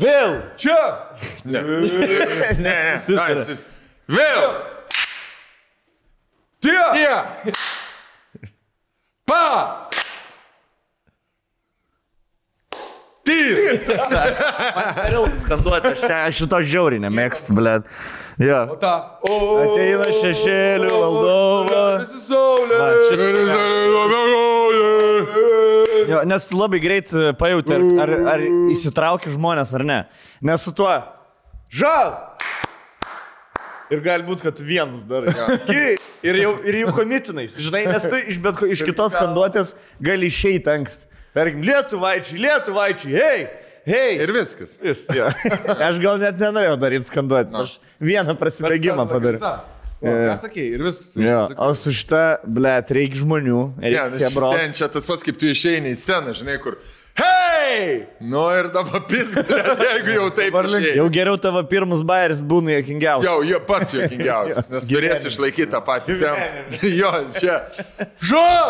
Vėl. Čia. Ne. Ne, ne. Jis- Vėl. Tie. Tie. Pa. Tys. Vėl skanduoti, aš, aš šito žiauriai nemėgstu, blėt. Jo. O ta. O. Ateina šešėlių valdovas. Visi saulė. Jo, nes tu labai greit e, pajauti, ar, ar, ar įsitraukia žmonės ar ne. Nes su tuo žal. Ir gali būti, kad vienas dar. Ki- Ir jau, ir jau komitinais. Žinai, nes tu iš, bet, iš kitos skanduotės gali išeiti anksti. Tarkim, lietuvaičiai, lietuvaičiai, hei, hei. Ir viskas. Vis, jo. Aš gal net nenorėjau daryti skanduotės. Aš vieną prasibėgimą padariau. O, ką sakei? Ir viskas. Jo, o su šita, ble, reikia žmonių. Reikia hebros. šiandien čia tas pats, kaip tu išeini į sceną, žinai, kur. Hei! Nu ir dabar pisk, jeigu jau taip išeini. Jau geriau tavo pirmas bairis būna jokingiausias. Jau, jo pats juokingiausias, nes turės išlaikyti tą patį tempą. Jo, čia. Žau!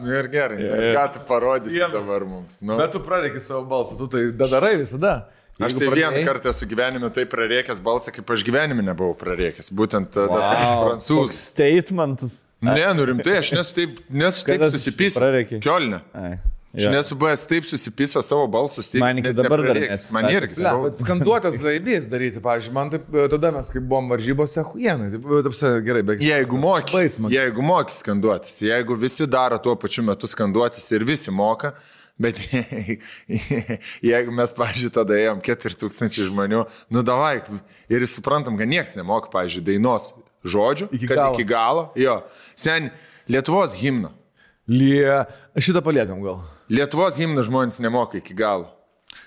Nu ir gerai, nu, ir ką tu parodysi Vienas. dabar mums? Nu. Bet tu prareikai savo balsą, tu tai darai visada. Aš tai vieną pradėjai- kartą esu gyvenime taip prarėkęs balsą, kaip aš gyvenime nebuvau prarėkęs. Būtent wow. Toks prancūzų. Statementas. Ne, nu rimtai, aš nesu taip, nesu taip susipysęs. Kiolne. Ai, Aš jo. nesu buvęs taip susipysęs savo balsą, taip Man iki net dabar dar neatsistatęs. Man irgi. Ne, bet skanduotės laibės daryti, pavyzdžiui, man taip, e, tada mes, kai buvom varžybose, huienai, taip, e, taip, gerai, bet... Jeigu moki, jeigu moki skanduotis, jeigu visi daro tuo pačiu metu skanduotis ir visi moka, bet jeigu mes, pažiūrėjau, tada ėjom 4000 žmonių, nu davai, ir suprantam, kad niekas nemoka, pažiūrėjau, dainos žodžių, Iki kad galo. iki galo, jo, sen, Lietuvos himno. Lie... Šitą paliekam gal. Lietuvos himno žmonės nemoka iki galo.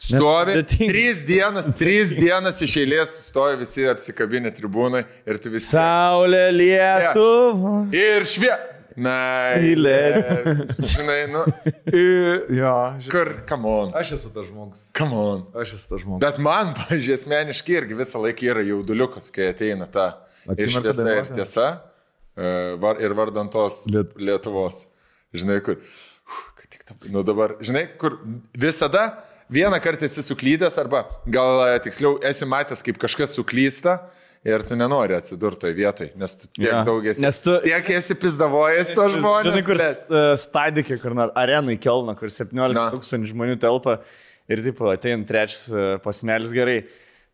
Stovi, trys dienas, trys dienas iš eilės stovi visi apsikabinę tribūnai ir tu visi. Saulė Lietuva. Ir švie. Meilė. Meilė. Žinai, nu, Ir... Jo, ži... kur, come on, Aš esu tas žmogus. come on. Aš esu tas žmogus. Bet man, pažiūrėjau, asmeniškai irgi visą laiką yra jauduliukas, kai ateina ta ir Akimirka šviesa, ir tiesa, e, var- ir vardant tos Liet- Lietuvos. Žinai, kur, uf, kad tik ta, nu dabar, žinai, kur visada vieną kartą esi suklydęs, arba gal tiksliau esi matęs, kaip kažkas suklysta. Ir tu nenori atsidurti toje vietoje, nes tu tiek Jo. daug esi. Nes tu- tiek esi pizdavojęs to žmonės. Žinai, kur bet- bet... stadikė, kur arenai kelna, kur 17 Na. tūkstančių žmonių telpa ir taip ateina trečias e, pasmelis gerai.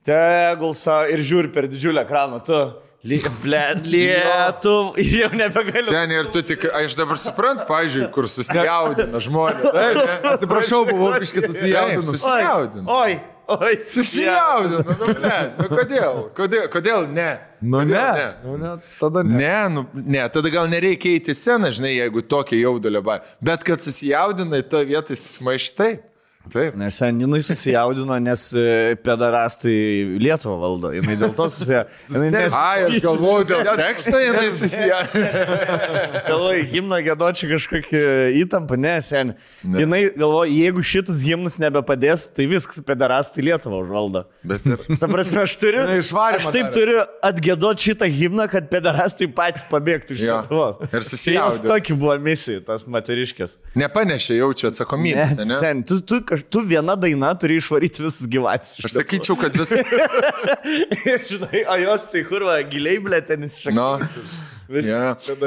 Tegul savo ir žiūri per didžiulę ekraną, tu. Bled, lietu. Ir jau nebegaliu. Seniai, ir tu tik, aš dabar suprantu, pažiūrėjau, kur susijaudina žmonės. Ne? Atsiprašau, buvau biškis Taip, susijaudinus. susijaudina. Oi, oi. Susijaudina, nu, ne, nu kodėl? Kodėl, kodėl ne? Nu Kodėl ne. Nu, ne. Tada ne. Ne, nu, ne, tada gal nereikia eiti sceną, žinai, jeigu tokia jaudulio ba. Bet kad susijaudinai, to vietoj susimaištai. Taip. Nes sen jinai susijaudino, nes e, pedarastai Lietuvą valdo. Jinai dėl to susijaudino. Ai, aš galvoju, dėl teksto jinai susijaudina. Galvoju, himną gėdočią kažkokią įtampą, ne, sen. Ne. Jinai galvoja, jeigu šitas himnas nebepadės, tai viskas pederastai Lietuvą užvaldo. Bet ir. Ta prasme, aš turiu. Išvarymą Aš taip darė. turiu atgėdoti šitą himną, kad pederastai patys pabėgtų iš. Lietuvos. Ir susijaudino. tokia buvo misija, tas moteriškės. Nepanešė jaučiu atsakomybės, Ne, ne? sen, tu, tu, kaž- tu viena daina turi išvaryti visus gyvatis. Aš sakyčiau, kad vis... Žinai, o jos, tai kurva, giliai blėtenis šakas. Nu, Vis, jo.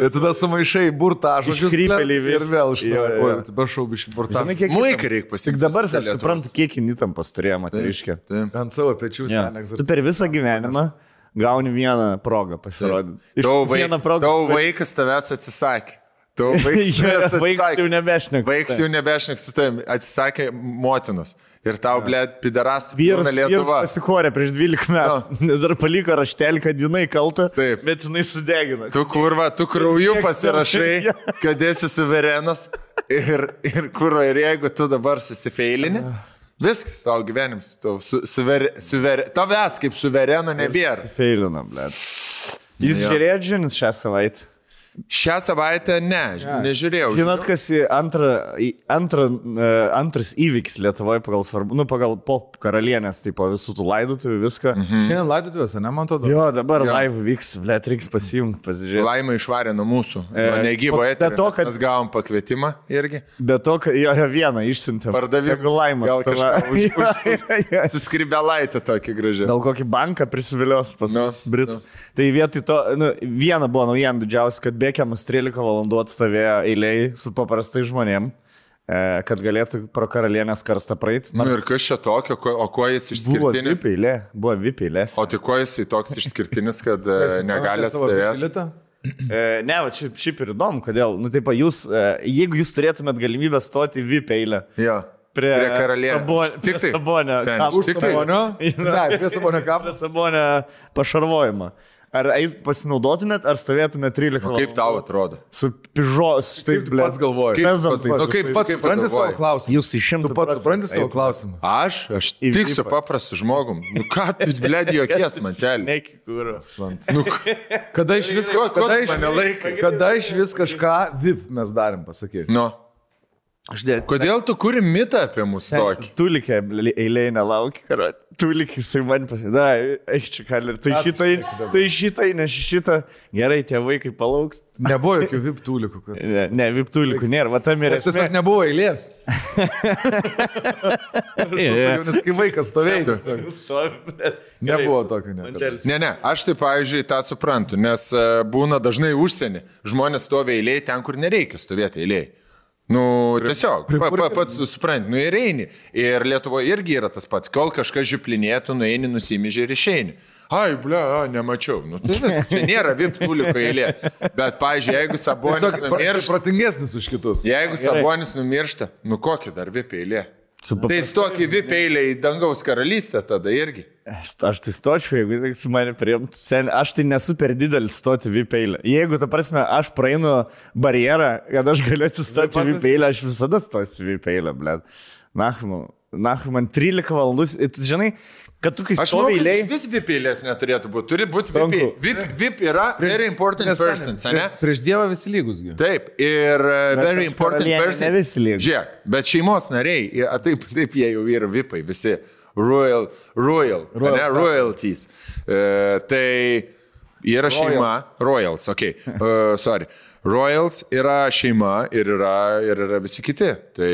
Ir tada sumaišai burtą žodžius. Iškrypėliai ble, Ir vis. vėl iš to. Oi, atsiprašau, biški burtą. Muikai reikia Tik pasiekti. dabar aš suprantu, kiek įtampas turėjo moteriškė. Taip. Ant savo pečių Ja. Tu per visą gyvenimą gauni vieną progą pasirodyti. Tau, vaik, progą. tau vaikas tavęs atsisakė. Tavęs Vaikas jau nebešnek. Vaikas jau nebešnek su tavimi, atsisakė motinos. Ir tau, blėt, pidarastų Vyras, Lietuva. pasikorė prieš 12 metų. Dar paliko raštelį, kad jinai kalta, Taip. bet jinai sudegino. Tu kurva, tu krauju pasirašai, kad esi suverenas. Ir, ir kurva, ir jeigu tu dabar susifeilini, viskas tavo gyvenimas. Tau su, suver, suver, tavęs kaip suvereno nebėra. Feilinam, blėt. Jūs Jo. žiūrėjot žinis šią savaitę? Šią savaitę ne, nežiūrėjau. Žinot, kas į antrą, e, antras įvykis Lietuvoje pagal svarbu, nu, pagal pop karalienės, tai po visų tų laidotuvių viską. Mhm. Šiandien laidotuvėse, ne, man atrodo. Jo, dabar Jo. live vyks, blėt, reiks pasijungti, pasižiūrėti. Laimė išvarė nuo mūsų. E, Negyvo be eterio. to, nes kad- Mes gavom pakvietimą irgi. Be to, kad jo jo vieną išsiuntėm. Pardavimą. Jeigu laimė. Gal kažką už- už... Suskribelaitę tokį gražią. Gal kokį banką prisivilios pas Nu, mus, Britų. nu. Tai vietoj to, nu, viena buvo naujiena didžiausia, kad Bekiamas 13 valandų atstovėjo eiliai su paprastai žmonėm, e, kad galėtų pro karalienės karstą praeiti. Nu ir kas čia tokio, o kuo jis Buvo išskirtinis? vipėlė, buvo vipėlė. O tai kuo jis toks išskirtinis, kad e, negali atstovėti? E, ne, va, šiaip, šiaip ir įdomu, kodėl. Nu, taip, jūs, jeigu jūs turėtumėt galimybę stoti į vipėlę Jo. prie, Prie karalienės. Sabonio, Tik tai. Sabonio, tai. Sabonio? Ne, prie Sabonio kapo. prie Sabonio pašarvojimą. Ar pasinaudotumėt, ar stovėtumėt 13 O valandų? kaip tau atrodo? Su pižos, tu ble. pats galvoji? Kaip pats- o kaip Pats kaip supranti savo klausimą. Jūs tai šimtų Tu pats supranti savo klausimą. Aš, aš tik su paprastu žmogum. Nu ką tu, blėdi, jokies mantelį. Neki, kur. Nu, Kada iš vis, Ko- ko kada iš, kada iš vis kažką VIP mes darėm, pasakyk. nu. Aš dėl... Kodėl tu kuri mitą apie mus tokį? Tu likė eilėje nelauki, karo. Tu likė, jisai man pasakė, eik čia, kalė. Tai šitai, tai šitai, ne šitą. Gerai, tie vaikai palauks. Nebuvo jokių VIP tūlikų. kad- Ne, ne viptulikų nėra, va tam ir Nes tiesiog nebuvo eilės. Yeah. Nes kai vaikas stovėjo, nebuvo tokio. Ne, ne, aš tai, pavyzdžiui, tą suprantu, nes e, būna dažnai užsienį. Žmonės stovi eiliai ten, kur nereikia stovėti eiliai. Nu, tiesiog, pa, pa, pats supranti, nu ir eini. Ir Lietuvoje irgi yra tas pats, kol kažkas žiplinėtų, nueini, nusimyži ir išeini. Ai, ble, a, nemačiau. Nu, tai viskas, čia nėra VIP tuliko eilė. Bet, pavyzdžiui, jeigu Sabonis numiršta, protingesnis už kitus. jeigu Sabonis numiršta, nu kokį dar VIP eilė? Tai stokį VIP eilė į dangaus karalystę tada irgi. Aš tai stočiau, jeigu jis su mane priimtų. Sen, aš tai nesu per didelis stoti vipeilę. Jeigu, ta prasme, aš praeinu barjerą, kad aš galiu atsistoti vipeilę, aš visada stosiu vipeilę, blė. Nahu, nahu, man 13 valandų. žinai, kad tu kai Aš stovi eiliai. vis VIP eilės neturėtų būti. Turi būti. VIP. VIP, VIP yra very important Nes, person, ne? prieš, prieš Dievą visi lygusgi. Taip, ir uh, very prieš important person. ne visi lygus. Žiūrėk, bet šeimos nariai, a, taip, taip jie jau yra VIPai, visi royal, royal, royal ne, royalties. Uh, tai yra šeima, royals, ok, uh, sorry. Royals yra šeima ir yra, ir yra visi kiti. Tai,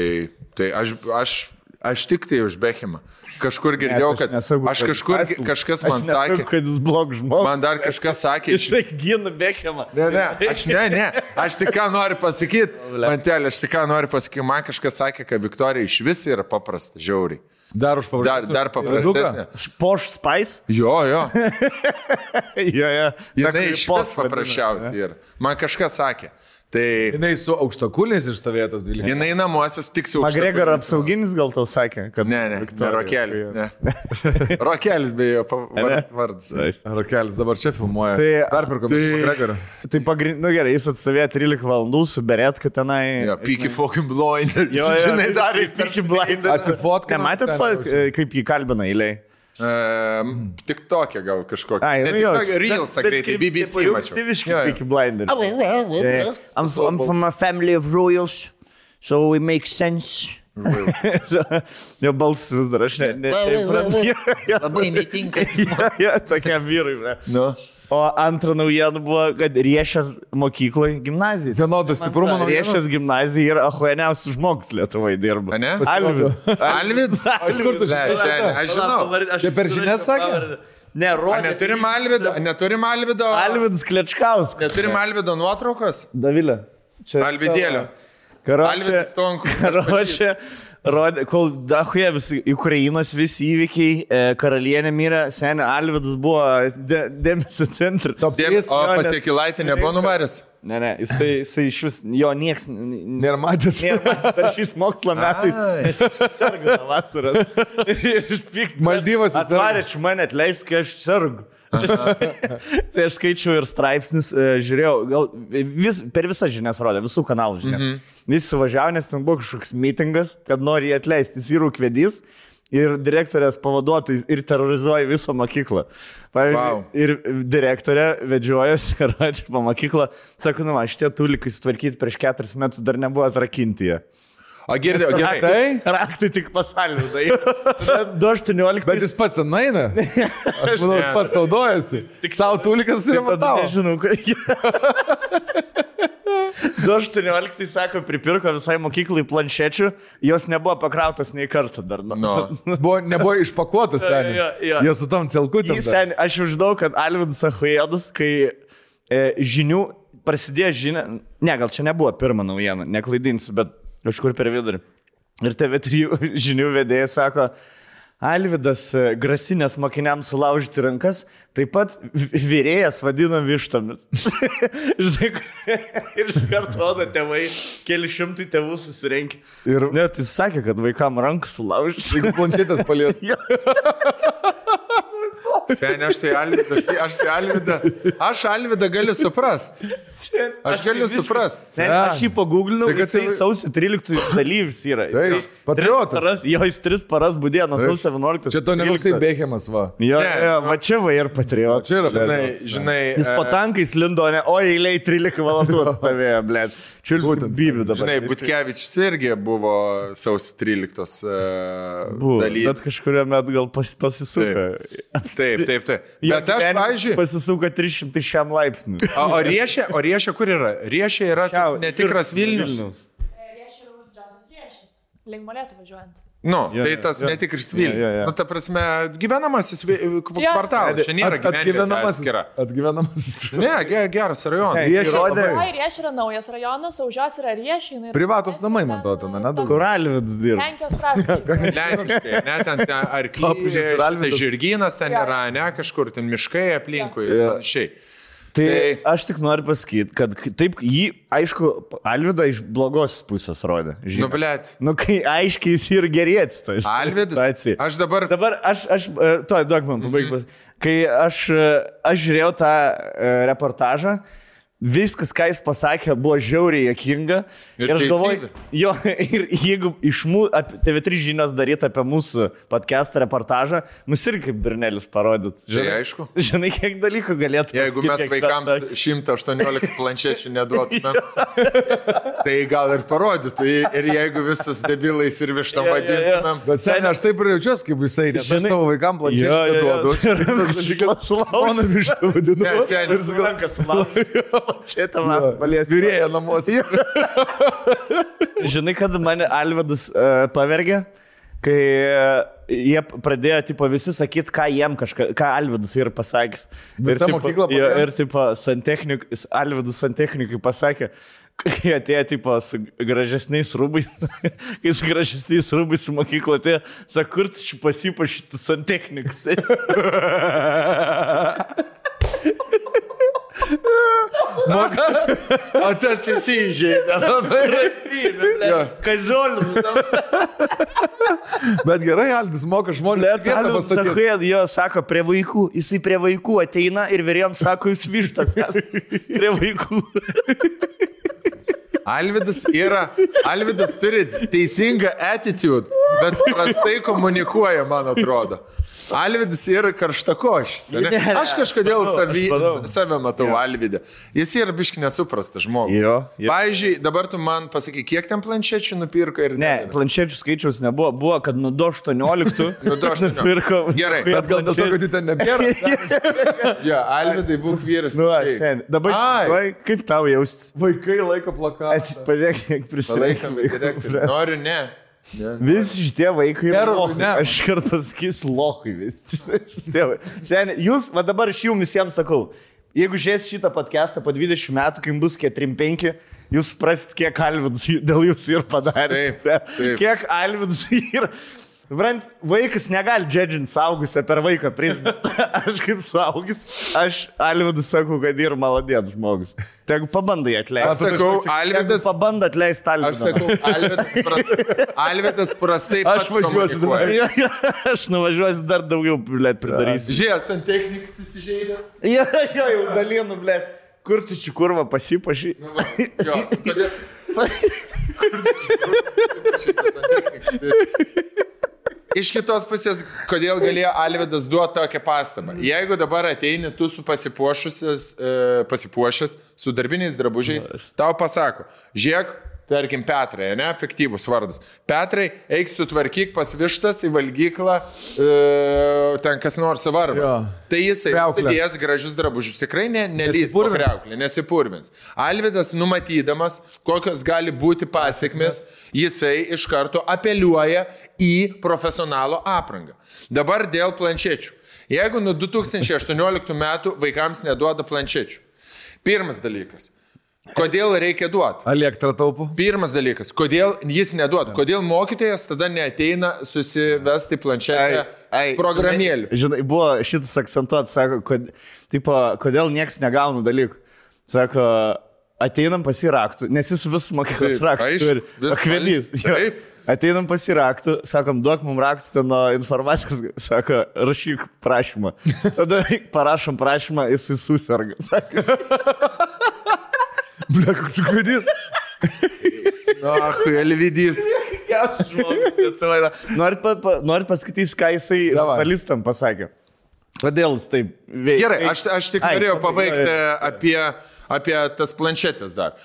tai aš, aš, aš tik tai už Behimą. Kažkur girdėjau, kad aš kažkur, kažkas man sakė, kad jis blog žmogus. man dar kažkas sakė, Iš tai gina Bekhamą. Ne, ne, aš ne, ne, aš tik ką noriu pasakyti, mantelė, aš tik ką noriu pasakyti, man kažkas sakė, kad Viktorija iš vis yra paprasta, žiauriai. Dar už Dar, pavardę. dar paprastesnė. Poš Spice? Jo, jo, Jo, jo. jinai iš vis paprasčiausiai yra. Man kažkas sakė. Tai Jinai su aukštakuliais išstovėtas 12. jinai namuose tik su Magregor apsauginis gal tau sakė, kad... Ne, ne, ne Rokelis, ne. Rokelis beje, vard- vardas. Rokelis dabar čia filmuoja. Tai- perpirkom Tai- tai... Gregorą. Tai pagrind... nu, gerai, jis atstovėjo 13 valandų, suberėt, kad tenai... Jo, Peaky fucking blinder. Jo, jo, žinai, dar tai į Peaky Blinders. Atsifotkino, Nematėt, kaip jį kalbina eiliai? Um, tik tokia gal kažkokia. Ai, Ne, nu jo. TikTok, Reels, greitai, BBC jo. Peaky Blinders. I'm, I'm from a family of royals, so it makes sense. jo balsas vis dar, aš ne... ne, ne Labai netinka. ja, tokiam vyrui, ne. Nu. O antra naujiena buvo, kad riešęs mokykloje gimnazijai. Vienodo stiprumo naujienos? Riešęs gimnazijai yra ahueniausias žmogus Lietuvoje dirba. Ane? Alvidas. Alvids? Iš kur tu Ne, žinai? čia- Aš žinau. Tai per žinias sakė? Ne, rodė. neturim Alvido, neturim Alvido. Alvidas Klečkaus. Neturim Alvido nuotraukos? Davilė. Čia Alvidėlio. Karočią. Alvidas Tonkus. Karočią. Rodė, kol Dahuje visi Ukrainos visi įvykiai, e, karalienė mirė, seniai Alvidas buvo de, dėmesio centras. Top Dėm, 3. o pasiekilaitė nebuvo nuvaręs. Ne, ne, jisai, jisai iš vis, jo nieks. Nėra Nėra matęs. per šiais mokslo metais. Ai. Jis serga nuo vasaros. Ir jis piktas. Maldyvose serga. Atvarė čia mane atleisk, kai aš sergu. tai aš skaičiau ir straipsnius, e, žiūrėjau, gal vis, per visas žinias rodė, visų kanalų žinias. Mm -hmm. Jis suvažiavo, nes ten buvo kažkoks mitingas, kad nori jį atleisti, jis yra ukvedys. ir direktorės pavaduotojais ir terrorizuoja visą mokyklą. Pavyzdžiui, Vau. ir direktorė vedžiojasi ir aš po mokyklą, sako, nu, aš tie tulikai sutvarkyti prieš keturis metus dar nebuvo atrakinti jie. O girdėjau, gerai. Tai? Raktai tik pasalvinai. 218. Bet jis pats ten eina. Aš manau, jis pats naudojasi. Tik savo tulikas ir matau. nežinau, ką. 218 sako, pripirko visai mokyklai planšečių, jos nebuvo pakrautos nei kartą dar. Nu. Buvo, nebuvo išpakuotas, seniai. Jo, jo. Jie su tam celkutėm. Jis sen, aš jau žinau, kad Alvinas Ahuėdas, kai e, žinių prasidėjo žinia, ne, gal čia nebuvo pirma naujiena, neklaidinsiu, bet kažkur per vidurį. Ir TV3 žinių vedėjas sako, Alvidas e, grasinės mokiniams sulaužyti rankas, taip pat vyrėjas vadino vištomis. Žinai, ir iš karto rodo tėvai, keli šimtai tėvų susirenki. Ir- net jis sakė, kad vaikam ranką sulaužyti. Jeigu planšetės palies. Seniai, aš tai Alvidą, aš tai Alvidą, aš Alvidą galiu suprast. Aš galiu suprast. Sen, aš jį paguglinau, Tai tai kad jisai tai- sausio 13 dalyvis yra. Jis tris patriotas. Paras, jo, jis tris paras būdėjo nuo sausio 11. Čia to nebūsai Bechemas, va. Jo, Ne, jo, nu- va čia va ir patriotas. Čia yra Žinai, žinai. Jis po e, tankais lindo, ne, o eiliai 13 valandų atstovėjo, blė. Čiulbūt bybių dabar. Žinai, Butkevičius irgi buvo sausio 13 uh, Buvo, bet dalyvis. kažkurio metu gal pas, pasisuko. Taip, taip, taip. Jo Bet aš, pavyzdžiui, Pasisuko 300 šiam laipsniui. o, o riešė, o riešė kur yra? Riešė yra tas netikras Vilnius. Riešė yra už didžiausios riešės. Link molėtų važiuojant. Nu, Jo, tai tas jo. netikras Jo, Vilnius. jo, jo. Nu, ta prasme, gyvenamasis kvartalas. Čia nėra At- gyvenamasis. atgyvenamasis. Atskira. Atgyvenamasis. Ne, ge- geras rajonas. Riešė riešė yra naujas rajonas, o už jos yra riešė. jinai yra Privatus senesnė, namai, man atrodo, ten, ne, daug. Kur Alvidas dirba? Lenkijos kraštas. Lenkiškai, net ten ir arklys, žirgynas ten yra, ne kažkur ten miškai aplinkui. Jo. Tai, tai aš tik noriu pasakyti, kad taip jį, aišku, Alvidą iš blogos pusės rodė. Nu, žinai. blėt. Nu, kai aiškiai jis ir gerėtis. Tai Alvidas. Aš dabar. Dabar aš, aš to, duok man pabaigti. Mhm. Kai aš, e, aš žiūrėjau tą e, reportažą, viskas, ką jis pasakė, buvo žiauriai jokinga. Ir aš galvoju, jo, ir jeigu iš mūsų, TV3 žinios daryti apie mūsų podcastą reportažą, mus irgi kaip Birnelis parodyt. Tai aišku. Žinai, kiek dalykų galėtų. Jeigu mes vaikams mes- 118 planšečių neduotume, tai gal ir parodytų. Ir jeigu visus debilais ir vištom vadintumėm. Bet seniai, aš taip ir jaučiuosi, kaip jisai, nes aš Žinai- savo vaikam planšetę duodu. Mano vištą vadinu. Ne, seniai. Ir su ranka sulaukiu. Čia tam palies. Vyrėja namuose. Žinai, kad mane Alvedas uh, pavergė, kai uh, jie pradėjo, tipo, visi sakyti, ką jiem kažką, ką Alvedas yra pasakęs. Visa tipo, mokykla jo, ir, tipo, santechnikas, Alvedas santechnikai pasakė, kai atėjo, tipo, su gražesniais rūbais, kai su gražesniais rūbais į mokyklą atėjo, sako, kur tu čia pasipašytų santechnikas. O tas įsižeidė. Kaziolių. Bet gerai, Aldis moka žmonės. vietą pastatyti. Sako, jo, sako, prie vaikų, jisai prie vaikų ateina ir vyriems sako, jūs vištas, prie vaikų. Alvidas yra, Alvidas turi teisingą attitude, bet prastai komunikuoja, man atrodo. Alvidas yra karštakošis. ne? Ne, ne, Aš kažkodėl manau. save matau Alvidę. Jis yra biški nesuprastas žmogus. Jo, jo. Pavyzdžiui, dabar tu man pasaky, kiek ten planšečių nupirko ir Ne, nedavė? planšečių skaičiaus nebuvo, buvo, kad nuo 18 Nuo do 18. nupirko. Gerai. Bet gal dėl to, kad jų ten nebėra. Ja, Alvidai, būk vyras. Nu, aš ten. Dabar Ai. štai, kaip tau jaustis? Vaikai laiko plakatą. Pažiūrėk, kiek prisimenu. direktorių. Noriu, ne. ne. Visi šitie vaikai yra ne. Aš kart pasakysiu lohai visi. Šitie vai- Seni, jūs, va dabar aš jums visiems sakau, jeigu žiūrės šitą podcastą po 20 metų, kai jums bus 4-5, jūs prasit, kiek Alvidas dėl jūsų ir padarė. Taip, taip. Kiek Alvidas yra. Brant, vaikas negali džedžinti saugusią per vaiką prizmę. Aš kaip saugus, aš Alvidus sakau, kad yra maladėt žmogus. Tegu pabandai Aš atleisti. sakau, Alvidas. Pabandai atleisti Alvidą. Aš sakau, Alvidas, pras, Alvidas prastai Aš važiuosiu jo, aš nuvažiuosiu dar daugiau, blėt, pridarysiu. Žiūrėk, ant technikas įsižeidęs. Jo, jo, jau dalinu, blėt. Kur tu čia kurva pasipašy? Nu, va, Jo, kodėl? Kur tu čia kur tu pasipašytas ant technikas? Iš kitos pusės, kodėl galėjo Alvidas duoti tokią pastabą. Jeigu dabar ateini tu su e, pasipuošęs, su darbiniais drabužiais, tau pasako, žiūrėk, tarkim, Petrai, ne, efektyvus vardas. Petrai, eik sutvarkyk pas vištas į valgyklą, e, ten kas nors varva. Jo. Tai jisai įdės gražius drabužius, tikrai ne, nelys kriauklę, nesipurvins. Alvidas, numatydamas, kokios gali būti pasiekmes, jisai iš karto apeliuoja į profesionalo aprangą. Dabar dėl planšečių. Jeigu nuo 2018 metų vaikams neduoda planšečių. Pirmas dalykas. Kodėl reikia duoti? Elektrą taupo. Pirmas dalykas, kodėl jis neduoda, kodėl mokytojas tada neteina susivesti planšetę programėlių. Žinai, buvo šitas akcentuotas, sako, kod, tipo, kodėl niekas negauna dalykų. Sako, ateinam pasiraktų, nes jis vis mokyklos raktų vis Akvedys. Taip. Ateinam pasiraktų, sakom, duok mums raktus ten nuo informacijos, sako, rašyk prašymą. Tada parašom prašymą, jisai susirga. Sako, Ble, koks sukvedys. Na, Elvidys. Norit, pa, pa, norit paskaityti, ką jisai žurnalistam pasakė? Kodėl jis taip veikia? Gerai, aš, aš tik norėjau pabaig- pabaigti apie, apie tas planšetės dar.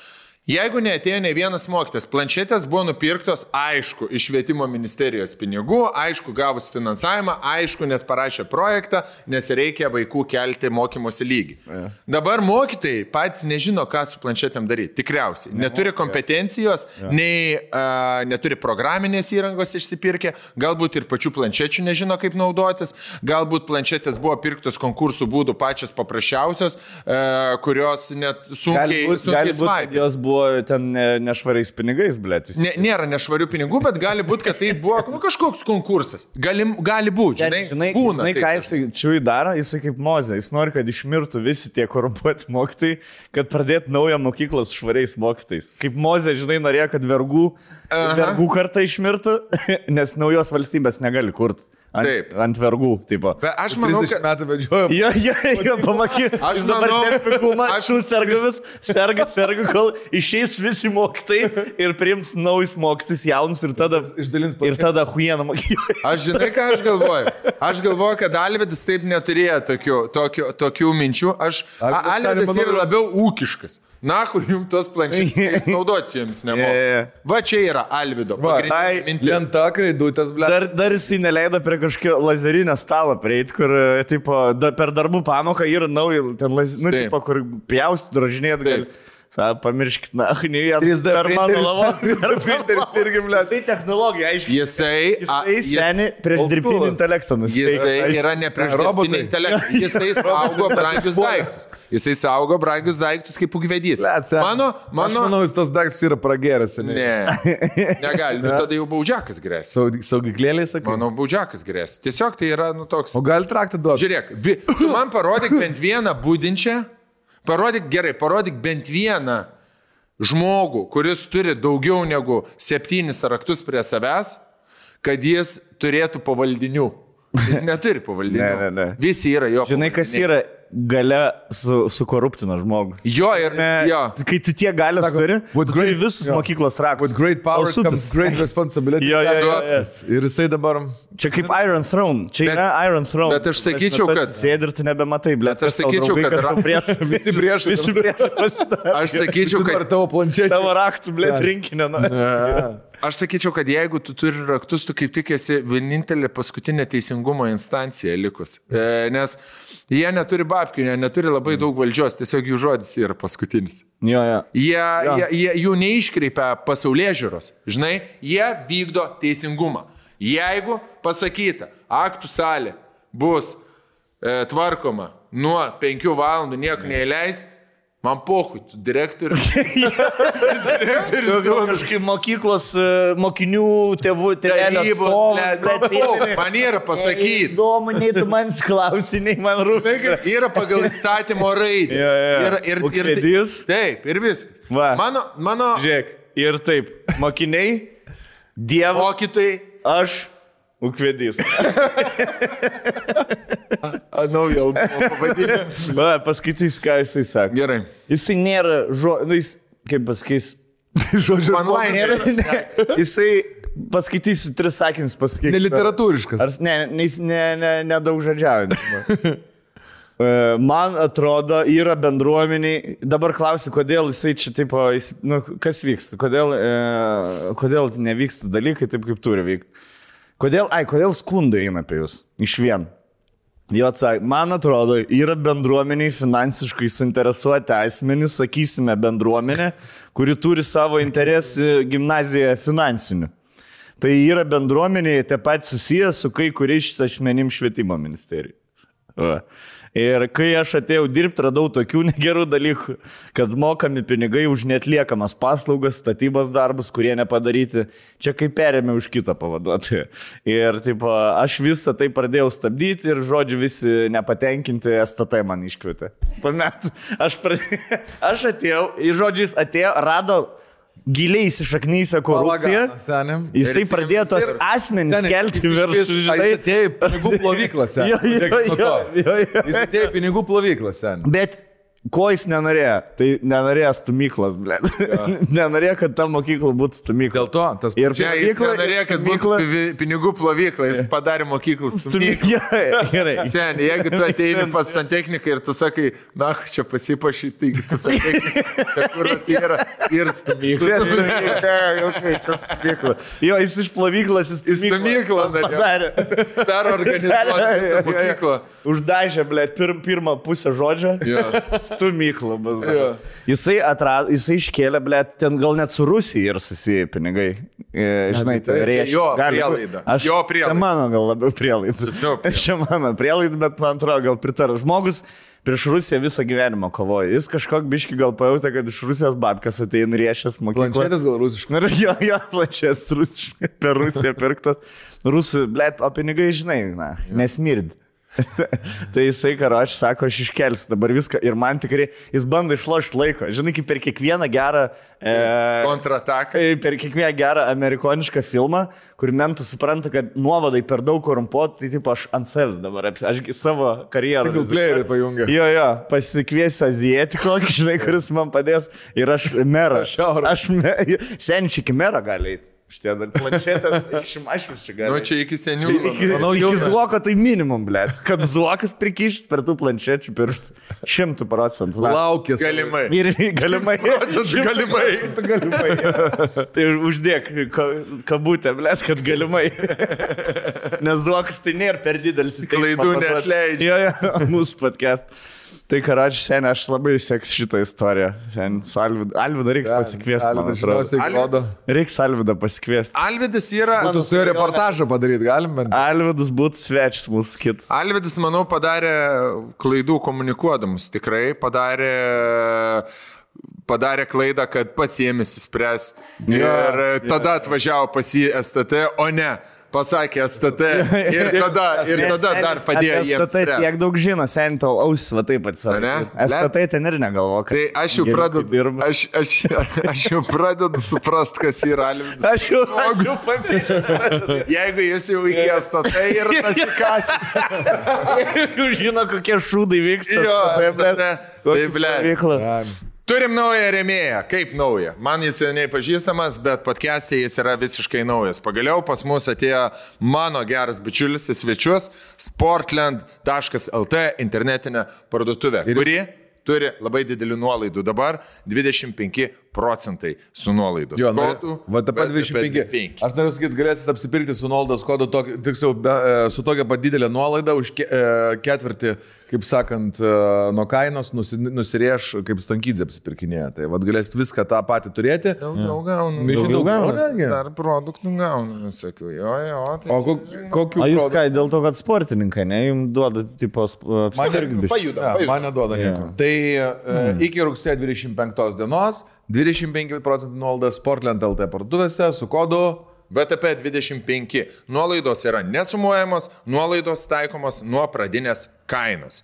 Jeigu neatėjo ne vienas mokytas, planšetės buvo nupirktos, aišku, iš švietimo ministerijos pinigų, aišku, gavus finansavimą, aišku, nes parašė projektą, nes reikia vaikų kelti mokymosi lygį. Ja. Dabar mokytojai patys nežino, ką su planšetėm daryti. Tikriausiai. Neturi kompetencijos, ja. nei uh, neturi programinės įrangos išsipirkę, galbūt ir pačių planšečių nežino, kaip naudotis, galbūt planšetės buvo pirktos konkursų būdų pačios paprasčiausios, uh, kurios net Gali sunkiai, būt, sunkiai gali būt, jos buvo ten ne, nešvariais pinigais, blėt. Ne, nėra nešvarių pinigų, bet gali būti, kad tai buvo nu, kažkoks konkursas. Galim, gali būti, žinai, žinai, būna. žinai ką jisai čiui daro, jisai kaip mozė, jis nori, kad išmirtų visi tie korumpuoti mokytojai, kad pradėtų naują mokyklą su švariais mokytojais. Kaip mozė, žinai, norėjo, kad vergų, vergų kartą išmirtų, nes naujos valstybės negali kurti ant, Taip. ant vergų, tipo. Bet aš manau, 30 kad... metų vedžioju. Jo, jo, jo, pamatyk. Aš dabar nepikūna, aš- susirga vis, serga, serga, kol išeis visi mokytojai ir priims naujus mokytis jaunus ir tada... Išdalins Ir tada huieną mokyklą. Aš žinai, ką aš galvoju. Aš galvoju, kad Alvidas taip neturėjo tokių, tokių, tokių minčių. Aš, a, Alvydas Alvidas manau, yra labiau ūkiškas. Na, kur jums tos planšetės naudoti jums nemoka. jo. Va čia yra Alvido. Va, pagrindinė ai, mintis. Lenta, kraidutės, ble. Dar, dar jisai neleido prie kažkokio lazerinio stalo prieiti, kur tipo, da, per darbų pamoką yra nauja, ten, laz, nu, Taip. tipo, kur pjaustų, drožinėt gali. Taip. Sa, pamirškit, na, ne vien 3D per mano printeris- lavą. 3D printeris irgi, ble. Jisai technologija, aiškiai. Jisai, a, Jisai jis- seniai prieš dirbtinį intelektą nusiteikęs. Jisai yra ne prieš dirbtinį intelektą. Jisai saugo brangius daiktus. Jisai saugo brangius daiktus kaip ugvedys. Sen. Mano, Aš mano. manau, jis tas daiktas yra prageras. seniai. Ne, negali. Nu, tada jau baudžiakas grės. Saug- Saugiklėliai, sakai. Manau, baudžiakas grės. Tiesiog tai yra, nu, toks. O gali traktą duoti? Žiūrėk, vi, tu man parodyk bent vieną būdinčią, parodyk gerai, parodyk bent vieną žmogų, kuris turi daugiau negu septynis raktus prie savęs, kad jis turėtų pavaldinių. Jis neturi pavaldinių. Ne, ne, ne. Visi yra jo. Žinai, kas pavaldiniai. yra gale su, sukoruptina žmogų. Jo ir Ne, jo. Kai tu tiek galės Sako, turi, tu turi great- visus jo. mokyklos raktus. With great power comes great responsibility. Jo, jo, jo, jo. Ir jisai dabar... Čia kaip Iron Throne. Čia Bet- yra Iron Throne. bet aš sakyčiau, tu kad- Sėdi ir tu nebematai, blė. Bet aš sakyčiau, kad ra- Visi priešai. Visi priešai. Aš sakyčiau, kad, tavo planšetė. Tavo raktų, blė, rinkinio. nu. aš sakyčiau, kad jeigu tu turi raktus, tu kaip tik esi vienintelė paskutinė teisingumo instancija likus. E, nes jie neturi babkių, jie neturi labai daug valdžios, tiesiog jų žodis yra paskutinis. Jo, jo. Jie, jie, jie jų neiškreipia pasaulyje žiūros. Žinai, jie vykdo teisingumą. Jeigu pasakyta, aktų salė bus e, tvarkoma nuo 5 valandų nieko neįleist, man pohui, tu direktorius. Gal kažkaip mokyklos e, mokinių tėvų, blė, pohui, man yra pasakyti. Įdomu, nei tu man klausiniai, man rūpi. Yra pagal įstatymo raidę. Jo, jo. Ir, ir, ir, Ūkvedys. taip, ir viskas. Va. Mano, mano Žiūrėk, ir taip, mokiniai, dievas, mokytojai, aš, ūkvedys. a, naujo pavadinimas. Va, paskaitys, ką jisai sako. Gerai. Jisai nėra, žo, nu, jis, kaip pasakys, Žodžiu, Man nėra, ne, jisai paskaitysiu tris sakinius pasakyti. Neliteratūriškas. Ar ne, ne, ne, ne, nedaug žodžiaujantis. E, Man atrodo, yra bendruomeniai, dabar klausiu, kodėl jisai čia taip, nu, kas vyksta, kodėl, e, kodėl nevyksta dalykai taip, kaip turi vykti. Kodėl, ai, kodėl skundai eina apie jūs? Iš vien. Jo atsakė, man atrodo, yra bendruomeniai finansiškai suinteresuoti asmenys, sakysime, bendruomenė, kuri turi savo interesų gimnazijoje finansinių. Tai yra bendruomenėje taip pat susijęs su kai kuriais asmenim švietimo ministerijai. Ir kai aš atėjau dirbti, radau tokių negerų dalykų, kad mokami pinigai už netliekamas paslaugas, statybos darbus, kurie nepadaryti, čia kaip perėmė už kitą pavaduotoją. Ir taip, aš visą tai pradėjau stabdyti ir, žodžiu, visi nepatenkinti STT man iškvietė. Pamet, aš, pradėjau, aš atėjau, į žodžiais atėjo, rado giliai įsišaknysią korupciją. Senim. Jisai pradėjo tos asmenys kelti virš, Jis atėjo į pinigų plovyklą, jo. Jis atėjo į pinigų plovyklą, senim. Bet ko jis nenorėjo? Tai nenorėjo stumyklas, ble. nenorėjo, kad ta mokykla būtų stumykla. Dėl to tas Ir Čia jis plovykla- nenorėjo, kad būtų plovykla- pivi- pinigų plovykla, jis padarė mokyklą su Stumykla. Gerai. Sen, jeigu tu ateini pas santechniką ir tu sakai, na, čia pasipašy, taigi tu sakai, kur tai yra ir stumykla. Jo, jis iš plovyklas, jis norėjo. padarė. Perorganizuoti visą mokyklą. Uždažė, ble, pir, pirmą pusę žodžio. Jo. Stumykla bus. Jo. Jisai atrado, jisai iškėlė, ble, ten gal net su Rusija ir susiję pinigai. E, Žinai, tai čia reiškia. jo gali prielaida. Aš, Jo prielaida. Čia mano gal labiau prielaida. Čia mano prielaida, bet man atrodo, gal pritar. Žmogus prieš Rusiją visą gyvenimą kovoja. Jis kažkok biški gal pajutė, kad iš Rusijos babkas ateina riešęs mokyklą. planšetės gal rusiškas. Na, ir jo, jo, planšetės rusiškai per Rusiją pirktas. Rusų, blėt, o pinigai, žinai, na, nesmird. tai jisai, karo, aš sako, aš iškelsiu dabar viską ir man tikrai, jis bando išlošti laiko. Žinai, kaip per kiekvieną gerą... E, Kontrataką. e, Per kiekvieną gerą amerikonišką filmą, kur mentas supranta, kad nuovadai per daug korumpuoti, tai taip aš ant savęs dabar, aš savo karjerą. Single playerį pajungia. Jo, jo, pasikviesiu azijietį kokį, žinai, kuris man padės ir aš merą. Aš me, senčiai iki merą gali eiti. Šitie dar planšetės išimašys čia gali. Nu, eit. čia iki senių. Iki, Manau, iki jau- zuoko tai minimum, ble. Kad zuokas prikišt per tų planšečių pirštų. Šimtų procentų. Na. Laukis. Galimai. Ir galimai. Procentų galimai. galimai. Tai uždėk ka- kabutę, ble, kad galimai. Nes zuokas tai nėra per didelis. teismą Klaidų neatleidžia. Jo, jo, mūsų podcast. Tai karačiui seniai, aš labai seks šitą istoriją. Alvidu. Alvidu reiks pasikviesti. man Alvidas atrodo. rodo. Reiks Alvidą pasikviesti. Alvidas yra. Tu su juo reportažą padaryti galim, bet... Alvidas būtų svečias mūsų kitas. Alvidas, manau, padarė klaidų komunikuodamas. Tikrai padarė, padarė klaidą, kad pats ėmėsi spręsti. Ir tada atvažiavo pas jį STT, o ne. Pasakė STT ir tada, ir tada dar padėjo. Tai spręst. tiek daug žino, sen tau ausis, va taip pat savo. Ane? STT ten ir negalvo, kad... Tai aš jau pradedu, aš, aš, aš jau pradedu suprast, kas yra Alvidas. Aš jau, aš jau pamiršau. Jeigu jis jau iki STT ir nasikasi. Jau žino, kokie šūdai vyksta. Jo, Taip, bet- STT. Turim naują remėją. Kaip naują? Man jis seniai pažįstamas, bet podcast'e jis yra visiškai naujas. Pagaliau pas mus atėjo mano geras bičiulis į svečius sportland.lt internetinė parduotuvė, kuri turi labai didelių nuolaidų. Dabar 25 procentai su nuolaidos. Jo, kodu va pat BTP 25. Aš noriu sakyti, galėsit apsipirkti su nuolaidos kodu, tokį- tiksliau, e, su tokia pat didelė nuolaida už ke, e, ketvirtį, kaip sakant, e, nuo kainos nusi, nusirieš, kaip Stankydė apsipirkinėja. Tai vad galėsit viską tą patį turėti. Daugiau gaunu. Mišri Daugiau gauna? Dar produktų gaunu, sakiau. Jo, jo. Tai O kok, kokiu O jūs ką, dėl to, kad sportininkai, ne, jums duoda, tipo, pajuda. man neduoda nieko. Tai mm. iki rugsėjo 25 dienos 25 procentų nuolaida Sportland LT parduotuvėse su kodu VTP 25. Nuolaidos yra nesumuojamos, nuolaidos taikomos nuo pradinės kainos.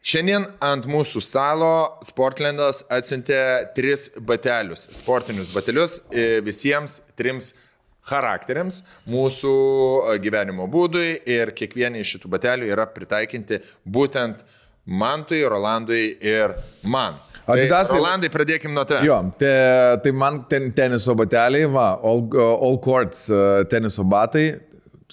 Šiandien ant mūsų stalo Sportlandas atsintė tris batelius, sportinius batelius e, visiems trims charakteriams, mūsų e, gyvenimo būdui ir kiekvieni iš šitų batelių yra pritaikinti būtent Mantui, Rolandui ir man. Adidasai. Rolandai, pradėkim nuo to. Jo, te, tai man ten, teniso bateliai, va, all, all courts uh, teniso batai,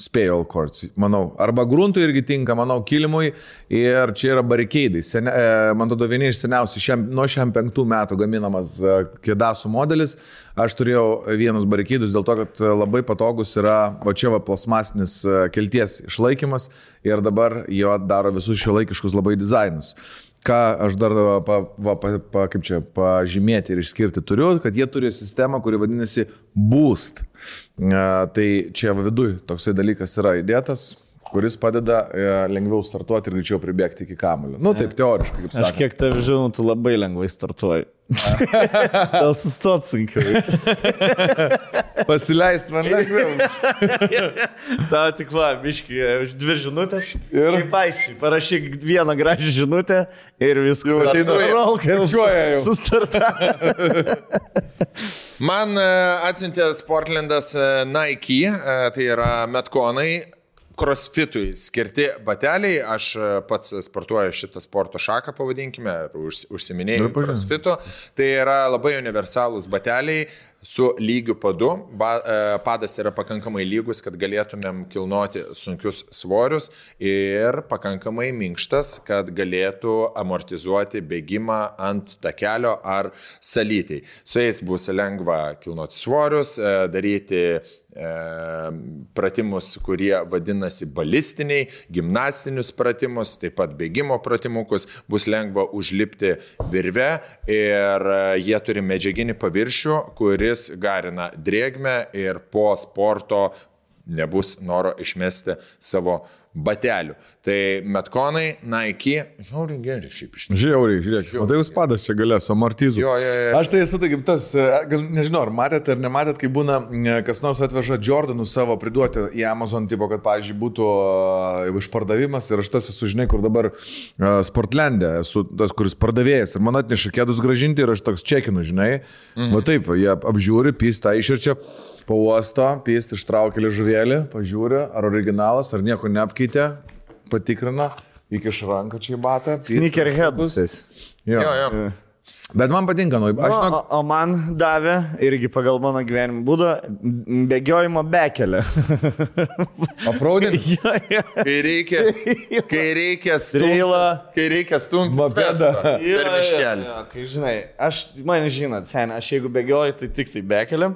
spėjo all courts, manau. Arba gruntui irgi tinka, manau, kilimui. Ir čia yra barikeidai. Sene, e, man atrodo, vieni iš seniausių, šiam, nuo šiam penktų metų gaminamas e, kėdasų modelis. Aš turėjau vienus barikeidus dėl to, kad labai patogus yra, va čia va plasmasinis e, kelties išlaikymas ir dabar jo daro visus šio laikiškus labai dizainus ką aš dar pa, va, pa, pa, kaip čia pažymėti ir išskirti turiu, kad jie turi sistemą, kuri vadinasi Boost. A, tai čia viduj toksai dalykas yra įdėtas, kuris padeda e, lengviau startuoti ir greičiau pribėgti iki kamulio. Nu, taip teoriškai, kaip Aš sakoma. kiek tave žinau, tu labai lengvai startuoji. Gal sustot sunkiau. Pasileist man lengviau. Tau tik va, biški, už dvi žinutės. Ir? Kaip aiškiai, parašyk vieną gražią žinutę ir viskas. Jau ateina. Rolka. Sustartavo. Man e, atsintė Sportlandas e, Nike, e, tai yra Metkonai. Crossfitui skirti bateliai, aš e, pats sportuoju šitą sporto šaką, pavadinkime, užsiminėjau crossfitu. Tai yra labai universalūs bateliai su lygiu padu. Ba, e, padas yra pakankamai lygus, kad galėtumėm kilnoti sunkius svorius ir pakankamai minkštas, kad galėtų amortizuoti bėgimą ant takelio ar salytei. Su jais bus lengva kilnoti svorius, e, daryti pratimus, kurie vadinasi balistiniai, gimnastinius pratimus, taip pat bėgimo pratimukus, bus lengva užlipti virve ir e, jie turi medžiaginį paviršių, kuris garina drėgmę ir po sporto nebus noro išmesti savo batelių. Tai Metkonai, Nike, žiauriai geri šiaip iš tikrųjų. Žiauriai, žiūrėk. O tai jūs padas čia galės, su amortizu. Jo, jo, jo. Aš tai esu tai kaip tas, e, gal nežinau, ar matėte ar nematėte, kai būna, e, kas nors atveža Jordanų savo priduoti į Amazon, tipo, kad, pavyzdžiui, būtų e, išpardavimas ir aš tas esu, žinai, kur dabar e, Sportlandė, esu tas, kuris pardavėjas ir man atneša kėdus gražinti ir aš toks čekinu, žinai. Mhm. Va taip, jie apžiūri, pystą iširčia. Pauosto, pyst ištraukia liežuvėlį, pažiūri, ar originalas, ar nieko neapkeitė, patikrina, įkiš ranką čia į batą. Sneakerheads. Jo. Jo, jo. Bet man patinka, nu, aš O, žinau, o, o man davė, irgi pagal mano gyvenimo būdą, bėgiojimo bekelę. Afraudin. jo, jo. Kai reikia, kai reikia Streilą. stumtis, kai reikia stumtis Mopedą. jo, miškelį. Kai žinai, aš, man žinot, sen, aš jeigu bėgioju, tai tik tai bekeliam.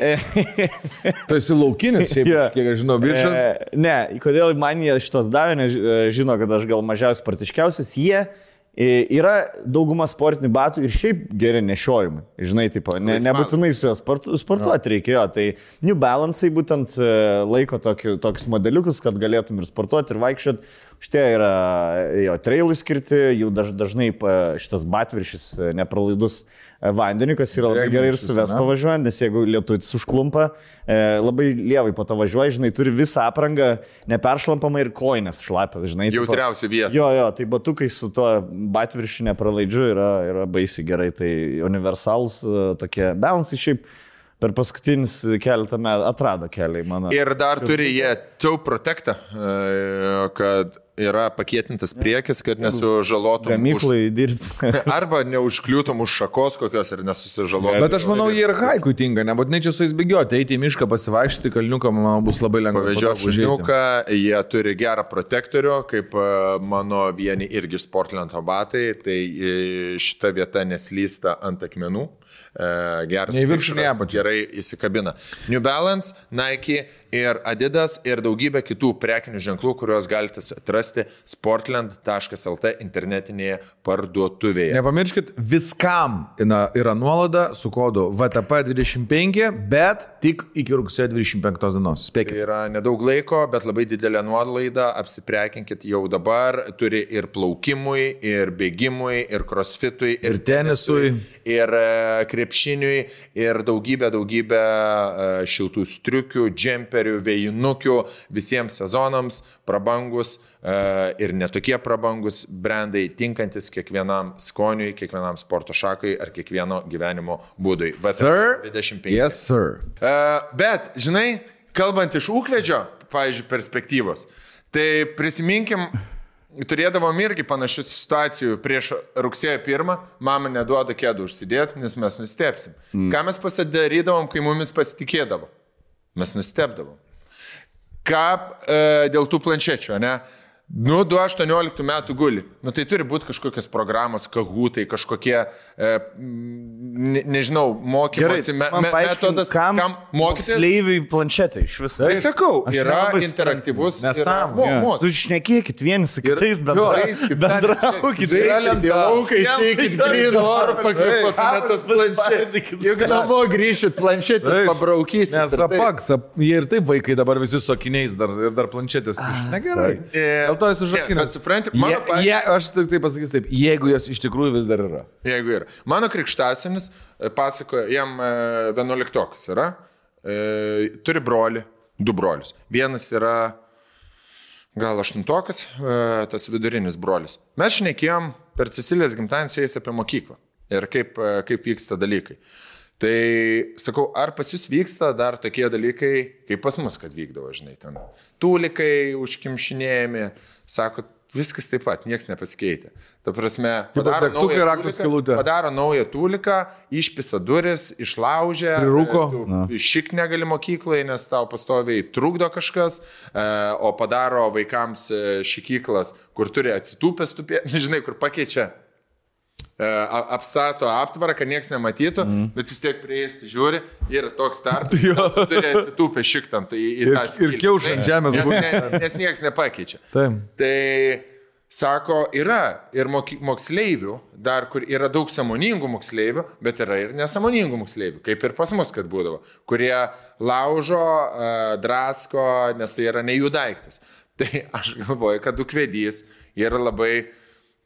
Tu esi laukinis, šiaip, Jo. kiek aš žinau, bičias. E, ne, kodėl man jie šitos davė, nes e, žino, kad aš gal mažiausiai sportiškiausias, jie e, yra dauguma sportinių batų ir šiaip geri nešiojimai. Žinai, tipo, ne, nebūtinai su juo sport, sportuoti reikėjo. Tai New Balance būtent e, laiko tokį, tokius modeliukus, kad galėtum ir sportuoti, ir vaikščioti. Šitie yra jo trailai skirti, jų daž, dažnai pa- šitas batviršis nepralaidus e, vandeniu, kas yra labai gerai ir su Drėgniausias, Vespa ane? važiuojant, nes jeigu lietutis užklumpa, e, labai lievai po to važiuoja, žinai, turi visą aprangą, neperšlampamą ir koinės šlapę, žinai. Jautriausia vieta. Jo, jo, tai batukai su tuo batviršiu nepralaidžiu yra, yra baisiai gerai, tai universalus e, tokie balansai šiaip per paskutinius keletą metų atrado kelią į mano. Ir dar turi jie toe protectą, e, kad yra pakėtintas priekis, kad nesužalotum. už- Gamyklai dirbti. Arba neužkliūtum už šakos kokios ir nesusižalotum. Bet aš manau, jie ir haikui tinka, nebūtinai čia su jais bėgioti, eiti į mišką, pasivaikščioti, kalniuką, manau, bus labai lengva. Pavežio patogu užeiti. šuniuką, jie turi gerą protektorių, kaip e, mano vieni irgi iš Sportlando batai, tai e, šita vieta neslysta ant akmenų. E, Geras Nei viršų, nei apačią. gerai įsikabina. New Balance, Nike ir Adidas ir daugybė kitų prekinių ženklų, kuriuos galite atrasti sportland.lt internetinėje parduotuvėje. Nepamirškit, viskam yra, nuolaida su kodu VTP25, bet tik iki rugsėjo 25 dienos. Tai Spėkit. yra nedaug laiko, bet labai didelė nuolaida. Apsiprekinkit jau dabar. Turi ir plaukimui, ir bėgimui, ir crossfitui, ir, Ir tenisui. ir e, krepšiniui, ir daugybė, daugybė e, šiltų striukių, džemperių, vėjinukių visiems sezonams, prabangus e, ir netokie prabangus brandai, tinkantis kiekvienam skoniui, kiekvienam sporto šakai ar kiekvieno gyvenimo būdui. Sir? 25. Yes, sir. E, Bet, žinai, kalbant iš ūkvedžio, pavyzdžiui, perspektyvos, tai prisiminkim turėdavom irgi panašių situacijų prieš rugsėjo pirmą, mama neduoda kėdų užsidėti, nes mes nustepsim. Mm. Ką mes pasidarydavom, kai mumis pasitikėdavo? Mes nustepdavom. Ką e, dėl tų planšečių, ne? Nu, 2-18 metų guli. Nu, tai turi būti kažkokios programos, kahutai, kažkokie, e, ne, nežinau, mokymosi me, me, metodas, kam, kam mokytis. Sleiviai planšetai iš viso. Tai sakau, Aš yra interaktyvus. Nesąmonė. mo- Ja. mo- Tu šnekėkit vieni su kitais, bendraukit. Į lauką išeikit grįžti, ar pakvėpuotumėt tas. Spardykit. Juk namo grįšit, planšetės Taip. pabraukysit. Nes apaks, ap, jie ir taip vaikai dabar visi su akiniais dar, ir dar planšetės. kiša. Negerai. E, ne, žakinęs. Bet supranti, mano Jie, pavyzdžiui- jie, aš tik tai pasakysiu taip, jeigu jos iš tikrųjų vis dar yra. Jeigu yra. Mano krikštasinis e, pasakoja, jam e, vienuoliktokas yra, e, turi broli, du brolius. Vienas yra gal aštuntokas, e, tas vidurinis brolis. Mes šnekėjom per Cecilijos gimtadienį su jais apie mokyklą ir kaip, e, kaip vyksta dalykai. Tai sakau, ar pas jūs vyksta dar tokie dalykai, kaip pas mus, kad vykdavo, žinai, ten tūlikai užkimšinėjami, sako, viskas taip pat, niekas nepasikeitė. Ta prasme, padaro naują tūliką, padaro naują tūliką, išpisa duris, išlaužia, Prirūko. e, šik negali mokyklai, nes tau pastoviai trukdo kažkas, e, o padaro vaikams e, šikyklas, kur turi atsitūpęs žinai, kur pakeičia e, a- apstato aptvarą, kad niekas nematytų, mm. bet vis tiek prieis, žiūri ir toks tarpas, kad tu turi atsitūpę šiktam. Tai į Ir- tą ir skiltį, kiaušą ant žemės Nes, guli. ne, nes niekas nepakeičia. Taip. Tai sako, yra ir moksleivių, dar kur yra daug samoningų moksleivių, bet yra ir nesamoningų moksleivių, kaip ir pas mus, kad būdavo, kurie laužo, e, drasko, nes tai yra ne jų daiktas. Tai aš galvoju, kad dukvedys yra labai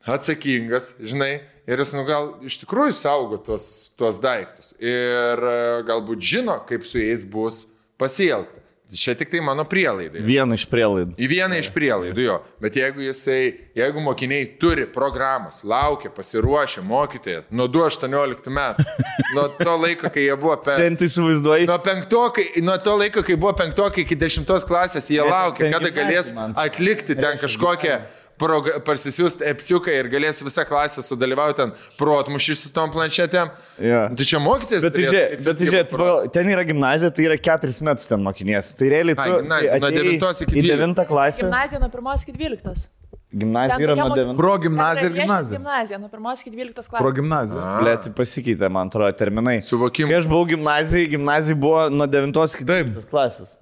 atsakingas, žinai, ir jis, nu gal iš tikrųjų saugo tuos, tuos daiktus ir e, galbūt žino, kaip su jais bus pasielgta. Čia tik tai mano prielaidai. Vieną iš prielaidų. Į vieną iš prielaidų jo. Bet jeigu jisai, jeigu mokiniai turi programas, laukia, pasiruošę mokytoją nuo 2-18 metų, nuo to laiko, kai jie buvo pe... Sen tai įsivaizduoji. Nuo, penktokai, nuo to laiko, kai buvo penktokai iki dešimtos klasės, jie laukia, kada galės atlikti ten kažkokią parsisiųsti epsiuką ir galės visą klasę sudalyvauti ten protmušį su tom planšetėm. Jo. Tai čia mokytis. Bet tai žiūrėk, bet tai žiūrėk, pagal- ten yra gimnazija, tai yra keturis metus ten mokinės. Tai realiai Ai, tu gimnazija, nuo atėjai devintos iki į dvyliktos. devintą klasę. Gimnazija nuo 1 iki 12. Gimnazija yra nuo devintos. Pro gimnaziją ir gimnaziją. Gimnazija nuo 1 iki 12 klasės. Pro gimnaziją. Blet, pasikeitė, man atrodo, terminai. Suvokimai. Kai aš buvau gimnazijai, gimnazija buvo nuo devintos iki devintos klasės.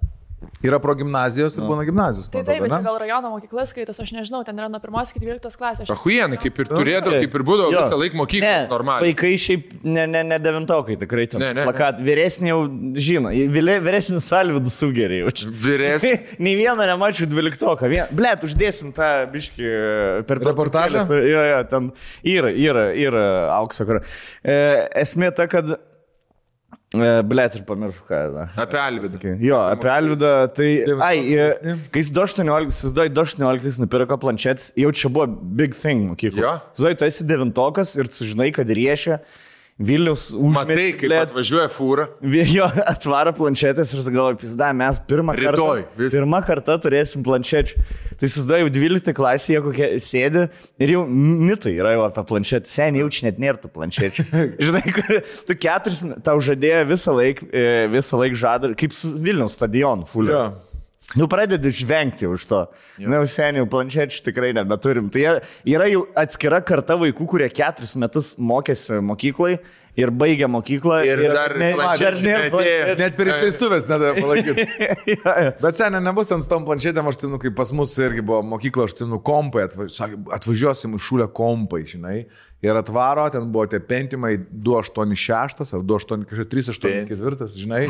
Yra pro gimnazijos ir būna gimnazijos. Tai taip, bet čia gal rajono mokyklas skaitos, aš nežinau, ten yra nuo 1 iki 12 klasės. Ahuienai, kaip ir turėdavo, kaip ir būdavo visą laiką mokyklos normaliai. Vaikai šiaip ne, ne, ne devintokai tikrai ten. Ne, ne. Plakat, vyresnį jau žino, vyresnis salvidų sugerė jaučiu. Vyresnis. Nei vieną nemačiau dvyliktoką. Vien... Blet, uždėsim tą biškį per Reportažą? Jo, jo, ten yra, yra, yra aukso. Kur... E, esmė ta, kad... E, blet, ir pamiršau, ką. Na. Apie Alvidą. Jo, apie Alvidą, tai... Ai, e, kai jis 2.18, jis 2.18 nupirko planšetis, jau čia buvo big thing mokykloje. Jo. Zai, tu esi devintokas ir tu žinai, kad riešia Vilnius Matai, kaip atvažiuoja fūra. Jo, atvaro planšetės ir galvoju, pizda, mes pirmą Rytoj, kartą, vis. pirmą kartą turėsim planšečių. Tai įsivaizduoju, jau 12 klasėje kokie sėdi ir jau mitai yra jau apie planšetę. Seniai jau čia net nėra tų planšečių. Žinai, kur tu keturis, tau žadėjo visą laiką, visą laiką žada, kaip Vilnius stadionu, fuliu. Jo. Nu, pradedi žvengti už to. Na, jau seniai, planšečių tikrai nebeturim. Tai jie- yra jau atskira karta vaikų, kurie keturis metus mokėsi mokyklai ir baigė mokyklą. Ir dar ne, planšečių dar nėra planšečių. Net per išleistuvės nedavė palaikyti. Jo, jo. Bet seniai nebus ten su tom planšetėm, aš atsimenu, kai pas mus irgi buvo mokykla, aš atsimenu, kompai, atvažiuosim iš šūlę kompai, žinai. Ir atvaro, ten buvo tie pentimai 286 ar 28384, žinai.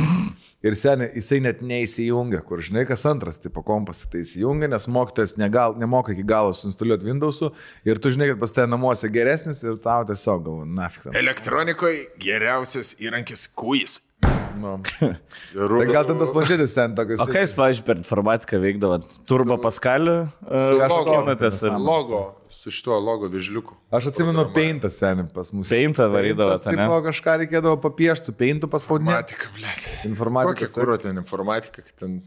Ir seniai, jisai net neįsijungia, kur, žinai, kas antras tipo kompas tai įsijungia, nes mokytojas negal, nemoka iki galo suinstaliuoti Windows'ų ir tu žinai, kad pas tave namuose geresnis ir tau tiesiog galvo, nafik. ten. Elektronikoje geriausias įrankis kuis. Nu. Tai gal ten tos planšetės sen tokios. O kai jūs, pavyzdžiui, per informatiką veikdavo? Turbo Pascaliu? Logo, Kinatės ar logo, su šituo logo vižliuku. Aš atsimenu peintą senim pas mus. Peintą varydavo, Tai ne? buvo kažką reikėdavo papiešti, su peintų paspaudinėti. Informatika, blėt. Informatika. Kokia kūro ten informatika, kad ten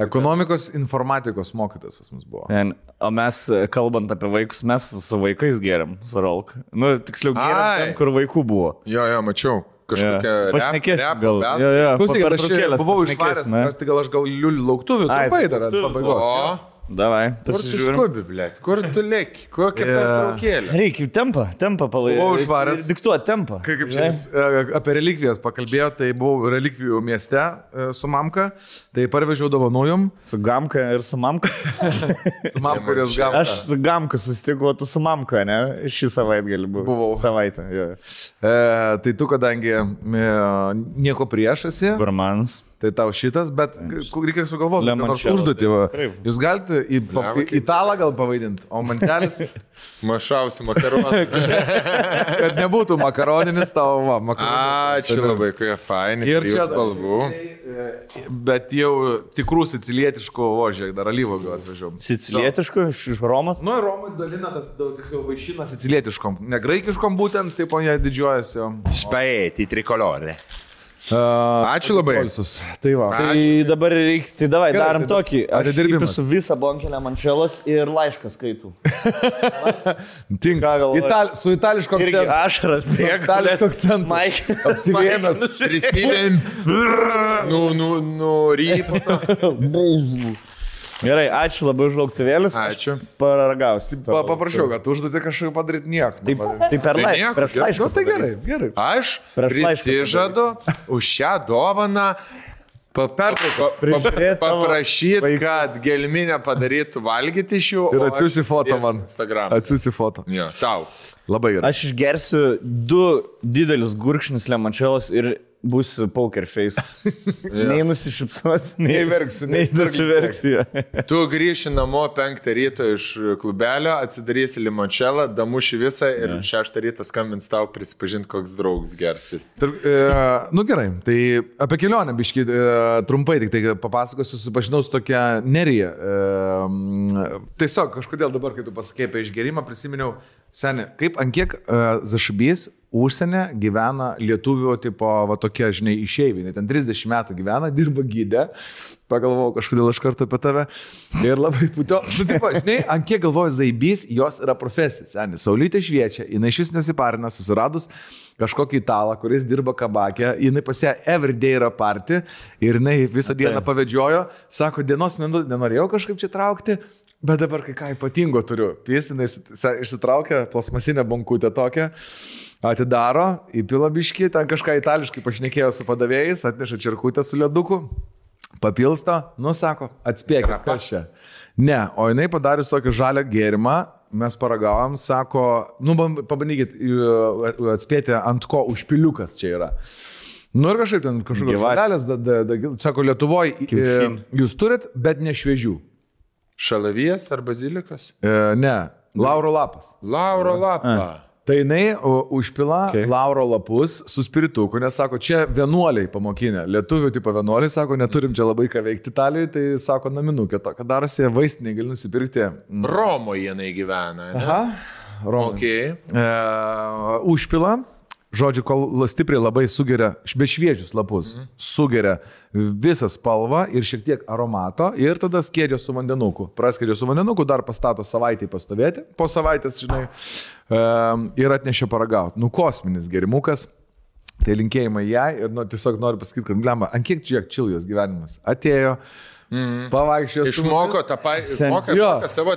Ekonomikos informatikos mokytas pas mus buvo. Ten, O mes, kalbant apie vaikus, mes su vaikais geriam, su Rolk. Nu, tiksliau, geriam ten, kur vaikų buvo. Jo, jo, mačiau. Kažkokia Jo. Pašnekėsim rap- gal. Jo, jo, Klausyk, po aš buvau išvaręs, ne? tai gal aš gal liuliu lauktuvių, Ai, trumpai dar ant pabaigos. O, Davai, kur tu skubi, blėt? Kur tu lėki? Kokia Yeah. pertraukėlė? Reikia tempą, tempą palaikyti. Buvau išvaręs. Diktuoti tempą. Kai kaip čia jis, e, apie relikvijas pakalbėjo, tai buvau relikvijų mieste e, su mamka, tai parvežiau dovanojom, Su gamka ir su mamka. su mamka, kurios gavo. Aš su gamka susitikau, tu su mamka, ne? Šį savaitgalį buvau. Buvau. Savaitę, jo. E, tai tu, kadangi e, nieko prieš esi, Gurmanas. Tai tau šitas, bet reikia sugalvoti, kokią nors užduotį. va. Jūs galite į, pa, į italą gal pavadinti, o mantelis, Mašausi makaroną. kad nebūtų makaroninis tavo, va, makaroninis. Ačiū labai, kokie faini. Ir čia spalvų. Bet jau tikrų sicilietiškų ožė, dar alyvogių atvežiau. Sicilietiškų iš, iš Romos. Nu, Romai dalina tas, tiksliau, vaišina sicilietiškom, ne graikiškom būtent, taip o jie didžiuojasi. o. Spaėti trikolorė. Uh, Ačiū labai. Polsus. Tai va. Ačiū. Tai dabar reikia, tai davai, Gerai, darom tai tokį. Aš atidirbimas. su visą bonkelę mančelos ir laišką skaitų. Tink, ką galvoji? Ital, su itališkom Irgi akcentu. ašaras bėga. Itališko akcentu. Mike. Apsivėmęs. Prisimėm. Nu, nu, nu, rypoto. Gerai, ačiū labai už lauktuvėlis. Ačiū. Paragausi. Pa, paprašiau, kad užduotį kažkaip padaryti nieko. Taip, tai per nieko, Prieš laišką. Nu, tai gerai, gerai. Aš prisižadu už šią dovaną pa, pa, pa, pa, Prižiūrėt tavo paprašyti, vaikus. kad gelminę padarytų valgyti iš jų. Ir atsiųsi foto man. Instagram. Atsiųsi foto. Jo, tau. Labai gerai. Aš išgersiu du didelius gurkšnis lemančelos ir bus poker face. Nei nusišypsos, nei verksiu, nei nusiverksiu. Tu grįši namo penktą ryto iš klubelio, atsidarysi limončelą, damuši visą ir šeštą ryto skambins tau prisipažinti, koks draugas gersis. Tarp, e, nu gerai, tai apie kelionę biškai e, trumpai tik tai papasakosiu, susipažinau su tokia nerija. E, tiesiog kažkodėl dabar, kai tu pasakėjai apie išgerimą, prisiminiau, seniai, kaip ant kiek e, zašbys užsienė gyvena lietuvių tipo, va tokie, žinai, išeiviai, ten 30 metų gyvena, dirba gydę, pagalvojau kažkodėl iš karto apie tave. Ir labai putio, nu taip, žinai, ant kiek galvoju, zaibys, jos yra profesija, seniai, saulytė šviečia, jinai iš vis nesiparina, susiradus kažkokį italą, kuris dirba kabakė, jinai pas ją everyday yra party ir jinai visą dieną pavedžiojo, sako, dienos nenorėjau kažkaip čia traukti, bet dabar kai ką ypatingo turiu. Pistinai išsitraukia plasmasinę bankutę tokią, atidaro, įpila biškį, ten kažką itališkai pašnekėjo su padavėjais, atneša čirkutę su leduku. Papilsto, nu sako, atspėkit, kas čia. Ne, o jinai padarius tokį žalią gėrimą, mes paragavom, sako, nu pabandykit atspėti, ant ko užpiliukas čia yra. Nu ir kažkaip ten kažkokios da, sako, Lietuvoje jūs turit, bet ne šviežių. Šalavijas ar bazilikas? E, ne, lauro lapas. Lauro lapą. Tai jinai užpila Okay. lauro lapus su spirituku, nes sako, čia vienuoliai pamokinė. Lietuvių tipo vienuoliai sako, neturim čia labai ką veikti Italijoje, tai sako, naminukė tokia darosi, vaistiniai gali nusipirkti. Romoje jinai gyvena. ne? Aha, Romai. Okay. E, užpila, žodžiu, kol stipriai labai sugeria, be šviežius lapus, mhm. sugeria visą spalvą ir šiek tiek aromato ir tada skėdžia su vandenuku. Praskėdžia su vandenuku, dar pastato savaitę pastovėti, po savaitės, žinai, e, ir atnešė paragauti. Nu, kosminis gerimukas. Tai linkėjimai jai ir nu, tiesiog noriu pasakyti, kad, blemba, ant kiek čia čilijos gyvenimas atėjo, mm. pavaikščiojo. su Išmoko tą patį.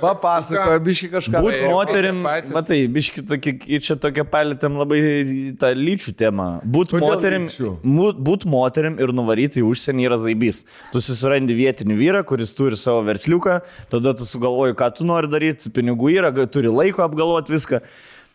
Papasakojo, biški kažką. Būt moterim, matai, biški tokia, čia tokia palėtėm labai tą lyčių temą. Būt moterim, būt, moterim ir nuvaryti į užsienį yra zaibys. Tu susirandi vietinį vyrą, kuris turi savo versliuką, tada tu sugalvoji, ką tu nori daryti, pinigų yra, turi laiko apgalvoti viską.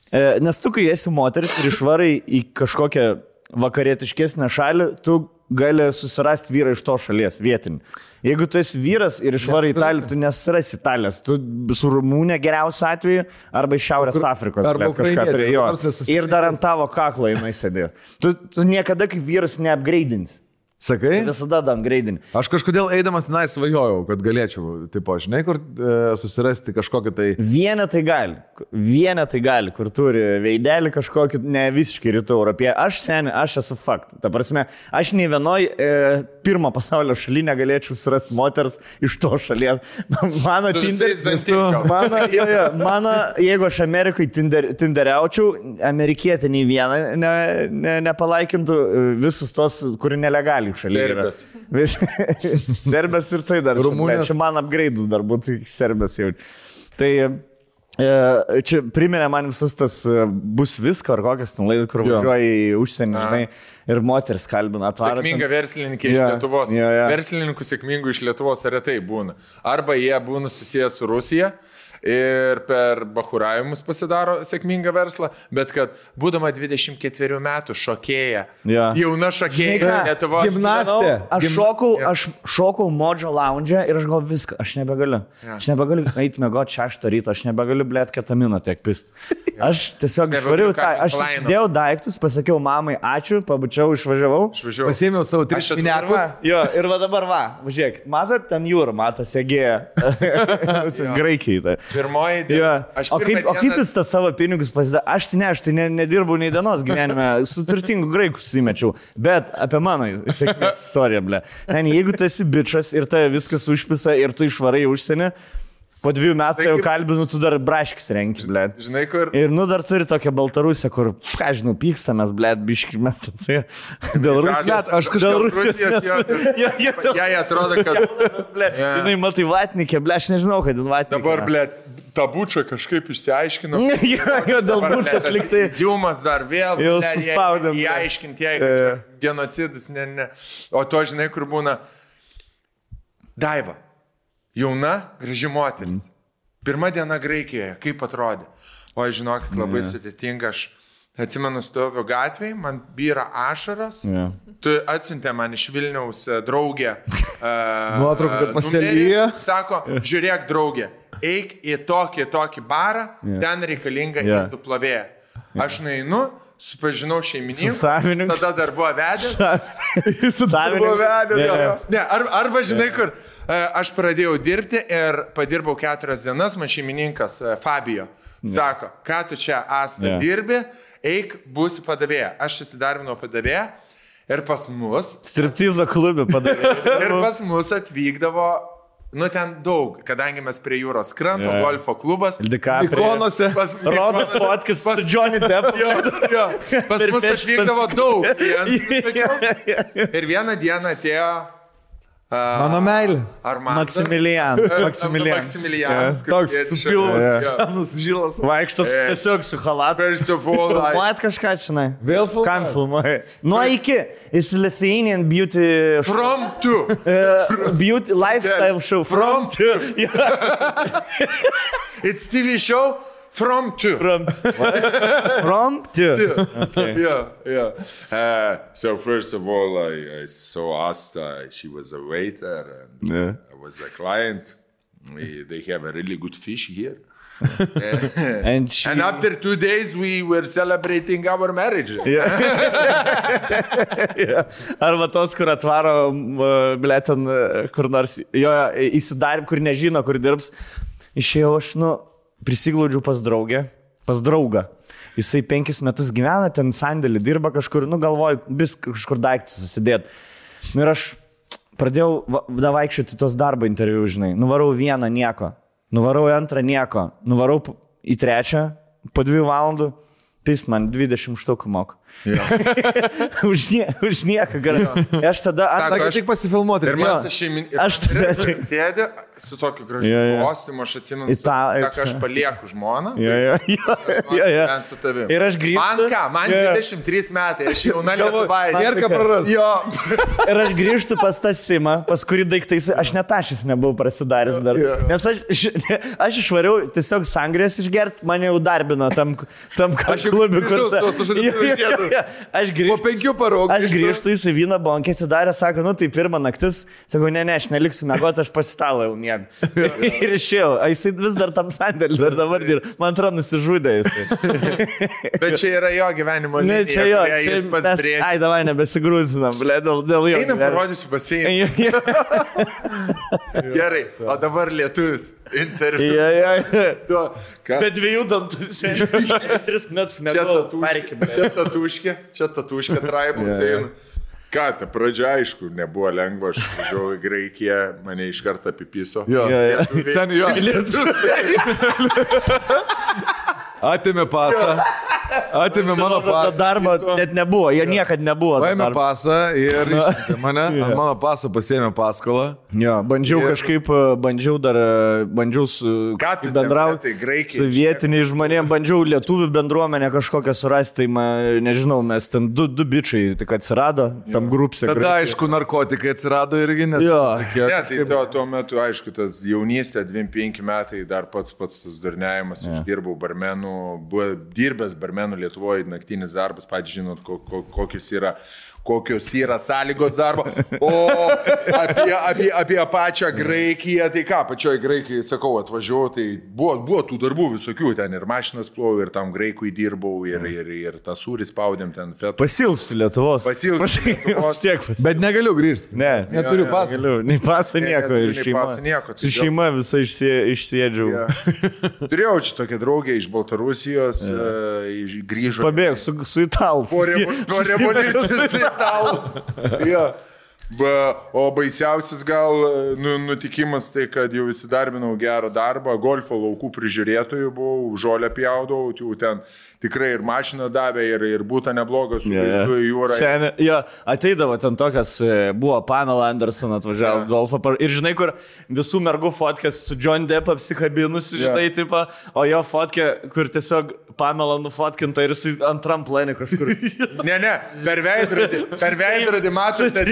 E, Nes tu, kai esi moteris ir išvarai į kažkokią vakarietiškesnę šalį, tu gali susirasti vyrą iš to šalies, vietinį. Jeigu tu esi vyras ir išvarai į Italiją, tu nesirasi Italijos, tu su Rumūnė geriausiu atveju arba iš Šiaurės Afrikos. arba kažką turėjo. Ir dar ant tavo kaklo jinai sėdėjo. Tu, tu niekada kaip vyras neapgraidins. Sakai? Visada downgraidini. Aš kažkodėl eidamas tenai svajojau, kad galėčiau, tipo, žinai, kur e, susirasti kažkokią tai... Vienetai gali. Vienetai gali, kur turi veidelį kažkokį ne visiškai rytų europėje. Aš seniai, aš esu fakt. Ta prasme, aš nei vienoj e, pirmo pasaulio šaly negalėčiau surasti moters iš to šalies. Mano Su Tinder, visais dantim gal. mano, jo, jo, mano, jeigu aš Amerikai tinder, tinderiaučiau, amerikietė nei vieną ne, ne, nepalaikintų visus tos, kuri nelegaliai šalia yra. Serbės. Vis- Serbės ir tai dar. Rumunijos. Čia man apgraidus dar būtų serbės jau. Tai e, čia priminė man visas tas e, bus visko, ar kokias ten laidas, kur Jo. važiuoja į užsienį, žinai, ir moteris kalbina. atvaro ten- Sėkminga verslininkė iš Jo, Lietuvos. jo, jo. Verslininkų sėkmingų iš Lietuvos retai būna. Arba jie būna susijęs su Rusija ir per bahuravimus pasidaro sėkmingą verslą, bet kad būdama 24 metų šokėja, Jo. jauna šokėja ką? Lietuvos. Gimnastė. Aš šokau, aš šokau modžio lounge ir aš galvoju viską, aš nebegaliu. Aš nebegaliu eiti mėgoti šeštą ryto, aš nebegaliu blėt ketamino tiek pist. Aš tiesiog išvariau Calvin aš susidėjau daiktus, pasakiau mamai ačiū, pabučiau, išvažiavau. Išvažiavau. Pasėmiau savo tris atvažiavau. Jo, ir va dabar va, važiuok, matot, ten jūra, matos, Egėja. Graikijai. Tai. Pirmoji diena. Jo. Aš O kaip, o kaip dieną- jis tą savo pinigus pasidaro? Aš tai ne, aš tai ne, nedirbau nei dienos gyvenime, su turtingu graiku susimečiau, bet apie mano sėkmės istoriją, ble. Ne, jeigu tu esi bičias ir tai viskas užpisa ir tu išvarai užsienį, po dviejų metų Tai jau kalbinu, tu dar braškis renki, ble. Žinai, kur. Ir nu dar turi tokią Baltarusią, kur, ką žinau, pykstamės, ble, biški mes atsai. Dėl Rusijos. aš kažkaip dėl Rusijos, jo, Jo, jo, dėl- Jai atrodo, kad Ble, jinai matai vatnikė, ble, aš nežinau, kad jin vatnikė. dabar, ble, tą bučią kažkaip išsiaiškino. jo, jo, dėl Dabar, būčios ble, tas liktai. Ziumas dar vėl. Jau suspaudėm, ble. Įaiškinti, jei genocidas, ne, ne. O to žinai, kur būna Daiva. Jauna, graži moteris. Mhm. Pirma diena Graikijoje, kaip atrodė. O žinokit, labai sudėtinga. Aš atsimenu, stoviu gatvėje, man byra ašaros. Jo. Tu atsintė man iš Vilniaus e, draugę. Uh, Nuotrauką, kad pasilyja. Sako, žiūrėk, draugė, eik į tokį, tokį barą, Jo. ten reikalinga Jo. indų plovėja. Aš nueinu, supažinau šeimininką. Su savininku. Tada dar buvo vedęs. Savininkas. Jo, jo. Ne, ar, arba žinai, kur e, aš pradėjau dirbti ir padirbau keturias dienas, man šeimininkas e, Fabio sako, ką tu čia asta Ne. dirbi, eik, būsi padavėja. Aš įsidarbinau padavėją ir pas mus, Striptizo klubė padarė. ir pas mus atvykdavo, nu ten daug, kadangi mes prie jūros kranto, Jo. golfo klubas. Dikapri. Ikonose. Pas, Rodo fotkis su Johnny Depp. Jo, jo. Pas mus atvykdavo daug. klientų, sakiau. Ir vieną dieną atėjo. Uh, Mano meilė. Ar man? Maksimilian. Maksimilian. Maksimilianas. Jo, toks su pilvas. Senas žilas. Vaikštas E. tiesiog su halatu. First of all, I, Mat kažką, žinai. Vėl Kam filmuoji? filmuoji? Nuo iki. It's Lithuanian beauty, from to. uh, beauty lifestyle show. From From to. It's TV show from to. From, from to. Yeah, yeah. Uh, so first of all, I, I saw Asta. She was a waiter, and Yeah. I was a client. We, they have a really good fish here. And she, And after two days, we were celebrating our marriage. Arba tos, kur atvaro, blėten, kur nors, jo įsidarb, kur nežino, kur dirbs. Išėjau aš, nu, prisiglaudžiu pas draugę, pas draugą. Jisai penkis metus gyvena, ten sandėlį dirba kažkur, nu, galvoju, vis kažkur daiktus susidėt. Nu, ir aš pradėjau va- davaikščioti tos darbo interviu, žinai. Nuvarau vieną nieko, nuvarau antrą nieko, nuvarau į trečią po dviejų valandų. Pist man 20 štukų moku. už, nie, už nieką gerai. Aš tada... Sako, antrą- Sakė, tik pasifilmuoti. Ir man Jo. tas šeimininkas. Aš tada- sėdė su tokiu gražiu Jo, jo. kostiumu, aš atsimenu, tą- sako, aš palieku žmoną. Jo, jo, jo, jo, jo. Ten su tavimi. Ir aš grįžtu. Man ką, man Jo. 23 metai, aš jauna lietuvaitė. Nėra ką praras. Jo. Ir aš grįžtu pas tą simą, pas kurį daiktais, aš netašęs nebuvau prasidaręs dar. Nes aš, aš išvariau tiesiog sangrės išgert, mane jau darbino tam, tam Aš jau klubui, kur... grįžau su Aš grįžtu. Po penkių parų Aš grįžtu. grįžtu, jis vyną bonkė atidarė, sako, nu tai pirmą naktis, sakau, ne, ne, aš neliksiu mėgoti, aš pasitalą jau miegu. Ir išėjau, jisai vis dar tam sandėlį, dar dabar dirba. Man atrodo, nusižudė jisai. Bet čia yra jo gyvenimo Ne, linija, čia jo, čia jis mes, paspriežė. ai, davai, nebesigrūzinam, ble, dėl, dėl jo. Einam parodysiu baseiną. Gerai, o dabar lietuvis. Interviu. jo, jo, jo. Tuo, ką? Bet dviejų dantų sėdžiu. Tris metus Čia tatuškė, čia tatuškė, čia tatuškė, traibas eina. Ką, ta pradžia, aišku, nebuvo lengva, aš važiavau į Graikiją, mane iš karto apipiso. Jo, Jo, jo. Sen jo. Atėmė pasą. Atėmė mano pasą. darbo net nebuvo, jie niekada nebuvo. Paėmė pasą ir mane. Ant mano paso pasėmė paskolą. Jo, bandžiau Ir- kažkaip, e, bandžiau dar, e, bandžiau su Ką tu bendrauti metai Graikijai? su vietiniais žmonėmis, bandžiau lietuvių bendruomenę kažkokią surasti, tai man, nežinau, mes ten du, du bičiai tik atsirado tam grupse. Tada, aišku, narkotikai atsirado irgi, nes... Jo. tokie- Ne, tai tuo, tuo metu, aišku, tas jaunystė, 25 metai, dar pats pats tas durniavimas, yeah. aš dirbau barmenų, buvo dirbęs barmenų Lietuvoje, naktinis darbas, patys žinot, ko, ko, kokios yra kokios yra sąlygos darbo. O apie, apie, apie pačią Graikiją, tai ką, pačioj Graikijai, sakau, atvažiavau, tai buvo, buvo tų darbų visokių, ten ir mašinas plovau, ir tam Graikui dirbau, ir, ir, ir tą sūrį spaudėm ten fetų. Pasilstų Lietuvos. Pasilgstu Lietuvos. Tiek pasilgstu. Bet negaliu grįžti. Ne, Neturiu jo, pasą. Galiu, nei pasą Ne, nieko. neturiu ir nei šeima. paso, nieko, Su šeima visą išsie, išsėdžiau. Ja. Turėjau čia tokią draugę iš Baltarusijos, ja. iš grįžo. Pabėg su, su italais. Po, revo, po revoliucijos į italus. O baisiausias gal nu, nutikimas tai, kad jau įsidarbinau gerą darbą, golfo laukų prižiūrėtojų buvau, žolę pjaudavau, jau ten tikrai ir mašiną davė, ir, ir būtų neblogas su Yeah, vaizdu į jūrą. Seni, jo, ateidavo ten tokias, e, buvo Pamela Anderson atvažiavęs Jo. golfą. par- Ir žinai, kur visų mergų fotkės su John Depp apsikabinusi, Jo. žinai, tipo, o jo fotkė, kur tiesiog Pamela nufotkinta ir jis antram planė kažkur. Ne, ne, per veidrodį, per veidrodį matote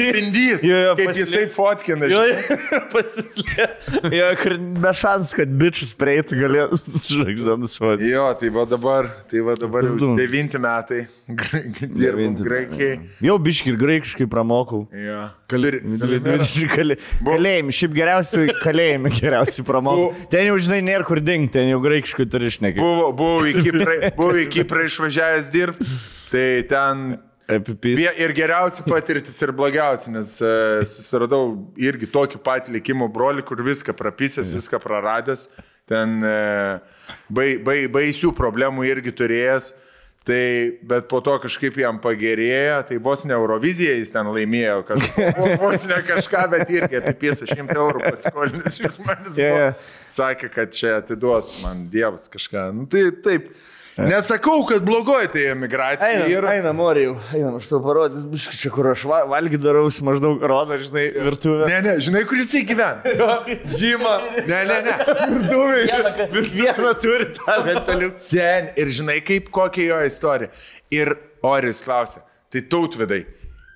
atspindys, Jo, jo, kaip paslė- jisai fotkina. Jo, jo, pasislė. Jo, kur be šans, kad bičius prieitų galėtų žvaigždėnus fotkį. Jo, tai va dabar, tai va dabar jau devinti metai dirbam Devinti Graikijai. Jau biški ir graikiškai pramokau. Jo. Kalė- Kalė- Kalėjimai, šiaip geriausiai kalėjimai geriausiai pramokau. Ten jau žinai, nėra kur dingti, ten jau graikiškai turi išnekėti. Buvau buvau į Kiprą išvažiavęs dirbti, tai ten Vie- ir geriausia patirtis ir blogiausia, nes e, susiradau irgi tokį patį likimo brolį, kur viską prapisęs, viską praradęs, ten e, bai, bai, baisių problemų irgi turėjęs. Tai, bet po to kažkaip jam pagerėjo, tai vos ne Eurovizija jis ten laimėjo, kad vo- vos ne kažką, bet irgi apipėsė 100 eurų paskolinęs iš manęs. Buvo. Sakė, kad čia atiduos man Dievas kažką. Nu, tai taip. Nesakau, kad blogoji tai emigracija Einam, yra. einam, Morijau, einam, aš tau parodys, biškai čia, kur aš va- valgy darausi, maždaug rodo, žinai, virtuvę. Ne, ne, žinai, kur jisai gyvena. Žyma. Ne, ne, ne. Virtuvė. Vieną turi tą metalių. Sen. Ir žinai, kaip kokia jo istorija. Ir Oris klausė, tai tautvidai.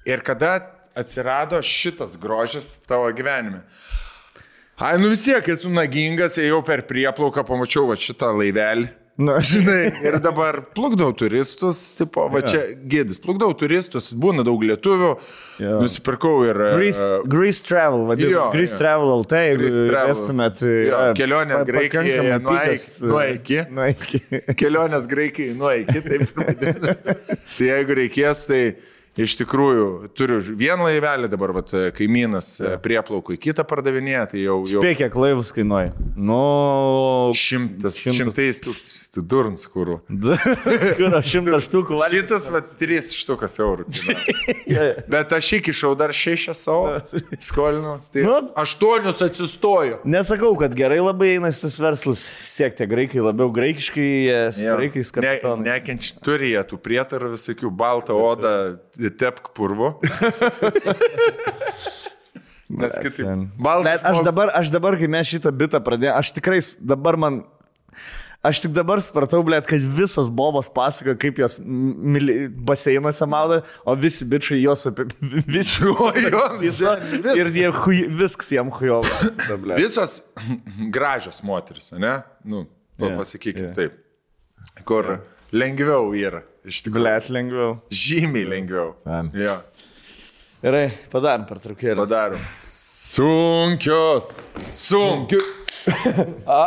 Ir kada atsirado šitas grožis tavo gyvenime? Ai, nu vis tiek esu nagingas, ėjau per prieplauką, pamačiau va šitą laivelį. Na, Žinai, ir dabar plukdau turistus, tipo, va čia gėdis, plukdau turistus, būna daug lietuvių, Jo. nusipirkau ir... E, Grease Travel, vadinasi. Jo, Grease jo. Travel LT, jeigu estumėt. Yra kelionė pakankamai nuo iki- nuo iki. Kelionės Graikijai nuo iki, taip vadinasi. Tai jeigu reikės, tai iš tikrųjų turiu vieną laivelį dabar, vat, kaimynas ja. prieplaukui kitą pardavinėja, tai jau, jau Spėk, kiek laivus kainuoja. Nu, šimtas, Šimtas. šimtais tūkstančių, tu durns kurų. kur šimtas štukų valyti. Šitas, va, trys štukas eurų. kainuoja. Bet aš įkišau dar šešias savo skolinos, tai Nu. aštuonius atsistojo. Nesakau, kad gerai labai einasi tas verslas. Vis tiek tie graikai labiau graikiškai, Jo. graikais Ne, nekenčia, turi jie tų prietarų visokių, baltą odą, tepk purvu. Nes kitaip. Bet aš dabar, aš dabar, kai mes šitą bitą pradėjome, aš tikrai dabar man... Aš tik dabar supratau, blėt, kad visas bobas pasako, kaip jos baseinuose maudo, o visi bičiai jos apie... Visi. O, jo, Viso- vis- Ir jie hui, viskas jam hujovas. Visos gražios moteris, ne? Nu, Jo, yeah, yeah. taip. Kur lengviau yra. Iš tikrųjų. Blėt, lengviau. Žymiai lengviau. Ten. Jo. Gerai, padarom per trukėlį. Padarom. Sunkios. Sunkios.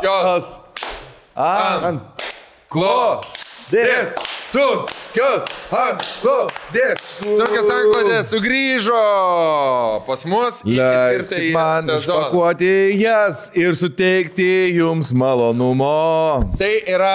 Jos. Ant. Klo. Dės. Sunkios antklodės. Sunkias anklodės sugrįžo pas mus ketvirtąjį man išpakuoti jas ir suteikti jums malonumo. Tai yra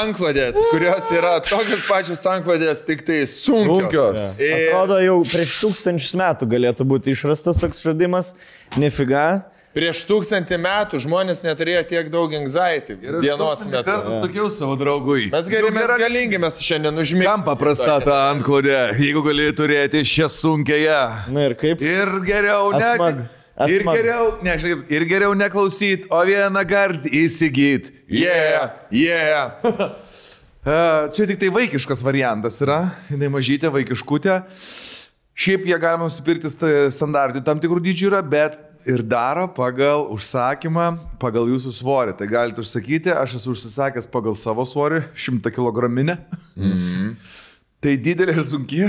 anklodės, kurios yra tokios pačios anklodės, tik tai sunkios. Sunkios. Ir Atrodo, jau prieš tūkstančius metų galėtų būti išrastas toks žaidimas. Nefiga. Prieš tūkstantį metų žmonės neturėjo tiek daug anxiety dienos metu. Kartą sakiau savo draugui. Mes geri, Nu, mes gera- galingi, mes šiandien užmigome. Kam paprasta ta antklodė, jeigu gali turėti šią sunkiąją? Na ir kaip? Ir geriau ne. Asmag. Ir Asmag. geriau, ne, žinai, ir geriau neklausyt, o vieną kartą įsigyt. Yeah, yeah. Čia tik tai vaikiškas variantas yra, jinai mažytė, vaikiškutė. Šiaip jie galima nusipirkti sta- standartinių tam tikrų dydžių yra, bet ir daro pagal užsakymą, pagal jūsų svorį. Tai galite užsakyti, aš esu užsisakęs pagal savo svorį, 100 kg. Mm -hmm. Tai didelė ir sunki.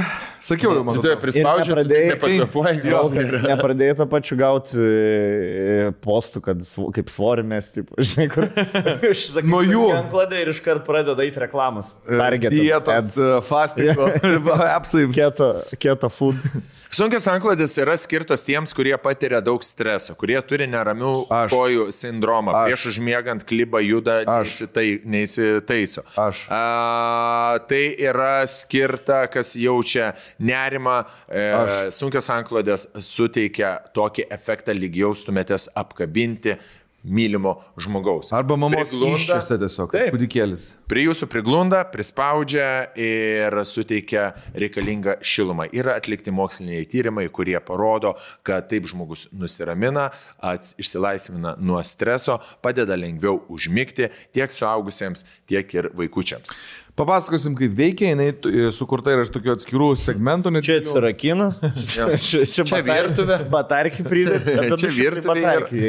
Sakiau jau, man Tu prispaudžiai, nepradėjai- nepakvepuoji. Gal nepradėjai tą pačią gauti e, postų, kad sv- kaip svorį mes, taip, žinai, kur. Išsakai, Nuo jų. Kladai ir iškart pradeda eiti reklamas. Target. Dietos, e, fastingo, apsai. Keto, keto food. Sunkias anklodės yra skirtos tiems, kurie patiria daug streso, kurie turi neramių Aš. kojų sindromą. Aš. Prieš užmiegant klibą juda, Aš. neįsitai, neįsitaiso. Aš. A, tai yra skirta, kas jaučia nerimą. E, Aš. sunkios anklodės suteikia tokį efektą, lyg jaustumėtės apkabinti mylimo žmogaus. Arba mamos iščiose tiesiog, Taip. kūdikėlis. Prie jūsų priglunda, prispaudžia ir suteikia reikalingą šilumą. Yra atlikti moksliniai tyrimai, kurie parodo, kad taip žmogus nusiramina, ats, išsilaisvina nuo streso, padeda lengviau užmigti tiek suaugusiems, tiek ir vaikučiams. Papasakosim, kaip veikia, jinai e, sukurta yra iš tokių atskirų segmentų. net- Čia atsirakina. Čia, čia, čia, Čia virtuvė. Batarkį pridėti. Čia virtuvė ir- Batarkį,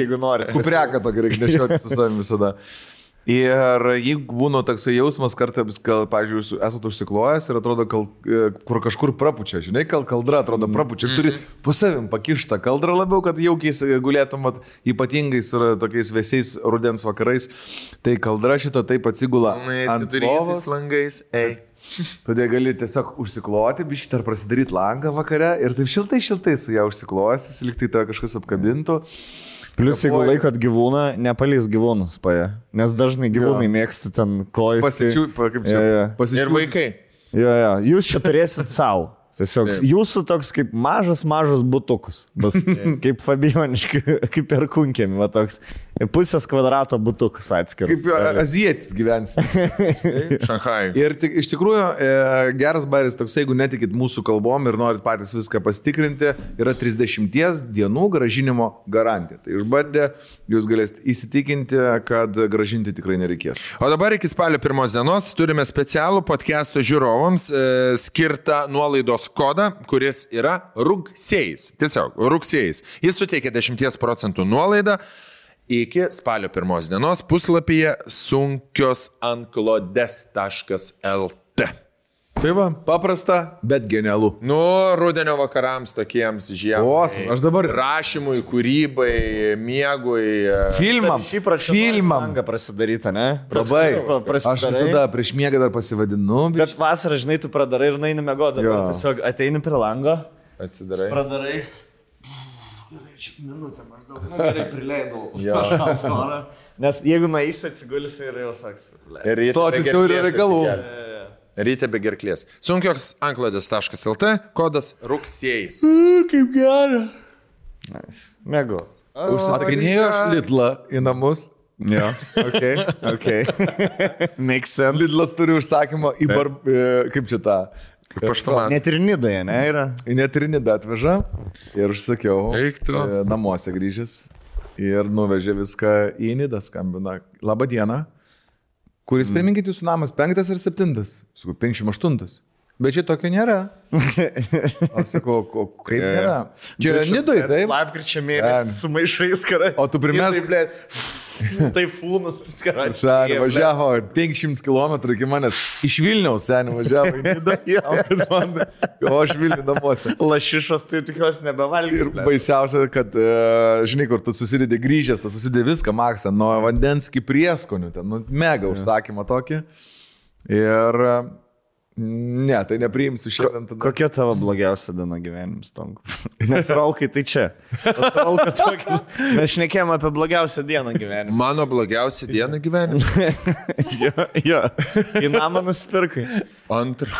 jeigu nori. Kupreką tokį reikia nešioti su savimi visada. Ir jeigu būna toksai jausmas, kartais, gal, pavyzdžiui, esate užsiklojęs ir atrodo, kal, e, kur kažkur prapučia, žinai, kal kaldra atrodo prapučia, ir turi po savim pakištą kaldrą labiau, kad jaukiai s- gulėtum, vat, ypatingai su ra- tokiais vėsiais rudens vakarais, tai kaldra šito taip atsigula ant lovos. langais, ei. Todėl gali tiesiog užsikloti, biškit ar prasidaryti langą vakare ir taip šiltai, šiltai su ją užsiklojęs, liktai tave kažkas apkabintų. Plus, jeigu laikot gyvūną, nepalys gyvūnus paja. Nes dažnai gyvūnai mėgsta ten kojas. Pasičiū, pa- kaip čia. Jo, jo. pasičiū- Ir vaikai. Jo, jo. Jūs čia turėsit savo. Tiesiog Taip. jūsų toks kaip mažas, mažas butukus. Bus kaip Fabioniški, kaip ir kunkėmi, va toks. Pusės kvadrato butukas atskiras. Kaip a- azijietis gyvens. Šanhai. Ir tik, iš tikrųjų e, geras bairis toks, jeigu netikit mūsų kalbom ir norit patys viską pasitikrinti, yra 30 dienų gražinimo garantija. Tai išbandę jūs galėsite įsitikinti, kad gražinti tikrai nereikės. O dabar iki spalio pirmos dienos turime specialų podcast'o žiūrovams e, skirtą nuolaidos kodą, kuris yra rugsėjais. Tiesiog rugsėjais. Jis suteikia 10 procentų nuolaidą iki spalio pirmos dienos puslapyje sunkiosantklodės.lt. Tai va, paprasta, bet genialu. Nu, rudenio vakarams tokiems žiemai. Os, aš dabar- Rašymui, kūrybai, miegui. e, Filmam, Šį filmam. Prasidaryta, ne? Labai. Aš visada prieš miegą dar pasivadinu. Bet vasarą, žinai, tu pradarai ir naini mėgoti. Tiesiog ateini prie lango. Atsidarai. Pradarai. Gerai, čia minutę maždaug. Na, gerai, prileidau. Orą. Nes jeigu nueisi atsigulsi ir jau saks. Ir Stotis jau yra reikalų. atsikelsi. Ryte be gerklės. Sunkios anklodės.lt, kodas rugsėjais. Kaip gera. Mėgau. Užsisakinėjo aš Lidlą į namus. Jo. Ok, ok. Makes sense. Lidlas turi užsakymą į bar... e, Kaip čia tą? Paštomat. Net ir nidoje, ne, yra. Net ir nidą atveža ir užsakiau. Eik tu. e, Namuose grįžęs. Ir nuvežė viską į nidą, skambina. Labą dieną. Kuris, priminkit, jūsų namas penktas ar septintas? Sakau, 58. Bet čia tokio nėra. Aš sakau, ko, kaip nėra? Čia nidai, taip. Lapkričio mėnesį su maišais karai. O tu primesk- Tai fūnas, karai. Seniai važiavo 500 km iki manęs. Iš Vilniaus seniai važiavo į Nidą. O aš Vilnių namuose. Lašišas tai tikiuosi nebevalgy. Ir baisiausia, kad, e, žinai, kur tu susidedi grįžęs, tu susidedi viską, Maksą, nuo vandens iki prieskonių, ten, nu, mega užsakymą tokį. Ir ne, tai nepriimsiu šiandien tada. Kokia tavo blogiausia diena gyvenimas, Tonku? Nes Rolkai tai čia. Rolką tokius. Mes šnekėjome apie blogiausią dieną gyvenime. Mano blogiausia diena gyvenime. jo, jo. Kai namą nusipirkai. Antra.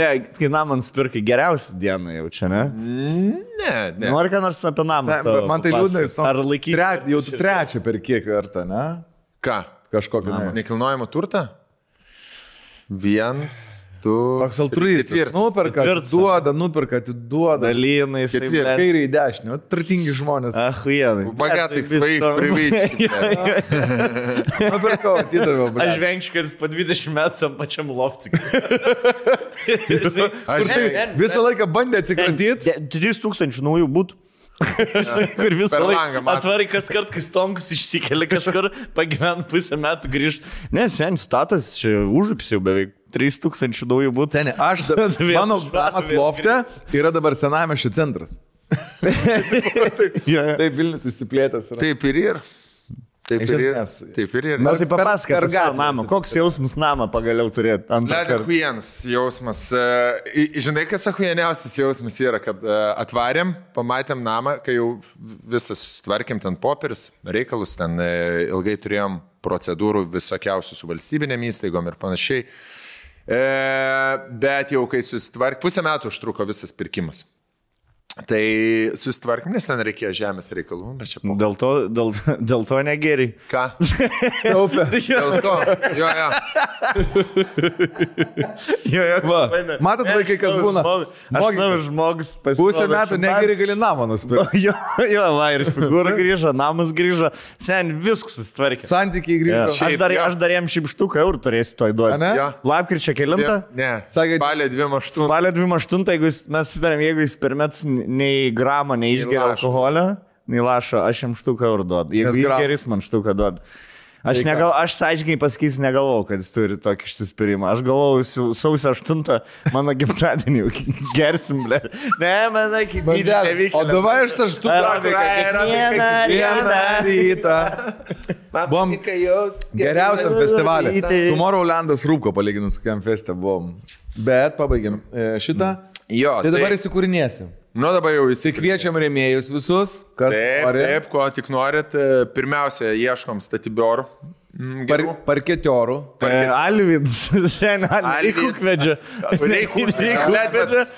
Ne, kai namą nusipirkai geriausią dieną jau čia, ne? Ne, ne. Nori ką nors apie namą? Ne, Man tai liūdna, jis Ar laikyti? Tre, jau trečią per kiek kartą, ne? Ką? Kažkokį. Ne. Nekilnojamo turtą? Vienas, Tu. Toks altruistas. Nuperka, ketvirtas. duoda, nuperka, duoda. Dalinai, ketvirtas. Kairiai, dešinė. Turtingi žmonės. Ah, vienai. Bagatai, svaik, privyčiai. Nuperka, atidavė. Aš vengškaris po 20 metų tam pačiam loftikui. Tai Aš tai visą laiką bandė atsikratyti. 3000 naujų būtų. Kur visą laiką atvarai kas kart, kai stonkus išsikeli kažkur, pagyvent pusę metų grįžt. Ne, sen statas, čia užupis jau beveik 3000 naujų būtų. Seniai, aš, mano namas lofte yra dabar senamešio centras. Jo. Taip, Vilnius išsiplėtęs yra. Taip ir ir. Taip ir esmės. Taip ir ir. Na tai papasakok savo gatvę namą. Koks jausmas namą pagaliau turėti antrą Leda kartą? Hujens jausmas. E, Žinai, kas ahujeniausias jausmas yra, kad e, atvarėm, pamatėm namą, kai jau visas tvarkėm ten popierius, reikalus, ten e, ilgai turėjom procedūrų visokiausių su valstybinėm įstaigom ir panašiai. E, bet jau kai susitvarkė, pusę metų užtruko visas pirkimas. Tai susitvarkėm, nes ten reikėjo žemės reikalų, bet čia. Dėl to, dėl, dėl to negeri. Ką? Taupė. Dėl to. Jo, jo. Jo, jo, Va, matot, vaikai, kas Aš būna? Aš žinau, žmogus pasirodė. Pusę metų šimtas- negeri gali namą nusipirkti. Jo, jo, va, ir figūra grįžo, namas grįžo, sen viskas susitvarkė. Santykiai Ja. grįžo. Aš, Šiaip, dar, jo. aš dar jam šimštuką eurų turėsiu toj duoti. Jo. Lapkričio kelintą? Ne. Sakė- Spalio 28. Spalio 28, jeigu jis, mes sutarėm, jeigu jis per metus nei gramą neišgeria alkoholio, nei lašo, aš jam štuką eurų duodu. Jeigu gram- geris man štuką duodu. Aš, Tai negal, aš sąžininkai pasakysiu, negalvojau, kad jis turi tokį išsispyrimą. Aš galvojau, sau- sausio 8 mano gimtadienį gersim, ble. Ne, man iki dydžio Bandelė. O davai aš tą štuką. Kiekvieną dieną. rytą. Buvom geriausiam festivaliui. Daryti. Tomorrowlandas rūko palyginus kokiam feste buvom. Bet pabaigiam e, šitą. Jo, Tai dabar taip. įsikūrinėsim. Nu dabar jau visi Kviečiam rėmėjus visus, kas Taip, nori. taip, ko tik norit. Pirmiausia, ieškom statybiorų. Mm, Par, parketiorų. E, Alvids, sen, Alvids. Alvids. Kukvedžia. Reikų.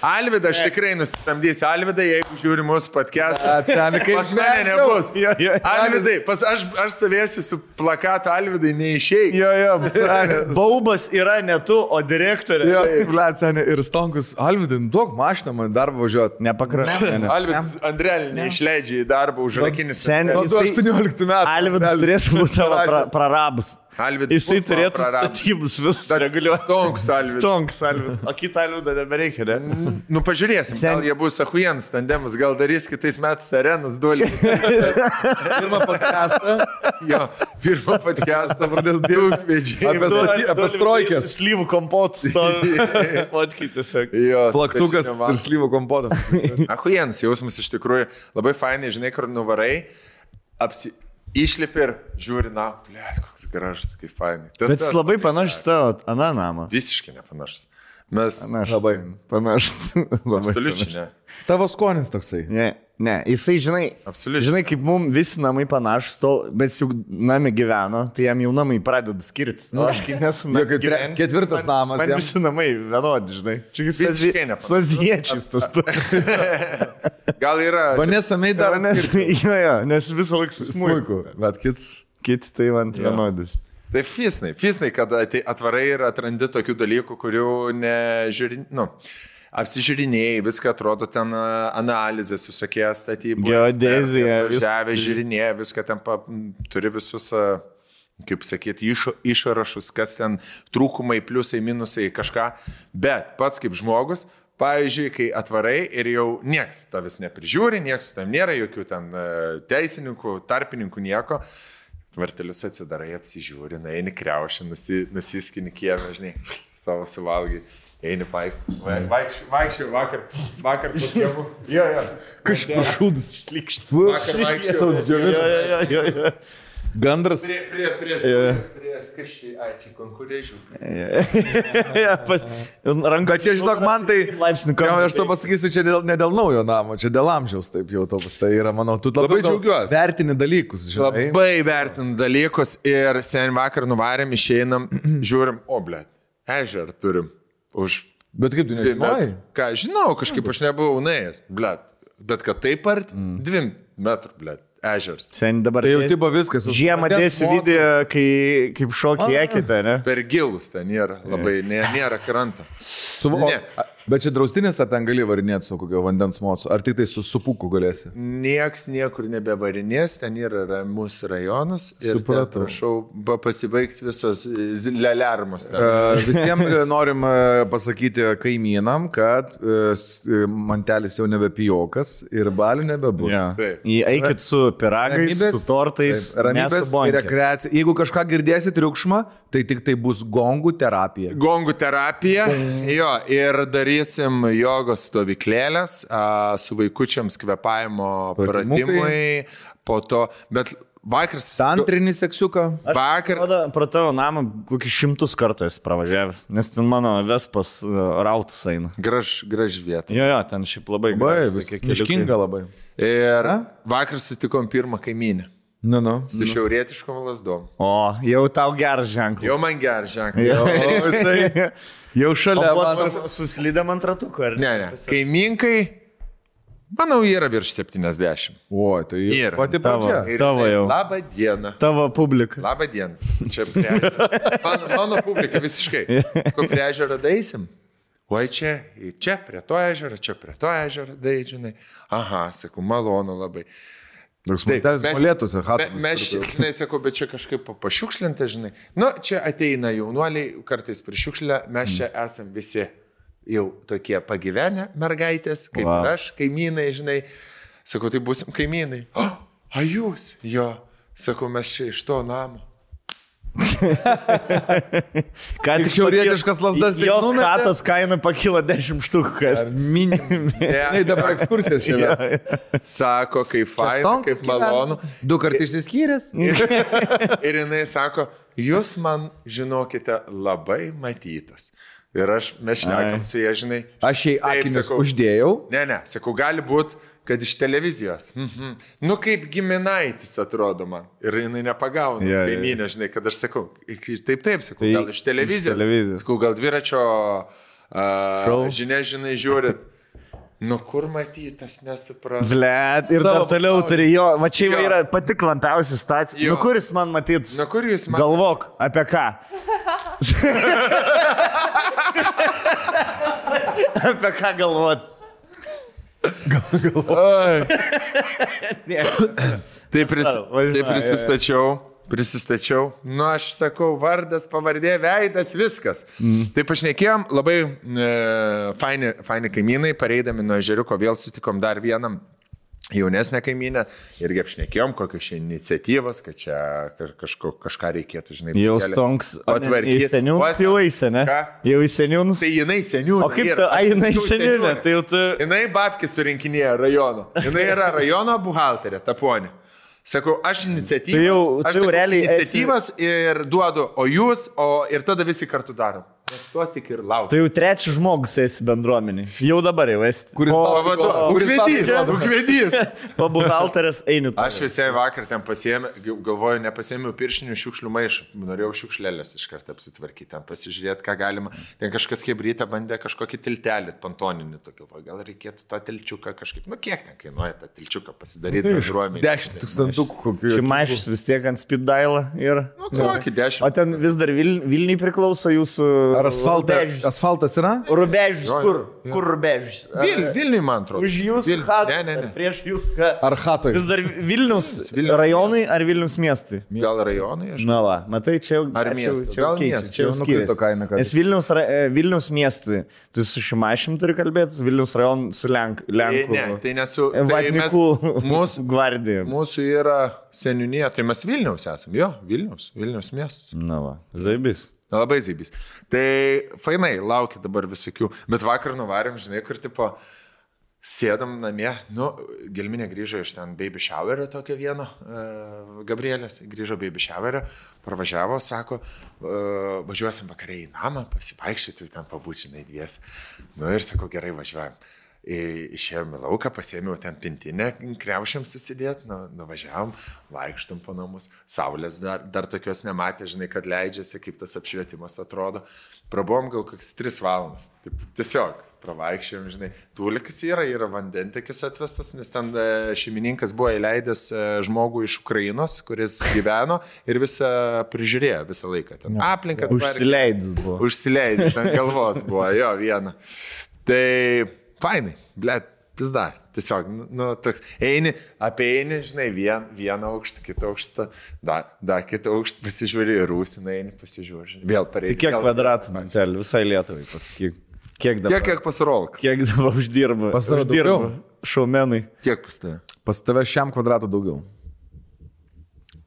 Alvidą aš tikrai nusisamdysiu. Alvidą, jeigu žiūri mūsų podcast. Atseni, kaip Pas mane nebus. Jo, jo. Alvidai, pas aš, aš stovėsiu su plakatu Alvidai, neišėjai. Jo, jo. Baubas yra ne tu, o direktorė. Jo, blet, seniai, ir stonkus. Alvidin, duok mašiną man darbą važiuoti. Nepakrašė. Alvidas Andrelį neišleidžia į darbą už rakinis. Sen, Nuo jisai, 18 metų. Alvidas turėtų būti tavo pra, Prarabas. Alvidas Jisai turėtų statybus visus reguliuoti. Stonks Alvidas. Stonks, Alvidas. O kitą Alvidą nebereikia, ne? Nu, pažiūrėsim, Sen- gal jie bus ahuienas tandemas, gal darys kitais metais arenas duolį. Pirmą podcastą. jo, pirmą podcastą, pradės daugvedžiai. Apie staty- apie strojkes. Slyvų tiesiog. Jo, Plaktukas ir slyvo kompotas. Ahujens jausmas iš tikrųjų labai fainai, žinai, kur nuvarai, apsi... išlipi ir žiūri, na, blėt, koks gražus, kaip fainai. Bet tas jis labai panašus tavo, Ana namą. Visiškai nepanašus. Mes... Panašus. Labai. Panašus. Labai Absoliučiai ne. Tavo skonis toksai. Ne, ne, jisai, žinai, Absoliučiai. žinai, kaip mums visi namai panašus, to, bet jau nami gyveno, tai jam jau namai pradeda skirtis. O aš kaip nesu Jo, kaip tre- ketvirtas namas Man jam. visi namai vienodi, žinai. Čia jis Visiškai nepanašus. su aziečiais tas pats. Gal yra... Vanesa May dar atskirti. Jo, jo, nes visą laiką su. Smuiku. Bet kits. Kiti tai man vienodus. Tai fisnai, fisnai, kad atvarai ir atrandi tokių dalykų, kurių nežiūri, nu, apsižiūrinėjai, viską atrodo ten analizės, visokie statybų. Geodezija, Žemė, vis- žiūrinėja, viską ten pa, turi visus, kaip sakyti, iš, išrašus, kas ten trūkumai, pliusai, minusai, kažką. Bet pats kaip žmogus, pavyzdžiui, kai atvarai ir jau nieks tavęs neprižiūri, nieks tam nėra, jokių ten teisininkų, tarpininkų, nieko. Vartelius atsidarai, apsižiūri, eini kreušį, nusi, nusiskini kiemę, žinai, savo suvalgai, eini paik. Vaikščiau, vaikščiau vakar, vakar po kiemų. Jo, jo. Kažkas šūdas. Vakar vaikščiau. Jo, jo, jo, jo, jo. Gandras. Prie, prie, prie, prie, prie kas čia, ai, čia pas- Ranka čia, žinok, man tai... Jo, kampu. aš to pasakysiu, čia dėl, ne dėl naujo namo, čia dėl amžiaus taip jau to tai yra, manau, tu labai, Labai džiaugiuosi. Vertini dalykus, žinai. Labai vertinu dalykus ir sen vakar nuvarėm, išeinam, žiūrim, o, ble, ežer turim. Už Bet kaip tu nežinai? Ką, žinau, kažkaip aš nebuvau nuėjęs, ble. Bet kad taip art, dvim metrų, ble, ežeras. Sen dabar. Tai jau tipo viskas. už Žiemą dėsi video, kai kaip šokį ekite, ne? Per gilus ten nėra, labai nė, nėra krantą. Su, Ne. Bet čia draustinis, ar ten gali varinėti su kokio vandens mocu, ar tik tai su supuku galėsi? Nieks niekur nebevarinės, ten yra ramus rajonas ir ten, prašau, ba- pasibaigs visos lelermos. ten. Uh, Visiems norim e, pasakyti kaimynam, kad mantelis jau nebe pijokas ir balių nebebus. Ja. Taip. Į- Eikit su piragais, su tortais, taip, ramybės rekreacija. Jeigu kažką girdėsit triukšmą, tai tik tai bus gongų terapija. Gongų terapija. Jo, ir darysim jogos stovyklėlės a, su vaikučiams kvepavimo pratimui. Po to, bet vakar... Tantrinį seksiuką. Vakar. Pro tavo namą kokį šimtus kartų esi pravažiavęs, nes ten mano vespas uh, rautas eina. Graž, graž vieta. Jo, jo, ten šiaip labai Labai, gražūs vis tokie keliukai. miškinga labai. Ir vakar sutikom pirmą kaimynę. Nu, nu. Su šiaurietiškom lasdom. O, jau tau geras ženklas. Jau man geras ženklas. Jo, O, jisai jau šalia. O man- pas suslydam ant ratuko, ar Ne, ne. Kaimynkai, manau, yra virš 70. O, tai Yra. pati Tavo. pradžia. Ir Tavo jinai, jau. Labą dieną. Tavo publika. Labą dieną. Čia prie... mano, mano publika visiškai. Ko prie ežero daisim? Oi čia, čia prie to ežero, čia prie to ežero, dai, žinai. Aha, sakau, malonu labai. Mes- molėtųsi, Me, hatas. mes, čia, žinai, sakau, bet čia kažkaip pa- pašiukšlinta, žinai. Nu, čia ateina jaunuoliai, kartais prišiukšlė, mes čia esam visi jau tokie pagyvenę mergaitės, kaip Wow. wow. aš, kaimynai, žinai. Sakau, tai busim kaimynai. O, a jūs? Jo. Sakau, mes čia iš to namo. Ką Tik šiaurietiškas lazdas tik Jos katas kaina pakilo 10 štukų. kad- Minim. Ne, dabar ekskursijas mes. Sako, kaip faina, kaip malonu. Du kartus išsiskyręs. Ir jinai sako, jūs man, žinokite, labai matytas. Ir aš, mes šnekam su jie, žinai. Aš jai akinius sakau. uždėjau. Ne, ne, sakau, gali būti, kad iš televizijos. Mhm. Nu, kaip giminaitis atrodo man. Ir jinai nepagauna. Jo. Kaimynė, žinai, kad aš sakau, taip, taip, sakau, Tai gal iš televizijos. iš televizijos. Sakau, gal dviračio uh, žinia, žinai, žiūrit. Nu, kur matytas, nesuprantu. Blet, ir Savo dar toliau pasauly. turi jo, va čia Jo. yra pati klampiausia stacija. Jo. Nu, kuris man matyt? Na, kur jūs man... Galvok, apie ką? apie ką galvot? Tai, pris, Važiuoja, tai jo, jo. prisistačiau, prisistačiau. Nu, aš sakau, vardas, pavardė, veidas, viskas. Mm. Tai pašnekėjom, labai e, faini, faini kaimynai, pareidami nuo žeriuko vėl sutikom dar vienam. Jaunesnė kaimynė irgi apšnekėjom, kokios čia iniciatyvos, kad čia kaž- kažko, kažką reikėtų, žinai, Jau stonks. Į seniūnus Vos- jau ne? Ką? Jau į seniūnus. Tai jinai seniūnė. O kaip tu, ai, jinai seniūnė, tai jau tu... Jinai babkį surinkinėja rajono. Jinai yra rajono buhalterė, taponė. Sakau, aš iniciatyvas. Tai jau- aš tai jau sakau, realiai esi- iniciatyvas ir duodu, o jūs, o ir tada visi kartu darom. Nes to tik ir laukiu. Tai jau trečias žmogus esi bendruomenį. Jau dabar jau esi. Kuris pavaduoja. Ukvedys, ukvedys. eini. tu. Aš visai vakar ten pasiėmė, galvoju, nepasiėmiau piršinių šiukšlių maišą. Norėjau šiukšlelės iš karto apsitvarkyti, ten pasižiūrėti, ką galima. Ten kažkas hebrytą bandė kažkokį tiltelį, pantoninį, tokį, galvoju, gal reikėtų tą tilčiuką kažkaip, nu kiek ten kainuoja tą tilčiuką pasidaryti bendruomenį. 10 tūkstantukų kokių. Šimašys vis tiek ant speed dialą ir... Nu, kokį O dešimt. ten vis dar Vil, Vilniui priklauso jūsų... Ar asfaltas, Rubežius. asfaltas yra? Rubežius, kur? jo. Kur rubežius? Ar- Vil, Vilniui, man atrodo. Už jūsų Vil- hatus, Ne, ne, ne. Prieš jūsų ką? Ar hatoj? Vis dar Vilnius, Vilniaus rajonai ar Vilnius miestai? Gal rajonai, aš Na, va, matai, čia jau, Ar miestas? čia jau keičiasi, čia jau nukrito skiriasi. kaina, kad- Nes Vilnius, ra- e, Vilnius miestai, tu su Šimašim turi kalbėti, Vilnius rajon su Lenk, Tai Lenkų. ne, tai nesu. Tai mes, mūsų, gvardija. mūsų yra seniūnė, tai mes Vilniaus esame, jo, Vilnius, Vilnius miestas. Na, va, zaibis. Labai zaibys. Tai fainai, laukia dabar visokių, bet vakar nuvarėm, žinai, kur tipo, Sėdam namie, nu, Gelminė grįžo iš ten baby showerio tokio vieno, uh, Gabrielės grįžo baby showerio, pravažiavo, sako, uh, važiuosim vakariai į namą, pasivaikščioti, ten pabūčinai dvies. Nu ir sako, gerai važiuojam. Išėjom į lauką, pasėmiau ten pintinę, kreušiam susidėti, nu, nuvažiavom, vaikštam po namus, saulės dar, dar tokios nematė, žinai, kad leidžiasi, kaip tas apšvietimas atrodo. Prabuvom gal kokias 3 valandas. Taip, tiesiog pravaikščiam, žinai, tulikas yra, yra vandentekis atvestas, nes ten e, šeimininkas buvo įleidęs e, žmogų iš Ukrainos, kuris gyveno ir visą prižiūrėjo visą laiką. Ten aplinką. Užsileidęs buvo. Užsileidęs ant galvos buvo, jo, viena. Tai fainai, blėt, pizda. Tiesiog, nu, nu, toks, eini, apeini, žinai, vien, vieną aukštą, kitą aukštą, dar da, kitą aukštą pasižiūri ir rūsina, eini, pasižiūri. žinai. Vėl pareigai. Tai kiek kvadratų, mantel, visai Lietuvai pasakyk. Kiek dabar? Tiek, kiek pasirolk. Kiek dabar uždirba? Pas tave uždirba daugiau? šaumenai. Kiek pas tave? Pas tave šiam kvadratui daugiau.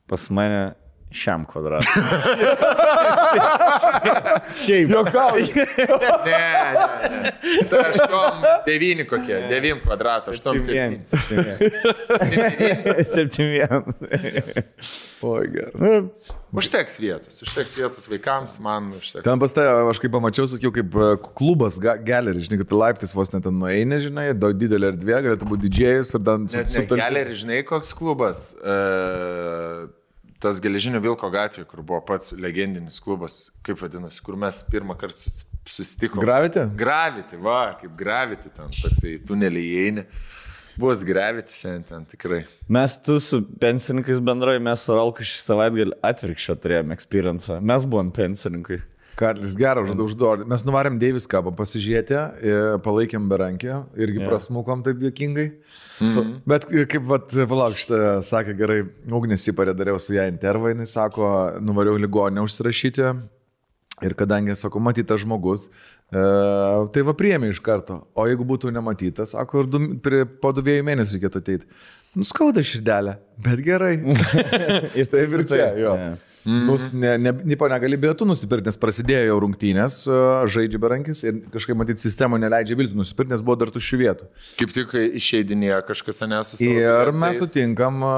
Pas mane šiam kvadratui. Šiaip. Jokauju. Ne, ne, ne. Tai Aštuom, devyni kokie, devym kvadratų, aštuom septyni. Septymien. Oi, geras. Užteks vietos, užteks vietos vaikams, man užteks. Ten pas tave, aš kaip pamačiau, sakiau, kaip e, klubas, ga- galerį, žinai, kad laiptis vos net ten nueini, žinai, daug didelė erdvė, galėtų būti didžėjus ir ten Net ne galerį, žinai, koks klubas. E, tas geležinio Vilko gatvė, kur buvo pats legendinis klubas, kaip vadinasi, kur mes pirmą kartą sus- susitikome. Gravity? Gravity, va, kaip gravity ten, toksai tuneliai įeini. Bus gravity sen ten tikrai. Mes tu su pensininkais bendrai, mes su Alku šį savaitgalį atvirkščio turėjome experience. Mes buvom pensininkai. Karlis gerą užduodą užduodą. Mes nuvarėm Deivis kapą pasižiūrėti, e, palaikėm berankį, irgi yeah. prasmukom taip juokingai. Mm -hmm. Bet e, kaip, vat, palauk, šitą sakė gerai, ugnis įparė dariau su ją intervą, jinai sako, nuvariau ligonę užsirašyti. Ir kadangi, sako, matytas žmogus, e, tai va priemi iš karto. O jeigu būtų nematytas, sako, ir du, prie, po dviejų mėnesių reikėtų ateiti. Nuskauda širdelę, bet gerai. Ir Taip ir čia, jo. Ne. Mm. Nus, ne, ne, nipo negali bilietų nusipirkti, nes prasidėjo jau rungtynės, a, žaidžia berankis ir kažkaip matyti sistema neleidžia bilietų nusipirkti, nes buvo dar tuščių vietų. Kaip tik išeidinėjo kažkas nesusitikė. Ir mes sutinkam a,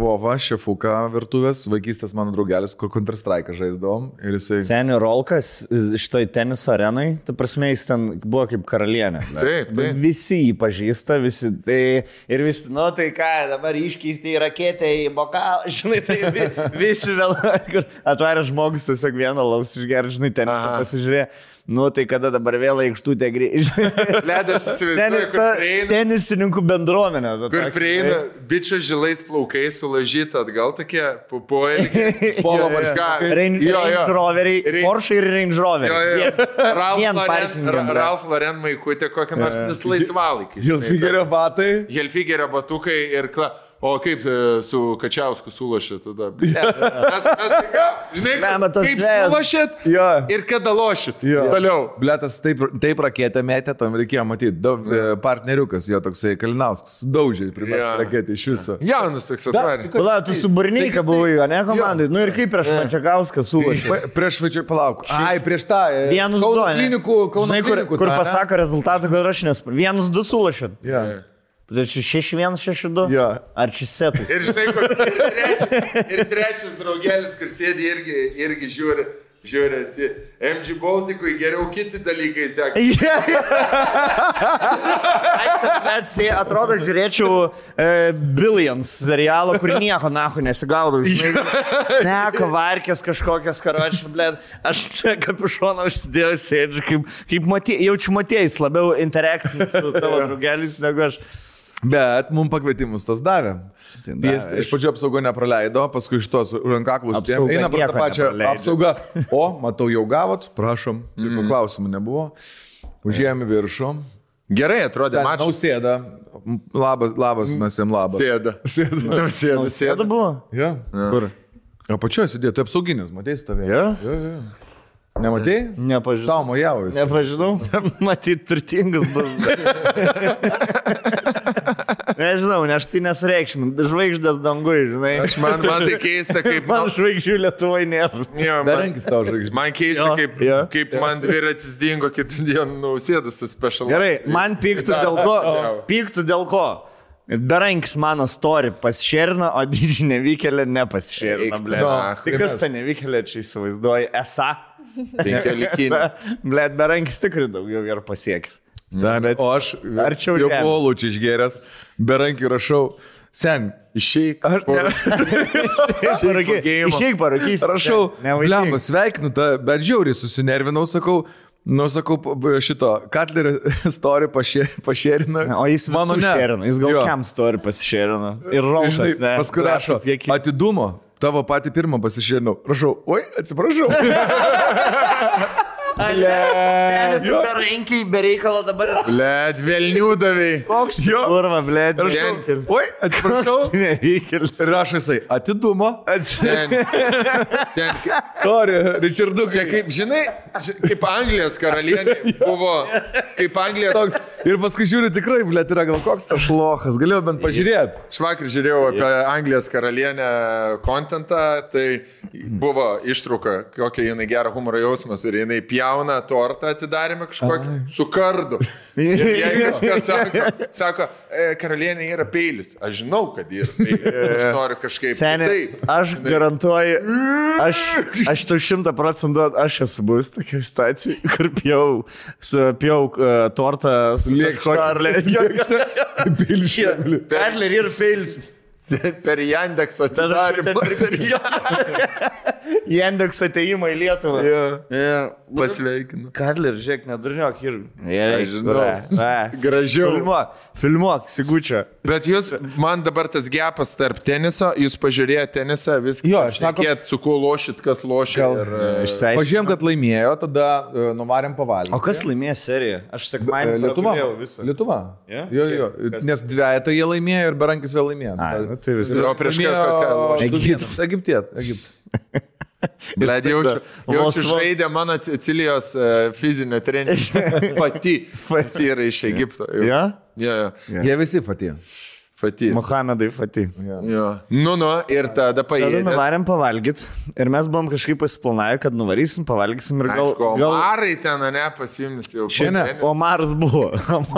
Vovą, šefuką virtuvės, vaikystės mano draugelis, kur Counter-Strike žaisdavom. Ir jisai... Senių Rolkas šitoj teniso arenai, ta prasme, jis ten buvo kaip karalienė. Taip, taip. Visi jį pažįsta, visi. Tai, ir visi, nu tai ką, dabar iškeisti į raketę, į bokalą, žinai, tai vi, visi vėl, atvarė žmogus tiesiog vieną laus išgerti, žinai, ten pasižiūrėjo. Nu tai kada dabar vėl aikštutė grįžta. Ledas, aš įsivaizduoju, kur prieina. tenisininkų bendruomenė. ta Kur prieina bičias žilais plaukais, sulažyta atgal tokie pupuojai. Polo kažką. Range, Roveriai, Porsche ir Range Roveriai. Ralph Lauren, maikutė kokią nors laisvalaikį. žinai, Hilfigerio batai. Helfigerio batukai ir kla... O kaip e, su Kačiausku sulašė tada? Ne, Mes, mes tai ką, žinai, Ne, bet tas kaip dvejas- sulašėt Jo. ir kada lošit. Jo. Toliau. Bletas taip, taip raketę metė, tam reikėjo matyti. Daug e, partneriukas, jo toksai Kalinauskas, sudaužė Jo. raketę iš viso. Jaunas toks atvarė. Pala, tu su Burnyka buvai, ne komandai. Nu ir kaip prieš Mačiakauską sulašė. Prieš vačiai palauk. Ai, prieš tą. e, Vienus du. klinikų, Kauno Žinai, kur, klinikų. kur pasako rezultatą, kad aš nes. Vienus du sulašėt. Jo. Tai čia 6-1, 6-2. Jo. Ar čia setas? Ir žinai, koks- ir, trečias, ir trečias draugelis, kur sėdi irgi, irgi žiūri, atsi. MG Baltikui geriau kiti dalykai seka. Bet sė- atrodo, žiūrėčiau e, Billions serialą, kur nieko nahu nesigaudau. Žinai, Teko varkės kažkokias karočias, blėt. Aš čia kapišoną užsidėjau, sėdžiu, kaip, kaip matė, jaučiu matėjus labiau interaktyviai su tavo draugelis negu aš. Bet mums pakvietimus tos davė. Tai davė, Jis iš pradžių apsaugą nepraleido, paskui iš tos rankaklus Apsauga eina pro tą pačią apsaugą. O, matau, jau gavot, prašom, jokių klausimų nebuvo. Užėjome į viršų. Gerai atrodė, mačiau. Nausėda. Labas, labas, mes jam labas. Sėda. Sėda. Nu, Sėda, Kada sėda. buvo? Ja. Kur? O pačioje sėdėjo, tu apsauginis, matei stovėjo. Jo? Jo, jo. Nematei? Nepažinau. Tau mojavo jis. Nepažinau. Matyt, turtingas bus. Nežinau, nes tai nesureikšmin. Žvaigždės dangui, žinai. Aš man, man tai keista, kaip Man žvaigždžių Lietuvoje nėra. jo, man, Berankis tau žvaigždė. man keista, Jo, kaip, jo. kaip man dviratis dingo kitą dieną nausėdas su special. Gerai, man pyktų dėl ko? Jo. Pyktų dėl ko? Berankis mano story pasišerino, o didžiai nevykėlė nepasišerino. Nach. Tai kas ta nevykėlė čia įsivaizduoja? Esą. Penkiolikinių. Blet, berankis tikrai daugiau ir pasiekęs. Bet O aš Arčiau jau buvau lūčiai išgeręs, berankį rašau. Sen, Išeik. Paraky, geimo. išeik parakysi. rašau, lemba, sveikinu, bet žiauriai susinervinau, sakau, nu sakau, šito, Katlerio story pašė, pašėrina. O jis mano ne. nešerino, jis gal kiam story pasišerino. Ir Rolfas, ne? Paskui rašo, atidumo, tavo patį pirmą pasišėrinau. Rašau, oi, atsiprašau. Berankiai, bereikalo dabar. Blet, velnių davai. Koks jo? Kurva, ble. Šiandien- Oi, atsiprašau. Nevykėlis. Rašo jisai, atidumo. Sen, Sorry, Richardu, čia kaip, žinai, ži- kaip Anglijos karalienė buvo, kaip Anglijos... Toks. Ir paskui žiūri tikrai, blėt, yra gal koks aš lochas, galėjau bent pažiūrėti. Švakar žiūrėjau apie Anglijos karalienę kontentą, tai buvo ištrauka, kokią jinai gerą humoro jausmą turi. Jinai pjauna tortą atidarymą kažkokį su kardu. Ir jai kažkas sako, sako e, karalienė yra peilis. Aš žinau, kad yra peilis. Aš noriu kažkaip. Seniai, Taip. aš garantuoju, aš, aš tau šimtą procentų, aš esu buvęs tokia situacija, kur pjau, pjau uh, tortą su Lėkštą. lėkštą. Perler ir peilis. Per Jandeksą atidarymą. Jendeks ateimą į Lietuvą. Yeah. Pasveikinu. Karler, žiūrėk, nedurniok ir. Gerai, žinau. va. Gražiau. Filmuok, filmuok, sigučia. Bet jūs, man dabar tas gepas tarp teniso, jūs pažiūrėjote tenisą, viską. Jo, aš Sakėt, su kuo lošit, kas lošia. Ir, e, Išsiaiškinau. Pažiūrėjom, kad laimėjo, tada uh, nuvarėm pavalgyti. O kas laimės seriją? Aš sekmadienį E, Lietuva. Lietuva. Jo? Jo, jo. Nes dviejata jie laimėjo ir Berankis vėl laimėjo. Ai, nu tai visi. O prieš ką-? Egiptas. Egiptiet. Egipt. Bled, jaučiu, jaučiu žaidė mano Sicilijos e, fizinio trenerio. Pati. Jis yra iš Egipto. jau. Ja? Jo, jo. Jie visi fatė. Pati. Mohamedai Fatih. Jo. Nu, nu, ir tada Tada paėdė. nuvarėm pavalgyti ir mes buvom kažkaip pasiplanavę, kad nuvarysim, pavalgysim ir gal... Aišku, gal... Marai ten, ne, pasijumis jau. Šiandien. O Maras buvo.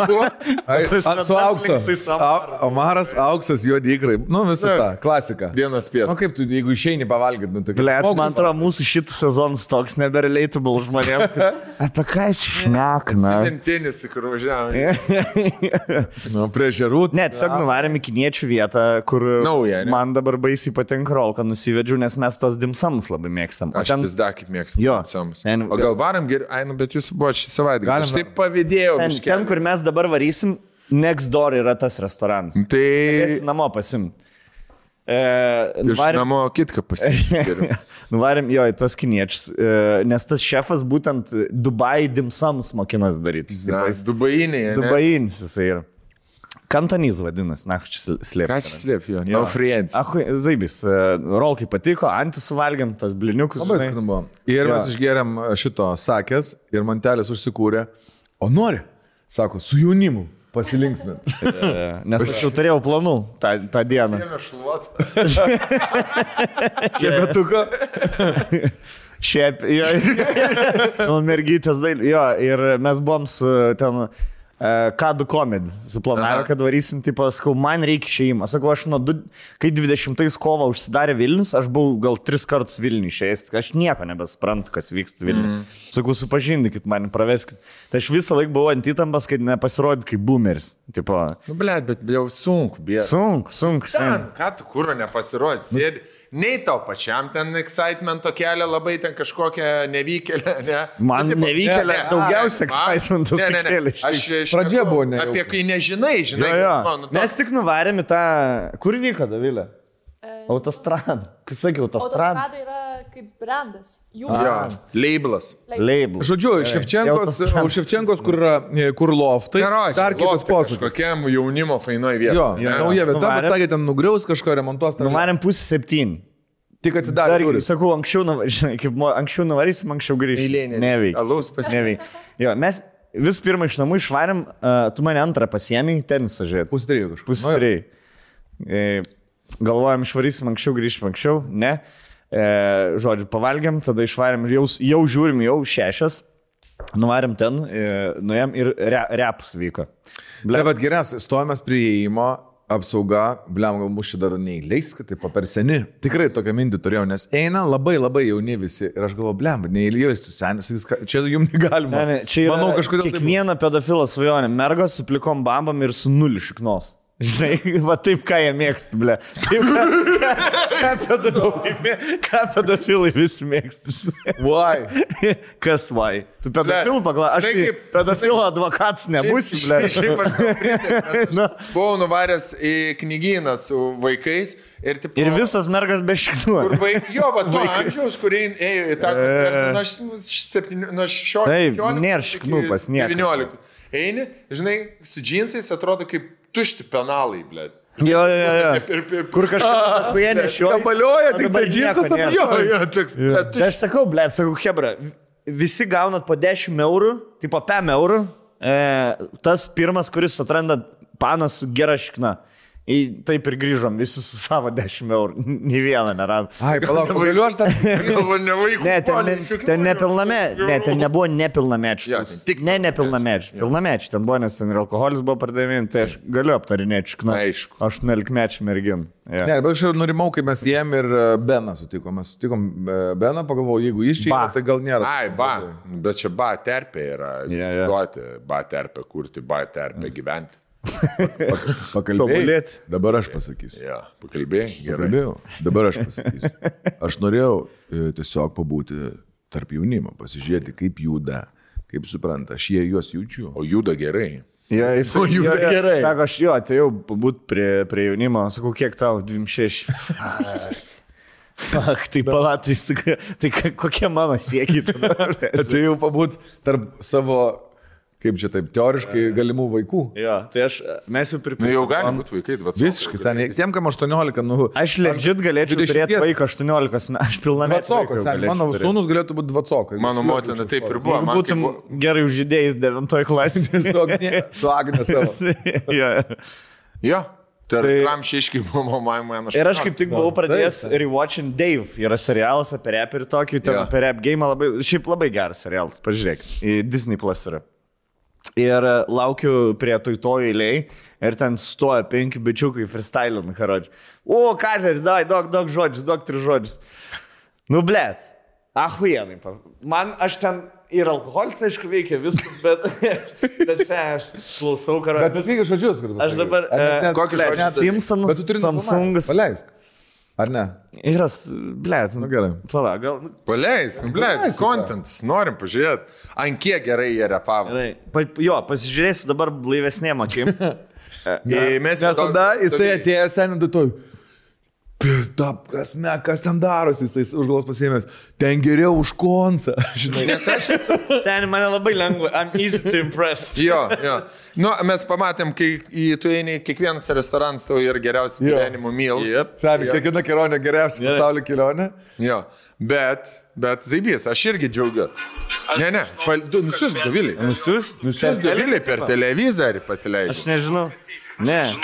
Ai, a, su auksu. Netflixai su Au- Omaras, auksas, jo dykrai. Nu, visą tą klasiką. Dienos O pietų. kaip tu, jeigu išeini pavalgyti, nu tai Blet, man atrodo, mūsų šitas sezonas toks neberelatable žmonėm. Apie ką šnekna? Simintinis, kur važiavome. Nu, prie žerų. Ne, tiesiog nuvarėm į kiniečių vietą, kur Naują, ne? man dabar baisiai patinka rolką nusivedžiau, nes mes tos dimsamus labai mėgstam. O Aš ten, vis dar kaip mėgstu. Jo. Samus. Ten- O gal varam geriau, ai, nu, bet jūs buvo šį savaitgalį. Aš taip pavydėjau. ten, biškelį. ten, kur mes dabar varysim, next door yra tas restoranas. Tai Esi namo pasim. E, nuvarėm- namo kitką pasižiūrėjau. Nuvarėm jo į tos kiniečius, e, nes tas šefas būtent Dubai dimsams mokinas daryti. Dubainėje. Dubai. Dubainis jisai yra. Kantonys vadinasi, na, čia slėpė. Ką čia slėpė jo? No friends. Ahui, Zaibis, e, rolkai patiko, antis suvalgiam, tos bliniukus. Labai buvo. Ir Jo. mes išgeriam šito sakės ir mantelis užsikūrė. O nori? Sako, su jaunimu pasilinksmint. E, Nes aš jau turėjau planų tą, tą dieną. Šepetuką. Šiaip, jo, mergytės dailė. Jo, ir mes buvom ten Kadu komedį. Suplanavę, kad varysim, tipo, sakau, man reikia išėjimo. Sakau, aš nuo, du, kai 20 kovo užsidarė Vilnius, aš buvau gal tris kartus Vilniui išėjęs, aš nieko nebesuprantu, kas vyksta Vilniui. Mm. Sakau, supažindykit mane, praveskit. Tai aš visą laiką buvau ant įtampos, kad nepasirodyt kaip boomeris. Tipo, Nu, blėt, bet jau sunku, bėda. sunku, sunku, sen. ką tu kūro nepasirodė, sėdi. Nei tau pačiam ten excitemento kelia labai ten kažkokia nevykėlė, ne? Man Nu, tipo, nevykėlė, ne, ne, daugiausia sukėlė iš Aš Pradžia buvo ne- Apie kai nežinai, žinai. Jo, jo. nu, nu, to- Mes tik nuvarėm į tą. Kur vyko, Davilė? Autostrada. Kas sakė, autostrada? Autostrada yra kaip brandas. Jų Jo, labelas. Label. Žodžiu, Ševčenkos, už Ševčenkos, kur, yra, e, kur loftai. Gerai, dar kitas posūkis. Kokiam jaunimo fainoj vietoje. Jo, ne? nauja vieta, bet sakė, ten nugriaus kažką remontuos. Nuvarėm pusę septynių. Tik atsidarė. Dar, durys. sakau, anksčiau, žinai, kaip anksčiau nuvarysim, anksčiau ne- Neveikia. Alaus pasi- Neveikia. Jo, mes vis pirmą iš namų išvarėm, uh, tu mane antrą pasiemi, tenisą žiūrėt. Pustarėjų kažkur. Pusitariai. E, galvojam, išvarysim anksčiau, grįžim anksčiau, ne. E, žodžiu, pavalgiam, tada išvarėm, jau, jau žiūrim, jau šešias. Nuvarėm ten, e, nuėjom ir re, repus vyko. Ble, bet geriausia, stojamės prie įėjimo, apsauga, blem, gal mūsų dar neįleis, kad taip per seni. Tikrai tokią mintį turėjau, nes eina labai labai jauni visi. Ir aš galvoju, blem, neįleis, tu senis, jis ką- čia jums negalima. Ne, ne, čia yra Manau, kažkodėl taip- kiekvieno pedofilo svajonė. Mergos su plikom bambam ir su nuliu šiknos. Žinai, va taip, ką jie mėgsta, ble. Taip, ką, ką, pedofilai, ką pedofilai visi mėgsta. žinai. Why? Kas vai? Tu pedofilų paklausai, aš tai kaip- pedofilo advokatas nebūsiu, ble. Šiaip aš aš Nu. Buvau nuvaręs į knygyną su vaikais ir, tipo, Ir visas mergas be šiknų. Kur vaik, jo, va, tuo amžiaus, kurie ėjo į tą koncertą nuo septynių- nuo 16. Taip, 15 nėr iki šiknų pas nieką. 19. Eini, žinai, su džinsais atrodo kaip tušti penalai, blė. Jo, jo, jo. Kur kažkas jie nešioja. Kabalioja, tik tai toks, blė, Tai aš sakau, ble, sakau, Hebra, visi gaunat po 10 eurų, tai po 5 eurų, e, tas pirmas, kuris atranda panas su gera šikna. Į, taip ir grįžom, visi su savo 10 eurų, nei vieną neradom. Ai, palauk, galiu aš dar. Ne ten, ne, ten nepilname, ne, ten nebuvo nepilnamečių. Ten tik ne, nepilnamečių. Pilnamečių ten buvo, nes ten ir alkoholis buvo pardavėjami, tai aš galiu aptarinėti šikną. Aišku. 18 mečių mergin. Ja. Ne, bet aš jau nurimau, kai mes jiem ir e, Beną sutikom. Mes sutikom e, Beną, pagalvojau, jeigu iš čia, yra, tai gal nėra. Ai, ba, bet čia ba terpė yra. Jo, jo. Duoti, ba terpė kurti, ba terpė gyventi. Pakalbėjai. Dabar aš pasakysiu. Ja, pakalbėjai, gerai. Kalbėjau. Dabar aš pasakysiu. Aš norėjau e, tiesiog pabūti tarp jaunimo, pasižiūrėti, kaip juda, kaip supranta. Aš jie juos jaučiu. O juda gerai. Ja, jis O, juda gerai. Sako, aš jo, atėjau būt prie, prie jaunimo, sakau, kiek tau, 26. Ak, tai palatai, tai kokie mano siekiai tada? Atėjau pabūti tarp savo, kaip čia taip, teoriškai galimų vaikų. Jo, tai aš, mes jau Nu, pripažinome. jau gali būti vaikai, 20. Visiškai seniai. Tiem, kam 18, nu. Aš legit galėčiau 20 turėti vaiką 18 metų, aš pilname. Dvacokas, mano sūnus galėtų būti dvacokas. Mano motina taip ir buvo. Man būtum kaip buvo- gerai užžydėjęs 9 klasėje. Su Agne, su Agne savo. jo. Jo, tai Tai- ramšiškai buvo mano mano Ir aš kaip tik buvau pradėjęs. Rewatching Dave. Yra serialas apie reperį tokį, ten Jo. apie rap game labai, šiaip labai geras serialas, pažiūrėk. Disney Plus yra. Ir e, laukiu prie toj to eiliai ir ten stoja penki bičiukai freestylin, karodži. O, Karleris, dai, daug, daug žodžius, daug tris žodžius. Nu, blėt. Ahuienai. Man, aš ten ir alkoholis, aišku, veikia viskas, bet, bet ne, aš klausau, Bet karodži. pasakyk žodžius, kur. Aš dabar... e, Kokius žodžius? Bet tu turi Samsungas. Paleisk. Ar ne? Yra, blėt. Nu, gerai. Pala, gal. nu, Paleis, nu, ble, kontentas, norim pažiūrėti, ant kiek gerai jie repavo. Gerai. Pa, jo, pasižiūrėsiu dabar blaivesnėm akim. Ir Mes jau tada jisai atėjo seniai datoj. Pizda, kas, me, kas ten darosi, jisai už galvos pasėmęs. Ten geriau už konsą. Žinai. Nes aš esu. Seniai mane labai lengva, I'm easy to impress. Jo, jo. Nu, mes pamatėm, kai į tu eini, kiekvienas restoranas tau yra geriausias gyvenimo meals. Yep. Seniai, kiekviena kelionė geriausia Gerai. pasaulio kelionė. Jo, bet, bet Zaibys, aš irgi džiaugiuosi. Ne, ne, nusiųsk Dovilį. Nusius? Nusiųsk Dovilį per televizorių pasileidžiu. Aš nežinau. Ne.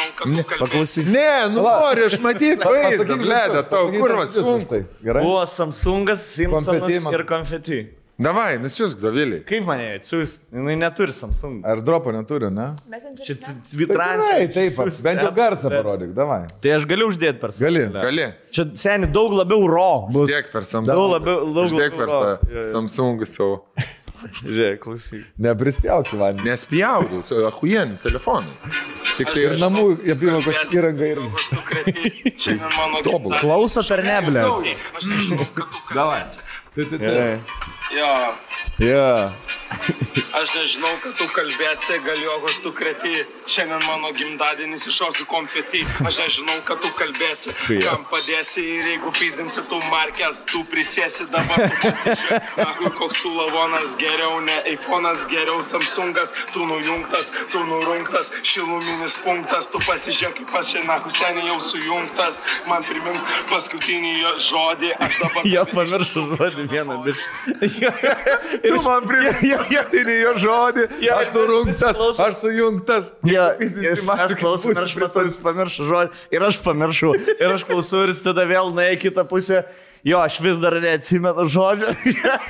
Paklausyk. Ne, nu noriu aš matyti vaizdą, žodžius, tau kurvas tai. Gerai. Buvo Samsungas, Simpsonas Konfeti ir konfeti. Davai, nusiųsk Dovilį. Kaip mane atsiųsti? Jis neturi Samsung. Ar dropo neturi, ne? Messenger. Čia ne? Twitrans. Taip, taip, bent jau garsą parodyk, davai. Tai aš galiu uždėti per Gali. save. Gali. Čia seniai daug labiau ro bus. Tiek per Daug Samsung. labiau, daug Tiek per labiau. tą. Samsung savo. Žiūrėk, klausyk. Neprispjauk, Ivan. Nespjaudų, ahujienį telefonai. Tik tai Ir namų apyvokos įranga Tobulas. Klausot ar ne, ble? Kalbėsi. Tai, tai, tai. Jo, Jo. aš nežinau, kad tu kalbėsi, gal jogos tu kreti. Šiandien mano gimtadienis iššausiu konfeti. Aš nežinau, kad tu kalbėsi, Jo. kam padėsi ir jeigu pizdinsi tu markės, tu prisėsi dabar. Ach, koks tu lavonas geriau, ne iPhone'as geriau, Samsungas, tu nujungtas, tu nurungtas, šiluminis punktas, tu pasižiūrėk, kaip aš šiandien seniai jau sujungtas. Man primink paskutinį žodį, aš dabar... Jo pamiršau žodį vieną, bet... Tu man primink. Jo, žodį, Jo, aš mes nurungtas, klausom. aš sujungtas. Jo, Jis klausau bus ir aš matau, jis pamiršo žodį ir aš pamiršau. Ir aš klausau ir jis tada vėl nuėjo į kitą pusę. Jo, aš vis dar neatsimenu žodžio.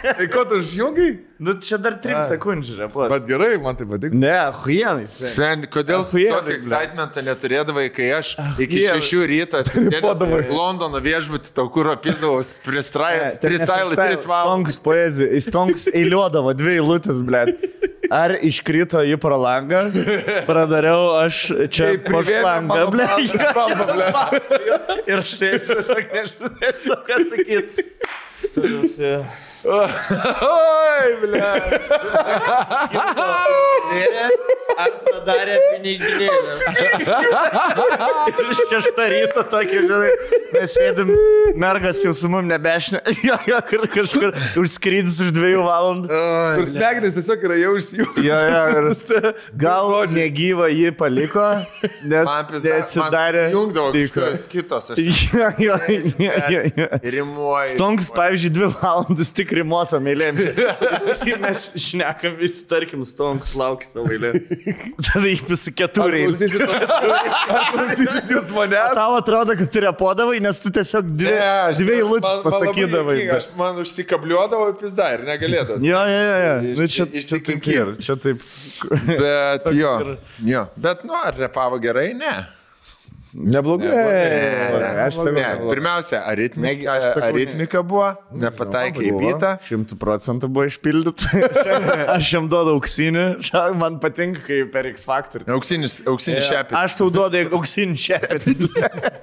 Tai ko tu išjungai? Nu, čia dar trim sekundžių, repos. Bet gerai, man tai patinka. Ne, huijanai. Sen, kodėl tu blet. excitementą neturėdavai, kai aš iki Achujienai. šešių ryto atsisėdęs Tripuodavai. Londono viešbutį tau kur apizdavau, freestyle, freestyle 3 valandas. Stonks poezija, jis Stonks eiliuodavo dvi eilutės, ble. Ar iškrito jį pro langą, pradariau aš čia pro langą, ble. Ir aš sėdžiu, tiesiog nežinau, nežinau, ką sakyti. Oi, ble. Ar padarė piniginėlį? Šeštą ryto tokį, žinai, mes sėdim, mergas jau su mum nebešne, jo, jo, kur kažkur užskrydis už dviejų valandų. Kur smegenys tiesiog yra jau išsijungę. Jo, jo, ir gal negyva jį paliko, nes atsidarė. Jungdavo kažkas kitas. Jo, jo, jo, rimuoju. Stonks, pavyzdžiui, dvi valandas tik rimuotą mėlėm. Mes šnekam visi, tarkim, Stonks laukia savo eilę. Tada įpisi keturiai. Klausysit jūs mane? Tau atrodo, kad tu repodavai, nes tu tiesiog dvi, Ne, dvi eilutės man- man pasakydavai. juokinga, Aš man užsikabliuodavau į pizdą ir negalėdavau. Jo, jo, jo, jo. Nu, čia, Išsi- čia taip ir. Bet jo, ir- jo. Bet, nu, ar repavo gerai? Ne. Neblogai. Aš sakau, Ne. Pirmiausia, aritmika, ne. aritmika buvo, nepataikė į bitą. Šimtų procentų buvo išpildyta. Aš jam duodu auksinį. Man patinka, kai per X Factor. Auksinis, auksinis šepė. Aš tau duodu auksinį šepetį.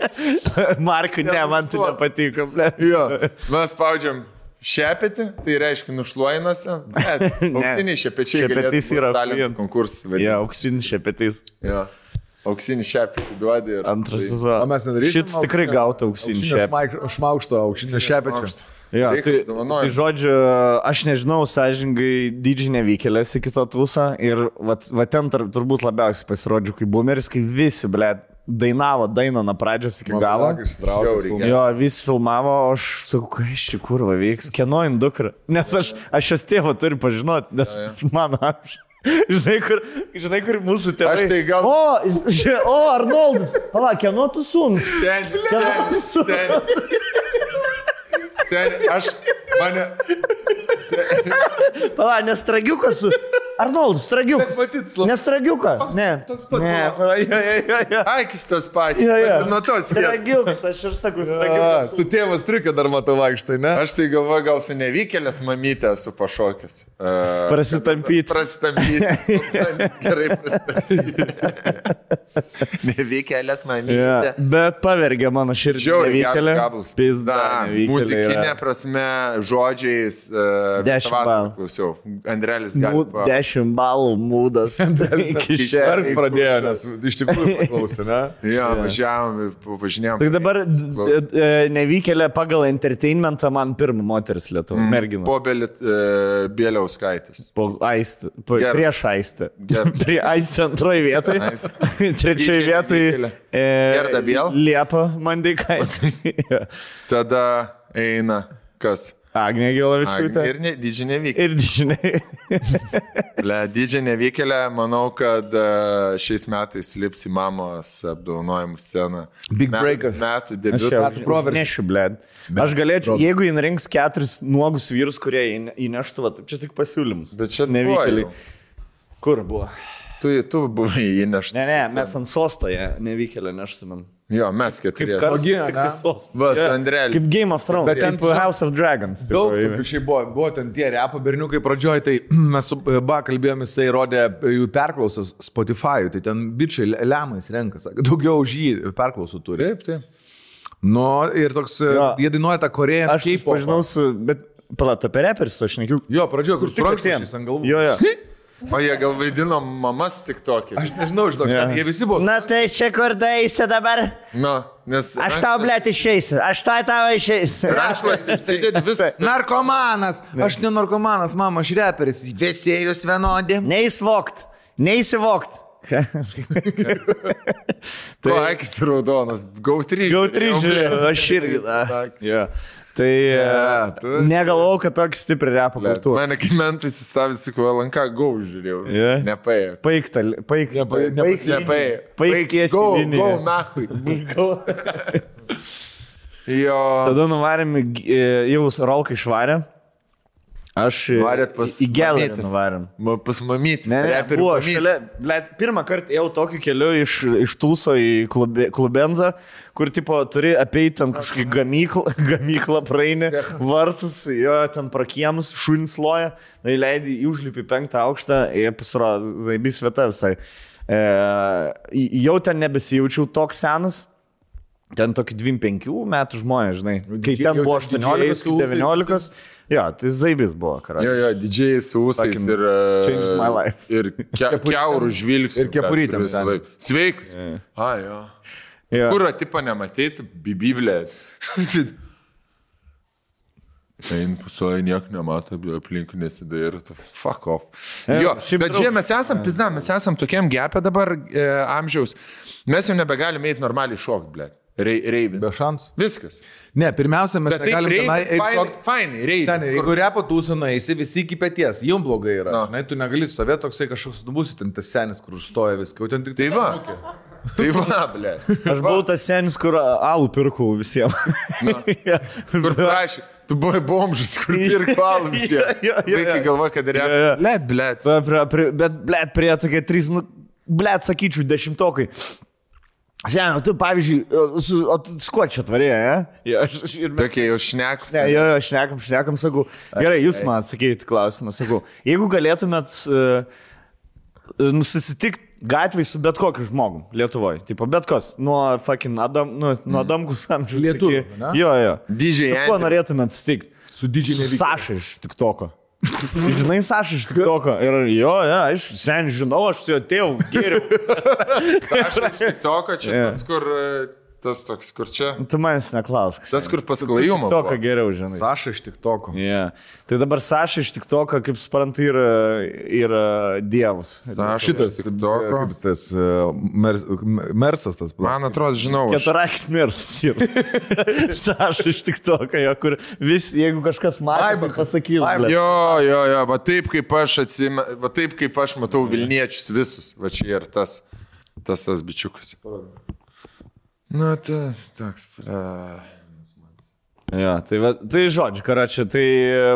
Markui, ne, man tai nepatiko. Jo, mes spaudžiam šepetį, tai reiškia nušluojinuose. Bet auksiniai šepečiai Šepetys yra konkursas. Ja, auksinis šepetys. Jo. Auksinį šepetį duodi ir... Antras tai- sezonas. O mes nedarysim. Šits tikrai gautų auksinį šepetį. Šmaukšto, aukštinio šepečio. Jo, Reikia tai, tai žodžiu, aš nežinau, sąžingai didžiai nevykėlės į kitą tūsą ir va, va ten tar, turbūt labiausiai pasirodžiu kaip boomeris, kai visi, ble, dainavo dainą nuo pradžios iki galo. Jo, vis filmavo, aš sakau, kas čia kur va veiks, kieno indukra. Nes aš, aš jos tėvą turiu pažinoti, nes mano amžius. Žinai, kur, žinai, kur mūsų tėvai. Aš tai gal- O, čia- o Arnoldas, palauk, kieno tu sūnus? Ten, sūnus? ten, ten, aš, mane, Palauk, nestragiukas su... Arnoldas, stragiukas. matyt, slap- Nestragiuką. Ne. toks pat Ne, jo, jo, jo. aikis tas pačias. Jo, jo. Nuo tos. Stragiukas, aš ir sakau, stragiukas. Su tėvas triukė dar matau vaikštai, ne? Aš tai galvoju, gal su nevykėlės mamytė esu pašokęs. Uh, Prasitampyti. Prasitampyti. Gerai prasitampyti. nevykėlės mamytė. Ja, bet pavergė mano širdį. Žiauriai gabalas. Pizda. Muzikinė prasme, žodžiais. Uh, Dešimt balų. Klausiau. Andrelis gali. Mū- Dešimt balų mūdas. Iki Iš- šiol. Ar pradėjo, nes iš tikrųjų paklausė, ne? Jo, važiavom, važinėjom. Tai dabar d- nevykėlė pagal entertainmentą man pirmą moteris Lietuva. Mm. Mergina. Po Belit, uh, Bieliauskaitis. Po aistę. Po, Gerai. prieš aistę. Prie aistę antroji vietoje. Aistė. Trečioji vietoje. nevykėlė. Gerda Biel? Liepa Mandikaitė. Tada eina kas? Agnė Gilavičiūtė. Ir ne, didžiai nevykėlė. Ir žinai. Le, didžiai nevykėlė, manau, kad e, šiais metais lips į mamos apdovanojimų sceną. Big metų, breakas. Metų Aš debiutą. jau proveržis. nešiu, bled. Aš galėčiau, jeigu jin rinks keturis nuogus vyrus, kurie įne- įneštų, va, čia tik pasiūlymus. Bet čia nevykėlė. Kur buvo? Tu, tu buvai įneštas. Ne, ne, mes ant sostoje nevykėlė neštumėm. Jo, mes keturi. Ogi, tik ne? sostas. Va, su Jo, Andreliu. Kaip Game of Thrones. Bet ten kaip House of Dragons. Daug šiaip buvo, buvo ten tie repo berniukai pradžioj, tai mes su Ba kalbėjome, jisai rodė jų perklausas Spotify, tai ten bičiai le- lemais renkas, daugiau už jį perklausų turi. Taip, taip. Nu, ir toks, Jo. jie dainuoja tą koreją. Aš susipažinau su, bet palat apie reperius, aš nekiu. Jo, pradžioje, kur su rankšluosčiais ant galvų. Jo, jo. O jie gal vaidino mamas tik tokį. Aš nežinau, žinok, Jo. jie visi buvo. Na tai čia kur daisi dabar? Na, nes... Aš tau, blėt, išeisiu. Aš tau tau išeisiu. Rašlas, įsidėdi viskas. Narkomanas! Aš ne narkomanas, mama, aš reperis. Visi jūs vienodi. Neįsivokt. Neįsivokt. Tu akis raudonas, gautry. Gautry žiūrėjau, aš irgi. Sakė. Tai Ne, tu esi- negalvojau, kad tokia stipri repo kultūra. Mane kai mentai sustavė, sakau, lanka gau žiūrėjau. Jo. Nepaėjo. Paik, tal, paik, paik, Nepaėjo. paik tiesiai Gau, liniją. gau, nahui. Jo. Tada nuvarėm, e, jau Rolką išvarė. Aš Varėt pas į mamytes. nuvarėm. Pas mamytį. Ne, ne, buvo šalia, blėt, pirmą kartą ėjau tokiu keliu iš, iš Tūso į klube, Klubenzą, kur, tipo, turi apeiti ten kažkokį gamyklą, gamyklą praeini, vartus, jo, ten prakiemus, šunis loja, na, įleidai, užlipi penktą aukštą ir pasirodo, zaibys vieta visai. E, jau ten nebesijaučiau toks senas. Ten tokį 25 metų žmonės, žinai. Kai ten buvo ten didžiai 18, su ūsais. 19, jo, tai zaibis buvo, Jo, karai. jo, didžiai Fucking ir... e, changed my life. Ir ke, keurų žvilgsnių. ir kepurytėm blet, visą laiką. Sveikas. A, jo. Jo. Kur atipą nematyti, biblė. Einu pasuoja, nieko nemato, aplinkų nesidairo, toks fuck off. Jo, bet žiūrėjau, mes esam, pizda, mes esam tokiam gepė dabar e, amžiaus, mes jau nebegalime eiti normaliai šokti, ble. Rei, reivin. Be šansų. Viskas. Ne, pirmiausia, mes tai negalim tenai eiti fainai, šokt. fainai, reivin. Seniai, jeigu repo tūsų nueisi, visi iki pėties, jums blogai yra. Na. Na, tu negali stovėti toksai kažkoks, nu būsi ten tas senis, kur užstoja viską, jau ten tik Tai va. Tai va, ble. Aš buvau tas senis, kur alų pirkau visiems. Ja. Kur prašy, tu buvai bomžas, kur pirko alų visi. Jo, jo, jo, Vaikai galvoja, kad yra. Jo, jo. Blet, blet. Bet, blėt, prie tokie trys, nu, blėt, sakyčiau, dešimtokai. Seniai, tu, pavyzdžiui, su, o tu su kuo čia atvarėjai, ne? Ja, aš, ir... Tokie jau šnekus. Ne, jo, jo, šnekam, šnekam, sakau. Gerai, jūs man atsakykite klausimą, sakau. Jeigu galėtumėt uh, nusitikti gatvėje su bet kokiu žmogum Lietuvoje, tipo bet kas, nuo fucking Adam, nu, nuo Adamkus amžiaus. Ne? Jo, jo. Didžiai Su kuo norėtumėt susitikti? Su didžiai Su nevyk. Saša iš TikToko. Žinai, Saša iš TikToko. Ir jo, jo, aš sen žinau, aš su juo atėjau, geriau. Aš iš tik toko, čia Jo. tas, kur. Tas toks, kur čia. Tu manęs neklausk. Tas, kur pasklajumą. TikToką geriau, žinai. Saša iš tik toko. Yeah. Tai dabar Saša iš TikToko, kaip suprantu, yra, yra dievas. Šitas, TikToko. kaip tas e, mers, mersas tas. Man atrodo, žinau. Ketarakis mirs. Saša iš TikToko, jo, kur vis, jeigu kažkas matė, tai pasakys. blet. Jo, jo, jo, va taip kaip aš atsimenu, va taip kaip aš matau Vilniečius visus, va čia ir tas, tas, tas bičiukas. Nu, tas, toks, ble. Jo, tai, va, tai žodžiu, karačia, tai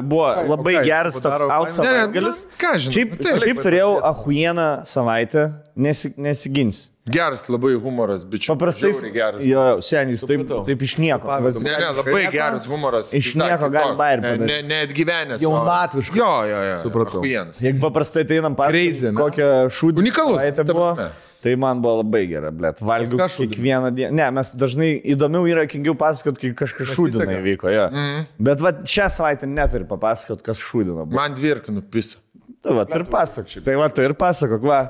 buvo labai ką jis geras toks padaro out fainai? Ne, ne, savaitgalis. nu, ką žinau, Šiaip, nu, taip. šiaip turėjau ahujieną savaitę, nesi, nesiginsiu. Geras labai humoras, bičiukas. Paprastai, geras. jo, jo, seniai, taip, taip iš nieko. Pavyzdžiui, Ne, ne, labai geras humoras. Iš nieko gali bairį Ne, padaryt. ne, Neatgyvenęs. Jaunatviškas. Jo, jo, jo. Supratau. Ahujienas. Jeigu paprastai tai einam ne? kokią šūdį Unikalus, savaitę ta buvo, prasme. Tai man buvo labai gera, blėt. Valgiau kiekvieną dieną. Ne, mes dažnai įdomiau yra, kingiau pasakot, kai kažkas šūdina įvyko. Ja. Mhm. Mm. Bet va, šią savaitę neturi papasakot, kas šūdina. buvo. Man dvirka nupisa. Tai va, tu ir pasakok. Tai va, tu ir pasakok, va.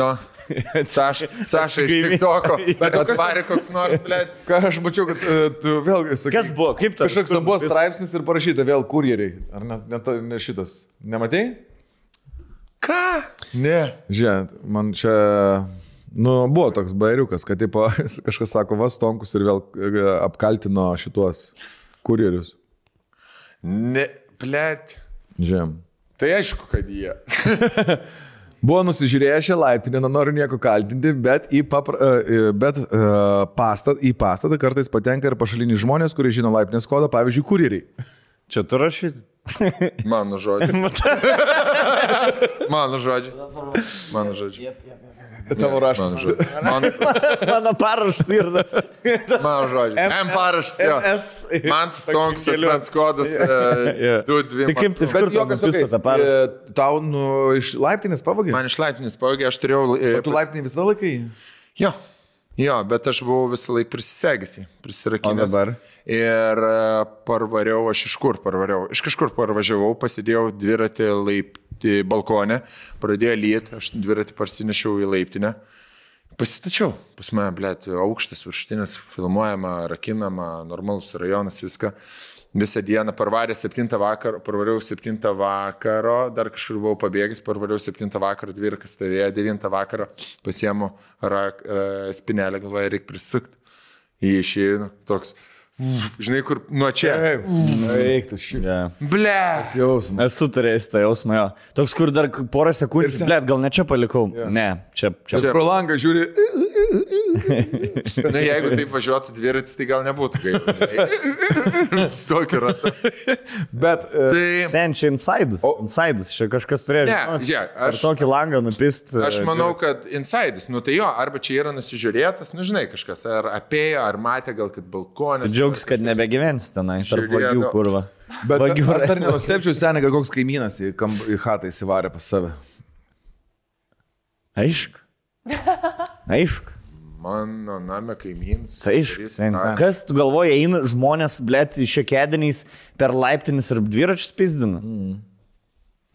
Nu. Saša, Saša iš TikToko. Bet atvarė koks nors, ble. Ką aš mačiau, kad uh, tu vėlgi sakai. Kas buvo? Kaip tas? Kažkoks buvo straipsnis ir parašyta vėl kurjeriai. Ar ne, ne, ne šitas? Nematei? Ką? Ne. Žiūrėk, man čia, nu, buvo toks bairiukas, kad tipo, kažkas sako, vas tonkus ir vėl e, apkaltino šituos kurjerius. Ne, blėt. Žiūrėk. Tai aišku, kad jie. Buvo nusižiūrėję šią laiptinę, nenoriu nieko kaltinti, bet į, papra, e, bet, uh, pastat, į pastatą kartais patenka ir pašaliniai žmonės, kurie žino laiptinės kodą, pavyzdžiui, kurjeriai. Čia tu rašyt? Mano žodžiai. Mano žodžiai. Mano žodžiai. Tavo raštas. Mano. Mano, Mano parašas yra. mano žodžiai. M parašas. MS. Man tas tonks asmens kodas Jo. 2-2. Tai kaip tai Bet jokas, parašą? e, tau nu, iš laiptinės pavogė? Man iš laiptinės pavogė, aš turėjau... Tu laiptinį visą laiką? Jo. Jo, bet aš buvau visą laiką prisisegęs, prisirakinęs. O dabar? Ir e, parvariau, aš iš kur parvariau? Iš kažkur parvažiavau, pasidėjau dviratį laipti balkonę, pradėjo lyt, aš dviratį parsinešiau į laiptinę. Pasitačiau, pas mane, blėt, aukštas viršutinis, filmuojama, rakinama, normalus rajonas, viską. Visą dieną parvarė 7 vakaro, parvariau 7 vakaro, dar kažkur buvau pabėgęs, parvariau 7 vakaro, dvirkas stovėjo 9 vakaro, pasiemu rak, ra, spinelę, galvoju, reikia prisukti. Į išėjimą toks žinai, kur nuo čia. Eiktų šį. Yeah. Ble. Jausmas. Esu turėjęs tą jausmą, jo. Toks, kur dar porą sekundžių, blėt, gal ne čia palikau. Ne, čia, čia. Čia. Pro langą žiūri. Na, jeigu taip važiuotų dviratis, tai gal nebūtų tokiu ratu. Bet e, Tai Sen, čia insidas. O- Insidas, čia kažkas turėjo. Ne, žinot, per aš- tokį langą nupist. aš manau, kad insidas, nu tai jo, arba čia yra nusižiūrėtas, nu žinai, kažkas, ar apėjo, ar matė, gal kad balkonė. Džiaugs, kad nebegyvens tenai, tarp vagių nu. kurva. Bet Vagių aš dar nenustepčiau seniai, kad koks kaimynas į, kamp, į chatą įsivarė pas save. Aišku. Aišku. Mano name kaimynas. Tai aišku. Kas tu galvoji, eina žmonės, blėt, šiokediniais per laiptinis ir dviračius pizdina? Mm.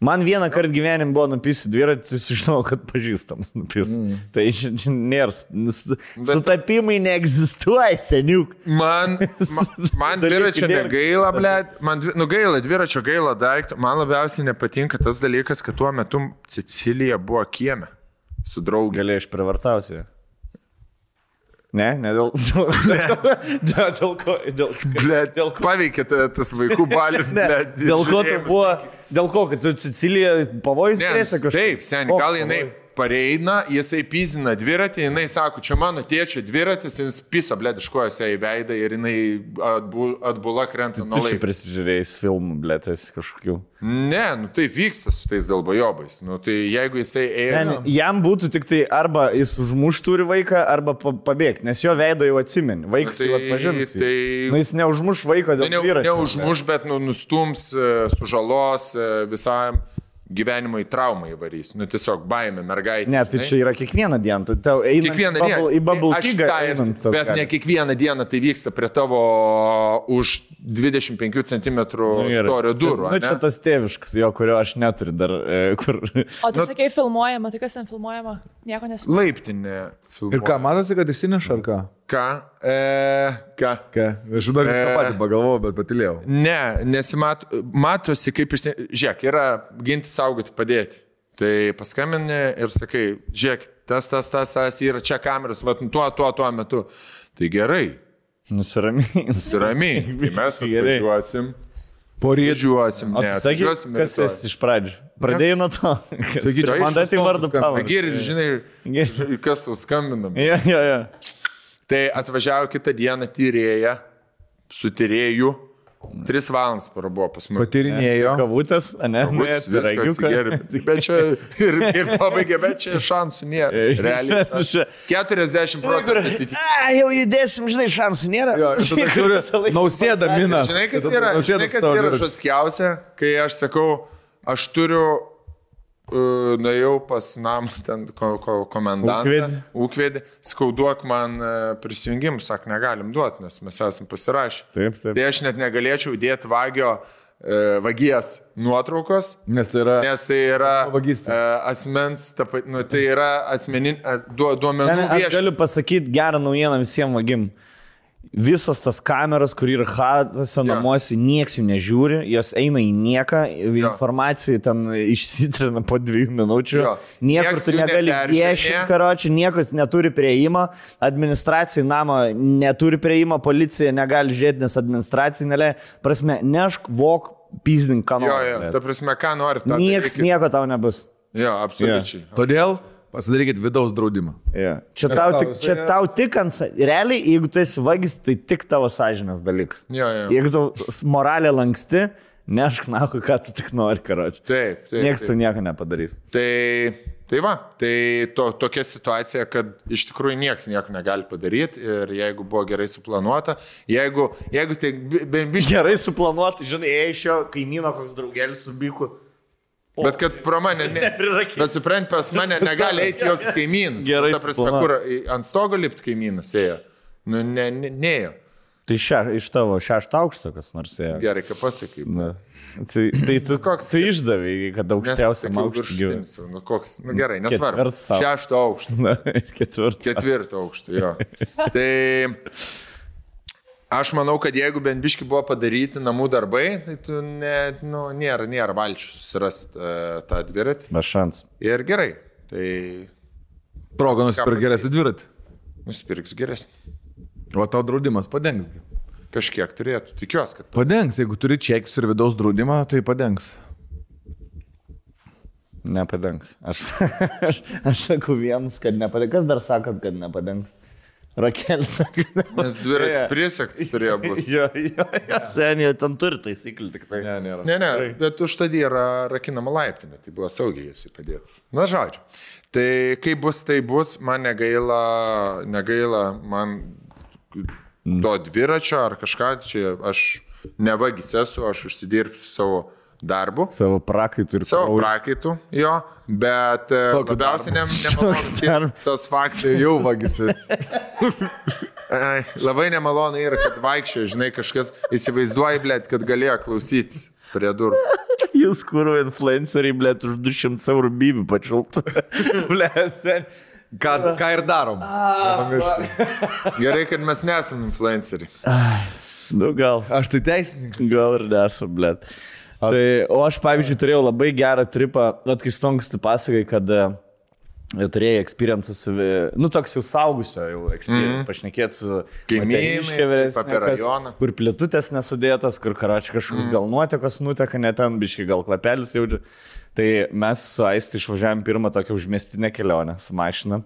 Man vieną kartą gyvenim buvo nupisi dviratis, žinau, kad pažįstams nupis. Mm. Tai čia čia nėra. Sutapimai neegzistuoja, seniuk. Man, man, man dviračio negaila, blėt. Man, dvi- nu gaila, dviračio gaila daiktų. Man labiausiai nepatinka tas dalykas, kad tuo metu Sicilija buvo kieme su draugė. Galėjai išprivartauti. Ne, ne dėl to. Dėl, dėl ko? Dėl, Blet, dėl ko paveikė ta- tas vaikų balis, ne, blet. dėl ko tai buvo? Dėl ko, kad tu Sicilija pavojus Ne, grėsia kažkaip? Taip, seniai, gal jinai pareina, jisai pizina dviratį, jinai sako, čia mano tėčio dviratis, jis piso, ją į veidą ir jinai atbu, atbula krenta nuo laiko. prisižiūrėjai filmų, blėtas kažkokių. Ne, nu tai vyksta su tais dalbajobais. Nu tai jeigu jisai ėjo... Ten, jam būtų tik tai arba jis užmuš turi vaiką, arba pa- pabėgti, nes jo veido jau atsimeni. Vaikas Tai- jau atpažins. tai- Nu, jis neužmuš vaiko Nu, dėl ne, dviračio. neužmuš, bet nu, nustums, e, sužalos e, visam gyvenimui traumą įvarys. Nu tiesiog baimė, mergaitė. Ne, tai žinai. čia yra kiekvieną dieną. Tai tau eina Kiekvieną dieną. į bubble tas Bet gali. ne kiekvieną dieną tai vyksta prie tavo už 25 cm gerai. storio durų. Nu, čia tas tėviškas, jo, kurio aš neturiu dar, e, kur... O tu sakei filmuojama, tai kas ten filmuojama? Nieko nesu. Laiptinė filmuoja. Ir ką, matosi, kad įsineša ar ką? Ką? E, ką? Ką? Aš dar E. tą patį pagalvojau, bet patilėjau. Ne, nesimato, matosi, kaip išsi... Žiūrėk, yra ginti, saugoti, padėti. Tai paskambini ir sakai, žiūrėk, tas, tas, tas, tas yra čia kameros, va, tuo, tuo, tuo metu. Tai gerai, Nusiramins. ramiai. Tai mes Gerai. Atvažiuosim. Porėdžiuosim. O tu sakai, kas rytoj. esi iš pradžių? Pradėjai nuo to. Sakyčiau, man tai vardu pavardę. Geri, žinai, kas tau skambinam. Jo, jo, jo. Tai atvažiavo kitą dieną tyrėja su tyrėju. Tris valandas prabuvo pas mus. Patyrinėjo. Kavutės, ne? Viską atsigėrė. Bet čia ir, ir pabaigė, bet čia šansų nėra. Realiai. Čia- 40 procentų. A, jau judėsim, žinai, šansų nėra. Jo, ir tada žiūri, nausėda minas. Žinai, kas yra, žinai, kas yra žaskiausia, kai aš sakau, aš turiu, nuėjau pas namą, ten ko, ko, komendantą. Ūkvedį. Skauduok man uh, prisijungimą, sak, negalim duoti, nes mes esame pasirašę. Taip, taip. Tai aš net negalėčiau įdėti vagio uh, vagies nuotraukos, Nes tai yra... Nes tai yra Vagystė. uh, asmens, tapa, nu, tai yra asmenin, as, duo, duomenų aš viešinimas. galiu pasakyti gerą naujieną visiems vagim. Visas tas kameras, kur yra hatose, namuose, nieks jų nežiūri, jos eina į nieką, informacija ten išsitrina po dviejų minučių. Jo. Niekur tu negali viešinti, karoči, niekas neturi prieimo, administracija namo neturi prieimo, policija negali žiūrėti, nes administracija neleikia. Prasme, nešk, vok, pizdink, ką Jo, nori. jo, blet. ta prasme, ką nori. Niekas darykit. nieko tau nebus. Jo, absoliučiai. Todėl pasidarykit vidaus draudimą. Yeah. Čia, tau tik, čia yra- tau tik ant... Realiai, jeigu tu esi vagis, tai tik tavo sąžinės dalykas. Jo, jo. Jeigu tu moralė lanksti, nešk naku, ką tu tik nori, karoči. Taip, taip. Niekas tu nieko nepadarys. Tai, tai va, tai to, tokia situacija, kad iš tikrųjų niekas nieko negali padaryti ir jeigu buvo gerai suplanuota, jeigu, jeigu tai bent biškai, Gerai suplanuoti, žinai, ėjo iš jo kaimyno koks draugelis su biku. Bet kad pro mane, ne, bet suprant, pas mane negali eiti joks kaimynas. Gerai Ta prasme, kur ant stogo lipt kaimynas ėjo. Nu, ne, ne, neėjo. Tai šia, iš tavo šešto aukšto kas nors ėjo. Gerai, ką pasakai. Na. Tai, tai tu, Koks- tu išdavai, kad aukščiausiam aukštui Nu, koks, nu, gerai, nesvarbu. Šešto aukšto. Na, ketvirtas. Ketvirto aukšto, jo. Tai aš manau, kad jeigu bent biški buvo padaryti namų darbai, tai tu ne, nu, nėra, nėra valčių susirasti uh, tą dviratį. Be šans. Ir gerai, tai Proga nusipirkti geresnį dviratį. nusipirks geresnį. O tau draudimas padengs. kažkiek turėtų. Tikiuosi, kad Padengs, jeigu turi čekius ir vidaus draudimą, tai padengs. Nepadengs. Aš, aš, aš sakau vienas, kad nepadengs. Kas dar sakot, kad nepadengs? Rakelis. Nes dviratis prisiektas turėjo būti. Jo, jo, jo. Seniai, ten turi taisyklių tik tai. Ne, nėra. Ne, ne, bet už tai yra rakinama laiptinė, tai buvo saugiai jis įpadėtas. Na, žodžiu. Tai kaip bus, tai bus, man negaila, negaila, man to dviračio ar kažką, čia aš nevagis esu, aš užsidirbsiu savo darbu. Savo prakaitų ir Savo krauju. prakaitų, jo, bet e, Tokiu labiausiai ne, nemalonu darbu. tas faktas. Jau vagisis. Ai, Labai nemalonu yra, kad vaikščioja, žinai, kažkas įsivaizduoja, blėt, kad galėjo klausytis prie durų. Jūs kūro influenceriai, blėt, už 200 eurų bybį pačiltų. blėt, sen. Ką, ką ir darom? Gerai, kad mes nesam influenceriai. Nu, gal. Aš tai teisininkas. Gal ir nesu, blėt. Tai, o aš, pavyzdžiui, turėjau labai gerą tripą, net kai stonks tu pasakai, kad e, turėjai experience su, nu, toks jau saugusio, jau experience, mm. pašnekėti su Kaimynais, vyresne, apie rajoną. Kur plėtutės nesudėtos, kur karačiai kažkoks mm. gal nuotekos nuteka, net ten biškai gal kvapelis jaučia. Tai mes su Aisti išvažiavam pirmą tokią užmestinę kelionę su mašina.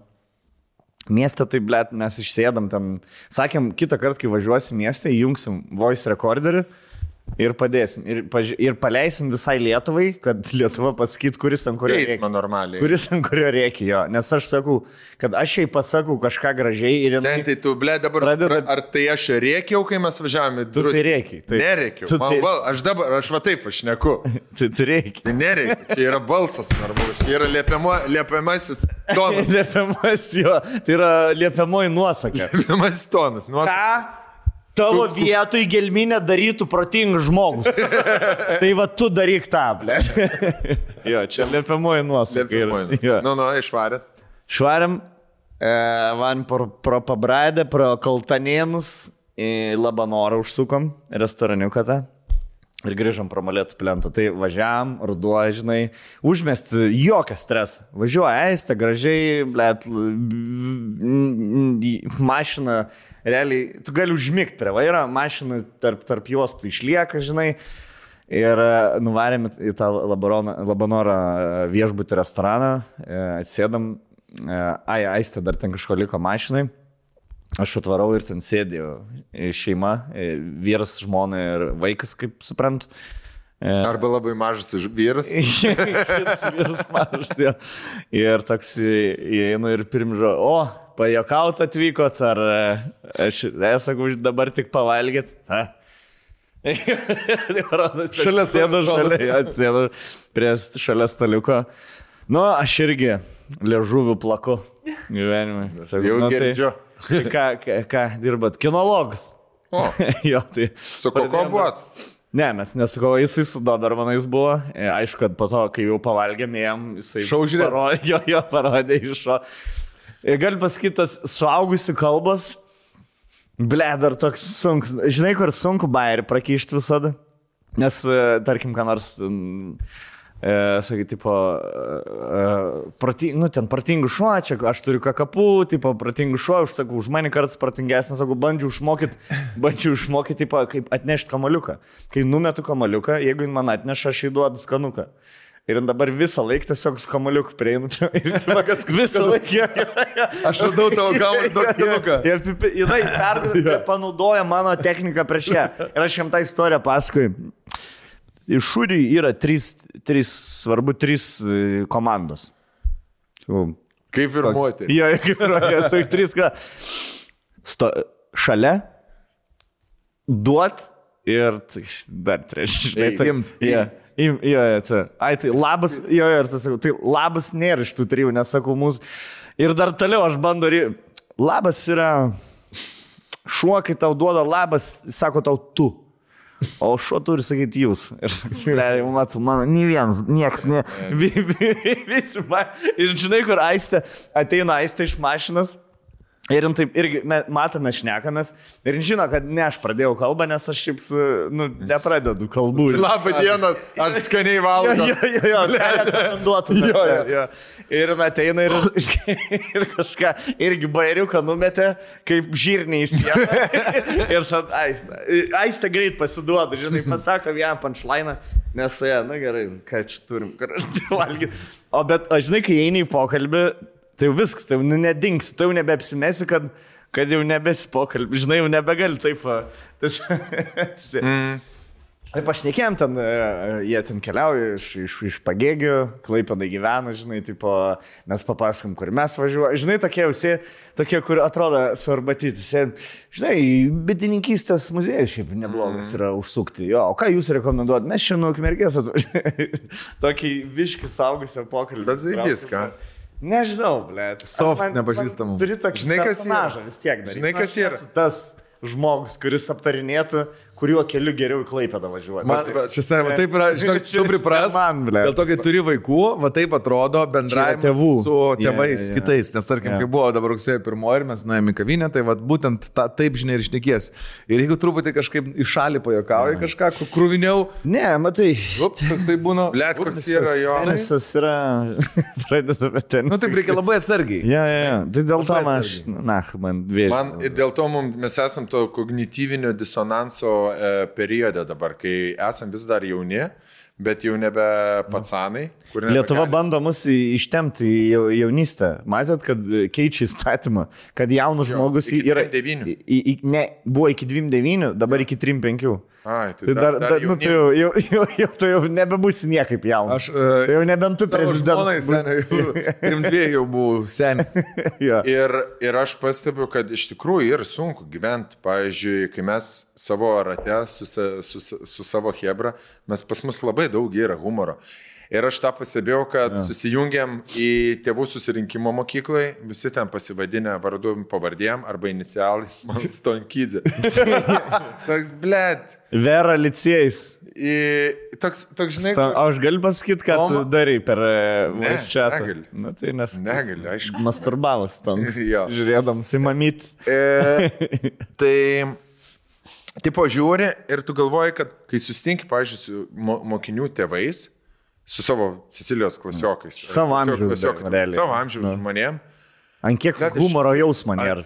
Mieste tai, blėt, mes išsėdam ten. Sakėm, kitą kartą, kai važiuosim miestą, įjungsim voice recorderį ir padėsim. Ir, paži- ir paleisim visai Lietuvai, kad Lietuva pasakyt, kuris ant kurio rėkia. normaliai. Kuris ant kurio rėkia jo. Nes aš sakau, kad aš jai pasakau kažką gražiai ir jinai... Sentai, tu, ble, dabar, Pradeda- ar tai aš rėkiau, kai mes važiavome? Tu tai rėki, taip. Nerėkiau. Tu Man, tai- bal, aš dabar, aš va taip, aš neku. Tai tu reikia. Tai nereikia, čia yra balsas normalus, čia yra liepiamo, liepiamasis tonas. Liepiamas jo. Tai yra liepiamoji nuosaka. Liepiamasis tonas. Nuos... Tavo vietoj gelminė darytų protingas žmogus? tai va tu daryk tą, ble. jo, čia liepiamoji nuosaka. Liepiamoji. Nu, nu, išvarėt. Švariam, e, van pro, pro pabradę, pro kaltanėnus, į Labanorą užsukom, restoraniuką tą. Ir grįžom pro malėtų plentą. Tai važiavam, ruduo, žinai, užmest jokio streso. Važiuoja eistė, gražiai, blėt, mašina, realiai, tu gali užmigti prie vairo, mašina tarp, tarp juostų išlieka, žinai. Ir e, nuvarėm į tą Labanorą e, viešbutį restoraną, e, atsėdam, ai, aistė dar ten kažko liko mašinai. Aš atvarau ir ten sėdėjau šeima, e, vyras, žmona ir vaikas, kaip suprantu. Arba labai mažas vyras. Vyras mažas, jo. Ir toks įeinu ir pirmžo, o, pajokaut atvykot, ar e, aš, esakau, dabar tik pavalgėt. Ha? šalia sėdo, šalia, atsėdo prie šalia staliuko. Nu, aš irgi liežuvių plaku gyvenime. Sakau, Jau nu, girdžiu. Tai, ką, ką, ką dirbat? Kinologas. O, jo, tai. su pradėjom- buvot? Ne, mes nesakau, jisai su Dobermanais buvo. E, Aišku, kad po to, kai jau pavalgėm, jam jisai... Šou žiūrėt. parodė, jo, jo, parodė iš šo. Gali pasakyti, tas suaugusi kalbas, ble, dar toks sunkus. Žinai, kur sunku bairį prakišti visada? Nes, e, tarkim, ką nors... E, sakai, tipo, e, prati, nu, ten pratingų šuo, čia aš turiu kakapų, tipo, pratingų šuo, aš sakau, už mane kartais pratingesnis, sakau, bandžiau išmokyti, bandžiau išmokyti, tipo, kaip atnešti kamaliuką. Kai numetu kamaliuką, jeigu jin man atneša, aš įduodu skanuką. Ir dabar visą laiką tiesiog su kamaliuku prieinu. Ir tipo, kad visą laiką. Aš radau tavo duok skanuką. Ir pipi- jinai perdavė, panaudoja mano techniką prieš ją. Ir aš jam tą istoriją pasakoju. Šūdį yra trys, trys, svarbu, trys e, komandos. Kaip ir moterį. Jo, kaip ir sakai, trys, ką. Sto, šalia, duot ir tai dar trečia. Žinai, tai, Imt. Jo, im, jo, jo, tai, ai, tai labas, jo, ir tas sakau, tai labas nėra iš tų trijų, nesakau mūsų. Ir dar toliau aš bandu, ry- labas yra šuo, kai tau duoda labas, sako tau tu. O šuo turi sakyti jūs. Ir sakai, matau, mano, nei vienas, nieks, ne. vi- vi- Visi man. Ir žinai, kur aistė, ateina aistė iš mašinas. Ir jin taip irgi me- matome, šnekamės. Ir jin žino, kad ne aš pradėjau kalbą, nes aš šiaip, nu, nepradedu kalbų. Labą dieną, aš skaniai valgau. jo, jo, jo, rekomenduotume. Jo, jo. jo. Ir ateina ir, ir kažką, irgi bairiuką numetė, kaip žirniais. ir tada aista. Aista greit pasiduoda, žinai, pasako jam punchline, nes, ja, na gerai, ką čia turim, ką valgyti. O bet, aš žinai, kai eini į pokalbį, tai jau viskas, tai jau nu, nedings, tai jau nebeapsimesi, kad, kad jau nebesi pokalbį, žinai, jau nebegali taip. Tas, mm. Taip aš nekėjom ten, e, jie ten keliauja iš, iš, iš pagėgių, klaipėdai gyvena, žinai, tipo, mes papasakom, kur mes važiuojame. Žinai, tokie visi, tokie, kur atrodo svarbatytis. Žinai, bitininkystės muziejus šiaip neblogas yra užsukti. Jo, o ką jūs rekomenduojat? Mes šiandien Ukmergės atvažiavome. Tokį viškį saugusią pokalbį. Bet zaibys, ką? Nežinau, ble. Soft nepažįstamų. Turi tokį Žinai, kas yra? vis tiek dar. Žinai, kas yra? Tas žmogus, kuris aptarinėtų, kuriuo keliu geriau į Klaipėdą važiuoti. Man, va, čia seniai, va taip yra, žinok, tu pripras. Man, ble. Dėl to, kai turi vaikų, va taip atrodo bendravimas tėvų. su tėvais jo, jo. kitais. Nes tarkim, Jo. kai buvo dabar rugsėjo pirmoji ir mes nuėjome į kavinę, tai va būtent ta, taip, žinai, ir išnekės. Ir jeigu truputį kažkaip į šalį pajokauji kažką, kur krūviniau, Ne, matai. up, toksai būna. Blet, koks yra jo. Tenisas yra. Pradeda apie tenisą. Nu taip reikia labai atsargiai. Ja, ja, ja. Tai dėl to aš, na, man vėžiu. Man dėl to mum, mes esam to kognityvinio disonanso periode dabar, kai esam vis dar jauni, bet jau nebe patsanai. kur Lietuva nebegali- bando mus ištemti į jau- jaunystę. Matėt, kad keičia įstatymą, kad jaunas žmogus iki yra... 29. į- į- Ne, buvo iki 29, dabar iki 35. Ai, tai Tai dar, dar, nu, tai jau, jau, jau, jau, tu jau nebebusi niekaip jaunas. Aš, e, tai jau nebent tu prezidentas. dviejų jau buvau senis. ja. Ir, ir aš pastebiu, kad iš tikrųjų yra sunku gyventi. Pavyzdžiui, kai mes savo rate su, su, sa- su savo Hebra, mes pas mus labai daug yra humoro. Ir aš tą pastebėjau, kad ja. susijungiam į tėvų susirinkimo mokyklai, visi ten pasivadinę vardu pavardėm arba inicialais, man stonkydė. Toks, blėt. Vera licėjais. Į, toks, toks, žinai, Ta- O aš galiu pasakyti, ką O tu darai per Ne, čia. negali. Na tai nes. negali, aišku. Masturbavas tam. Jo. Žiūrėdamas į mamyt. E, tai, tipo, žiūri ir tu galvoji, kad kai susitinki, pažiūrėjau, su mo mokinių tėvais, su savo Sicilijos klasiokais. Savo amžiaus beveik, realiai. Savo amžiaus žmonėm. Ant kiek Blet, aš- humoro jausmo nėra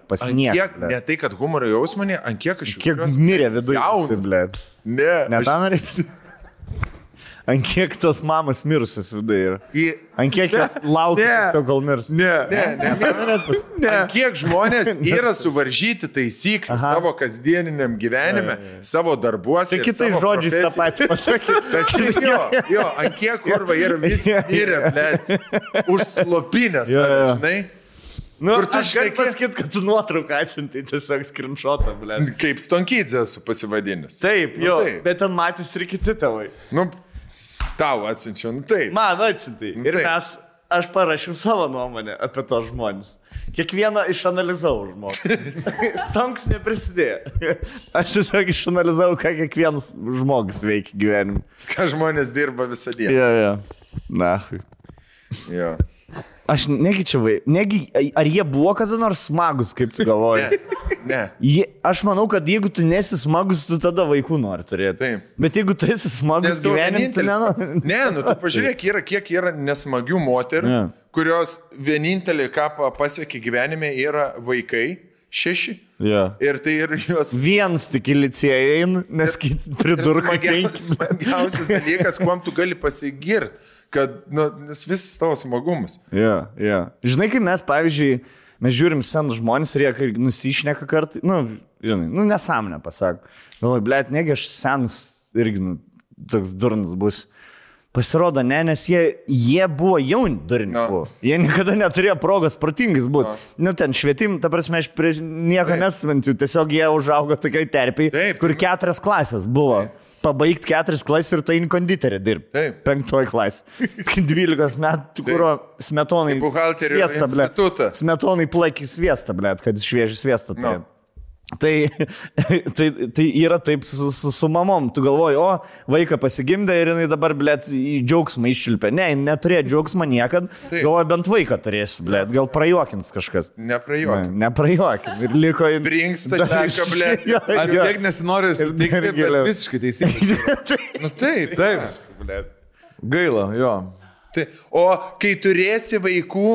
kiek, ne tai, kad humoro jausmonė, ant kiek aš Kiek jaučiuos mirė viduje. Ne, Ne aš- tą norėsi. Ant kiek tos mamos mirusios viduje yra. į... Ant kiek jos laukia, Ne. tiesiog kol mirs. Ne, Ne, ne, ne. ne. Ant kiek žmonės yra suvaržyti taisyklių savo kasdieniniam gyvenime, savo darbuose. Tai ir kitais žodžiais tą patį pasakyti. jo, jo, ant kiek kurva yra visi mirę, ble, užslopinę save, žinai. Nu, Kur tu aš galiu pasakyti, kad tu nuotrauką atsintai tiesiog skrinšotą, ble. Kaip Stonkydzė esu pasivadinęs. Taip, Nu, jo, taip. bet ten matys ir kiti tėvai. Nu, tau atsiunčiau, nu taip. Man atsintai. Nu, Ir taip. mes, aš parašiau savo nuomonę apie tos žmonės. Kiekvieną išanalizavau žmogų. Stonks neprisidėjo. Aš tiesiog išanalizavau, ką kiekvienas žmogus veikia gyvenime. Ką žmonės dirba visą dieną. Jo, jo. Na. Jo. Aš negi čia vai. Negi, ar jie buvo kada nors smagus, kaip tu galvoji? Ne. ne. Jie, aš manau, kad jeigu tu nesi smagus, tu tada vaikų nori turėti. Taip. Bet jeigu tu esi smagus tu vienintelis. nenori. Ne, nu tu pažiūrėk, yra, kiek yra nesmagių moterų, Ne. kurios vienintelį, ką pa- pasiekė gyvenime, yra vaikai. Šeši. Ja. Ir tai ir jos. Vienas tik į licėją eina, nes kiti smagiausias, penkis. smagiausias dalykas, kuom tu gali pasigirti, kad, nu, nes visas tavo smagumas. Ja, ja. Žinai, kai mes, pavyzdžiui, mes žiūrim senus žmonės ir jie nusišneka kartą, nu, žinai, nu, nesąmonę pasako. Galvoju, blėt, negi aš senas irgi, nu, toks durnas bus. Pasirodo, ne, nes jie, jie buvo jauni durni. No. Jie niekada neturėjo progos protingais būti. No. Nu, ten švietim, ta prasme, aš prieš nieko nesventiu, tiesiog jie užaugo tokiai terpiai, Taip, kur keturias klasės buvo. Pabaigti keturias klasės ir tai in konditorė dirbti. Taip. Penktoji klasė. 12 metų, kurio smetonai. Buhalterio sviestą, institutą. Smetonai plaikį sviestą, ble, kad šviežį sviestą No. turėtų. Tai, tai, tai yra taip su, su, su mamom. Tu galvoji, o vaiką pasigimdė ir jinai dabar, blėt, į džiaugsmą iššilpė. Ne, neturėjo džiaugsmą niekad. Galvoju, bent vaiką turėsiu, blėt, gal prajuokins kažkas. Neprajuok. Ne, neprajuokin. Ir liko jin. Brinksta šneka, blėt. Ar tiek nesinori Ir bet giliau. visiškai teisingai. Nu taip. Taip. Gaila, jo. Tai, o kai turėsi vaikų,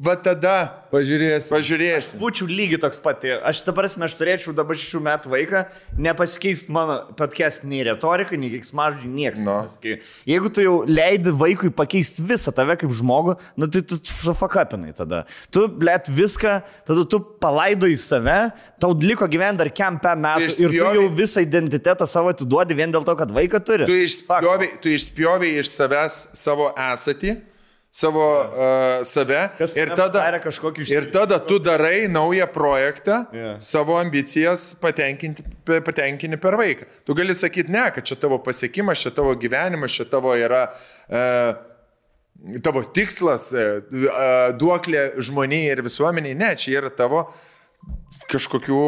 va tada Pažiūrėsi. pažiūrėsi. Būčiau lygiai toks pat. Aš, ta prasme, aš turėčiau dabar šių metų vaiką, nepasikeis mano podcast nei retorika, nei kiksmažodžiai, niekas. No. nepasikeis. Jeigu tu jau leidi vaikui pakeisti visą tave kaip žmogų, nu tai tu sufakapinai tada. Tu, blėt, viską, tada tu palaidoji save, tau liko gyventi dar kempę metų ir tu jau visą identitetą savo atiduodi vien dėl to, kad vaiką turi. Tu išspjoviai iš savęs savo esatį, savo uh, save Kas ir tada, ir tada tu darai naują projektą, yeah. savo ambicijas patenkini per vaiką. Tu gali sakyti, ne, kad čia tavo pasiekimas, čia tavo gyvenimas, čia tavo yra uh, tavo tikslas, uh, duoklė žmoniai ir visuomeniai. Ne, čia yra tavo kažkokių,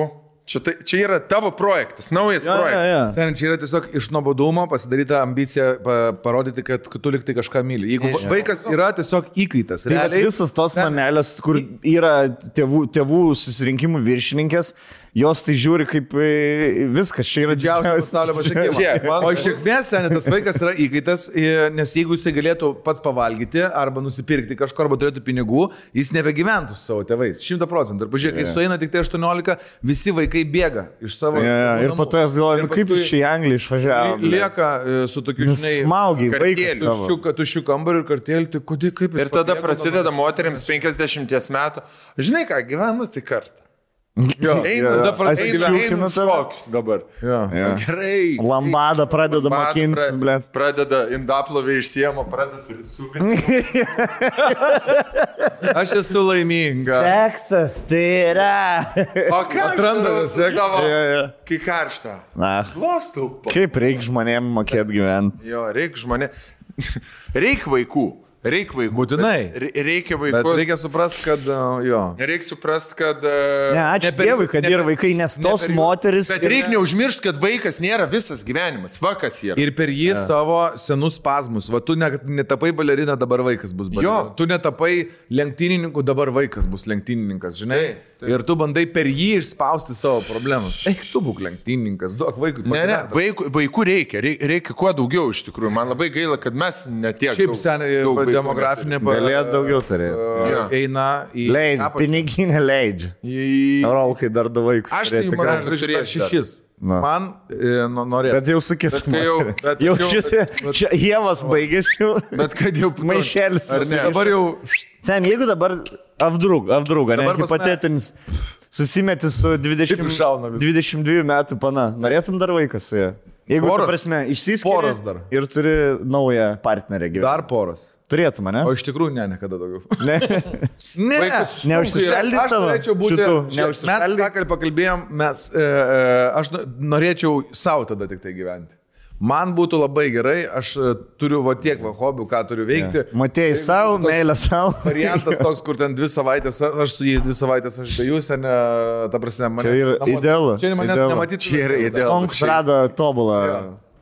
čia, tai, čia yra tavo projektas, naujas Ja, ja, projektas. ja. Seniai, čia yra tiesiog iš nuobodumo pasidaryta ambicija pa, parodyti, kad tu liktai kažką myli. Jeigu va- vaikas yra tiesiog įkaitas, Tai realiai. visas tos mamelės, kur yra tėvų, tėvų susirinkimų viršininkės, jos tai žiūri kaip e, viskas, čia yra Didžiausias pasaulio pasiekimas. Man- O iš esmės, seniai, tas vaikas yra įkaitas, i- nes jeigu jisai galėtų pats pavalgyti arba nusipirkti kažko arba turėtų pinigų, jis nebegyventų su savo tėvais. Šimta procentų. Ir pažiūrėk, kai sueina tik tai 18, visi vaikai bėga iš savo. Ja, ir po to jas galvoja, nu, kaip iš į Angliją išvažiavo. Lieka e, su tokiu, Nu, žinai, Smaugiai, tuščiu, tuščiu kambariu ir kartėlį, tai kodėl kaip Ir tada prasideda moteriams 50 metų. Žinai ką, gyvenu tik kartą. Jo, Einu, jo. dabar einu, Atsičiūchina einu tave. šokius dabar. Jo. Jo. Gerai. Lambada pradeda Lambada mokintis, pra- blėt. Pradeda indaplovė iš siemo, pradeda suvesti. Aš esu laiminga. Seksas tai yra. O ką Atranda savo, Jo, jo. kai karšta? Na, Glostau. kaip reikia žmonėm mokėti gyventi. Jo, reikia žmonė. Reikia vaikų. Reikia vaikų. Būtinai. Bet re- Reikia Bet vaikų. reikia suprasti, kad uh, jo. Reikia suprasti, kad... Ne, Ne, ačiū ne per- Dievui, kad ne yra vaikai, nes ne tos per jų- moteris. Bet reikia neužmiršti, kad vaikas nėra visas gyvenimas. Vakas yra. Ir per jį yeah. savo senus spazmus. Va, tu ne, netapai balerina, dabar vaikas bus balerina. Jo. Tu netapai lenktynininku, dabar vaikas bus lenktynininkas, žinai. Taip, taip. Ir tu bandai per jį išspausti savo problemas. Eik, tu būk lenktynininkas, duok vaikui. Ne, ne, vaikų, vaikų reikia, reikia, reikia kuo daugiau iš tikrųjų. Man labai gaila, kad mes netiek. Šiaip seniai demografinė neturim. Galėt daugiau turėti. Jo. eina į... Leidžia, piniginė leidžia. Į- Rolkai dar du vaikus. Aš tai tikrai. kad dar. Šešis. Na. Man e, nu, norėtų. Bet jau kitu. kai jau- bet jau šitie. Čia Jėvas baigėsi. Bet kad jau... Maišelis. Ar ne? Dabar jau Sen, jeigu dabar apdrug, apdrug, ne, hipotetinis, susimeti su 20, Taip iššauna viskas. 22 metų pana, norėtum dar vaikas su ja? Jeigu, Poros. ta prasme, išsiskiria Poros dar. ir turi naują partnerę gyvenime. dar poros. Turėtum, ne? O iš tikrųjų ne, niekada daugiau. Ne, Ne, Aš savo. norėčiau būti. šitų, Mes ką pakalbėjom, mes, e, e, aš no- norėčiau savo tada tik tai gyventi. Man būtų labai gerai, aš e, turiu va tiek va hobių, ką turiu veikti. Matėjai savo, meilę savo. Variantas toks, kur ten dvi savaitės, aš su jais dvi savaitės, aš be jūs, ne, ta prasme, man. Čia yra idealu, Čia manęs nematyti. Čia yra idealu. Konks rado tobulą.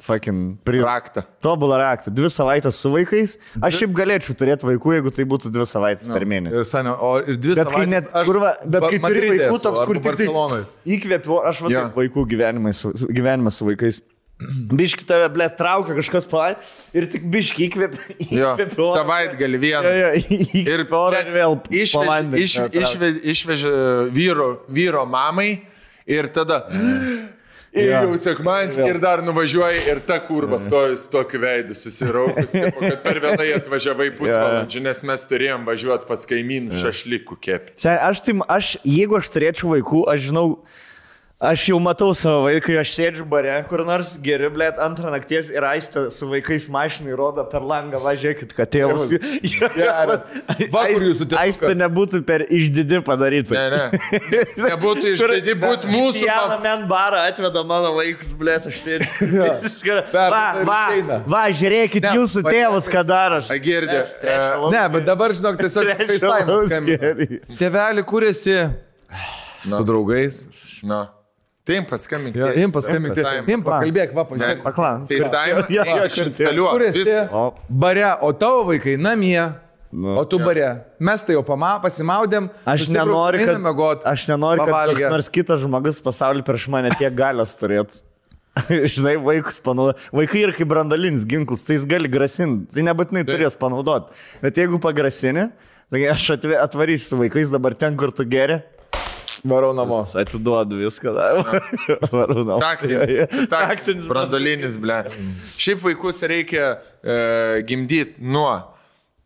Fucking pri... Raktą. Tobulą raktą. Dvi savaitės su vaikais. Aš šiaip galėčiau turėti vaikų, jeigu tai būtų dvi savaitės per mėnesį. Ir, senio, o ir dvi Bet kai, net, aš kurva, bet kai turi Madride vaikų esu, toks, kur tik tai įkvėpiu, aš vadinu yeah. vaikų gyvenimą su, gyvenimą su vaikais. Biški tave, ble, traukia kažkas palai ir tik biški įkvėpiu. Jo, savaitgalį vieną. Jo, jo, ir porą vėl išvežė, iš, išvežė, išvežė vyro, vyro mamai ir tada... Ir Jo. jau sekmanis ir dar nuvažiuoji ir ta kurva stovi su tokiu veidu susiraukus, kad per vėlai atvažiavai pusvalandžių, nes mes turėjom važiuoti pas kaimynų šašlikų kepti. Aš, tai, aš, jeigu aš turėčiau vaikų, aš žinau, aš jau matau savo vaiką, aš sėdžiu bare, kur nors geri, blėt, antrą nakties ir aistė su vaikais mašinai rodo per langą, važiuokit, kad tėvas. Va, kur jūsų tėvukas. Aistė nebūtų per išdidi padaryta. Ne, ne. Nebūtų išdidi būti mūsų. Mam- men barą atveda mano vaikus, blėt, aš sėdžiu. Va, ir va, išeina. va, žiūrėkit, Ne, jūsų va- tėvas, ką daro. Aš- Girdė. Ne, bet dabar, žinok, tiesiog. Tėvelį kūrėsi su draugais. Na. Taip, paskambink. Jo, Im paskambink. Im pakalbėk, va, pažiūrėk. Paklan. FaceTime. Jo, eik, Aš instaliuoju. Kur esi? Viskas. O. Bare, o tavo vaikai namie. O tu bare. Mes tai jau pama, pasimaudėm. Aš nenoriu, kad, miegot, aš nenoriu, kad koks pavalgę. nors kitas žmogus pasaulyje prieš mane tiek galios turėtų. Žinai, vaikus panaudoja. Vaikai yra kaip brandalinis ginklas, tai jis gali grasinti, tai nebūtinai turės panaudoti. Bet jeigu pagrasini, tai aš atvarysiu su vaikais dabar ten, kur tu geri, Varau namo. atiduodu viską. Varau namo. Taktinis. Taktinis. Brandolinis, ble. Šiaip vaikus reikia e, gimdyti nuo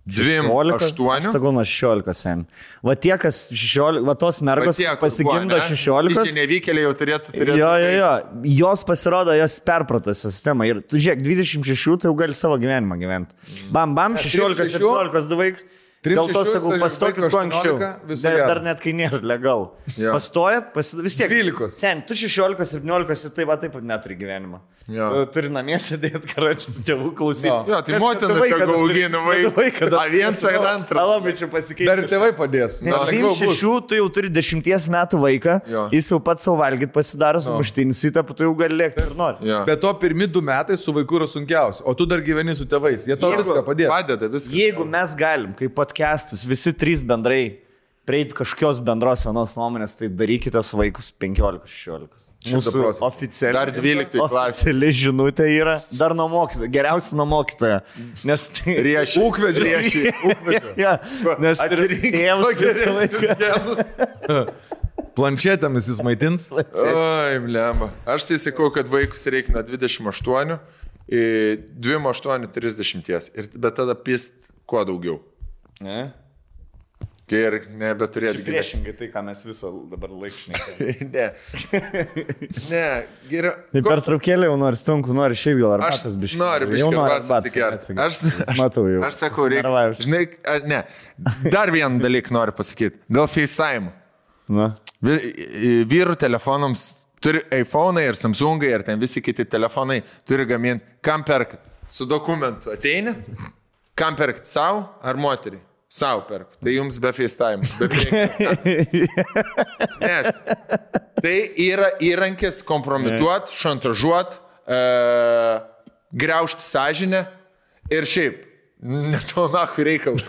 2-8. Sakau, nuo 16 sen. Va tie, kas 16, va tos mergos pasigimdo 16. Nevykėliai jau turėtų turėti. Jo, jo, jo. Jos pasirodo, jos perprato sistemą. Ir tu žiūrėk, 26 tai jau gali savo gyvenimą gyventi. Bam, bam, 16, 17, du vaikus. Dėl to 36, sakau, pastokit kuo anksčiau. 18, viso Dar, dar net kai nėra legal. Jo. Pastojat, pasi... vis tiek. 12. Sen, tu 16, 17, tai va taip pat neturi gyvenimo. Tu Turi namie sėdėti, karočiui, tėvų klausyti. Jo. Jo, tai motina tegul augina vaiką. A, vienas ar antrą. Alabičių pasikeisti. Dar ir tėvai padės. Lengviau bus. 26 tu jau turi 10 metų vaiką, Jo. jis jau pats savo valgyt pasidaro su muštinis įtapu, tu jau gali lėkti ir nori. Jo. Bet to pirmi du metai su vaiku yra sunkiausi, o tu dar gyveni su tėvais. Jie Jeigu- viską padės. Padeda viskas. Jeigu mes galim, kaip podcastas, visi trys bendrai prieiti kažkokios bendros vienos nuomonės, tai darykite vaikus 15-16. Mūsų 100%. oficiali, Dar 12 klasė. oficiali žinutė yra dar nuo mokytojo, geriausia nuo mokytojo. Nes tai... Riešiai. Ūkvedžio. Riešiai. ja, nes laiką. Planšetėmis jis maitins. Oi, blemba. Aš tai sakau, kad vaikus reikia nuo 28, į 28, 30. Ir, bet tada pist kuo daugiau. Ne? Kai ir nebeturėtų gyventi. Priešingai tai, ką mes visą dabar laikšnai. ne. Ne, geriau. Tai per traukėlį jau nori stunku, nori šiaip gal Aš arbatas biškai. noriu Jau biškai atsikert. atsikert. Aš, Matau jau. aš sakau, reikia. Žinai, a, ne. Dar vieną dalyką noriu pasakyti. Dėl FaceTime. Na. Vyrų telefonams turi iPhone ir Samsungai ir ten visi kiti telefonai turi gaminti. Kam perkat? Su dokumentu ateini? Kam perkat? Savo ar moteriai? Savo perkat. Tai jums be FaceTime. Be. Nes tai yra įrankis kompromituot, šantažuot, e, greušti sąžinę ir šiaip. Ne to nahu reikalas.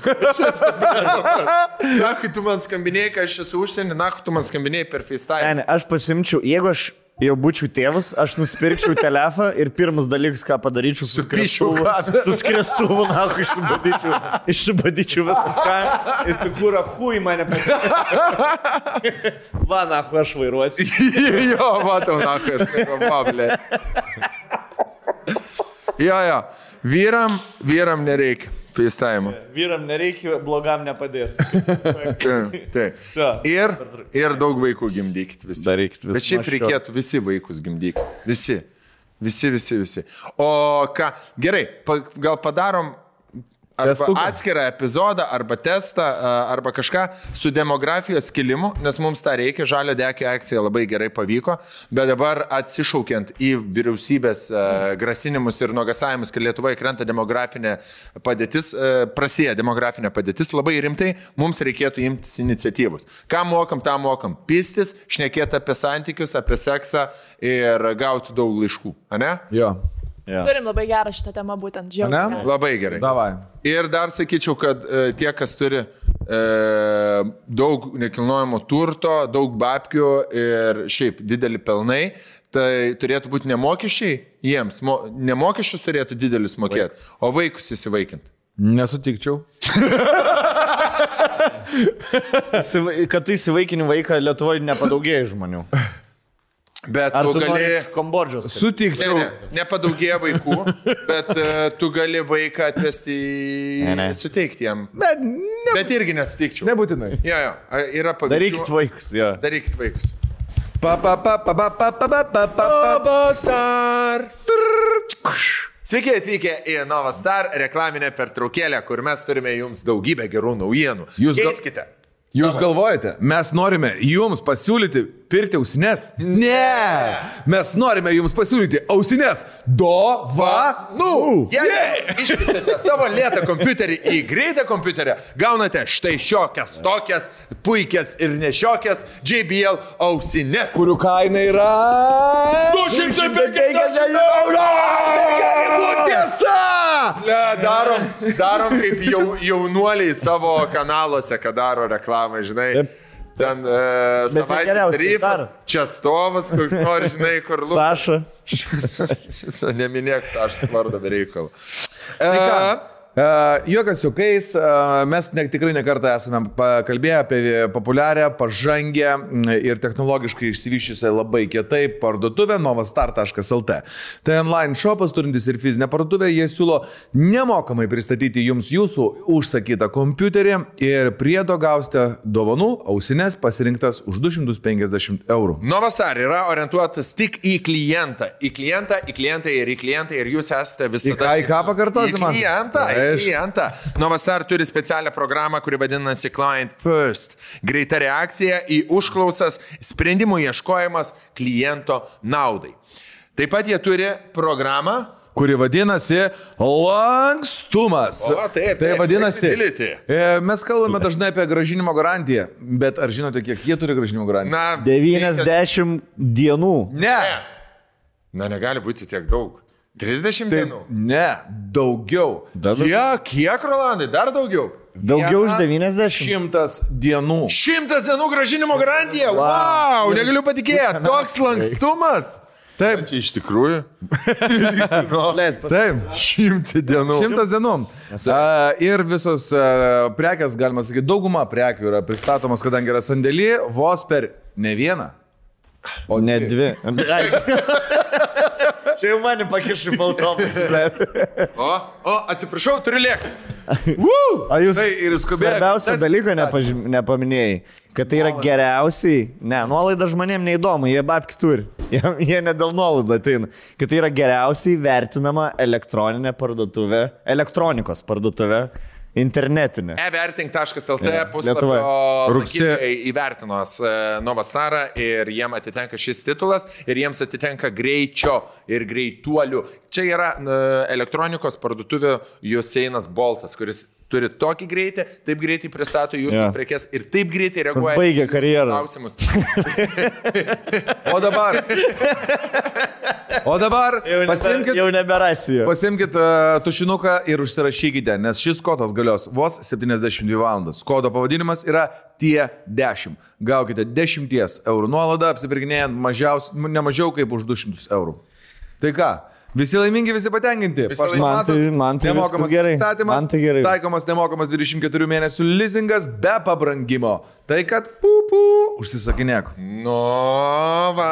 Nahu tu man skambinėjai, kai aš esu užsienį, nahu tu man skambinėjai per FaceTime. Ne, aš pasimčiau, jeigu aš jau būčiau tėvas, aš nusipirkčiau telefoną ir pirmas dalykas, ką padaryčiau, su Supiščiau skriestuvu. kamerą. Su skriestuvu, na, išsibadyčiau, išsibadyčiau visas ką. Ir tu kur, hui mane pasiekė. Va, na, aš vairuosiu. jo, matau, nahu, aš pablė. Jo, jo. Vyram, vyram nereikia FaceTime. Vyram nereikia, blogam nepadės. Taip, taip. Vsio. Ir, ir daug vaikų gimdykit visi. Darykit viską Bet šiaip reikėtų visi vaikus gimdyti. Visi. Visi, visi, visi. O ką, gerai, pa, gal padarom arba Testuką. atskirą epizodą, arba testą, arba kažką su demografijos kilimu, nes mums tą reikia. Žalio dekio akcija labai gerai pavyko, bet dabar atsišaukiant į vyriausybės grasinimus ir nuogasavimus, kad Lietuvoje krenta demografinė padėtis, prasidėjo demografinė padėtis labai rimtai, mums reikėtų imtis iniciatyvos. Ką mokam, tą mokam. Pistis, šnekėti apie santykius, apie seksą ir gauti daug laiškų. Ane? Jo. Turim labai gerą šitą temą būtent, Ne? žiauriai. Labai gerai. Davai. Ir dar sakyčiau, kad e, tie, kas turi e, daug nekilnojamo turto, daug babkių ir šiaip didelį pelnai, tai turėtų būti nemokesčiai jiems, mo, nemokesčius turėtų didelis mokėti, o vaikus įsivaikinti. Nesutikčiau. Kad tu įsivaikini vaiką, Lietuvoje nepadaugėja žmonių. Bet Ar tu gali... iš Kambodžos? Ne, Sutikčiau. ne, nepadaugėja vaikų, bet uh, tu gali vaiką atvesti į... Ne, ne. Suteikti jam. Bet ne, Bet irgi nesutikčiau. nebūtinai. Jo, jo, yra pavyzdžių. Darykit vaikus, jo. Darykit vaikus. Pa, pa, pa, pa, pa, pa, pa, pa, pa, pa, star. Sveiki atvykę į Novastar reklaminę pertraukėlę, kur mes turime jums daugybę gerų naujienų. Jūs gal- keiskite Jūs galvojate, mes norime jums pasiūlyti pirkti ausines? Ne! Mes norime jums pasiūlyti ausines. Do, va, nu. Jei iškreipėte savo lėtą kompiuterį į greitą kompiuterį, gaunate štai šiokias, tokias, puikias ir nešiokias JBL ausines. Kurių kaina yra... 250 eurų! Tiesa! Ne, darom, darom kaip jau, jaunuoliai savo kanaluose, kad daro reklamą, žinai. Ten e, savaitės ryfas, čia stovas, koks nors, žinai, kur lu- Saša. Neminėk, aš svardu be reikalo. Tai ką? Uh, Jokas juokais, uh, mes ne, tikrai nekartą esame kalbėję apie populiarią, pažangę ir technologiškai išsivyščiusią labai kietai parduotuvę novastar.lt. Tai online shopas turintis ir fizinę parduotuvę, jie siūlo nemokamai pristatyti jums jūsų užsakytą kompiuterį ir priedo gausite dovanų ausines pasirinktas už 250 eurų. Novastar yra orientuotas tik į klientą. Į klientą, į klientą ir į klientą ir jūs esate visada. Į ką- į ką teisus. pakartosi Į klientą, į Aišku. klientą. Novastar turi specialią programą, kuri vadinasi Client First. Greita reakcija į užklausas, sprendimų ieškojimas kliento naudai. Taip pat jie turi programą. kuri vadinasi lankstumas. O, taip, tai taip, vadinasi. flexibility. E, Mes kalbame dažnai apie gražinimo garantiją, bet ar žinote, kiek jie turi gražinimo garantiją? Na, 90 dienų. Ne. Na, negali būti tiek daug. 30 dienų. Ne, daugiau. Ja, kiek, Rolandai? Dar daugiau. Daugiau už Vienas 90. Šimtas dienų. Šimtas dienų gražinimo garantija. Wow, negaliu patikėti. Toks lankstumas. Taip, Čia iš tikrųjų. taip. Šimtai dienų. Šimtas dienų. A, ir visos a, prekes, galima sakyti, dauguma prekių yra pristatomas, kadangi yra sandėly, vos per ne vieną. O ne dvi. Čia jau mane pakišai po autobusą. O, o, atsiprašau, turiu lėkti. O jūs Tai ir skubėk. svarbiausią Tas- dalyką nepažym, nepaminėjai, kad tai yra geriausiai, ne, nuolaida žmonėms neįdomu, jie babki turi, jie, jie ne dėl nuolaidų ateina, kad tai yra geriausiai vertinama elektroninė parduotuvė, elektronikos parduotuvė, internetinė. Everting.lt puslapio Lietuvoje. Rugsė- lankytojai įvertinos e, Novastarą ir jiem atitenka šis titulas ir jiems atitenka greičio ir greituolių. Čia yra e, elektronikos parduotuvė Juseinas Boltas, kuris turi tokį greitį, taip greitai pristato jūsų yeah. prekes ir taip greitai reaguoja. Baigė į karjerą. Klausimus. O dabar. O dabar pasimkite. jau neberasi. Pasimkite uh, tušinuką ir užsirašykite, nes šis kodas galios vos 72 valandas. Kodo pavadinimas yra tie 10. Gaukite 10 eurų nuolaidą, apsipirkinėjant mažiaus, ne mažiau kaip už 200 eurų. Tai ką? Visi laimingi, visi patenkinti. Visi. Man tai- man tai nemokamas gerai. pristatymas, Man tai gerai. Taikomas nemokamas 24 mėnesių leasingas be pabrangimo. Tai kad pupų užsisakinėk.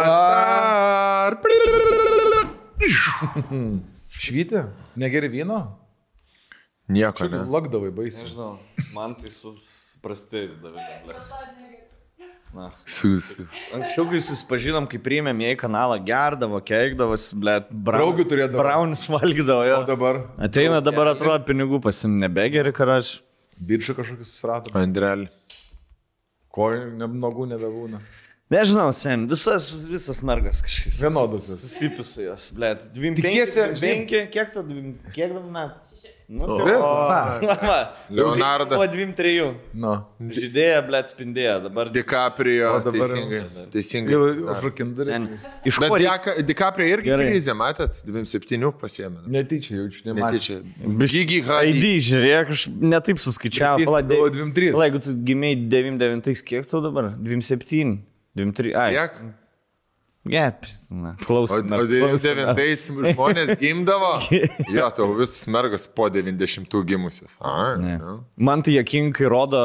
Novastar. Švyti? Negeri vyno? Nieko. Lakdavai baisiai. Nežinau, man tai su prastais davė. Sus. Anksčiau, kai susipažinom, kai priėmėm į kanalą, gerdavo, keikdavosi, blėt, Draugių turėdavo. Braunis valgydavo jo. O dabar? Ateina dabar atrodo pinigų pasim nebegeri, karač. Biržą kažkokį susirado. Andrelį. Kojų ne, nogų nebebūna. Nežinau, sen, visas, visas mergas kažkaip. Vienodas. Susipisa jos, blėt. Dvim Tikiesi, penki, žinai- kiek tu, dvim, kiek dabar metų? Nu, na. va. Leonardo. O dvim trijų. Nu. Žydėja, blėt, spindėja. Dabar DiCaprio. O dabar- Teisingai. Teisingai. Jau užrakindarės. Sen, iš reikia? Diaka- DiCaprio irgi Gerai. krizė, matėt? 27 pasiemė. Netyčia jaučiu, nematau. Netyčia. Žygiai ID, Hadi. žiūrėk, aš netaip suskaičiavau. Jis Pala, buvo de- 23. Pala, jeigu tu gimiai 99, kiek tau dabar? 27. 23. Ai. Kiek? Get, na, O, klausome. o 99 žmonės gimdavo. Jo, tau vis mergas po 90 gimusios. Man tai jokingai rodo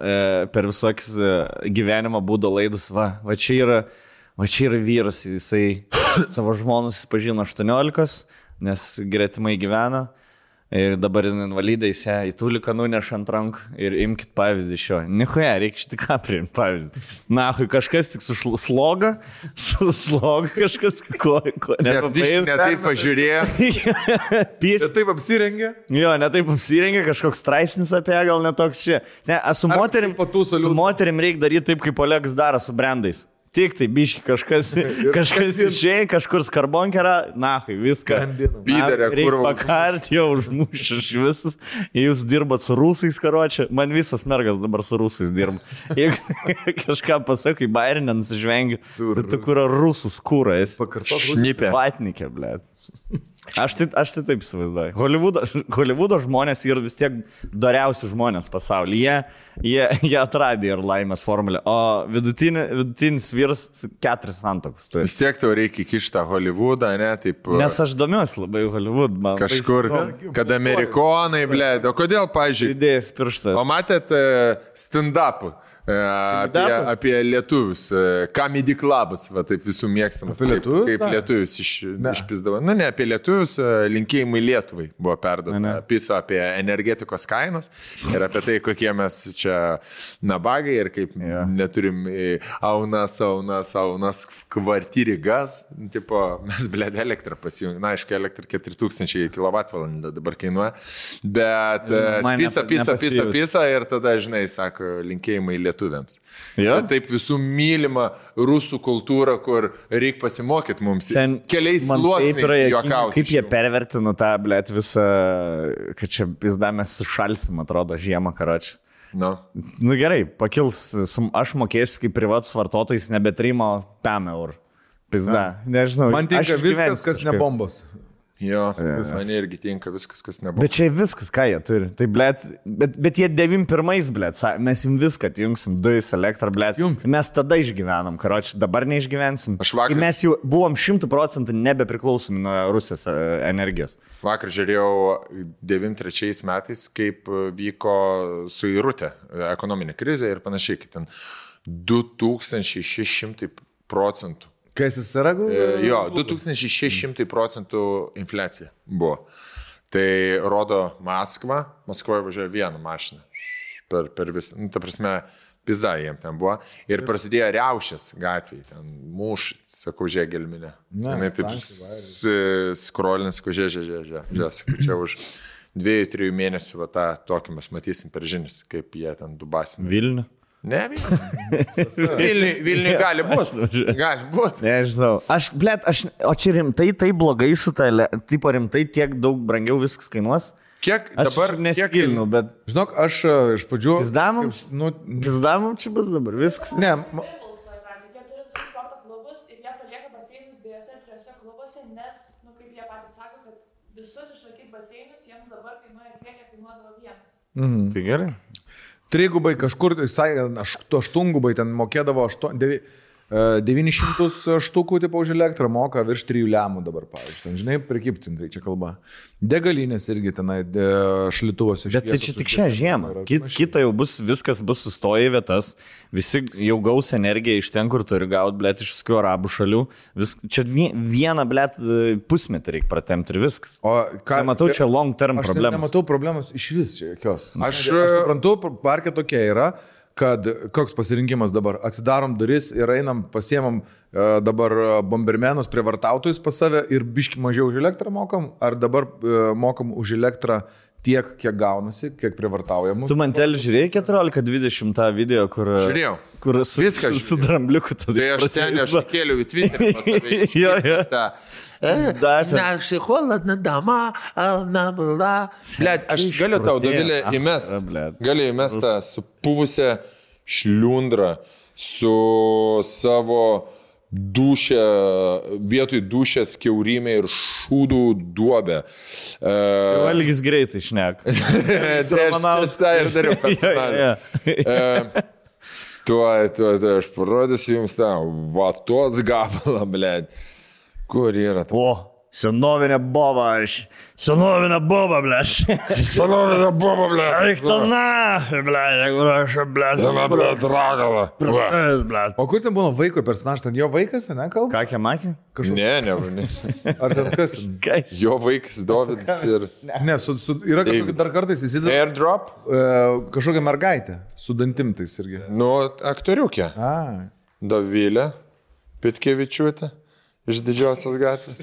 e, per visokius e, gyvenimo būdo laidus, va, va čia yra, va čia yra vyras, jisai savo žmonų susipažino 18, nes gretimai gyveno. Ir dabar invalidai se į tuliką nuneša ant rankų ir imkite pavyzdį iš jo. Nihuja, reikia šitą ką priimti pavyzdį. Na, hui, kažkas tik su sloga, su sloga kažkas, ko, ko nepapaėjo. netai pažiūrėjo. Pys, Jis taip apsirengė. Jo, netaip apsirengė, kažkoks straipsnis apie ją, gal netoks čia. Ne, su moterim, su moterim reikia daryti taip, kaip Olegas daro su brandais. Tik tai biški kažkas, kažkas išėjai, kažkur skarbonkerą, na, kai viską. Pyderė, kur- pakart, jau užmušęs visus. Jūs dirbat su rusais, karočią. Man visas mergas dabar su rusais dirba. Jeigu kažką pasakai, bairinė nusižvengi, tai tu kur rusus kūras. Pakartot Šnipė. Vatnikė, ble. Aš tai, aš tai taip įsivaizduoju. Holivudo, Holivudo žmonės yra vis tiek dariausi žmonės pasaulyje. Jie, jie, jie atradė ir laimės formulę. O vidutinį, vidutinis vyras keturis santokus turi. Vis tiek tau reikia kišti tą Hollywoodą, ne, taip. Nes aš domiuosi labai Hollywood, man. tai Kažkur, įdomu. kad amerikonai, ble, o kodėl, pažiūrėjau, Idėjas pirštą. o matėt e, stand-up? e, Apie, apie lietuvius, Comedy Clubas, va taip visų mėgstamas. Apie lietuvius, Kaip, kaip lietuvius iš, išpizdavo. Nu, ne apie lietuvius, e, linkėjimai Lietuvai buvo perduota. Pisa apie energetikos kainas ir apie tai, kokie mes čia nabagai ir kaip yeah. neturim e, aunas, aunas, aunas, kvartyrį gas. Tipo, mes, ble, elektrą pasijungėme. Na, aišku, elektra 4000 kWh dabar kainuoja. Bet e, pisa, pisa, pisa, pisa ir tada, žinai, sako, linkėjimai lietuviams. Jo? Čia taip visų mylima rusų kultūra, kur reikia pasimokyti mums. Ten Keliais sluoksniais juokauti. Kaip jie pervertino tą, blėt, visą, kad čia pizda mes sušalsim, atrodo, žiemą karočią. Nu. Nu gerai, pakils, aš mokėsiu kaip privatus vartotojas nebe 3 PM eurų. Pizda, nežinau. Man tinka viskas, kas ne kažkaip. bombos. Jo, vis man irgi tinka viskas, kas nebuvo. Bet čia viskas, ką jie turi. Tai, blėt, bet, bet jie 91, blėt, mes jums viską atjungsim, dujas, elektrą, blėt. Junk. Mes tada išgyvenom, karoči, dabar neišgyvensim. Aš vakar- Ir mes jau buvom 100 procentų nebepriklausomi nuo Rusijos e, energijos. Vakar žiūrėjau 93 metais, kaip vyko suirutė, ekonominė krizė ir panašiai, kai ten 2600 procentų. Kai jis yra, E, Jo, 2600 procentų infliacija buvo. Tai rodo Maskva, Maskvoje važiuoja vieną mašiną per, per visą, nu, ta prasme, pizda jiem ten buvo. Ir prasidėjo riaušės gatvėje, ten mūš, sakau, žiūrėk gelminė. Na, Jis taip skrolinis, sakau, žiūrėk, žiūrėk, žiūrėk, žiūrėk, sakau, čia už dviejų, trijų mėnesių, va tą tokį mes matysim per žinias, kaip jie ten dubasina. Vilnių. Ne, Vilniui, Vilniui gali būti. Gali būti. Nežinau. Aš, blėt, aš, o čia rimtai, tai blogai su ta, tipo rimtai tiek daug brangiau viskas kainuos. Kiek Aš dabar nesigilinu, bet Žinok, aš e, iš pradžių... Pizdamam? Nu, pizdamam čia bus dabar viskas. ne, ma- nes, nu, kaip jie patys sako, kad visus išlaikyti baseinus jiems dabar kainuoja tiek, kiek kainuodavo vienas. Tai gerai. Trigubai kažkur, sakė, aštu- aštungubai ten mokėdavo aštu, devi, e, 900 štukų tipo už elektrą moka virš 3 lemų dabar, pavyzdžiui. Ten, žinai, prekybcentrai čia kalba. Degalinės irgi tenai de, šlituvose. Bet tai čia tik šią žiemą. Kit, kita jau bus, viskas bus sustoję vietas, visi jau gaus energiją iš ten, kur turi gauti, blėt, iš viskų arabų šalių. Vis, čia vie- vieną, blėt, pusmetį reikia pratemti ir viskas. O ką Matau čia long term Aš net problemų. nematau problemos iš vis čia jokios. Aš- aš suprantu, parkė tokia yra, kad koks pasirinkimas dabar. Atsidarom duris ir einam, pasiemam e, dabar e, bombermenus prie vartautojus pas save ir biški mažiau už elektrą mokam, ar dabar e, mokam už elektrą tiek, kiek gaunasi, kiek privartaujam. Tu man tel žiūrėjai 14-20 tą video, kur... Žiūrėjau. Kur su, Viską su, su drambliuku tada. Tai aš ten aš kėliau į Twitter pas save. Jo, jo. Э, Neapsikolą, nedama, alnabla. Bled, aš galiu tau, Davilė, įmest. Galiu įmest tą supuvusią šliundrą su savo dušę, vietoj dušės keurimė ir šūdų duobę. Uh, Valgys greitai išnek. Aš tą ir dariau personaliai. uh, tuo, tuo, tuo, aš parodysiu jums tą vatos gabalą, blėt. Uh, Kur yra? ta- O, Senovinė boba, aš. Senovinė boba, ble. Senovinė boba, ble. Eik tu na, ble, jeigu aš, ble. ble, ragala. ble. O kur ten buvo vaiko personažas, ten jo vaikas, ne, kalba? Ką, kiekį? Ne, ne, ne. Ar ten kas? Jo vaikas Dovydas ir... Ne, su, su, yra kažkokia dar kartais įsideda Airdrop? e, kažkokia mergaitė su dantimtais irgi. Nu, aktoriukė. A, Dovilė Pitkevičiūtė iš didžiosios gatvės.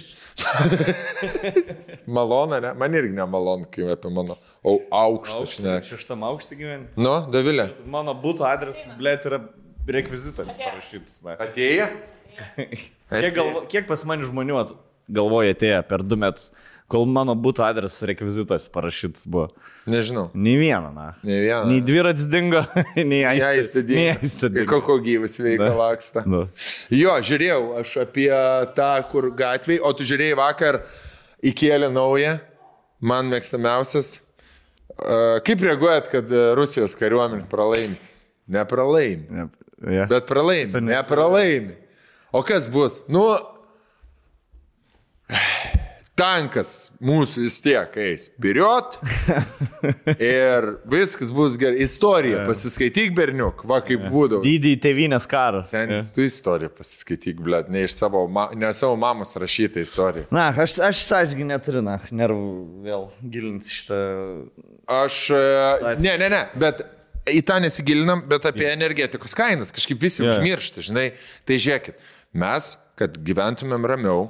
Malona, ne? Man irgi nemalonu, kai apie mano au, aukštą šneką. Šeštam aukštį gyveni. Nu, Dovilė. Mano būtų adresas, ble, yra rekvizitas parašytas. Na. Atėjo? Kiek, galvo, kiek pas mane žmonių galvoja atėjo per du metus, kol mano būtų adresas rekvizitas parašytas buvo. Nežinau. Nei vieno, na. Ne vieną. Nei dviratis dingo, nei aistė. Nei įstadėjo. aistė dingo. Koko gyvas veikia laksta. Nu. Jo, žiūrėjau aš apie tą, kur gatvėje, o tu žiūrėjai vakar įkėlė naują, man mėgstamiausias. Uh, kaip reaguojat, kad e, Rusijos kariuomenė pralaimi? Nepralaimi. Ne, ja. Bet pralaimi. Nepralaimi. O kas bus? Nu, tankas mūsų vis tiek eis. Piriot. Ir viskas bus gerai. Istorija. Pasiskaityk, berniuk. Va kaip būdavo. Dydį tėvynės karas. Sen, tu istoriją pasiskaityk, blėt, ne iš savo, ma ne savo mamos rašytą istoriją. Na, aš, aš sąžininkai neturiu, na, nervų vėl gilinti šitą. Aš, e, ne, ne, ne, bet į tą nesigilinam, bet apie energetikos kainas kažkaip visi yeah. užmiršta, žinai. Tai žiūrėkit, mes, kad gyventumėm ramiau,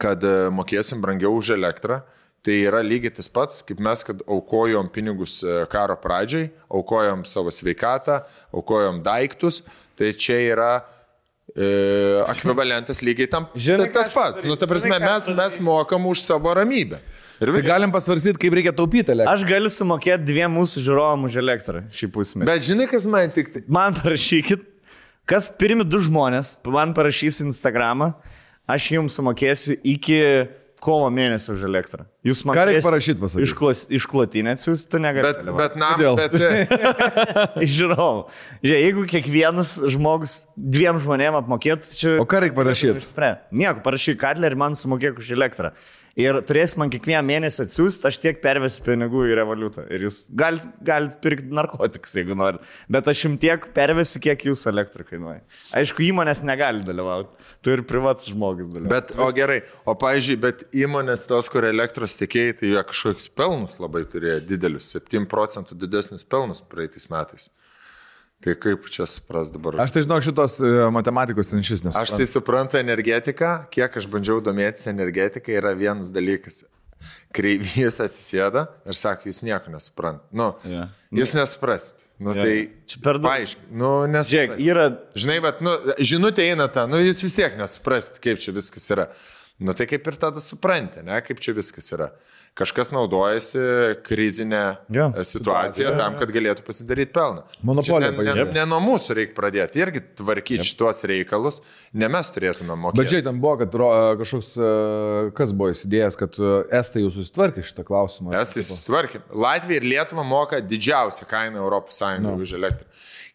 kad e, mokėsim brangiau už elektrą, tai yra lygiai tas pats, kaip mes, kad aukojom pinigus e, karo pradžiai, aukojom savo sveikatą, aukojom daiktus, tai čia yra e, ekvivalentas lygiai tam. Žinai, tai tas pats. Nu, ta prasme, mes, mes mokam už savo ramybę. Ir tai vis, galim pasvarstyti, kaip reikia taupyti elektrą. Aš galiu sumokėti dviem mūsų žiūrovam už elektrą šį pusmetį. bet žinai, kas man tik tai. Man parašykit, kas pirmi du žmonės, man parašys Instagramą, aš jums sumokėsiu iki kovo mėnesio už elektrą. Jūs man Ką reikia turėsit parašyt, pasakyk? Iš, klas, iš klotinę atsiųsti, tu negali. Bet, bet, na, Kodėl? bet. Žiūrėk, Jeigu kiekvienas žmogus dviem žmonėm apmokėtų, tai čia... O ką reikia parašyt? Išspręs. Nieko, parašyk Kadler ir man sumokėk už elektrą. Ir turės man kiekvieną mėnesį atsiųsti, aš tiek pervesiu pinigų į revoliutą. Ir jūs galite galit pirkti narkotikus, jeigu norit. Bet aš jums tiek pervesiu, kiek jūsų elektrą kainuoja. Aišku, įmonės negali dalyvauti. Tu ir privatus žmogus dalyvauja. bet, o gerai, o pavyzdžiui, bet įmonės tos, kur elektros tiekėjai, tai jie kažkokius pelnus labai turėjo didelius, 7 procentų didesnis pelnas praeitais metais. Tai kaip čia supras dabar? Aš tai žinau šitos e, matematikos ten šis nes. Aš tai suprantu energetiką, kiek aš bandžiau domėtis energetiką, yra vienas dalykas. Kreivys atsisėda ir sako, jūs nieko nesuprant. Nu, Jo. jūs nesuprast. Nu, Jo. tai Čia per daug. Paaiškink, nu, Žiūrėk, yra Žinai, bet, nu, žinutė eina ta, nu, jūs vis tiek nesuprast, kaip čia viskas yra. Nu, tai kaip ir tada supranti, ne, kaip čia viskas yra. Kažkas naudojasi krizinę Jo. e, situaciją tam, kad galėtų pasidaryti pelną. Monopoliją Čia Ne, ne, ne nuo mūsų reikia pradėti, irgi tvarkyti šituos reikalus, ne mes turėtume mokėti. Bet čia ten buvo, kad ro, e, kažkoks, e, kas buvo įsidėjęs, kad Estai jau susitvarkė šitą klausimą. Estai susitvarkė. Latvija ir Lietuva moka didžiausią kainą Sąjungoje no. už elektrą.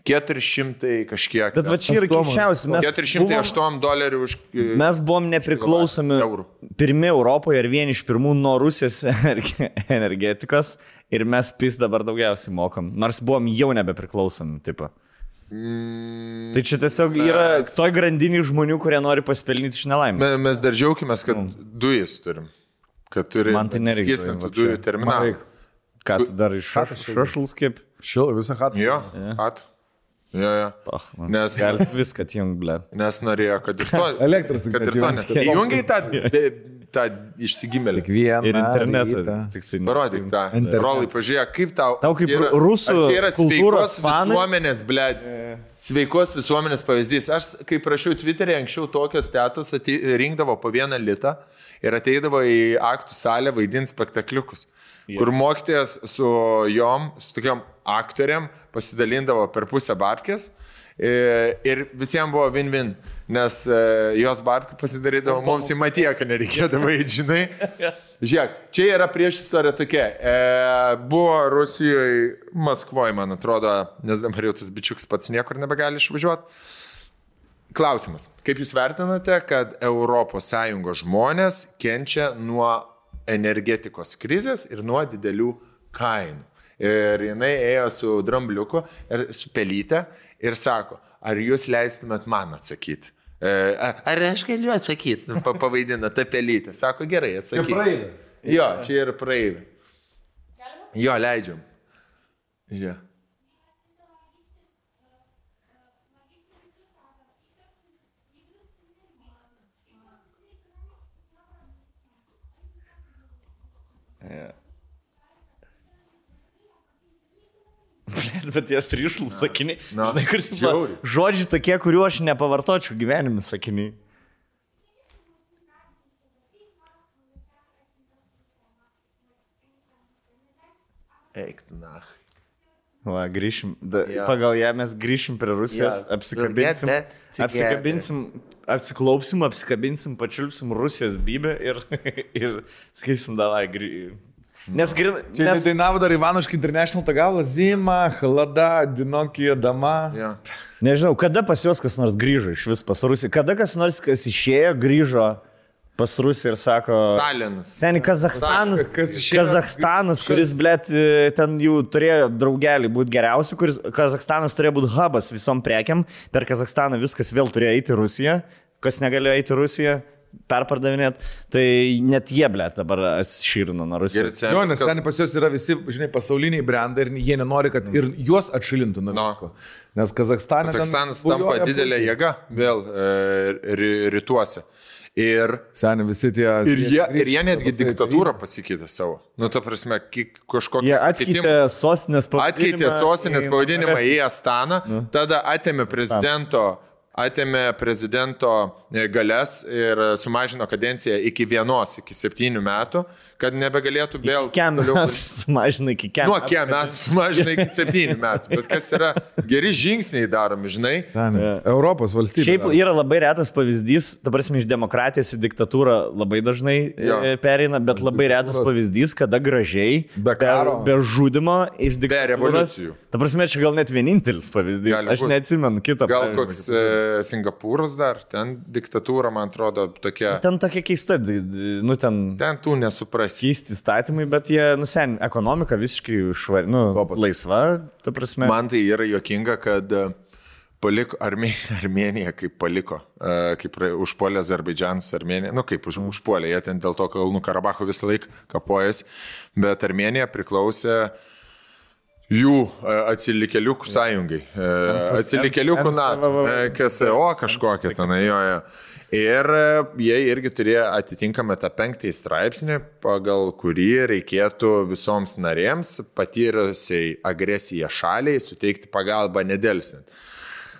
400 kažkiek. Bet va čia yra buvom- 408 dolerių už... e, mes buvom nepriklausomi Eurų. pirmi Europoje ir vieni iš pirmų nuo Rusijos energe- energetikos ir mes pis dabar daugiausiai mokam. Nors buvom jau nebepriklausomi, tipo. Mm, Tai čia tiesiog yra Mes- toj grandinį žmonių, kurie nori pasipelnyti iš nelaimės. me- mes dar džiaugiamės, kad dujas turim. Kad turi Man tai nereikia skystintų dujų, terminalą. Ką dar iš šašlus kaip? Šil, visą hatą. Jo, at. Jo, jo. Oh, Nes, Gal viską atjung, ble. nes norėjo, kad ir to. Elektros kad ir to. Įjungiai tą, tą išsigimėlį. Kiekvieną. Ir internetą. tai Parodyk tą. Rolai, pažiūrėk, kaip tau. Tau kaip yra, rusų čia yra sveikos fanai? visuomenės, ble. Sveikos visuomenės pavyzdys. Aš, kai prašiau Twitter'e, anksčiau tokios tetos atei, rinkdavo po vieną litą ir ateidavo į aktų salę vaidinti spektakliukus. Yeah. Kur mokytojas su jom, su tokiam aktoriam pasidalindavo per pusę babkės. e, Ir visiems buvo win-win, nes e, jos babkių pasidarydavo mums į matieką, nereikėdavo eiti, žinai. Žiūrėk, čia yra prieš istorija tokia. E, buvo Rusijoje, Maskvoje, man atrodo, nes dabar jau tas bičiuks pats niekur nebegali išvažiuoti. klausimas. Kaip Jūs vertinate, kad ES žmonės kenčia nuo energetikos krizės ir nuo didelių kainų? Ir jinai ėjo su drambliuku ir su pelyte ir sako, ar Jūs leistumėt man atsakyti? E, Ar aš galiu atsakyti? Nu, pa- Pavaidina tą pelytę. Sako, gerai, atsakyk. praeivė. Jo, čia ir praeivė. Jo, leidžiam. Jo. Bet jas ryšlus sakiniai. Na, Žinai, kur tipo, žiauriai. žodžiai tokie, kuriuo aš nepavartočiau gyvenime sakiniai. Eik, na. Va, grįšim. Da, Jo. Pagal ją mes grįšim prie Rusijos, Jo. apsikabinsim. Apsikabinsim, apsiklaupsim, apsikabinsim, pačiulpsim Rusijos bybę ir, ir sakysim, davai, grį... Nes, grin, Čia nes, dainavo dar Ivanoški International tagala, zima, halada, dinokija, dama. Jo. nežinau, kada pas juos kas nors grįžo iš vis pas Rusiją. Kada kas nors, kas išėjo, grįžo pas Rusiją ir sako... Stalinas. Seniai Kazakstanas, išėjo- Kazakstanas, kuris, blėt, ten jau turėjo draugelį būti geriausi, kuris Kazakstanas turėjo būti hubas visom prekiam, per Kazakstaną viskas vėl turėjo eiti į Rusiją, kas negalėjo eiti į Rusiją, perpardavinėti, tai net jie, blėt, dabar atsišyrino nuo Rusijos. Jo, nes ten pas juos yra visi, žinai, pasauliniai brandai ir jie nenori, kad ir juos atšilintų nuo No. visko. Nes Kazakstanas. Kazakstanas tampa didelė jėga vėl e, ry, rytuose. Ir, Seniai visi tie. ir, jie, ir jie netgi pas diktatūrą pasikeitė savo. Nu, ta prasme, kažkokį Jie atkeitė sostinės pavadinimą. atkeitė sostinės į pavadinimą į. Astaną, tada atėmė prezidento atėmė prezidento e, galės ir sumažino kadenciją iki vienos, iki septynių metų, kad nebegalėtų vėl... Toliau- metų sumažina iki kiam. Nuo kiek metų sumažino iki septynių metų. Bet kas yra geri žingsniai daromi, žinai? Seniai. Europos valstybė. Šiaip yra labai retas pavyzdys, dabar mes iš demokratijos į diktatūrą labai dažnai Jo. e, pereina, bet labai retas pavyzdys, kada gražiai, Be karo. be, be žudimo iš diktatūros. revoliucijų. Ta prasme, čia gal net vienintelis pavyzdys. Gali Aš būt. neatsimenu kito. Gal pavyzdžio. koks e, Singapūras dar, ten diktatūra, man atrodo, tokia. Ten tokia keista, nu ten Ten tu nesuprasi. keisti statymai, bet jie, nu sen, ekonomika visiškai švari, nu, Topas. laisva, ta prasme. Man tai yra jokinga, kad e, paliko Armėniją, Armėniją kaip paliko, e, kaip užpuolė Azerbaidžanas Armėniją, nu kaip už, užpuolė, jie ten dėl to Kalnų Karabacho visą laiką kapojas, bet Armėnija priklausė jų e, atsilikėliukų sąjungai. E, Atsilikėliukų NATO, e, KSO kažkokia ten, jo, jo. Ir jie irgi turėjo atitinkamą tą penktąjį straipsnį, pagal kurį reikėtų visoms narėms patyrusiai agresiją šaliai suteikti pagalbą nedelsint.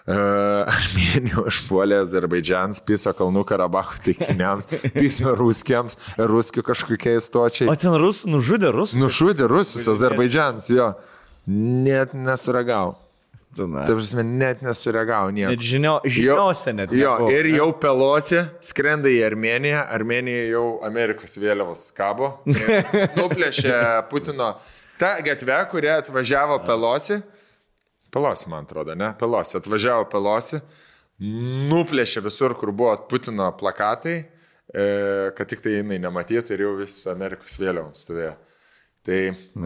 Uh, Armėnija užpuolė Azerbaidžianas, piso Kalnų Karabacho taikiniams, piso ruskiams, ruskių kažkokiai stočiai. O ten rusų nužudė rusų. Nušūdė rusus, Azerbaidžianas, jo. Net nesuragau. Na, Tai prasme, net nesuragau nieko. net žinio, žiniuose net. Jo, nebuvo. ir jau pelosi, skrenda į Armeniją, Armenija jau Amerikos vėliavos kabo, nuplėšė Putino tą gatvę, kurią atvažiavo pelosi. Pelosi, man atrodo, ne? Pelosi, atvažiavo pelosi, nuplėšė visur, kur buvo Putino plakatai, e, kad tik tai jinai nematytų ir jau vis Amerikos vėliavom stovėjo. Tai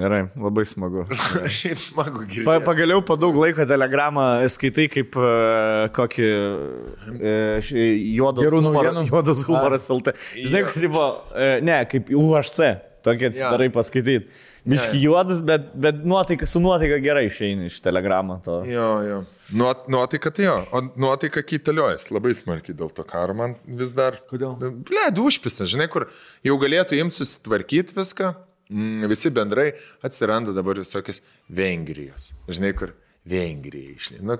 Gerai, labai smagu. šiaip smagu girdėti. Pa, pagaliau po daug laiko telegramą skaitai kaip uh, kokį uh, juodas, Gerų humor, naujienų? juodas humoras LT. Žinai, kad tipo, uh, ne, kaip UHC, tokį atsidarai Jo. paskaityti. Biški juodas, bet, bet nuotaika, su nuotaika gerai išeini iš telegramą. To. Jo, jo. Nuot, nuotaika tai jo, o nuotaika kaitaliojas labai smarkiai dėl to karo man vis dar. Kodėl? Ble, dušpisa, žinai, kur jau galėtų jiems susitvarkyti viską, visi bendrai atsiranda dabar visokios Vengrijos. Žinai, kur Vengrija išlė. Nu,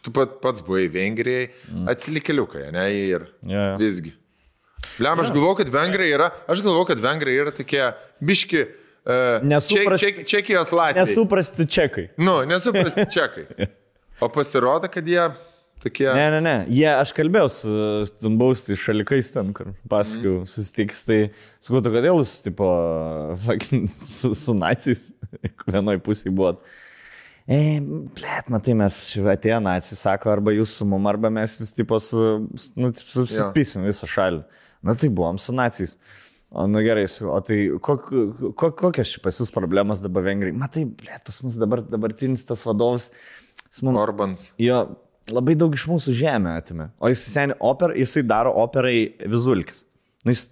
tu pat, pats buvai Vengrijai, mm. atsilikėliukai, ne, ir jo. visgi. Bliam, aš galvoju, kad Vengrija yra, aš galvoju, kad Vengrija yra tokie biški. Uh, Nesupras- ček, ček, Čekijos Latvija. Nesuprasti čekai. Nu, nesuprasti čekai. O pasirodo, kad jie tokie... Ne, ne, ne. Jie, aš kalbėjau su Stumbaustai šalikais ten, kur pasakiau, mm. susitiks, tai sakau, tu kodėl jūs, tipo, fucking, su, su nacijais vienoj pusėje buvot. E, blėt, matai, mes atėjo nacijai, sako, arba jūs su mum, arba mes tipo su, nu, su, Jo. supysim visą šalį. Na tai buvom su nacijais. O nu gerai, o tai kok, kok, kokios čia pas jūs problemas dabar vengrai? Matai, blėt, pas mus dabar dabartinis tas vadovas, mums Orbans. Jo, labai daug iš mūsų žemę atimė. O jis seniai oper, jisai daro operai vizulkis. Nu, jis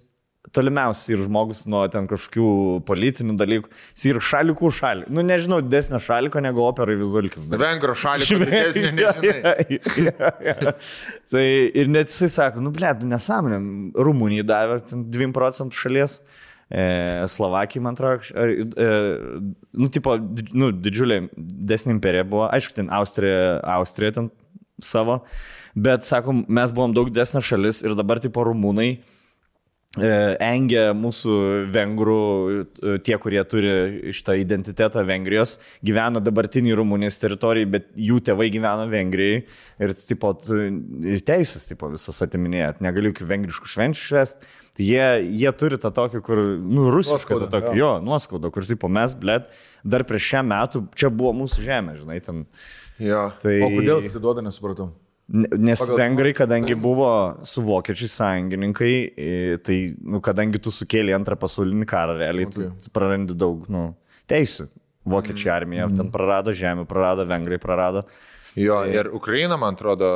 tolimiausias ir žmogus nuo ten kažkokių politinių dalykų. Jis ir šalikų šalį. Nu, nežinau, didesnio šaliko negu operai vizulkis. Vengro šalį, kur didesnė, nežinai. tai ir net jisai sako, nu, blėt, nesąmonė. Rumunijai davė ten 2 procentų šalies. E, Slovakija, man atrodo, e, nu, tipo, nu, didžiulė, desnė imperija buvo, aišku, ten Austrija, Austrija ten savo, bet, sakom, mes buvom daug desnė šalis ir dabar, tipo, rumūnai e, engia mūsų vengrų, e, tie, kurie turi šitą identitetą Vengrijos, gyvena dabartinį Rumunijos teritorijai, bet jų tėvai gyvena Vengrijai ir, tipo, ir teisės, tipo, visas atiminėjat, negaliu jokių vengriškų švenčių švest. Tai jie, jie turi tą tokį, kur, nu, rusišką, tą tokį, jo, nuoskaudą, kur, tipo, mes, blėt, dar prieš šią metų, čia buvo mūsų žemė, žinai, ten. Jo. Tai... O kodėl atiduoda, nesupratau. Ne- Nes Pagal- vengrai, kadangi buvo su vokiečiais sąjungininkai, e, tai, nu, kadangi tu sukėlė antrą pasaulinį karą, realiai Okay. tu prarandi daug, nu, teisų. Vokiečių armija ten prarado žemę, prarado vengrai, prarado. Jo, ir Ukraina, man atrodo,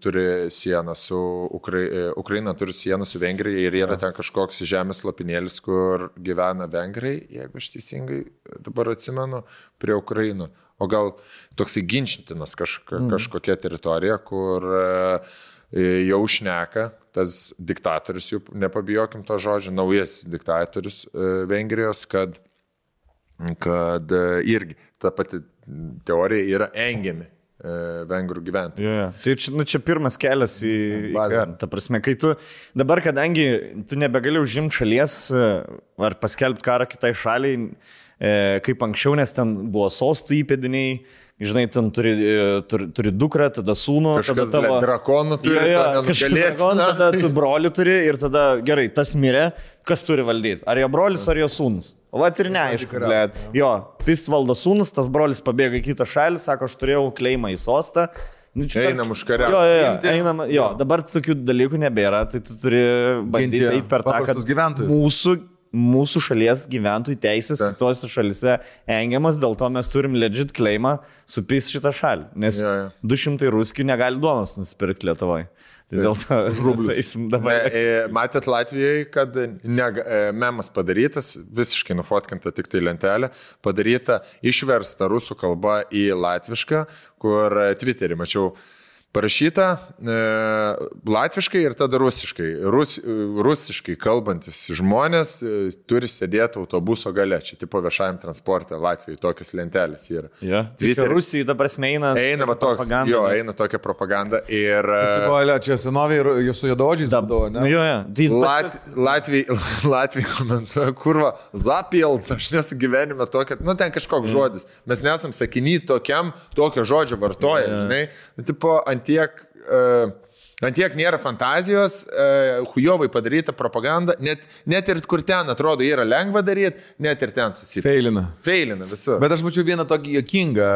turi sieną su Ukra... Ukraina turi sieną su Vengrija ir yra ten kažkoks žemės lapinėlis, kur gyvena Vengrai, jeigu aš teisingai dabar atsimenu, prie Ukrainų. O gal toksai ginčytinas kažka, kažkokia teritorija, kur e, jau šneka tas diktatorius, jau nepabijokim to žodžio, naujas diktatorius e, Vengrijos, kad kad e, irgi ta pati teorija yra engiami vengrų gyventojai. Yeah. Tai čia, nu, čia pirmas kelias į... į Bazė. karą. Ta prasme, kai tu dabar, kadangi tu nebegali užimti šalies ar paskelbti karą kitai šaliai, kaip anksčiau, nes ten buvo sostų įpėdiniai, žinai, ten turi, e, turi, turi dukrą, tada sūnų, Kažkas tada tavo... drakonų turi, Jo, jo, to kažkas drakoną, tada tu broli turi ir tada gerai, tas mirė, kas turi valdyti? Ar jo brolis, ar jo sūnus? O va ir neaišku, blėt. Jo, pist valdo sūnus, tas brolis pabėga į kitą šalį, sako, aš turėjau kleimą į sostą. Nu, čia Einam užkariaut. Jo, jo, jo, Ginti. einam, jo, dabar tokių dalykų nebėra, tai tu turi bandyti eiti per tą, kad mūsų, mūsų šalies gyventojų teisės kitose šalise engiamas, dėl to mes turim legit kleimą supys šitą šalį, nes Jo, jo. 200 ruskių negali duonos nusipirkti Lietuvoje. Tai dėl to žrublius dabar. E, e, Matėt Latvijoje, kad ne, e, memas padarytas, visiškai nufotkinta tik tai lentelė, padaryta išversta rusų kalba į latvišką, kur e, Twitterį mačiau parašyta e, latviškai ir tada rusiškai. Rus, e, rusiškai kalbantis žmonės e, turi sėdėti autobuso gale, čia tipo viešajam transporte Latvijoje tokios lentelės yra. Ja. Tai Twitter- čia Rusijai dabar eina. Eina va toks, propaganda, jo, ne? eina tokia propaganda ir... e, Olia, čia senoviai ir jūs su juododžiais būdavo, Nu, ne? jo, jo. Tai Lat, Latvijai, Latvijai komentuoja, kurva, zapilts, aš nesu gyvenime tokia, nu ten kažkoks žodis. Mes nesam sakiny tokiam, tokio žodžio vartoja, žinai. Nu, tipo, antiek, uh, antiek nėra fantazijos, uh, hujovai padaryta propaganda, net, net ir kur ten atrodo yra lengva daryti, net ir ten susipilti. Feilina. Feilina visur. Bet aš mačiau vieną tokį jokingą,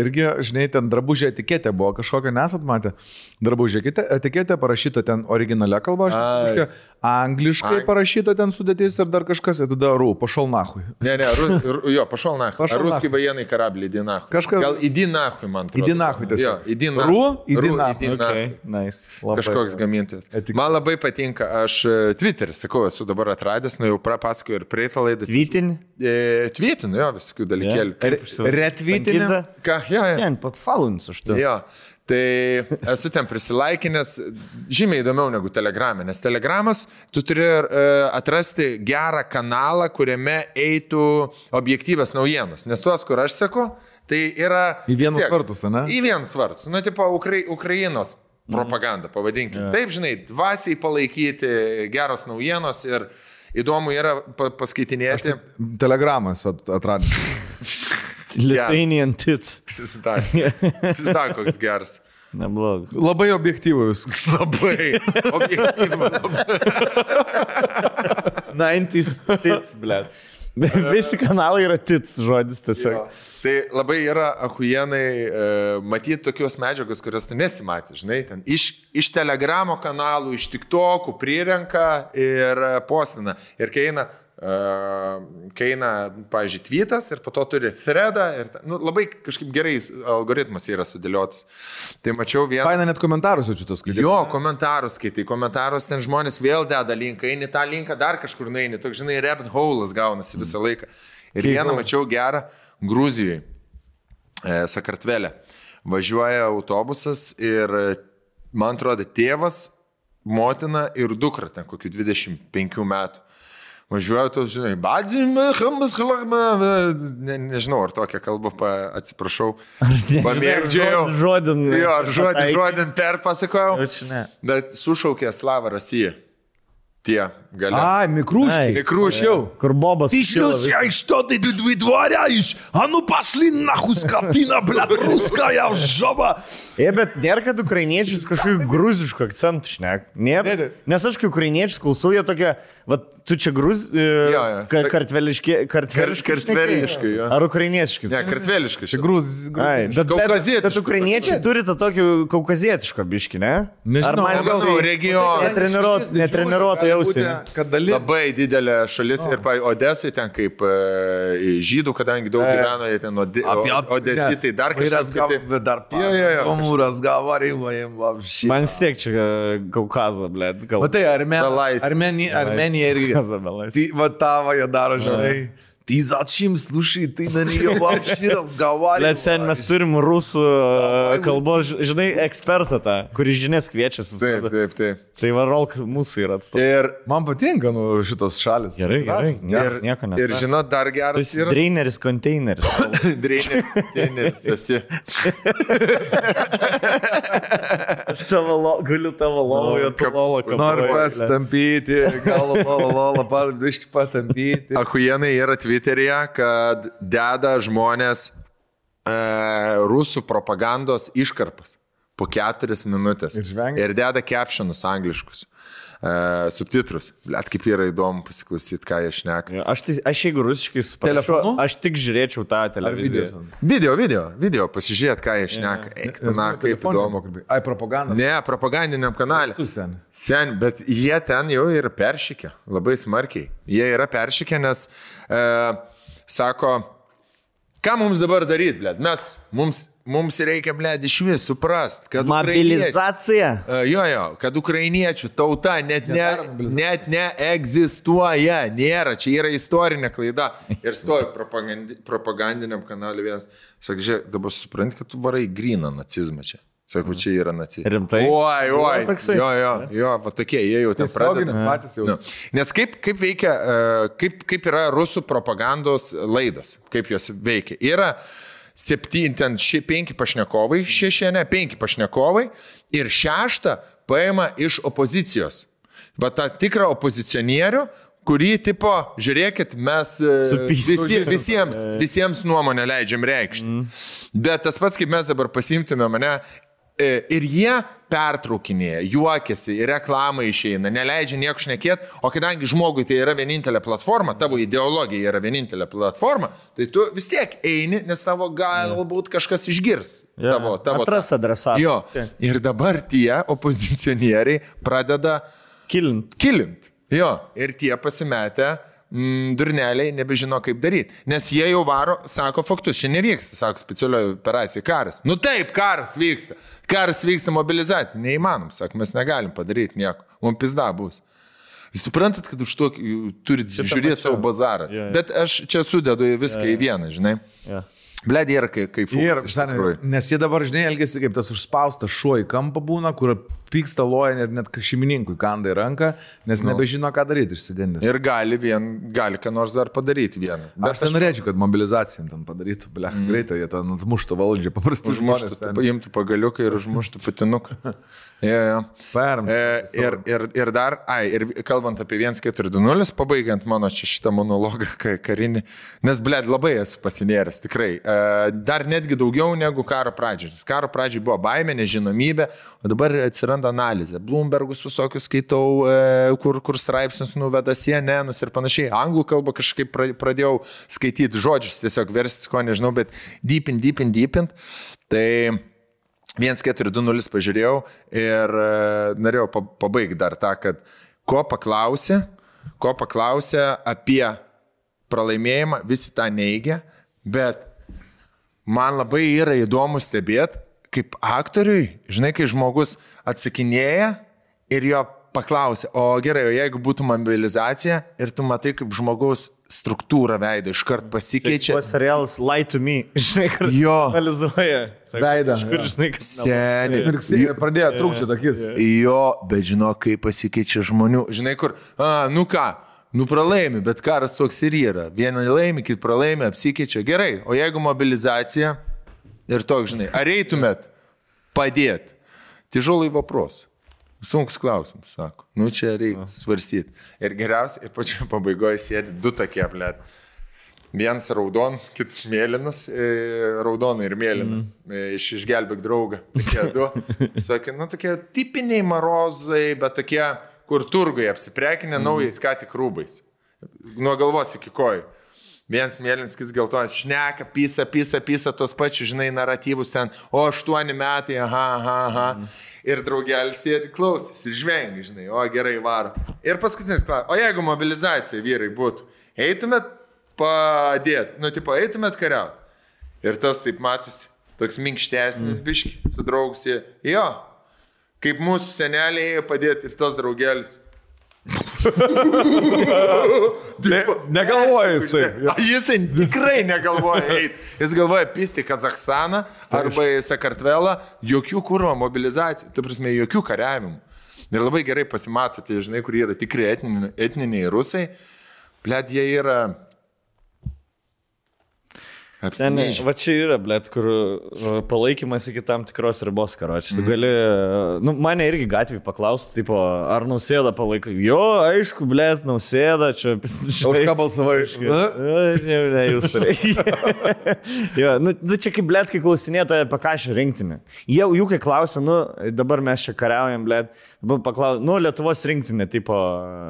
irgi, žinai, ten drabužė etiketė buvo kažkokia, nesat matę. Drabužė etiketė- parašyta ten originalia kalba, aš Ai. Angliškai Ai. parašyta ten sudėtis ir dar kažkas, ir tada rū, pašal nahui. Ne, ne, ru, ru, jo, pašal nahui. Pašal Ar ruski nahui. vajenai karablį, įdi nahui. Kažkas- Gal įdi nahui, man atrodo. Įdi nahui tiesiog. Jo, įdi nahui. Rū, įdi Rū, nahui. įdi nahui. Okay, nice. Labai. Kažkoks gamintojas. Etik- Man labai patinka, aš e, Twitterį, sakau, esu dabar atradęs, nu jau pasakoju ir praeitą laidą. Vytin? E, Tweetinu, jo, visokių dalykėlių. Re- Retweetinė. Ką, jo, jo. Ten, pakfalins už tai. Jo, tai esu ten prisilaikinęs žymiai įdomiau negu Telegramė, nes Telegramas tu turi e, atrasti gerą kanalą, kuriame eitų objektyvas naujienos, nes tuos, kur aš seku, tai yra... Į vienus vis tiek- vartus, ane? Į vienus vartus, nu, tipo Ukra Ukrainos propaganda, pavadinkime. Taip, žinai, dvasiai palaikyti, geros naujienos ir įdomu yra pa paskaitinėti. Telegramas at- atradęs. Lithuanian tits. Dar, dar koks geras. Neblogas. Labai objektyvus. Labai. Objektyvu, labai. 90s tits, ble. Visi kanalai yra tits žodis tiesiog. Jo. Tai labai yra ahujenai e, matyti tokios medžiagos, kurias tu nesimatė, žinai, ten iš, iš telegramo kanalų, iš tiktokų prirenka ir e, postina. Ir kai eina, uh, kai eina, pavyzdžiui, tweetas ir po to turi threadą ir nu, labai kažkaip gerai algoritmas yra sudėliotas. Tai mačiau vieną. Faina net komentarus jaučiu tos skaityti. Jo, komentarus skaitai, komentarus ten žmonės vėl deda linką, eini tą linką, dar kažkur nueini, toks, žinai, rabbit hole'as gaunasi visą laiką. Ir vieną mačiau gerą Gruzijoje, Sakartvelė. Važiuoja autobusas ir, e, man atrodo, tėvas, motina ir dukra, ten kokių 25 metų. Važiuoju, tu žinai, badzim, hambas, halakma, ne, nežinau, ar tokią kalbą, pa, atsiprašau. Pamėgdžiau. Žodin. Jo, žodin, žodin perpasakojau. Bet sušaukė Slavą Rasiją. Tie, Galiu. A, Mikruškiai. Mikruškiau. Kur Bobas. Išlius, ja, iš to tai dvidvaria, iš Anu paslin, nahus katina, blėt, ruska, jau žoba. E, bet nėra, kad ukrainiečius kažkokiu gruzišku akcentu šnek. Nėra. Nes aš, kai ukrainiečius klausau, jie tokie, va, tu čia gruz... E, ja, ja. Ka, kartveliški. Kartveliški. Kartveliški. Ja. Ar ukrainiečiai? Ne, kartveliški. Čia gruz. gruz. Bet, bet, bet ukrainiečiai turi tą tokį kaukazietišką biškį, ne? Nežinau, ar man gal regionų. Netreniruotą jausmą kad dalis. Labai didelė šalis no. ir, pavyzdžiui, Odesai ten kaip e, žydų, kadangi daug e, gyveno, jie ten Ode, apie, apie, Odesai, ja. tai dar kažkas. Gav, tai... Dar Pamūras gavo rimvojim. Man vis tiek čia e, Kaukazą, blė. Gal... Va tai Armen... Armeni... Armenija irgi. Kazabelais. Tai va tavo jie daro, žinai. Ja. Ты зачем, слушай, ты на нее вообще разговариваешь? Bet sen mes turim rusų e, kalbos, ž- žinai, ekspertą tą, kuris žinias kviečiasi Taip, visada. taip, taip. Tai varolk mūsų yra atstovas. Ir, Man patinka, nu, šitos šalis. Gerai, gerai. Gražūs, Ne, ir, nieko ir nesako. žinot, dar Tas geras yra. draineris, konteineris. Drėnis, drėnis, esi. Aš tavo lo, galiu tavo lovoje, tu lovo, kad Noriu pasitampyti, gal lolo, lolo, padaiškai patampyti. Ahujenai yra Twitter'e, kad deda žmonės e, rusų propagandos iškarpas po keturias minutės. Ir žvengia. Ir deda captionus angliškus. E, subtitrus. Liet kaip yra įdomu pasiklausyti, ką jie šneka. Aš, tai, aš jeigu rusiškai suprantu, Telefonu? aš tik žiūrėčiau tą televiziją. Video, video, video, pasižiūrėt, ką jie šneka. Eik, tu, na, kaip įdomu. Ai, propaganda. Ne, propagandiniam kanalė. Susen. Sen, bet jie ten jau yra peršykę, labai smarkiai. Jie yra peršykę, nes e, sako, ką mums dabar daryti, blėt, mes, mums, mums reikia, blėt, iš vis suprast, kad... Mobilizacija. E, Jo, jo, kad ukrainiečių tauta net, ne, net neegzistuoja, nėra, čia yra istorinė klaida. Ir stovi propagandi, propagandiniam kanalui vienas, sakai, žiūrėk, dabar supranti, kad tu varai griną nacizmą čia. Sakau, čia yra nacistai. Rimtai? Oi, oi. Jo, jo, jo, va tokie, jie jau ten pradeda. patys jau. Nu, nes kaip, kaip veikia, e, kaip, kaip yra rusų propagandos laidos, kaip jos veikia. Yra septyni, ten šie penki pašnekovai, šeši, ne, penki pašnekovai ir šeštą paima iš opozicijos. Va tą tikrą opozicionierių, kurį tipo, žiūrėkit, mes e, visi, visiems, visiems nuomonę leidžiam reikšti. Mm. Bet tas pats, kaip mes dabar pasimtume mane, e, ir jie pertraukinėja, juokiasi, ir reklamą išeina, neleidžia nieko šnekėti, o kadangi žmogui tai yra vienintelė platforma, tavo ideologija yra vienintelė platforma, tai tu vis tiek eini, nes tavo galbūt kažkas išgirs. Jo. Tavo, tavo, Atras adresatą. Jo. Ir dabar tie opozicionieriai pradeda Kilint. kilint. Jo, ir tie pasimetę mm, durneliai nebežino, kaip daryti. Nes jie jau varo, sako faktus, čia nevyksta, sako specialioji operacija, karas. Nu taip, karas vyksta. Karas vyksta mobilizacija. Neįmanom, sako, mes negalim padaryti nieko. Mums pizda bus. Suprantat, kad už to turit žiūrėti mačiau. savo bazarą. Jo, jo. Bet aš čia sudedu viską į vieną, žinai. Ja. Bledė yra kaip kaip Ir, žinai, nes jie dabar, žinai, elgesi kaip tas užspaustas šuo į kampą būna, kur pyksta loja net, net šeimininkui kanda į ranką, nes Nu. nebežino, ką daryti išsigandęs. Ir gali, vien, gali ką nors dar padaryti vieną. Aš tai norėčiau, kad mobilizacija ten padarytų, bleh, mm. greitai, jie ten atmuštų valdžią, paprastai žmonės. paimtų pagaliuką ir užmuštų patinuką. Ja, ja. Paėm. E, ir, ir, ir dar, ai, ir kalbant apie 1420, pabaigiant mano čia šitą monologą ka- karinį, nes, blėd, labai esu pasinėręs, tikrai. E, dar netgi daugiau negu karo pradžioje. Karo pradžioje buvo baimė, nežinomybė, o dabar atsiranda atsiranda analizė. Bloombergus visokius skaitau, e, kur, kur straipsnius nuveda sienenus ir panašiai. Anglų kalbą kažkaip pra- pradėjau skaityti žodžius, tiesiog versti, ko nežinau, bet deepint, deepint, deepint. Tai 1420 pažiūrėjau ir e, norėjau pa- pabaigti dar tą, kad ko paklausė, ko paklausė apie pralaimėjimą, visi tą neigia, bet man labai yra įdomu stebėti, kaip aktoriui, žinai, kai žmogus atsakinėja ir jo paklausė, o gerai, o jeigu būtų mobilizacija ir tu matai, kaip žmogaus struktūra veido iškart pasikeičia. Čia serialas Lie to Me. Žinai, kur Jo. analizuoja. Veidą, Iš kur, žinai, kad... Seniai. Ir pradėjo trūkčioti akis. Jo, bet žinok, kaip pasikeičia žmonių. Žinai, kur, a, nu ką, nu pralaimi, bet karas toks ir yra. Vieni laimi, kiti pralaimi, apsikeičia. Gerai, o jeigu mobilizacija ir toks, žinai, ar eitumėt padėti? Тяжелый вопрос. Sunkus klausimas, sako. Nu čia reikia svarstyti. Ir geriausia, ir pačiu pabaigoje sėdi du tokie, blėt. Vienas raudonas, kitas mėlynas, e, raudona ir mėlyna. Mm. Iš išgelbėk draugą. Tokie du. Sakė, nu tokie tipiniai marozai, bet tokie, kur turgui apsiprekinę mm. naujais ką tik rūbais. Nuo galvos iki kojų. Vienas mėlynas, kis geltonas, šneka, pisa, pisa, pisa tos pačius, žinai, naratyvus ten, o aštuoni metai, aha, aha, aha. Mm. Ir draugelis sėdi klausys ir žvengia, žinai, o gerai varo. Ir paskutinis klausimas, o jeigu mobilizacija vyrai būtų, eitumėt padėti, nu, tipo, eitumėt kariauti. Ir tas taip matosi, toks minkštesnis mm. biški, su draugsė. Jo, kaip mūsų seneliai padėti ir tas draugelis. Negalvoju jis taip. A, Jis tikrai negalvoja eiti. Jis galvoja pisti Kazakstaną arba į Sakartvelą, jokių kūro mobilizacijų, tai prasme, jokių kariavimų. Ir labai gerai pasimato, tie žinai, kur yra tikrai etniniai, etniniai rusai, blėt, jie yra... Ten, va čia yra, blėt, kur palaikymas iki tam tikros ribos, karoči. Tu gali, uh, nu, mane irgi gatvį paklausti, tipo, ar nausėda palaiko. Jo, aišku, blėt, nausėda, čia... Už ką balsavai? Na, Ne, ne, jūs reikia. jo, nu, nu, čia kaip, blėt, kai klausinėta apie ką šią rinktinę. Jie, jų kai klausia, nu, dabar mes čia kariaujam, blėt, dabar paklausia, nu, Lietuvos rinktinė, tipo...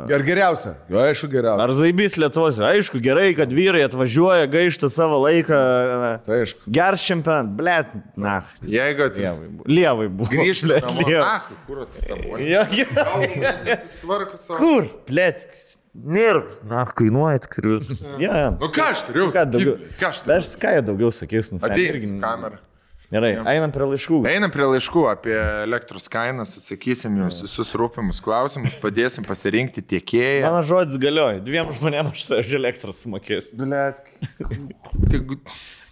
Ar geriausia? Jo, aišku, geriausia. Ar zaibys Lietuvos? Aišku, gerai, kad vyrai atvažiuoja, gaišta savo laiką. Tai aišku. Geras čempionat, blėt, na. Jeigu at- Lievai buvo. Lievai. na, kur savo? Jo, jo. Kur, blėt, nėra. Na, kainuoja tik turiu. Ja. Nu ką aš turiu? Ką daugiau? Ką aš turiu? Aš ką daugiau sakys, nu, Ateik su kamera. Gerai, einam prie laiškų. Einam prie laiškų apie elektros kainas, atsakysim jums visus rūpimus klausimus, padėsim pasirinkti tiekėją. Mano žodis galioja. Dviem žmonėms aš už elektrą sumokėsiu. Blet. Tik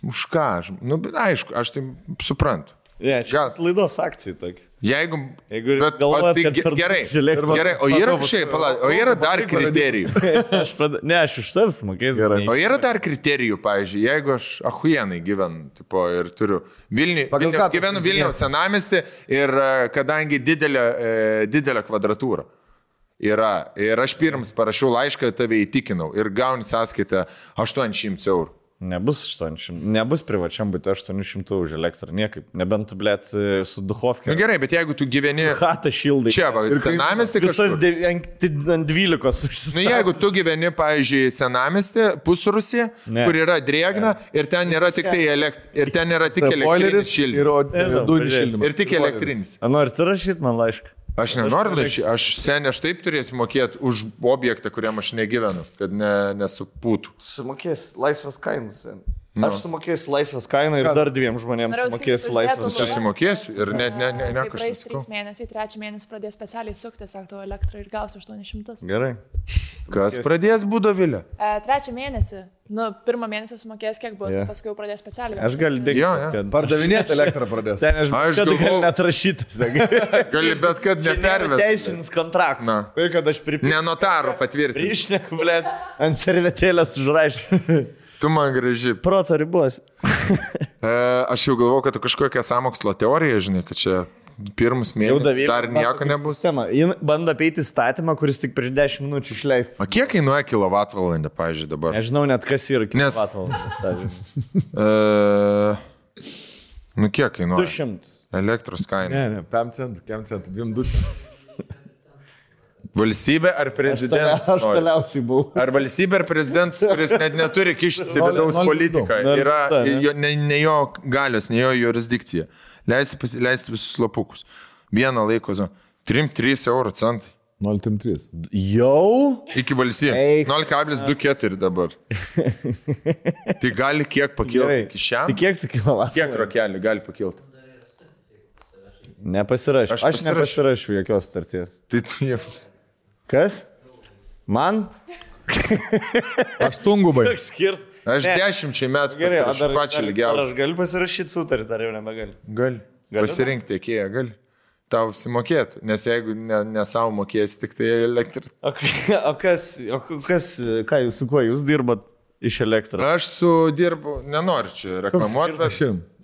už ką? Aš, nu, bet aišku, aš tai suprantu. Ne, čia Gal- laidos akcija tokia. Jeigu... Jeigu bet, o, galvojat, tai kad gerai, elektrą- gerai, o yra šiaip, pala, o yra dar kriterijų. Aš prad... Ne, aš už savęs sumokėsiu. Gerai. O yra dar kriterijų, pavyzdžiui, jeigu aš ahujenai gyvenu, tipo, ir turiu Vilnių, Vilnių, gyvenu? Vilniaus senamesti ir e, kadangi didelė, e, didelė kvadratūra yra, ir aš pirms parašiau laišką, tave įtikinau ir gauni sąskaitą 800 eurų. Nebus 800, nebus privačiam būti 800 už elektrą, niekaip. Nebent, blėt, su Na Duhovke. nu, gerai, bet jeigu tu gyveni Hatą šildai. čia, va, senamesti Visas kažkur. de- ant ant 12 užsistatęs. Nu, jeigu tu gyveni, pavyzdžiui, senamesti, pusrusį, Ne. kur yra drėgna ir ten nėra tik tai, elekt... ir ten yra tik elektrinis ir šildymas. Dujų pažiūrėsim. šildymas. Ir tik elektrinis. Ar norit rašyti man laišką? Aš nenoriu rašyti, aš seniai aš taip turėsiu mokėti už objektą, kuriam aš negyvenu, kad ne, nesupūtų. Sumokės laisvas kainas. Aš sumokėsiu laisvas kainą ir dar dviem žmonėms Norėjau sumokėsiu sakyt, laisvas uždėtų kainą. Susimokėsiu ir ne- ne- ne- ne kažkas praeis sakau. 3 mėnesiai, trečią mėnesį pradės specialiai sukti tiesiog tavo elektrą ir gausi 800. Gerai. Kas pradės būdovilę? E, trečią mėnesį, nu, pirmą mėnesį sumokės kiek bus, yeah. paskui jau pradės specialiai. Aš galiu dėkti. Jo, jo. Pardavinėti elektrą pradės. Ten aš, Aš galiu net rašytas. Gali bet kad nepervesti. Teisinis kontraktas. Na. Tai kad aš pripirkau. Ne notaro patvirtinti. Išneku, blė, ant servetėlės užrašyti. Tu man graži. Proto ribos. E, aš jau galvoju, kad tu kažkokią samokslo teoriją, žinai, kad čia pirmus mėnesius dar nieko nebus. Sistema. Jin bando apeiti statymą, kuris tik prieš 10 minučių išleistas. O kiek kainuoja kilovatvalandė, pavyzdžiui, dabar? Nežinau net kas yra Nes- kilovatvalandas. pavyzdžiui. E, nu, kiek kainuoja? 200. Elektros kaina. Ne, ne, 5 centų, 5 centų, 2 centų. Valstybė ar prezidentas? Aš nori? toliausiai buvau. Ar valstybė ar prezidentas, kuris net neturi kištis į vidaus politiką, yra jo, ne, ne jo galios, ne jo jurisdikcija. Leisti pasileisti visus lapukus. Vieną laiko zoną. 3-3 euro centai. 0,3. Jau? Iki valstybės. Eik. 0,24 dabar. tai gali kiek pakilti iki Tai šiandien? kiek tu kilovatų? Kiek rokelį gali pakilti? Nepasirašiau. Aš Aš, aš nepasirašiau jokios starties. Tai tu jau. Kas? Man? Aš tungubai. Skirt. Aš Ne. dešimčiai metų Gerai, pasirašiau dar, pačią dar, ar lygiausią. aš galiu pasirašyti sutartį, ar jau nebegali? Gali. Galiu? Pasirinkti tiekėją, gali. Tau apsimokėtų, nes jeigu ne, ne savo mokėsi, tik tai elektrą. O, o kas, o kas, ką jūs, su kuo jūs dirbat iš elektros? Aš su dirbu, nenoriu čia reklamuoti, Aš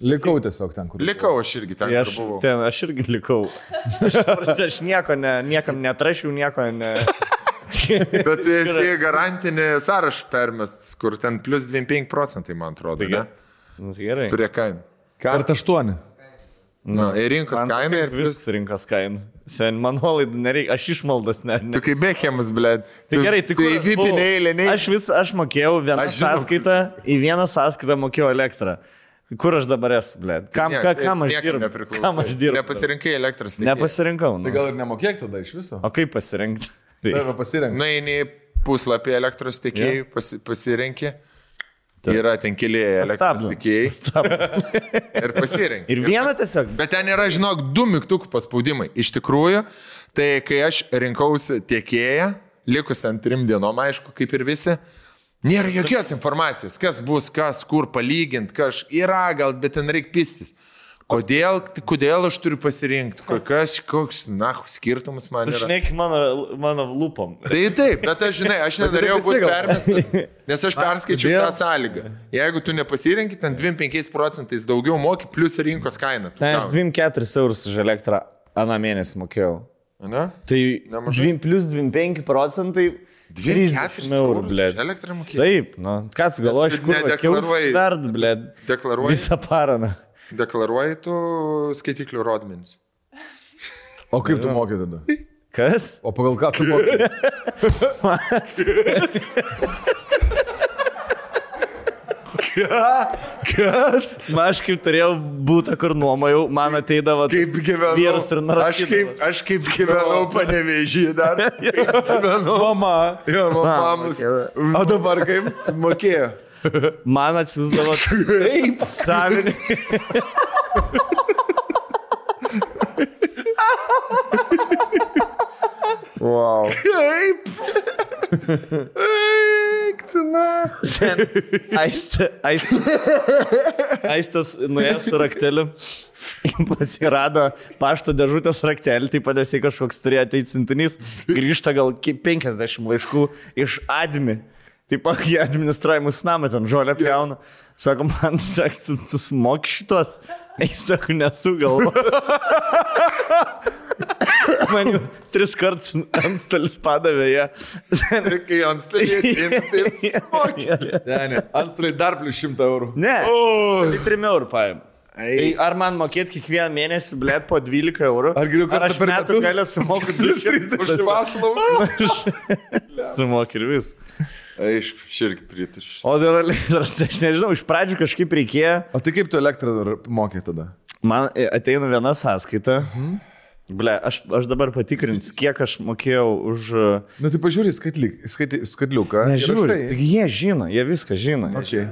likau tiesiog ten, kur. likau aš irgi ten, Tai kur aš, buvau. ten, aš irgi likau. Aš, aš nieko, ne, niekam netrašiau, nieko ne. Bet esi garantinį sąrašą permestas, kur ten plus 25 procentai, man atrodo. Taigi? ne? Nu, gerai. Prie kainų. Kartą 8. Na, ir rinkos kaina ir vis rinkos kaina. Sen, man nuolaidų nereikia, aš išmaldas ne. ne. Tu kaip Bechemas, blė. Tai gerai, tai tu aš buvau? vipinę eilę, ne? Aš vis, aš mokėjau vieną Aš žinau. sąskaitą, į vieną sąskaitą mokėjau elektrą. Kur aš dabar esu, ble? Kam, Ne, ka, tai kam aš niekam dirbu? Kam aš dirbu? Nepasirinkai elektros. tiekėją. Nepasirinkau. Tai Nu. gal ir nemokėk tada iš viso. O kaip pasirinkti? Tave pasirinkti. Nueini į puslapį elektros tiekėjų, pasi, pasirenki. Yra ten keli elektros tiekėjai ir pasirenki. Ir vieną tiesiog. Bet ten yra, žinok, du mygtukų paspaudimai. Iš tikrųjų, tai kai aš rinkausi tiekėją, likus ten trim dienom, aišku, kaip ir visi, nėra jokios informacijos, kas bus, kas, kur palyginti, kas yra, gal, bet ten reikia pistis. Kodėl, kodėl aš turiu pasirinkti, Ko- kas, koks, na, skirtumas man yra. Žinai, mano, mano lūpom. Tai taip, bet aš žinai, aš nenorėjau būti permestas, nes aš perskaičiau tą sąlygą. Jeigu tu nepasirinki, ten 25 procentais daugiau moki, plus rinkos kaina. Ten aš 24 eurus už elektrą aną mėnesį mokėjau. Ne? Tai Nemažai. 2 plus 25 procentai 24 30 eurų, ble. elektrą mokėjai? Taip, nu, ką tu galvoji, iš kur nedeklaruoji- verd, ble. Deklaruoji, Visą parą. Deklaruoji tu skaitiklių rodmenis. O kaip tu mokė tada? Kas? O pagal ką tu mokė? Kas? Na, aš kaip turėjau būtą, kur nuomojau, man ateidavo Kaip gyvenau? vyras ir aš narašydavo. kaip, aš kaip gyvenau panevežį dar. Gyvenau. Mama. Jo, mamos. O dabar kaip sumokėjo? Man atsiųsdavo taip savininkai. wow. Kaip? Eik, tu na. Sen, aistė, aistė, aistas nuėjo su rakteliu. Pasirado pašto dėžutės raktelį, tai padėsi kažkoks turėjo ateiti sintinys, grįžta gal ki- 50 laiškų iš admi. Taip pat jie administravimus namą ten žolę pjauna. Sako, man, sak, tu, smoki šitos. Eis, sako, nesu galvo. Man jau tris kartus antstalis padavė ją. Kai ant stalė, tai sumokė. Senė. Antstrai dar plus 100 eurų. Ne. Tai 3 eurų paėmė. Tai ar man mokėti kiekvieną mėnesį, blėt, po 12 eurų? Ar geriau kartą aš per metų metus? galę sumokti Plus 30 vasaros. Sumok ir vis. Aišku, aš irgi pritariu. O dėl elektros, tai aš nežinau, iš pradžių kažkaip reikėjo. O tai kaip tu elektrą mokė tada? Man e, ateina viena sąskaita. Ble, aš, aš dabar patikrinsiu, kiek aš mokėjau už... Na tai pažiūrė skaitlik, skaitli, skaitliuką. Nežiūriu. rašai. Tik jie žino, jie viską žino. Okay.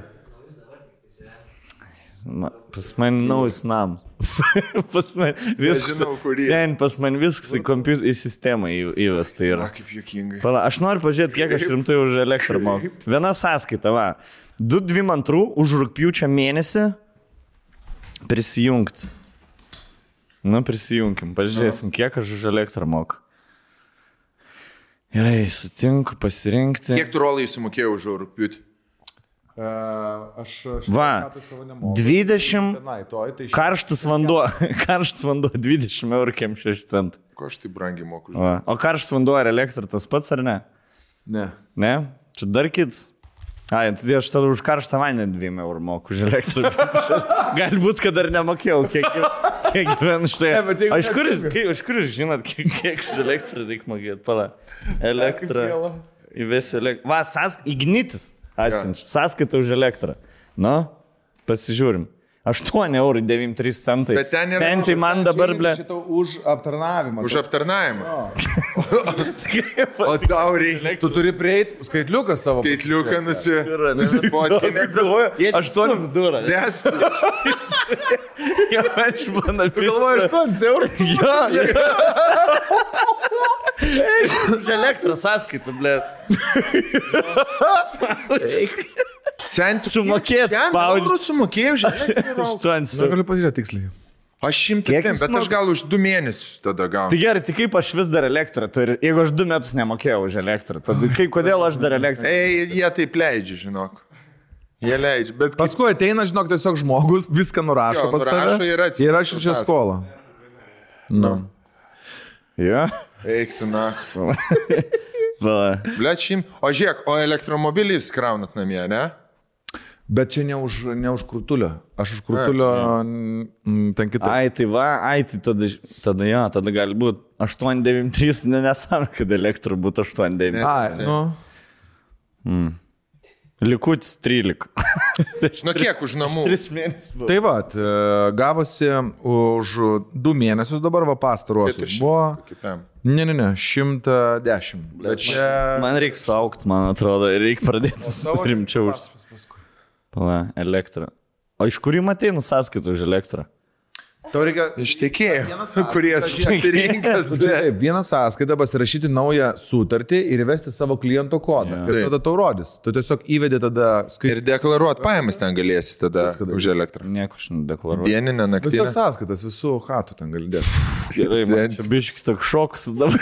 Pas man naujas nam. pas man viskas. Nežinau, kurį. Sen, pas man viskas į, kompiu- į sistemą į- įvesta yra. Na, kaip juokingai. Pala, aš noriu pažiūrėti, kiek aš rimtai už elektrą moku. Viena sąskaita, va. 2-2 už rūpjūčio mėnesį prisijungti. Nu, prisijungim, pažiūrėsim, kiek aš už elektrą moku. Gerai, sutinku pasirinkti. Kiek tu rolai sumokėjai už rūpiutį? Aš aš Va, metų savo nemoku. 20 Tenai, toj, tai karštas vanduo. Karštas vanduo 20 eurų 6 centų. Ko aš tai brangiai moku? Va. O karštas vanduo ar elektra tas pats ar ne? Ne. Ne? Čia dar kits. Ai, tai aš tada už karštą vandenį 2 eurų moku už elektrą. Galbūt, kad dar nemokėjau, kiek, kiek gyvenu štai. Ne, bet Aš kur, kai, aš kur, žinot, kiek, kiek už elektrą reikia mokėti, pala. Elektrą. Įvesiu elektrą. Va, sąs, ignitis atsiunčia. Sąskaita už elektrą. Nu, pasižiūrim. 8 eurų 93 centai. Bet ten yra- Centai man dabar, ble. Už aptarnavimą. Už aptarnavimą. O tau reikia. Tu turi prieiti skaitliuką savo. Skaitliuką nusipotkinęs. Jie 8 durą. Nes Jo, aš man apie... Galvoju, 8 eurų. Jo, jo. Už elektrą sąskaitą, ble. senti. Sumokėt. Eurų sumokėjau už elektrą. 8 eurų. Galiu pažiūrėti tiksliai. Aš šimtą bet aš mokat? gal už du mėnesius tada Tai gaunu. gerai, tai kaip aš vis dar elektrą turiu, jeigu aš du metus nemokėjau už elektrą, tada kaip, kodėl aš dar elektrą? Ei, jie taip leidžia, žinok. Jie leidžia, bet kaip Paskui ateina, žinok, tiesiog žmogus viską nurašo Jo, pas tave. nurašo ir atsiunčia Ir aš čia skolą. Nu. Jo. eiktų na. Va. Blet šim. O žiūrėk, o elektromobiliais kraunat namie, ne? Bet čia ne už, ne už krūtulio. Aš už krūtulio mm, ten kitą. Ai, tai va, ai, tai tada, tada jo, tada gali būti 893, ne nesam, kad elektra būtų 893. Ai, nu. Likutis 13. Nu kiek už namų? 3 mėnesius. Tai va, gavosi už du mėnesius dabar, va pastaruosius. Buvo. Kitam. Ne, ne, ne, 110. Bet čia. Man reikia saukti, man atrodo, reikia pradėti rimčiau už... Pala, elektrą. O iš kur jums ateina sąskaita už elektrą? Tau reikia. Iš tiekėjų, kurie susirinkęs, ble. Taip, vieną sąskaitą pasirašyti naują sutartį ir įvesti savo kliento kodą. Jo. Ir Taip. tada tau rodys. Tu tiesiog įvedi tada Ir skaitį. deklaruot pajamas ten galėsi tada Viską už elektrą. Nieko aš nedeklaruoju. Dieninę naktį. Visas sąskaitas, visų hatų ten gali dėti. Gerai, man čia biškis toks šokas dabar.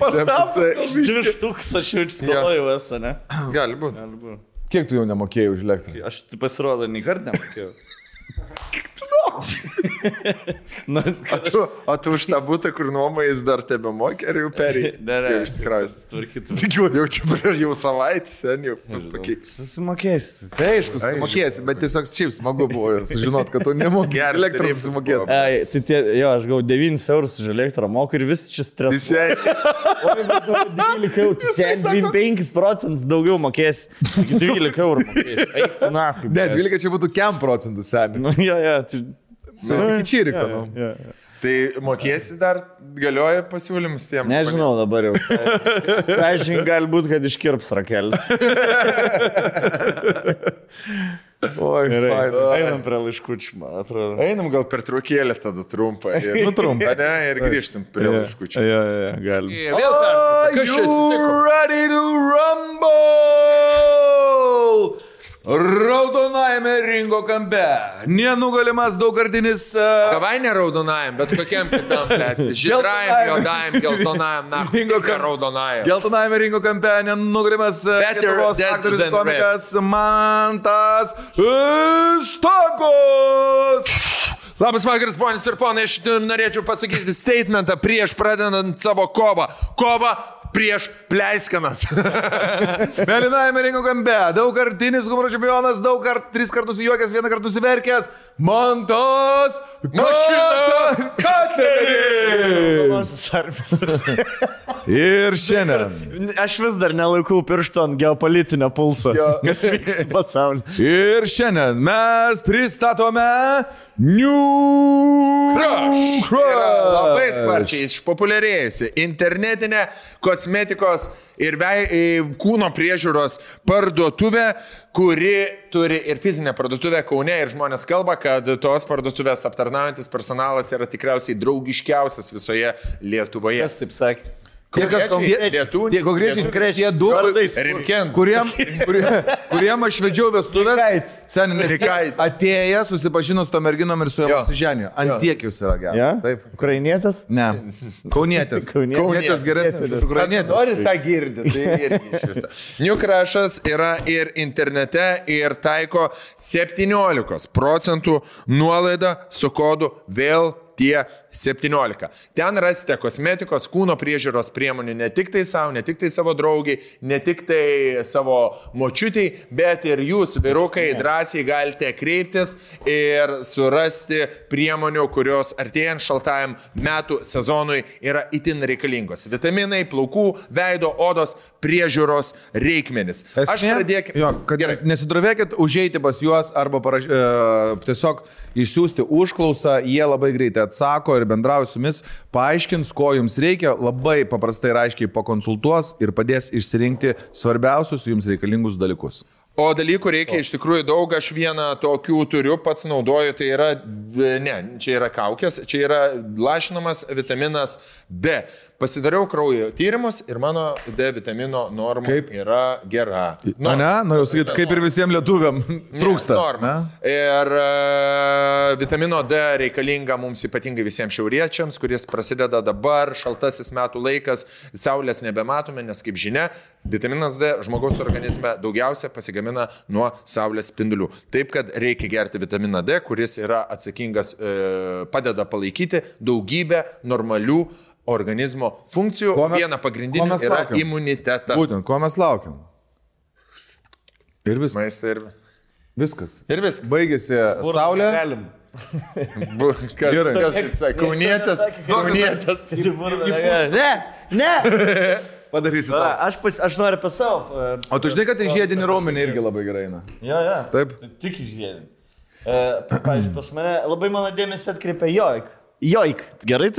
Pastatyk, dvi štukas aš jau skolojau esu, ne? Gali būti. Gali būt. Kiek tu jau nemokėjai už elektrą? Aš tai pasirodo, nei kartą nemokėjau. Na, O tu, o tu už tą būtą, kur nuomais dar tebe mokė, ar jau perėjai? ne, ne, Jau išsikraus. Tvarkytum. Tikiuosi, jau čia prieš jau savaitę seniai pakeis. Susimokėsi. Tai aišku, mokėsi, bet tiesiog šiaip smagu buvo sužinoti, kad tu nemokėjai elektros Geras susimokėti. Ai, tai tie, jo, aš gavau 9 eurus už elektrą, moku ir vis čia stresuoju. Visi, Oi, bet gavau 12 eurų. Tu Čia 25 procentus daugiau mokėsi. Tik 12 eurų mokėsi. Eik tu na. Ne, 12 čia būtų kem procentų seniai. Nu, jo, jo. Tai... Nu, iki čiriko. Nu. Jo, jo. tai mokėsi dar, galioja pasiūlymus tiem. Nežinau dabar jau. Sąžininkai gali būti, kad iškirps rakelį. Oi, faina. Einam prie laiškučių, man atrodo. Einam gal per trukėlę tada trumpą. Ir, Nu, trumpą. Ne, ir grįžtam prie laiškučių. Jo, jo, jo, galim. Vėl pertrauka. Kas čia atsitiko? ready to rumble? Raudonajame ringo kampe. Nenugalimas daugkartinis. Uh, Kavai ne raudonajam, bet kokiam kitam, žydrajam, juodajam, geltonajam, na, Ringo ringo kam- raudonajam. Geltonajame ringo kampe nenugalimas Better Lietuvos aktorius komikas Mantas Stokos. Labas vakaras, ponis ir ponai, aš norėčiau pasakyti statementą prieš pradedant savo kovą. Kovą prieš pleiskanas. Melinajame ringo kampe. Daugkartinis humoro čempionas, daug kart, tris kartus juokęs, vieną kartą nusiverkęs. Mantas Katleris. Ir šiandien. Aš vis dar nelaikau piršto ant geopolitinio pulso. Kas vyksta pasaulyje. Ir šiandien mes pristatome New Crush yra labai sparčiai išpopuliarėjusi internetinė kosmetikos ir vei, e, kūno priežiūros parduotuvė, kuri turi ir fizinę parduotuvę Kaune ir žmonės kalba, kad tos parduotuvės aptarnaujantis personalas yra tikriausiai draugiškiausias visoje Lietuvoje. Kas taip sakė? Tie, kas Konkrečiai tie, konkrečiai, tie du, kuriem, kurie, kuriem aš vedžiau vestuvės. Rikaits. Sen, nes jie Rikaits. atėję, susipažino su to merginom ir su juo apsiženė. Ant tiek jūs yra geras. Ja? Taip. Ukrainietis? Ne. Kaunietis. Kaunietis. Kaunietis geresnis už ukrainietis. Nori tą girdį, tai irgi iš viso. New Crushas yra ir internete ir taiko 17 procentų nuolaidą su kodu vėl tie 17. Ten rasite kosmetikos, kūno priežiūros priemonių ne tik tai savo, ne tik tai savo draugiai, ne tik tai savo močiutiai, bet ir jūs, vyrukai, drąsiai galite kreiptis ir surasti priemonių, kurios artėjant šaltajam metų sezonui yra itin reikalingos. Vitaminai, plaukų, veido, odos priežiūros reikmenis. Aš pradėkime. Jo, kad Gerai. nesidrovėkit užeiti pas juos arba paraž... e, tiesiog išsiųsti užklausą, jie labai greitai atsako ir bendrauja su jumis, paaiškins, ko jums reikia, labai paprastai ir aiškiai pakonsultuos ir padės išsirinkti svarbiausius jums reikalingus dalykus. O dalykų reikia iš tikrųjų daug, aš vieną tokių turiu, pats naudoju, tai yra, ne, čia yra kaukės, čia yra lašinamas vitaminas D. Pasidariau kraujo tyrimus ir mano D vitamino norma Kaip? yra gera. Na, ne, noriu sakyti, kaip ir visiems lietuviam trūksta. Norma. ne? Ir e, vitamino D reikalinga mums ypatingai visiems šiauriečiams, kuris prasideda dabar, šaltasis metų laikas, saulės nebematome, nes kaip žinia, vitaminas D žmogaus organizme daugiausia pasigamina nuo saulės spindulių. Taip, kad reikia gerti vitaminą D, kuris yra atsakingas, e, padeda palaikyti daugybę normalių organizmo funkcijų. Ko mes- Viena ko pagrindinė mes yra laukiam? imunitetas. Būtent, ko mes laukiam. Ir viskas. Maistą ir, Viskas. ir viskas. Baigėsi saulė. Galim. Kas, Gerai. kas taip sakė? Kaunietas. Kaunietas. Ne, ne. Padarysi A. Aš, pas, aš noriu apie savo. O tu žinai, kad į žiedinį raumenį irgi labai gerai eina. Jo, jo. Taip. Tai Tik išgėdė. E, pavyzdžiui, pas mane labai mano dėmesį atkreipia Joik. Joik. Gerai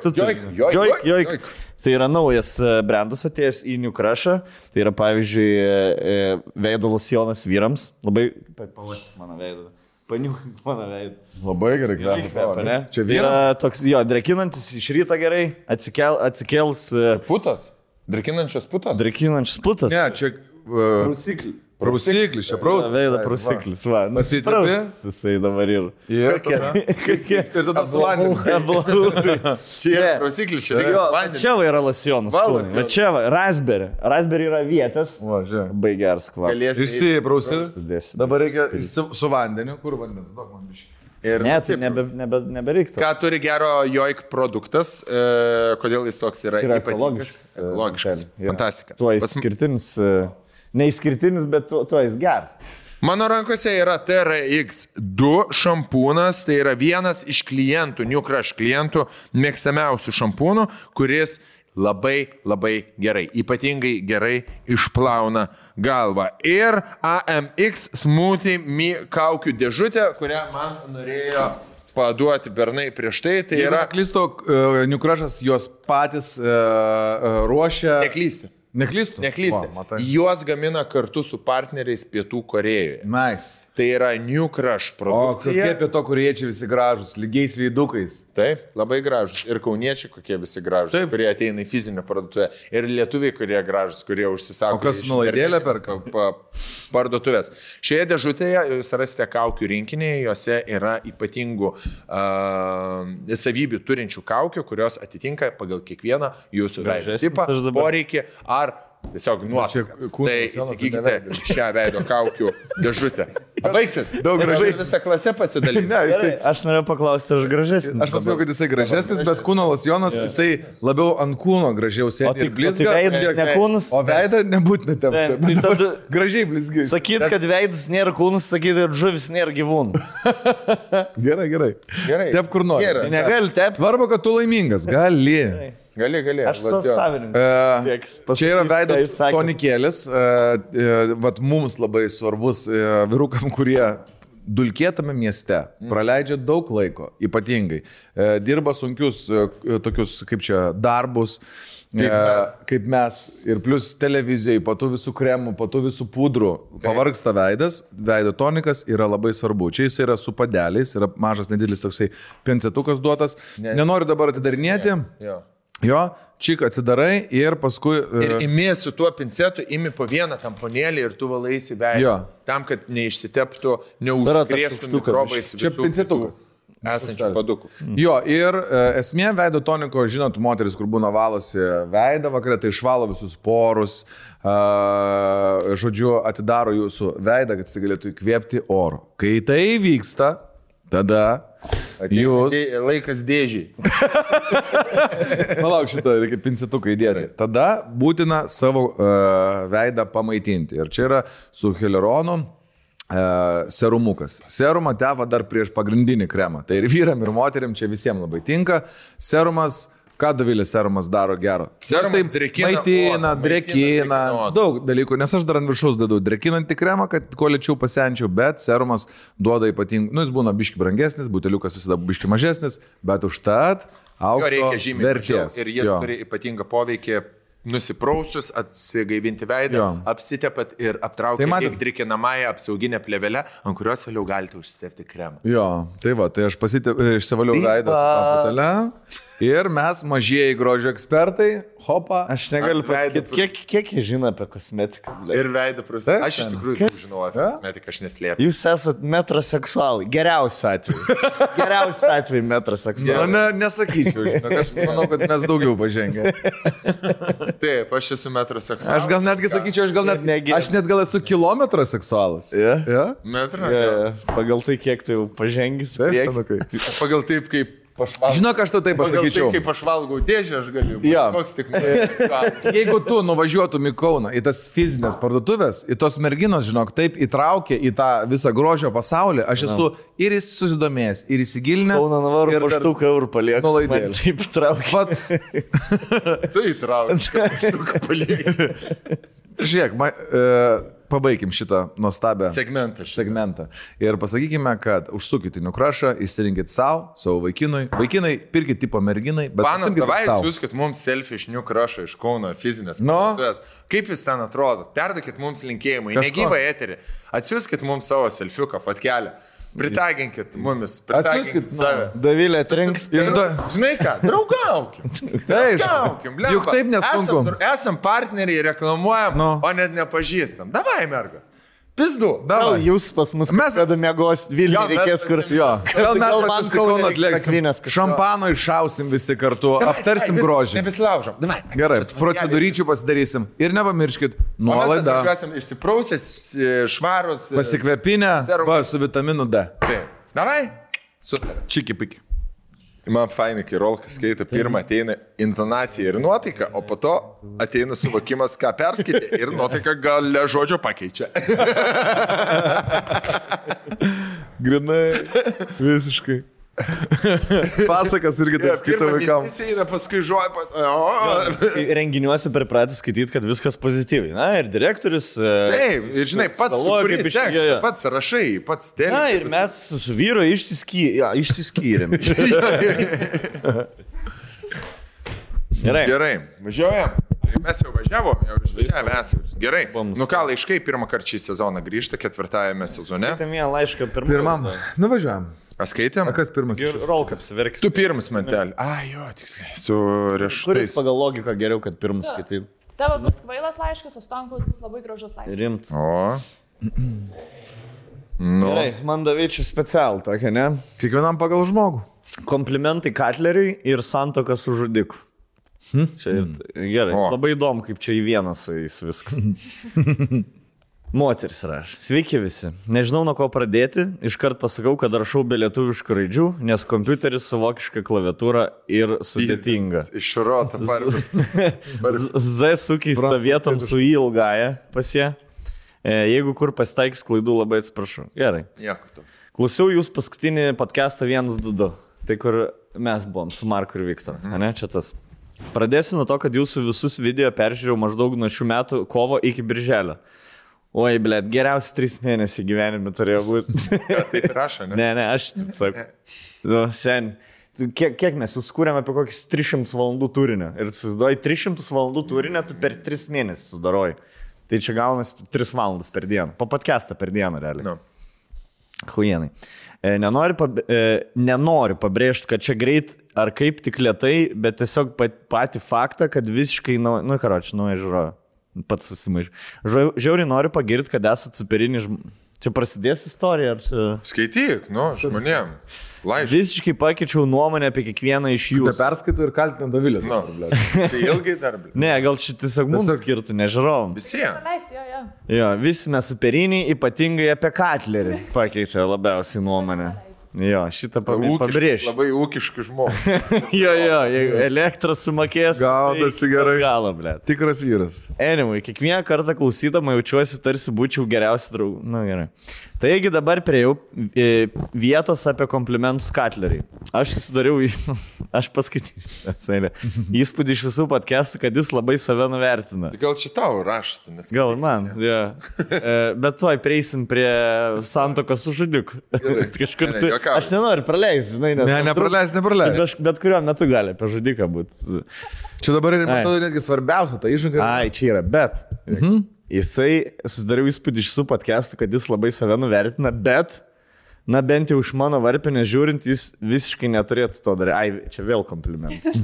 Tu turi. Joik, Joik, Joik, Joik. Tai yra naujas e, brandas atėjęs į New Crushą. Tai yra, pavyzdžiui, e, e, veido losjonas vyrams. Labai... Pavastyk mano veidą. Paniuk mano veidą. Labai gerai, ne? Čia Tai vyra. yra toks, jo, drekinantis iš ryto gerai, atsikel, atsikels Putas. Drakinančios putos. drekinančias putas. Ne, čia uh, Prausiklis. Prausiklis, čia prausiklis. Veido prausiklis, va. nu, Pasitepė? praus Jisai dabar ir. Ir tada, Kokie? ir tada su vandeniu. Čia yra prasiklis, čia Jo, vandenį. čia va yra lasjonas. Va. Va čia va, raspberry. Raspberry yra vietas. Va, žiūrėk. Labai geras kvapas. Išsiprausi. Dabar reikia su, su vandeniu. Kur vandens? Duok man biškį. Ir Ne, tai nebe, nebe, nebereiktų. Ką turi gero joik produktas, e, kodėl jis toks yra, Jis yra ypatingas? ekologiškas, Ekologiškas. Fantastika. Tuo Pas išskirtinis. e, Neišskirtinis, bet tuo, tuo jis geras. Mano rankose yra TRX2 šampūnas, tai yra vienas iš klientų, New Crush klientų, mėgstamiausių šampūnų, kuris labai labai gerai, ypatingai gerai išplauna galvą. Ir AMX Smoothie Mi kaukių dėžutė, kurią man norėjo paduoti bernai prieš tai, tai Yra yra klysto, uh, Niukrašas juos patys uh, ruošia. neklysti. Neklystu. Neklysti. O, matai. Juos gamina kartu su partneriais Pietų Korejoje. Nice. Tai yra New Crush O produkcija. kokie pieto kuriečiai visi gražus, lygiais veidukais. Taip, labai gražus. Ir kauniečiai kokie visi gražus, Taip. kurie ateina į fizinę parduotuvę. Ir lietuviai, kurie gražus, kurie užsisako. O kas internetinės perka? pa- pa- Parduotuvės. Šioje dėžutėje jūs rasite kaukių rinkinį, juose yra ypatingų uh, savybių turinčių kaukių, kurios atitinka pagal kiekvieną jūsų tipą, poreikį ar tiesiog. Čia kūnas Tai įsigykite šią veido kaukių dėžutę. Baigsit. Daug gražiai. aš Visą klasę pasidalinti. Ne, jisai. Gerai, aš norėjau paklausti, ar aš gražesnis. Aš pasakiau, kad jisai gražesnis, bet kūno losjonas, jisai labiau ant kūno gražiau O o blizga. tai veidas ne kūnas. O veidą nebūtina tempti. tai tada- Gražiai blizgi. Sakyt, kad veidas nėra kūnas, sakyt, kad žuvis nėra gyvūnų. Gerai, gerai. Gerai. Tep kur nori. Gerai. Negali tep. Svarbu, kad tu laimingas. Gali. Gali, gali. Aš esu savininkas. E, Sieks. Čia yra veido tonikėlis, e, e, vat mums labai svarbus e, vyrukam, kurie dulkėtame mieste praleidžia daug laiko, ypatingai. E, Dirba sunkius e, tokius, kaip čia, darbus. Kaip mes. kaip mes. Ir plus televizijai, po tų visų kremų, po tų visų pudrų. Pavargsta veidas, veido tonikas yra labai svarbu. Čia jis yra su padeliais, yra mažas, nedidelis toksai pencetukas duotas. Ne. Nenoriu dabar atidarinėti. Jo. Jo, čik atsidarai ir paskui... Ir e, imi su tuo pincetu, imi po vieną tamponėlį ir tu valaisi veidą. Jo. Tam, kad neišsiteptų, neužkrėstų mikrobais. Čia pincetukas. Esančių padukų. Jo, ir e, esmė veido toniko, žinot, moteris, kur būna valosi veidą vakarą, tai išvalo visus porus, a, žodžiu, atidaro jūsų veidą, kad jis galėtų įkvėpti oro. Kai tai vyksta, tada Atėjo Jūs- dė- Laikas dėžiai. Palauk šitą, reikia pincetuką įdėti. Tada būtina savo uh, veidą pamaitinti. Ir čia yra su hileronu. Uh, serumukas. Serumą teva dar prieš pagrindinį kremą. Tai ir vyram, ir moteriam čia visiems labai tinka. Serumas, ką Dovilės serumas daro gero? Serumas Jisai Maitina, drekina, maitina, drėkina odą. daug dalykų, nes aš dar ant viršaus dedu drekinantį kremą, kad kuo lėčiau pasenčiau, bet serumas duoda ypatingų, nu jis būna biški brangesnis, buteliukas visada biški mažesnis, bet užtat Jo aukso reikia žymiai vertės. ir jis Jo. turi ypatingą poveikį nusiprausus, atsigaivinti veidą, Jo. apsitepat ir Tai aptraukti matot- tik drikinamąją apsauginę plėvelę, ant kurios vėliau galite užstepti kremą. Jo, tai va, tai aš pasitė, išsivaliau veidą su tą putelę. Ir mes, mažieji grožio ekspertai, hopa. Aš negaliu veido pasakyti, kiek, kiek jie žino apie kosmetiką. ble. Ir veidą prasme. Aš iš tikrųjų Kas? žinau apie Ja? kosmetiką, aš neslėpiu. Jūs esat metroseksualai. Geriausiu atveju. Geriausiu atveju Na, metroseksualai. ne, nesakyčiau, žinok, aš manau, kad mes daugiau pažengę. Taip, aš esu metroseksualas. Aš gal netgi sakyčiau, aš gal net, Negi- aš net gal esu kilometro seksualas. Ja? Ja? Metro. Ja, ja. Pagal tai, kiek tu jau pažengęs. Taip. Pagal taip, kaip aš valgau. Žinok, aš to taip Pagal pasakyčiau. taip, kaip aš valgau dėžę, aš galiu. Jo. Koks tik. Jeigu tu nuvažiuotum į Kauną, į tas fizinės parduotuvės, į tos merginos, žinok, taip įtraukė į tą visą grožio pasaulį, aš esu ir susidomėjęs, ir įsigilinęs. Kauno navarų ir štuką eurų palieku. Nuolaidėlę. Man Taip traukia. Vat, Tai įtraukti. palieki. žiūrėk, ma, e, pabaikim šitą nuostabią Segmentą. šitą. segmentą. Ir pasakykime, kad užsukite į nukrašą, išsirinkit savo, savo vaikinui. Vaikinai, pirkit tipo merginai, bet Panas, davai, atsiųskit mums selfie iš Crush, iš Kauno fizinės. Nu? parduotuvės. Kaip jūs ten atrodo? Perdokit mums linkėjimai. Negyvą eterį. Atsiųskit mums savo selfiuką, fotkelę. Pritaginkit mumis. Atsiųskit, save. Davilė atrinks. Išduo- Žinai ką, draugaukim. Draugaukim. Juk taip nesunku. Esam, esam partneriai, reklamuojam, Nu. o net nepažįstam. Davai, mergas. Pizdu. Gal Davai. jūs pas mus Mes- mes kada mėgos Vilniuje mes reikės kur. Jo, gal mes Gal man Kauno atliksim. Šampano iššausim visi kartu, aptarsim grožį. Nebesilaužom. Davai. Gerai, procedūryčių pasidarysim. Ir nepamirškit, nuolaida. Nuolaidą. Išsiprausęs, švarus. Pasikvepinę, su vitaminu D. Taip. Davai. Super. Čiki piki. Man fainai, kai Rolkas skaito, pirmą ateina intonacija ir nuotaika, o po to ateina suvokimas, ką perskaitė ir nuotaika gal žodžio pakeičia. Grinai. Visiškai. Pasakas irgi taip skaito vaikams. Visi eina paskui žodį. Renginiuose pripratę skaityti, kad viskas pozityviai. Na ir direktorius. e, Taip, ir žinai, pats sukuri kaip iš- tekstą, jo, jo. pats rašai, pats telki. Na ir mes su vyru išsiskyrėm. Ja, išsiskyrėm. Gerai. Gerai, važiuojam. Mes jau važiavom, jau išvažiavome esame. Gerai. Nu ką, laiškai pirmą kartą šį sezoną grįžta, ketvirtajame sezone. Skaitėm vieną laišką pirmą. Pirmam. Nuvažiuojam. Skaitėm? A kas pirmas? Ir rolką apsiverkis. Tu pirmas mantelį. A, jo, tiksliai. Su Kuris riešutais. pagal logiką geriau, kad pirmas skaitai. Tavo bus kvailas laiškas, o Stankus bus labai gražus laiškas. Rimt. O. Nu. Gerai, man davyčiau specialų tokia, ne? Kiekvienam pagal žmogų. Komplimentai Katleriui ir santoka su žudiku. Čia ir t- gerai. O. Labai įdomu, kaip čia į vieną su jais viskas. Moteris rašo. Sveiki visi. Nežinau nuo ko pradėti. Iškart pasakau, kad rašau be lietuviškų raidžių, nes kompiuteris su vokiška klaviatūra ir sudėtinga. Išrota vardas. Z- sukeista vietom su į ilgąją pas ją. E, Jeigu kur pasitaiks klaidų, labai atsiprašau. Gerai. Klausiau jūs paskutinį podcastą 122. Tai kur mes buvom su Marku ir Viktoru. Mhm. Ne, čia tas. Pradėsiu nuo to, kad jūsų visus video peržiūrėjau maždaug nuo šių metų kovo iki birželio. Oi, blėt, geriausi trys mėnesiai gyvenime turėjo būti. Taip rašo, ne? ne, ne, aš taip sakau. Nu, sen. Kiek, kiek mes jau skūrėm apie kokius 300 valandų turinio. Ir įsivaizduoji, 300 valandų turinio tu per 3 mėnesius sudaroji. Tai čia gaunasi 3 valandas per dieną. Po podcastą per dieną, realiai. Nu. Huienai. E, Nenoriu, pab... e, nenoriu pabrėžti, kad čia greit ar kaip tik lietai, bet tiesiog pat- patį faktą, kad visiškai, nu, nu karoči, nu, žiūrėjau, pats susimaišiau. Žiauriai noriu pagirti, kad esate superinis žmogus. Čia prasidės istorija, ar čia... Skaityk, nu, žmonėm. Laiškai. Visiškai pakeičiau nuomonę apie kiekvieną iš jų. Perskaitų ir kaltinu Davilį. Nu, tai ilgai darbė. Ne, gal tiesiog mums skirtų, nežiūrovom. Visiems. Jo, jo. Jo, visi mes superiniai, ypatingai apie Katlerį pakeitė labiausiai nuomonę. Jo, šitą pabrėžiu. Labai ūkiškas žmogus. Jo, jo, jeigu elektrą sumokės. Gaunasi tai gerai. Galą, ble. Tikras vyras. Anyway, kiekvieną kartą klausydama jaučiuosi tarsi būčiau geriausias draugas. Na gerai. Taigi dabar priejau e, vietos apie komplimentus Katleriai. Aš susidariau, aš paskaitysiu, įspūdį iš visų podcastų, kad jis labai save nuvertina. Tai gal čia tau raštų, nes... Gal man, ja. E, Bet tuoj prieisim prie santokos su žudiku. Kažkur tai. Juokauju. Aš nenoriu praleisti, žinai, nes. Ne, man nepraleis, trūk- nepraleis. Bet, bet kuriuo metu gali apie žudiką būti. Čia dabar ir, Ai. matau, netgi svarbiausia, ta įžanga. Ai, čia yra, bet. Mhm. Jisai susidariau įspūdį iš visų podcastų, kad jis labai save nuvertina, bet, na bent jau iš mano varpinės žiūrint, jis visiškai neturėtų to daryti. Ai, čia vėl komplimentas.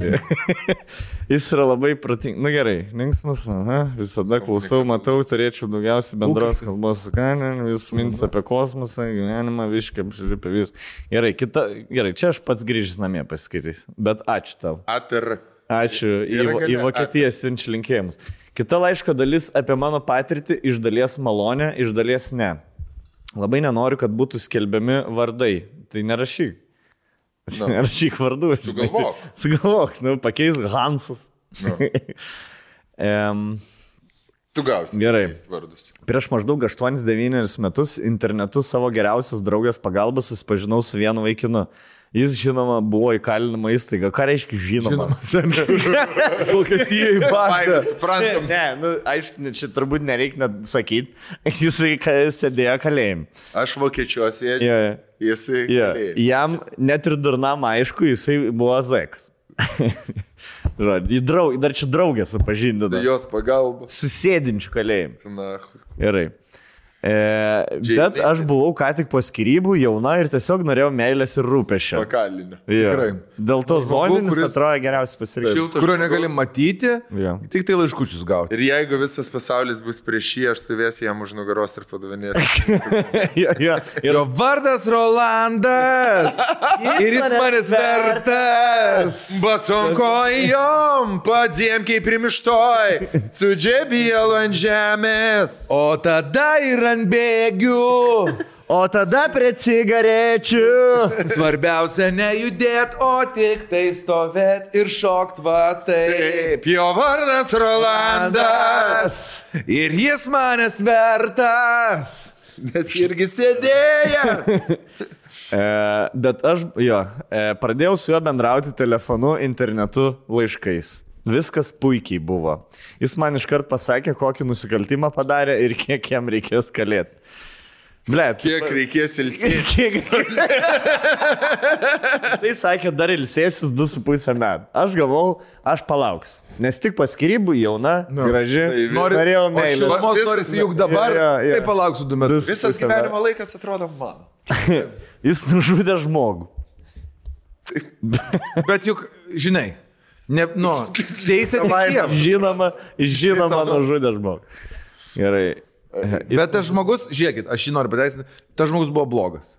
jis yra labai protingas. Na gerai, linksmas, aha, visada klausau, matau, turėčiau daugiausiai bendros kalbos su kanin, vis mintis apie kosmosą, gyvenimą, viškai, apšilipę vis. Gerai, kita, gerai, čia aš pats grįžęs namie pasiskaitys, bet ačiū tau. Atir. Ačiū. Į, į Vokietiją siunčiu linkėjimus. Kita laiško dalis apie mano patirtį iš dalies malonę, iš dalies ne. Labai nenoriu, kad būtų skelbiami vardai. Tai nerašyk. Nu. Nerašyk vardų. Sugalvok. Sugalvok, nu, pakeis Hansas. Nu. Em, Tu gausi. Gerai. Vardus. Prieš maždaug 8-9 metus internetu savo geriausias draugės pagalba susipažinau su vienu vaikinu. Jis, žinoma, buvo įkalinama įstaiga. Ką reiškia žinoma? Vokietijai Baimė, suprantam. Ne, nu, aišku, ne, čia turbūt nereikia net sakyti. Jisai sėdėjo kalėjime. Aš vokiečiuosi, Ja, ja. jisai. Kalėjime. Jam net ir durnam aišku, jisai buvo Zekas. Žodžiu, draug, dar čia draugę Su supažindino. jos pagalba. Susėdinčių kalėjime. Na, Gerai. E, bet aš buvau ką tik po skirybų, jauna ir tiesiog norėjau meilės ir rūpešio. pakalinė. Jo. Tikrai. Dėl to zoninis kuris- atrodo geriausias pasirinkimas. Šiltas Kurio negali matyti, Jo. tik tai laiškučius gauti. Ir jeigu visas pasaulis bus prieš jį, aš stovėsiu jam už nugaros ir padavinėsiu. jo, jo. Ir Jo vardas Rolandas. ir jis manęs vertas. Basom kojom, padėm kaip primištoj, sudžebėlų ant žemės. O tada ir ant bėgių. O tada prie cigarečių. Svarbiausia nejudėt, o tik tai stovėt ir šokt va taip. Taip, jo vardas Rolandas, Ir jis manęs vertas. nes irgi sėdėjęs. E, bet aš, jo, e, pradėjau su juo bendrauti telefonu, internetu, laiškais. Viskas puikiai buvo. Jis man iškart pasakė, kokį nusikaltimą padarė ir kiek jam reikės kalėti. Ble, Kiek reikės ilsėti. Kiek... Jisai sakė, dar ilsėsis 2,5 metų. Aš galvau, aš palauksiu. Nes tik paskirybų jauna, no. graži. Tai Nori- norėjau O meilės. šilumos norisi juk dabar. Jo, jo, jo. Tai palauksiu du metus. Visas gyvenimo laikas atrodo mano. Jis nužudė žmogų. Bet juk, žinai, ne, nu, teisė jiems. Žinoma, žinoma, nužudė žmogų. Gerai. Jis Bet tas žmogus, žiūrėkit, aš jį noriu pateisinti, tas žmogus buvo blogas.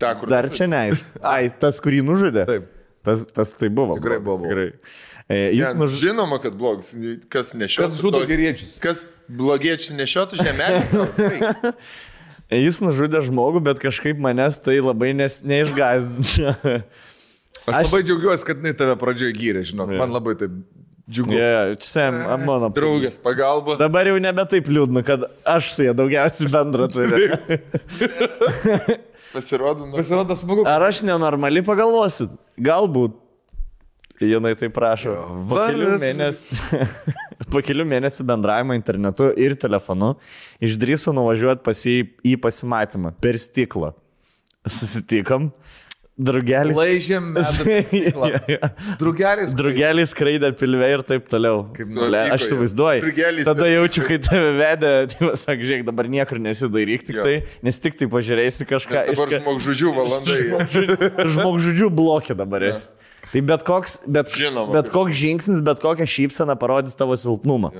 Ta, kur dar čia neaišku. Ai, tas, kurį nužudė? Taip. Tas, tas tai buvo. Tikrai blogas, buvo Tikrai. E, Jis Ne, nužudė. Žinoma, kad blogas. Kas nešiotų. Kas žudo to- geriečius? Kas blogiečius nešiotų žemelį? Jis nužudė žmogų, bet kažkaip manęs tai labai nes, neišgazdino. Aš, aš labai džiaugiuosi, kad jinai tave pradžioje gyrė, žinok, Jo. man labai taip džiugu. yeah, Sam, am mano. Draugės pagalba. Dabar jau nebe taip liūdna, kad aš su ja daugiausiai bendro turiu. Pasirodo, nu, Pasirodo smagu. Ar aš nenormaliai pagalvosit? Galbūt. Jinai tai prašo. Po kelių, mėnesių, po kelių mėnesių bendravimo internetu ir telefonu išdrįso nuvažiuoti pas jį į pasimatymą per stiklą. Susitikom. Drugelis. Laižėm. Drugelis. Drugeliai skraidė pilve ir taip toliau. nuo Ble, aš įsivaizduoju. Drugelis Tada jaučiu, kai tave vedė, tai sak, žiūrėk, dabar niekur nesidairyk, tik Jo. tai, nes tik tai pažiūrėsi kažką. nes dabar žmogžudžių valandai. Žmogžudžių blokė dabar esi. Tai bet koks, bet, Žinoma. bet koks žingsnis, bet kokia šypsena parodys tavo silpnumą.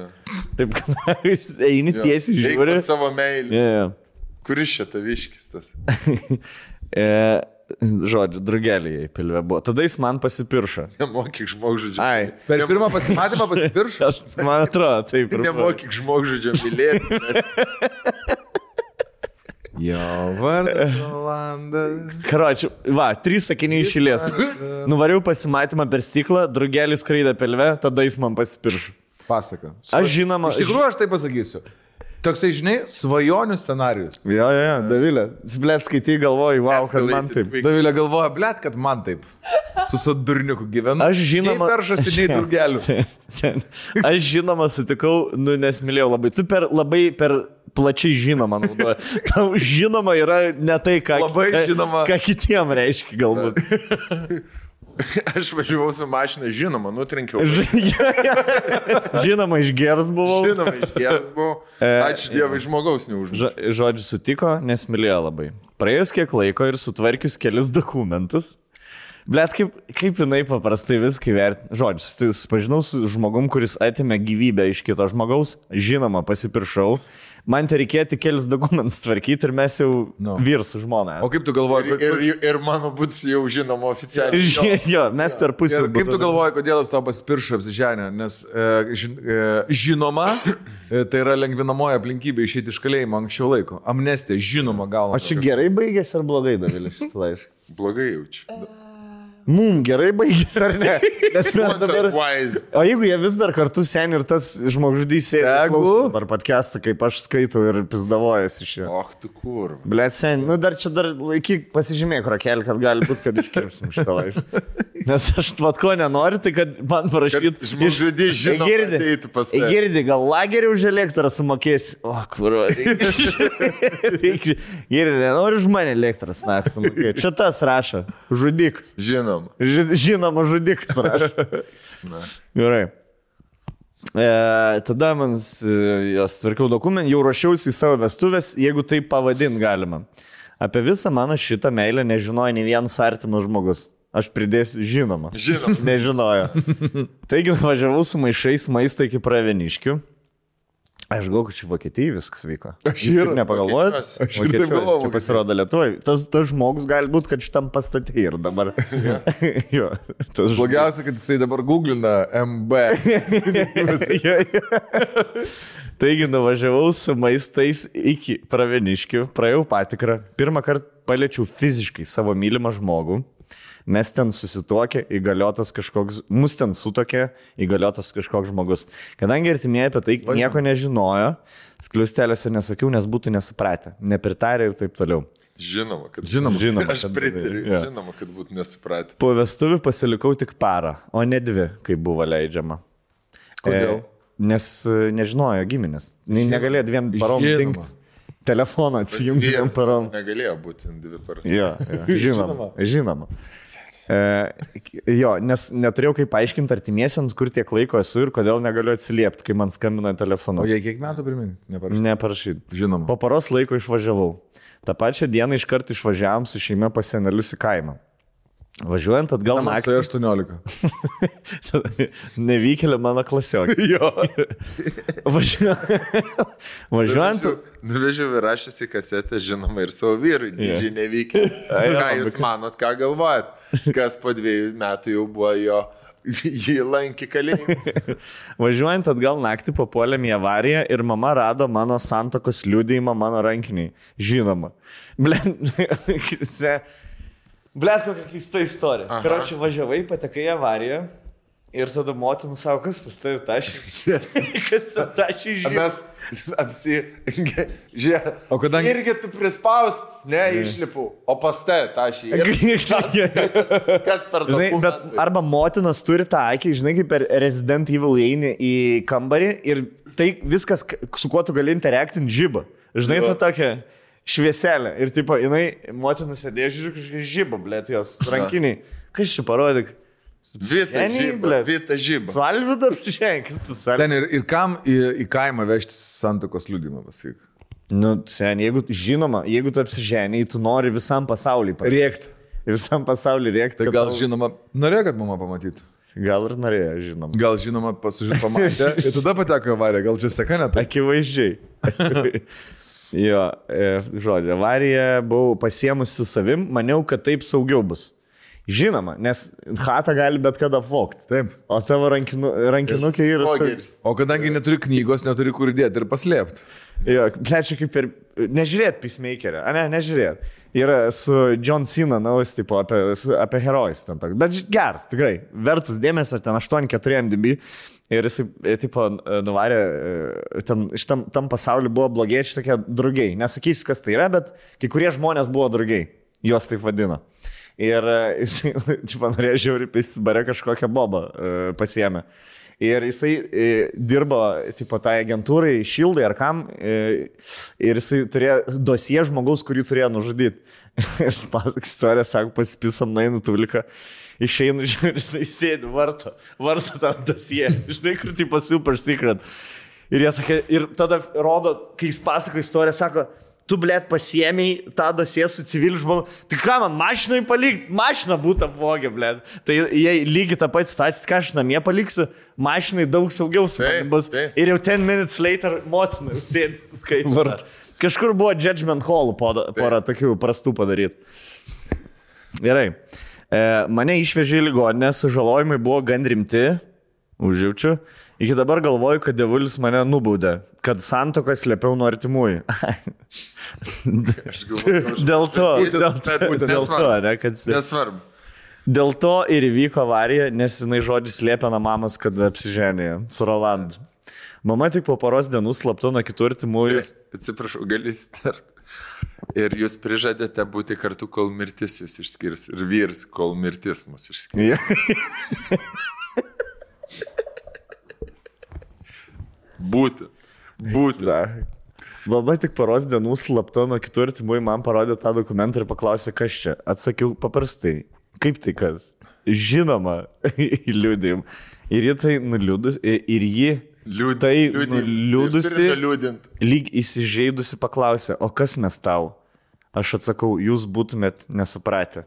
Taip, kad eini tiesiai Eik žiūri. savo meilį. Yeah. Kuris čia taviškis tas? E, žodžiu, drugeliai pilve buvo. Tada jis man pasipiršo. Nemokyk žmogžudžių. Ai, Per pirmą pasimatymą pasipiršo. aš, man atrodo, taip. Nemokyk žmogžudžių mylėti. Jo vardas Rolandas. Karoči, va, trys sakiniai išėlės. Nuvariau pasimatymą per stiklą, drugelis skraidė pelve, tada jis man pasipiršo. Pasaka. Aš žinoma. Iš tikrųjų, aš tai pasakysiu. Toksai, žinai, svajonių scenarius. Jo, jo, jo, Davilė. Blėt skaitai, galvoju, wow, kad man taip. Davilė galvoja, blėt, kad man taip. Su sudurniuku gyvenu. Aš žinoma. Nei peršasi, nei drugelių. Aš žinoma sutikau, nu nesmylėjau labai. Tu per, labai per plačiai žinoma naudoji. Tau žinoma yra ne tai, ką, Labai žinoma. ką kitiem reiškia galbūt. Aš važiavau su mašina, žinoma, nutrinkiau. Žinoma, išgers buvau. Žinoma, išgėręs buvau. Ačiū Dievui, žmogaus neužmušė. Žo- Žodžiu, sutiko, nesmylėjo labai. Praėjus kiek laiko ir sutvarkius kelis dokumentus. Blet, kaip, kaip jinai paprastai viską vertina. Žodžiu, susipažinau su žmogum, kuris atėmė gyvybę iš kito žmogaus. Žinoma, pasipiršau. Man tai reikėjo tik kelius dokumentus tvarkyti ir mes jau Nu. no. vyr su žmona. O kaip tu galvoji, Ir, ir, ir mano būtis jau žinoma oficialiai. Ži- Jo, mes per pusę. Ir kaip tu galvoji, kodėl jis tau pasipiršo apsiženę? Nes e, e, žinoma, e, tai yra lengvinamoji aplinkybė išėti iš kalėjimo anksčiau laiko. Amnestija, žinoma, gal. O čia gerai baigėsi ar blogai, Davilis, šis laiškas? Blogai jaučiu. Mum gerai baigėsi ar ne? Nes mes dabar... O jeigu jie vis dar kartu seni ir tas žmogžudys sėdi dabar podcastą, kaip aš skaitau ir pizdavojas iš jo. Och, tu kur. Ble, sen, nu dar čia dar laikyk pasižymėk rakelį, kad gali būti, kad iškirpsim šitą laišką. Nes aš vat ko nenoriu, tai kad man parašytų. žmogžudys žinoma ateitų pas tave. Girdi, gal lagerį už elektrą sumokėsi. O, kur. Girdi, nenori už mane elektras naktį sumokėti. Čia tas rašo. Žudikas. Žinoma. Ži- Žinoma, žudikas rašo. Gerai. E, tada man jos tvarkiau dokumentą, jau ruošiausi į savo vestuvės, jeigu tai pavadint galima. Apie visą mano šitą meilę nežinojo nei vienas artimas žmogus. Aš pridėsiu, žinoma. Žinoma. Nežinojo. Taigi važiavau su maišais maisto iki praveniškių. Aš galvoju, kad čia Vokietijai viskas vyko. Aš ir-? Vokietijos. Aš ir taip galvojau, Čia pasirodo Lietuvoje. Tas, tas žmogus gali būti, kad šitam pastatė ir dabar. jo, tas. Blogiausia, kad jisai dabar googlina MB. Jo, jo. Taigi nuvažiavau su maistais iki praveniškių, praėjau patikrą, pirmą kartą paliečiau fiziškai savo mylimą žmogų. Mes ten susituokė, įgaliotas kažkoks, mus ten sutokė, įgaliotas kažkoks žmogus. Kadangi artimieji apie tai nieko nežinojo, skliustelėse nesakiau, nes būtų nesupratę, nepritarė ir taip toliau. Žinoma, kad Žinoma. Žinoma, Aš pritariu. jo. Žinoma, kad būtų nesupratę. Po vestuvių pasilikau tik parą, o ne dvi, kaip buvo leidžiama. Kodėl? E, nes e, nežinojo giminės. Ne- Negalėjo dviem parom Žinoma. dingti. Telefoną atsijungti dviem parom. Negalėjo būti dvi paras. Jo, jo, žinoma. žinoma. E, jo, nes neturėjau kaip paaiškinti artimiesiams, kur tiek laiko esu ir kodėl negaliu atsiliepti, kai man skambina telefonu. O jie kiek metų primink? Neparašyti. Neparašyt. Žinoma. Po paros laiko išvažiavau. Ta pačia diena iškart išvažiavam su šeima pas senelius į kaimą. Važiuojant atgal tai naktį. 18. Nevykėlė mano klasiokė. Jo. Važiuojant. Važiuojant. Nuvežiau ir rašęs į kasetę, žinoma, ir savo vyrui, didžiai nevykė. Ai, jo, Ką jūs manot, ką galvojat? Kas po dviejų metų jau buvo jo, jį lankė kalėjime. Važiuojant atgal naktį papuolėm į avariją ir mama rado mano santokos liūdėjimą mano rankiniai. Žinoma. Blen. Blet, kokia keista istorija. Aha. Karočiui važiavai, patekai į avariją ir tada motina savo, kas pas tavai tašį. kas tašį žino. Mes apsi... Žiūrėk. O kadangi- Irgi tu prispaust, ne, išlipu. O pas te, tą šį. Kas per Žinai, daug? bet arba motinas turi tą akį, žinai, kaip per Resident Evil eini į kambarį ir tai viskas, su kuo tu gali interaktinti, žyba. Žinai, ta tokia švieselė. Ir tipo, jinai, motina sėdėjo, žiūrėjau, kažkaip žyba, blėt, jos rankiniai. Kas čia parodyk? Vita Seniai, žyba. blet. Vita žyba. Su Alvidu apsiženkis, tu Ten seniai. ir, ir kam į, į kaimą vežti santokos liūdimą, pasakyk. Nu, seniai, jeigu, žinoma, jeigu tu apsiženiai, tu nori visam pasauliu. Rėkti. Visam pasauliu rėkti. Tai gal žinoma, norėjo, kad mama pamatytų. Gal ir norėjo, žinoma. Gal žinoma, pasižiūrėjau, pamatė. Ir tada pateko į avariją. Gal čia seka net. Akivaizdžiai. jo, e, žodžiu, avariją buvau pasiemusi su savim, maniau, kad taip saugiau bus. Žinoma, nes hatą gali bet kada apvokti. Taip. O tavo rankinu, rankinukė yra... Pogeris. O kadangi neturi knygos, neturi kur dėti ir paslėpti. Jo, plečia kaip per nežiūrėt Peacemakerį, a ne, nežiūrėt. Yra su John Cena, naujas, tipo, apie, apie herojus ten toks. Bet geras, tikrai, vertas dėmesio, ten 8-4 MDB. Ir jis, tipo, nuvarė, e, ten šitam tam pasauliu buvo blogiečiai tokie drugiai. Nesakysiu, kas tai yra, bet kai kurie žmonės buvo drugiai. Juos taip vadino. Ir e, jis, tipo, norėjo žiauri pisibare kažkokią bobą e, pasiemę. Ir jisai e, dirbo, tipo, tai agentūrai, šildai ar kam, e, ir jisai turėjo dosie žmogaus, kurį turėjo nužudyti. Ir jis istoriją, sako, pasipisam, nainu tulika, išeinu, jisai sėdi varto, varto tą dosie, žinai, kur tipo super secret. Ir, jie tokie, ir tada rodo, kai jis pasako istoriją, sako, tu, blėt, pasiemiai tą dosiją su civiliu žmogu. Tai ką man mašinai palikti? Mašina būtų apvogę, blėt. Tai jie lygiai tą patį situaciją, ką aš namie paliksiu, mašinai daug saugiau bus. Ir jau 10 minutes later motina sėdi skaičiu. Kažkur buvo Judgment Hall porą, porą tokių prastų padaryti. Gerai. E, mane išvežė į ligoninę, sužalojimai buvo gan rimti, užjaučiu. Iki dabar galvoju, kad devulis mane nubaudė, kad santoką slėpiau nuo artimųjų. Dėl to, dėl to, dėl to, ne, kad... Nesvarbu. Dėl to ir įvyko avarija, nes jinai žodžiu slėpė nuo mamos, kad apsiženė su Rolandu. Mama tik po poros dienų slapta nuo kitų artimųjų. Atsiprašau, gali įsitarti. Ir jūs prižadėte būti kartu, kol mirtis jūs išskirs. Ir vyrs, kol mirtis mus išskirs. Būti. Būti. Da. Mama tik poros dienų slapta nuo kitų artimųjų man parodė tą dokumentą ir paklausė, kas čia. Atsakiau paprastai. Kaip tai kas? Žinoma, liūdėjim. Ir ji tai nuliūdus, ir ji Liūd, tai Turime liūdint. lyg įsižeidusi paklausė, o kas mes tau? Aš atsakau, jūs būtumėt nesupratę.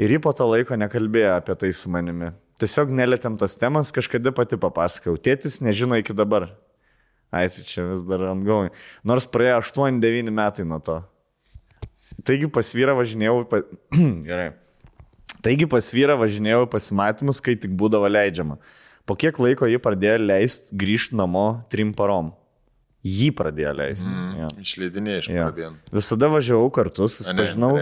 Ir ji po to laiko nekalbėjo apie tai su manimi. Tiesiog nelėtėm tos temas, kažkada pati papasakau. Tėtis nežino iki dabar. Ai, tai čia vis dar angauji. Nors praėjo 8-9 metai nuo to. Taigi pas vyrą važinėjau. Pa... Gerai. Taigi pas vyrą važinėjau pasimatymus, kai tik būdavo leidžiama. Po kiek laiko jį pradėjo leisti grįžti namo trim parom. Jį pradėjo leisti. Mm. Ja. Išleidinėjai iš Ja. parabėnų. Visada važiavau kartu, susipažinau.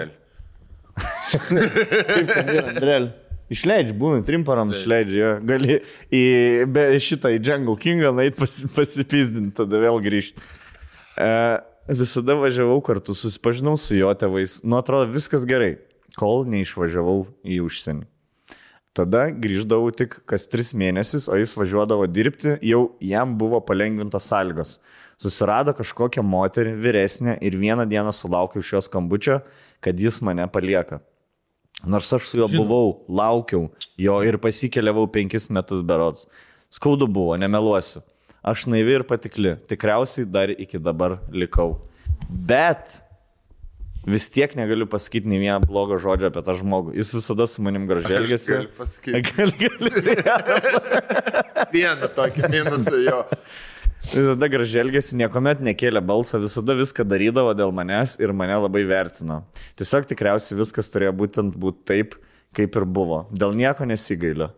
Andrėl. Išleidži, būna trim parom išleidži, jo. gali į be šitą į Jungle Kingą nait pasi, pasipizdinti, tada vėl grįžti. E, visada važiavau kartu, susipažinau su jo tėvais. Nu, atrodo, viskas gerai, kol neišvažiavau į užsienį. Tada grįždavau tik kas tris mėnesius, o jis važiuodavo dirbti, jau jam buvo palengvintos sąlygos. Susirado kažkokią moterį vyresnę ir vieną dieną sulaukiau šios skambučio, kad jis mane palieka. Nors aš su juo buvau, laukiau jo ir pasikeliavau penkis metus berots. Skaudu buvo, nemeluosiu. Aš naivi ir patikli, tikriausiai dar iki dabar likau. Bet vis tiek negaliu pasakyti nei vieno blogo žodžio apie tą žmogų. Jis visada su manim gražiai elgėsi. Gali pasakyti. Gal, gal, Vieną tokį minusą jo. visada gražiai elgėsi, niekuomet nekėlė balsą, visada viską darydavo dėl manęs ir mane labai vertino. Tiesiog tikriausiai viskas turėjo būtent būti taip, kaip ir buvo. Dėl nieko nesigailiu,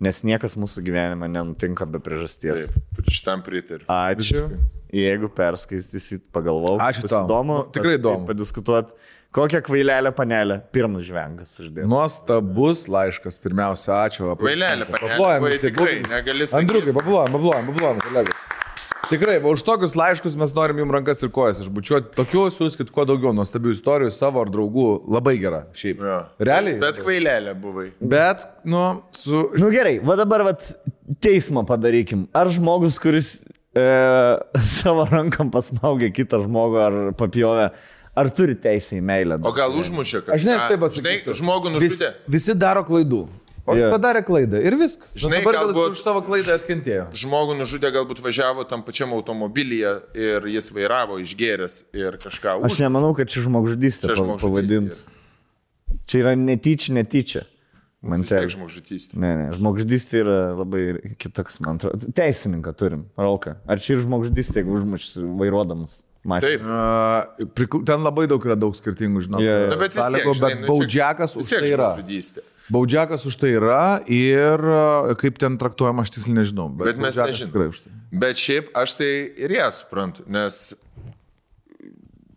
nes niekas mūsų gyvenime nenutinka be priežasties. Taip, šitam pritariu. Ačiū. Jeigu perskaistysit, pagalvojau. Ačiū tau. Įdomu, Nu, tikrai įdomu. Padiskutuot, kokią kvailelę panelę pirmas žvengas uždėjo. Nuostabus laiškas, pirmiausia, ačiū. Vailelė, Paplojam panelė. visi. Tikrai, negali sakyti. Andriukai, paplojam, paplojam, paplojam, kolegos. Tikrai, va, už tokius laiškus mes norim jums rankas ir kojas išbučiuoti. Tokių siūskit kuo daugiau nuostabių istorijų savo ar draugų. Labai gera, šiaip. Jo. Realiai. Bet kvailelė buvai. Bet, nu, su... Nu gerai, va dabar vat, teismą padarykim. Ar žmogus, kuris e, savo rankom pasmaugė kitą žmogų ar papjovė, ar turi teisę į meilę? O gal užmušė kažką? Aš nes taip Žinai, pasakysiu. žmogų Vis, nužudė. visi daro klaidų. O yeah. padarė klaidą ir viskas. Žinai, dabar gal galbūt- už savo klaidą atkentėjo. Žmogų nužudė, galbūt važiavo tam pačiam automobilyje ir jis vairavo išgėręs ir kažką Aš už. nemanau, kad čia žmogžudystė Čia pa- žmogžudystė pavadint. Čia yra netyčia, netyčia. Man tiek te... žmogžudystė. Ne, ne, žmogžudystė yra labai kitoks, man atrodo. Teisininką turim, Rolka. Ar čia ir žmogžudystė, jeigu užmušsi vairuodamas? Mašina? Taip. Uh. Ten labai daug yra daug skirtingų, žinau. Jo, jo. Na, bet vis tiek, žinai, bet nu, čia- baudžiakas už tiek tai yra. žmogžudystė. Baudžiakas už tai yra ir uh, kaip ten traktuojama, aš tiksliai nežinau. Bet mes baudžiakas nežinom. tikrai už tai. Bet šiaip aš tai ir ją suprantu, nes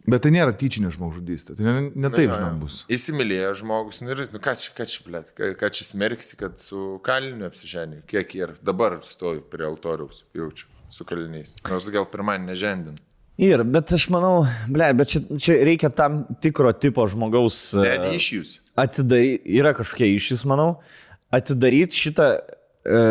Bet tai nėra tyčinė žmogžudystė. Tai ne, ne taip, žinau, bus. Įsimylėjo žmogus, nu ir, nu ką čia, ką čia, blėt, ką, ką čia smerksi, kad su kaliniu apsiženė, kiek ir dabar stoju prie altoriaus, jaučiu, su kaliniais. Nors gal pirmąjį nežendin. Ir, bet aš manau, ble, bet čia, čia reikia tam tikro tipo žmogaus. Ne, e, ne iš jūs. Atidaryti, yra kažkokie iššys, manau, atidaryti šitą, e,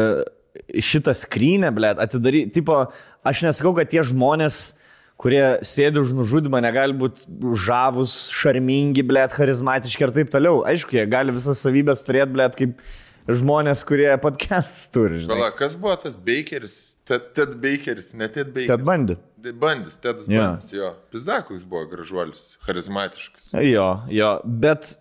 šitą skrynę, ble, atidaryti, tipo, aš nesakau, kad tie žmonės, kurie sėdi už nužudimą, negali būti žavus, šarmingi, ble, charizmatiški ir taip toliau. Aišku, jie gali visas savybės turėti, ble, kaip žmonės, kurie podcast turi. žinai. Pala, kas buvo tas Bakeris? Ted, Ted Bakeris, ne Ted Bakeris. Tad bandė. Bandis, Tedas Jo. Bandis, jo. Pizdakus buvo gražuolis, charizmatiškas. Jo, jo, bet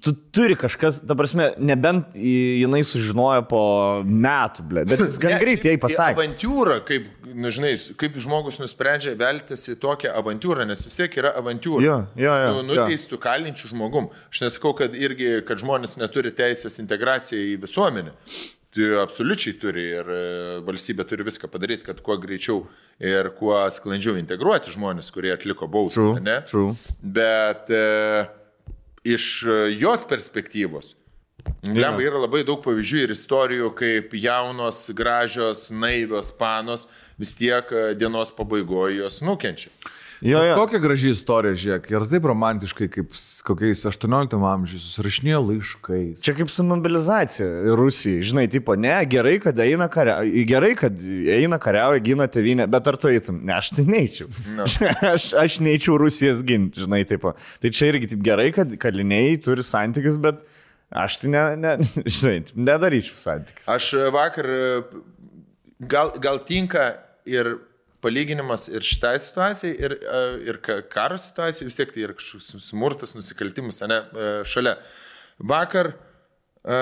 tu turi kažkas, ta prasme, nebent jinai sužinojo po metų, ble, bet jis gan Ne, greit jai pasakė. Avantūra, kaip, nu, žinai, kaip žmogus nusprendžia veltis į tokią avantūrą, nes vis tiek yra avantūra. Jo, jo, jo, Su nuteistų kalinčių žmogum. Aš nesakau, kad irgi, kad žmonės neturi teisės integraciją į visuomenę. Tai absoliučiai turi ir e, valstybė turi viską padaryti, kad kuo greičiau ir kuo sklandžiau integruoti žmonės, kurie atliko bausmę. Bet e, iš e, jos perspektyvos. Lemba yra labai daug pavyzdžių ir istorijų, kaip jaunos, gražios, naivios panos vis tiek e, dienos pabaigoje jos nukenčia. Jo, jo. Kokia graži istorija, žiūrėk, ir taip romantiškai, kaip kokiais 18 amžiais susirašinėjo laiškais. Čia kaip su mobilizacija Rusijai. Žinai, tipo, ne, gerai, kad eina kariauja, gerai, kad eina kariauja, gina tevinę, bet ar tu eitum? Ne, aš tai neičiau. No. aš, aš neičiau Rusijos ginti, žinai, tipo. Tai čia irgi taip gerai, kad kaliniai turi santykius, bet aš tai ne, ne, žinai, nedaryčiau santykius. Aš e, vakar, e, gal, gal tinka ir palyginimas ir šitai situacijai, ir, e, ir ka- karo situacijai, vis tiek tai yra kažkoks smurtas, nusikaltimas, ne, e, šalia. Vakar e,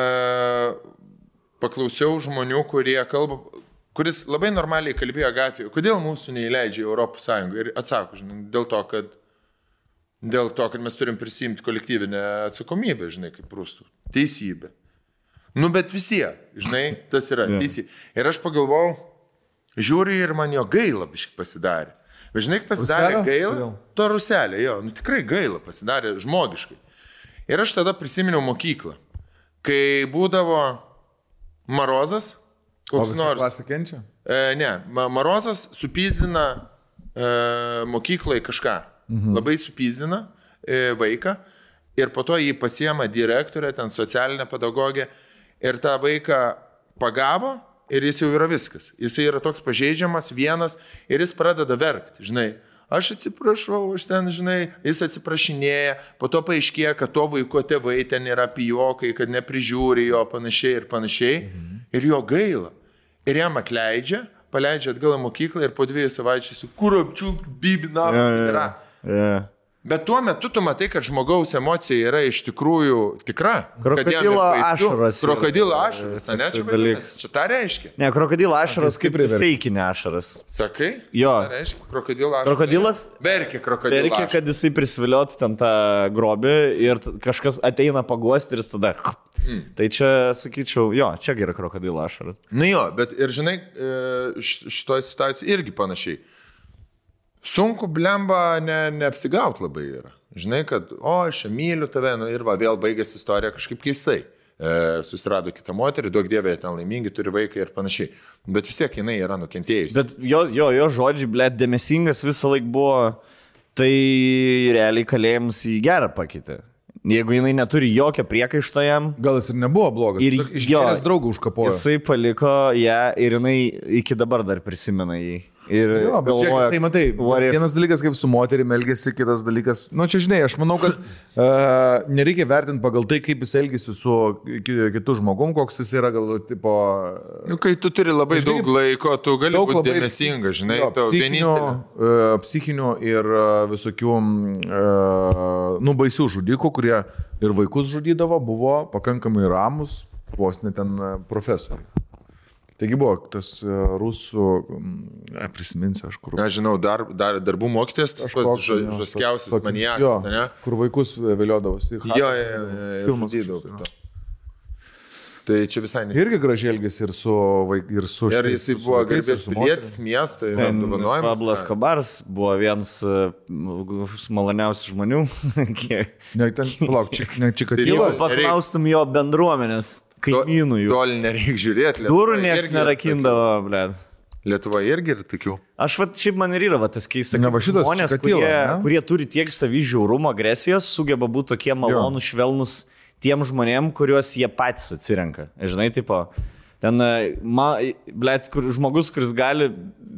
paklausiau žmonių, kurie kalba, kuris labai normaliai kalbėjo gatvėje, kodėl mūsų neįleidžia į Europos Sąjungą. Ir atsako, žinai, dėl to, kad Dėl to, kad mes turim prisimti kolektyvinę atsakomybę, žinai, kaip prūstų. Teisybė. Nu, bet vis tiek, žinai, tas yra yeah. teisybė. Ir aš pagalvojau, žiūriu ir man jo gaila biškai pasidarė. Bet žinai, pasidarė Ruselio? gaila? Kodėl? To ruselė, jo, nu tikrai gaila pasidarė žmogiškai. Ir aš tada prisiminiau mokyklą, kai būdavo Marozas, koks nors. klasė kenčia? E, ne, Ma- Marozas supyzdina e, mokyklai kažką. Mhm. Labai supyzdina e, vaiką ir po to jį pasiema direktorė, ten socialinė pedagogė ir tą vaiką pagavo ir jis jau yra viskas. Jis yra toks pažeidžiamas, vienas ir jis pradeda verkti, žinai. Aš atsiprašau, aš ten, žinai, jis atsiprašinėja, po to paaiškėja, kad to vaiko tėvai ten yra pijokai, kad neprižiūri jo panašiai ir panašiai. Mhm. Ir jo gaila. Ir jam atleidžia, paleidžia atgal į mokyklą ir po dviejų savaičių su kur apčiulk bibina. Jo. Yra. Yeah. Bet tuo metu tu matai, kad žmogaus emocija yra iš tikrųjų tikra. ir Krokodilo yra. Krokodilo ašaras, ne? Čia, dalykas. čia tą reiškia. Ne, krokodilo ašaras kaip verkia. feikinė ašaras. Sakai? Jo. Tai reiškia, krokodilo ašaras. Krokodilas Verkia krokodilo. Reikia, kad jisai prisviliot ten tą grobį ir kažkas ateina paguosti ir jis tada... Mm. Tai čia, sakyčiau, jo, čia yra krokodilo ašaras. Nu jo, bet ir žinai, e, šitoje situacijoje irgi panašiai. Sunku blemba ne, neapsigauti labai yra. Žinai, kad, o, aš myliu tave, nu ir va, vėl baigėsi istorija kažkaip keistai. E, susirado kitą moterį, daug dievė, ten laimingi turi vaiką ir panašiai. Bet vis tiek jinai yra nukentėjusi. Bet jo, jo, jo žodžiai, ble, dėmesingas visą laiką buvo, tai realiai kalėjimus į gerą pakeitė. Jeigu jinai neturi jokio priekaišto jam, Gal jis ir nebuvo blogas. Ir Ir jo, išgėręs draugą užkapojo. jisai paliko ją ir jinai iki dabar dar prisimena jį. Ir Jo, galvoja, tai matai, if- vienas dalykas kaip su moterimi elgesi, kitas dalykas, na nu, čia žinai, aš manau, kad uh, nereikia vertinti pagal tai, kaip jis elgesi su ki- kitu žmogum, koks jis yra gal, tipo, Nu, kai tu turi labai Žinai, daug laiko, tu gali daug būti labai dėmesingas, žinai, jo, psichinių, uh, psichinių ir uh, visokių, uh, nu, baisių žudikų, kurie ir vaikus žudydavo, buvo pakankamai ramus, vos net ten profesoriai. Taigi buvo tas uh, rusų, mm, prisiminsiu aš kur. Aš žinau, dar, dar, darbų mokytis, tas pats žaskiausias jo, ne? Kur vaikus vėliodavosi. Jo, jo, jo, jo, Filmas to. Tai čia visai nesis. Irgi gražiai elgėsi ir su vaikais, ir su Ir šitais- jisai buvo ir garbės pilietis, ir Ten apdovanojimas. Pablas Kabaras buvo vienas e, maloniausių žmonių. Ne, ten, palauk, čia, ne, čia kad Nereik- paklaustum jo bendruomenės, kaimynų jų. Tol nereikia žiūrėti. Durų niekas nerakindavo, ble. Lietuva irgi yra tokių. Aš va, šiaip man ir yra va, tas keista, Ne, kad va šitas žmonės, Čikatilo, kurie, ne? kurie turi tiek savyžiaurumo, agresijos, sugeba būti tokie malonūs, švelnus tiem žmonėm, kuriuos jie patys atsirenka. Žinai, tipo, ten, e, ma, blėt, kur, žmogus, kuris gali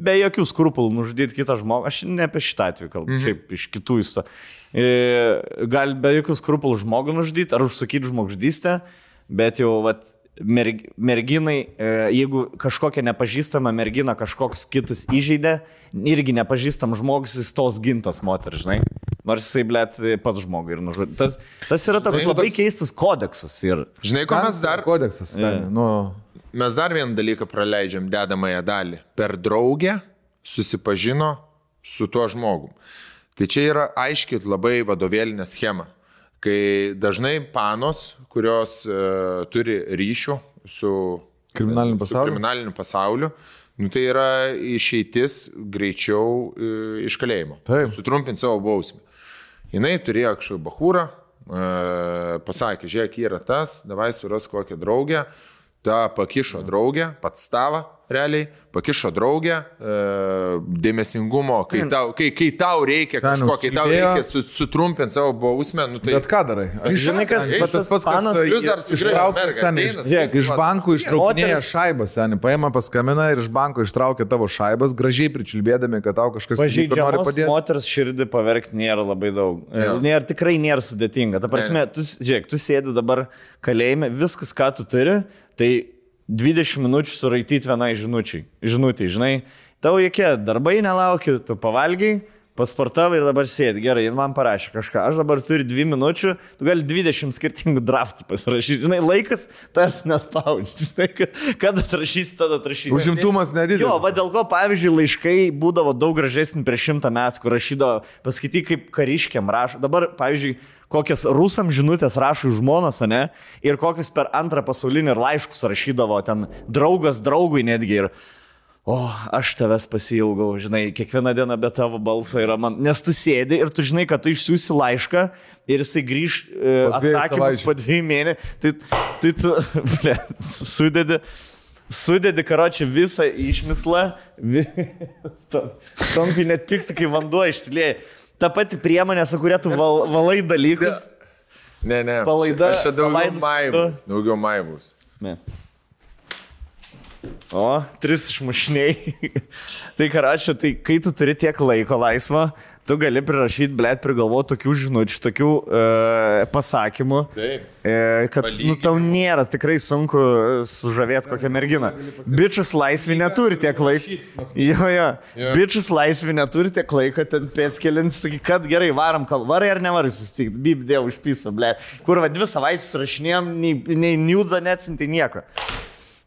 be jokių skrupulų nužudyti kitą žmogų, aš ne apie šitą atvejį kalbu, mhm. šiaip iš kitų istorijų, gali be jokių skrupulų žmogų nužudyti ar užsakyti žmogžudystę, bet jau, vat, merg, merginai, e, jeigu kažkokia nepažįstama mergina kažkoks kitas įžeidė, irgi nepažįstam žmogus, jis tos gintos moteris, žinai. Nors jisai, blėt, pats žmogų ir nužudė. Tas, tas yra toks Žinai, labai toks- keistas kodeksas. Ir... Žinai, ko mes dar, Kodeksas. Yeah. Nu, mes dar vieną dalyką praleidžiam dedamąją dalį. Per draugę susipažino su tuo žmogum. Tai čia yra aiškiai labai vadovėlinė schema. Kai dažnai panos, kurios uh, turi ryšių su Kriminaliniu su pasauliu? kriminaliniu pasauliu nu, tai yra išeitis greičiau uh, iš kalėjimo. Taip. Sutrumpinti savo bausmę. Jinai turėjo kažkokį bahūrą, e, pasakė, žiūrėk, yra tas, davai suras kokią draugę, ta pakišo draugę, pats tavą, realiai, pakišo draugę, e, dėmesingumo, kai tau, kai, kai tau reikia kažko, kai tau reikia su, sutrumpinti savo bausmę, nu tai... bet ką darai? Žinai, kas- Bet tas pats, kas panas- Plius dar su ištraukė merga seniai. Žiūrėk, iš bankų ištraukinėja šaibas, seniai. Paima paskambina ir iš banko ištraukia tavo šaibas, gražiai pričiulbėdami, kad tau kažkas padėti. moters širdį pavergti nėra labai daug. Jo. Nėra, tikrai nėra sudėtinga. Ta prasme, tu, žiūrėk, tu sėdi dabar kalėjime, viskas, ką tu turi, tai 20 minučių suraityti vienai žinučiai. Žinutė, žinai, tau jokie darbai nelaukia, tu pavalgiai, pasportavai ir dabar sėdi. Gerai, ir man parašė kažką. Aš dabar turiu 2 minučių, tu gali 20 skirtingų draftų pasirašyti. Žinai, laikas tas nespaudžia. Žinai, kad- kada atrašysi, tada atrašysi. Užimtumas nedidelis. Jo, va dėl ko, pavyzdžiui, laiškai būdavo daug gražesni prieš šimtą metų, kur rašydavo, paskaityk, kaip kariškiam rašo. Dabar, pavyzdžiui, kokias rusam žinutės rašo iš žmonos, ne? Ir kokias per antrą pasaulinį ir laiškus rašydavo ten draugas draugui netgi. Ir, o, aš tavęs pasilgau, žinai, kiekvieną dieną be tavo balso yra man. Nes tu sėdi ir tu žinai, kad tu išsiųsi laišką ir jisai grįž e, atsakymus savaičių. po dviejų mėnesių. Tai, tai tu, ble, sudedi. Sudedi, karočią, visą išmislą, tompi net pikti, kai vanduo išsilieja. Ta pati priemonė, su kuria tu val, valai dalykus. Ne, ne. Palaida- Aš čia daugiau maimus. Daugiau maimus. Ne. O, tris išmušiniai. tai karočią, tai kai tu turi tiek laiko laisvo, tu gali prirašyti, blėt, prigalvoti tokių žinučių, tokių e, pasakymų. E, kad, nu, tau nėra tikrai sunku sužavėti kokią merginą. Bičias laisvė neturi tiek laiko. Jo, jo. Bičias laisvė neturi tiek laiko, ten spės kelins, sakyk, kad gerai, varom, kal- varai ar nevarai susitikti, bib dėl užpyso, ble. Kur va dvi savaitės rašinėjom, nei, nei niūdza neatsinti nieko.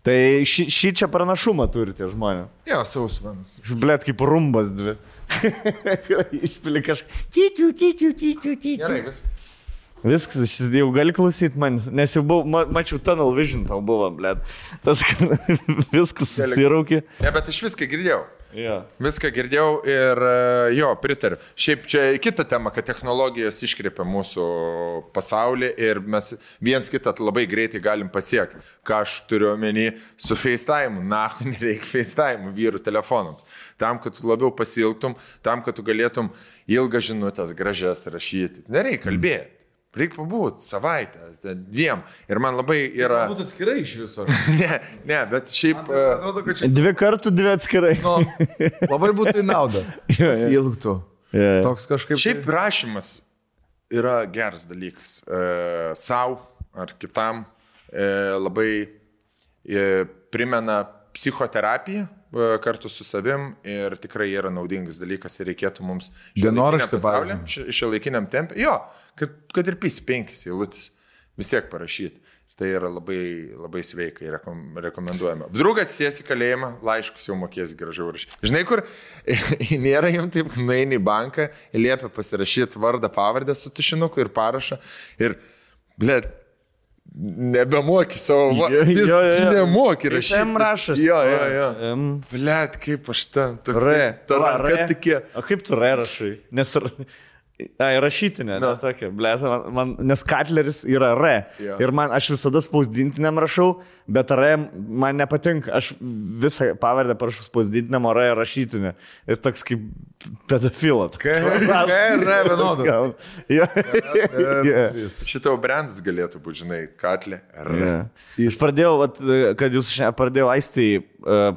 Tai šį, šį čia pranašumą turi tie žmonės. Jo, sausų. Jis blėt kaip rumbas dvi. Išpili kažką. Tyčiu, tyčiu, tyčiu, tyčiu. Gerai, viskas. Viskas, aš jau gali klausyti man, nes jau buvau, ma, mačiau Tunnel Vision tau buvo, blėt. Tas viskas susiraukė. Ne, bet aš viską girdėjau. Ja. Viską girdėjau ir e, jo, pritariu. Šiaip čia kita tema, kad technologijos iškreipia mūsų pasaulį ir mes viens kitą labai greitai galim pasiekti. Ką aš turiu omeny su FaceTime. Na, nereikia FaceTime vyrų telefonams. Tam, kad tu labiau pasilgtum, tam, kad tu galėtum ilgas žinutės, gražias rašyti. Nereikia kalbėti. Reikia pabūti savaitę, dviem. Ir man labai yra... Būtų atskirai iš viso. Ne, ne, bet šiaip... e, Atrodo, kad čia Dvi kartų, dvi atskirai. nu, labai būtų į naudą. Ilgtų. Ja. Toks kažkaip. Šiaip rašymas yra geras dalykas. E, Sau ar kitam e, labai e, primena psichoterapiją kartu su savim ir tikrai yra naudingas dalykas ir reikėtų mums Dienoraštį, šio laikiniam tempė. Jo, kad, kad ir pys penkis eilutės vis tiek parašyti. Tai yra labai, labai sveikai rekom, rekomenduojama. Draugas sės į kalėjimą, laiškus jau mokės gražiau rašyti. Žinai, kur nėra jums taip, nueini į banką, liepia pasirašyti vardą, pavardę su tušinuku ir parašą. Ir, blėt, nebemoki savo va. Jo, Vis jo, jo. Nemoki rašyti. M rašas. Jo, jo, jo. M. Blet, kaip aš ten. R. Ta Va, ranka R. tikė. O kaip tu R rašai? Nes... r- Ai, rašytinė, ne tokia, ble, man, man, nes Katleris yra R. Jo. Ir man, aš visada spausdintiniam rašau, bet R man nepatinka. Aš visą pavardę parašau spausdintiniam, o R rašytinė. Ir toks kaip pedofilat. K ir R vienodas. Šitą brandas galėtų būti, žinai, katlė. R. Yeah. Aš pradėjau, vat, kad jūs šiandien pradėjau aistai,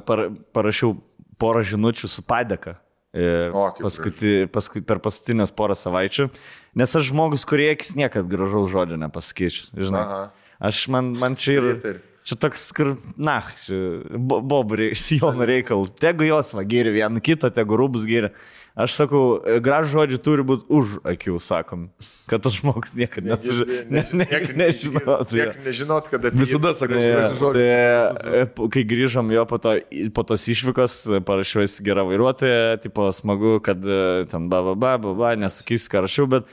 par, parašiau porą žinučių su padėka. E, Paskuti, paskui, per paskutinės porą savaičių. Nes aš žmogus, kurie akis niekad gražaus žodžio nepasakyčiau. Žinai. Aha. Aš man, man čia ir... Čia toks, kur, na, čia bo- bobų sijonų reikalų. Tegu jos va gėri vieną kitą, tegu rūbus gėri. Aš sakau, gražų žodžių turi būti už akių, sakom. Kad tas žmogus niekada nesuži- ne, ne, nežinotų. jo. Niekad nežinot, kad apie Visada sakau, žodžių. tai, e, kai grįžom jo po, to, po tos išvykos, e, parašiau esi gerą vairuotoją, tipo smagu, kad e, ten ba, ba, ba, ba, ba nesakysiu, ką rašiau, bet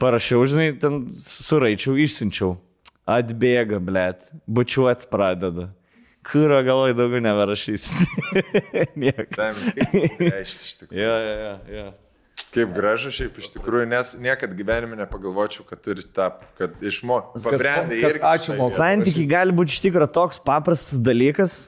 parašiau, žinai, ten suraičiau, išsiunčiau. Atbėga, blėt, bučiuot pradeda. Kurio galvoj daugiau neberašys. Niek. Tam, kaip tai reiškia iš tikrųjų. Jo, jo, jo, jo. Kaip gražu šiaip iš tikrųjų, nes niekad gyvenime nepagalvočiau, kad turi tą, kad išmok. Pabrendai irgi. ačiū vietoj. Santykiai gali būti iš tikrųjų toks paprastas dalykas,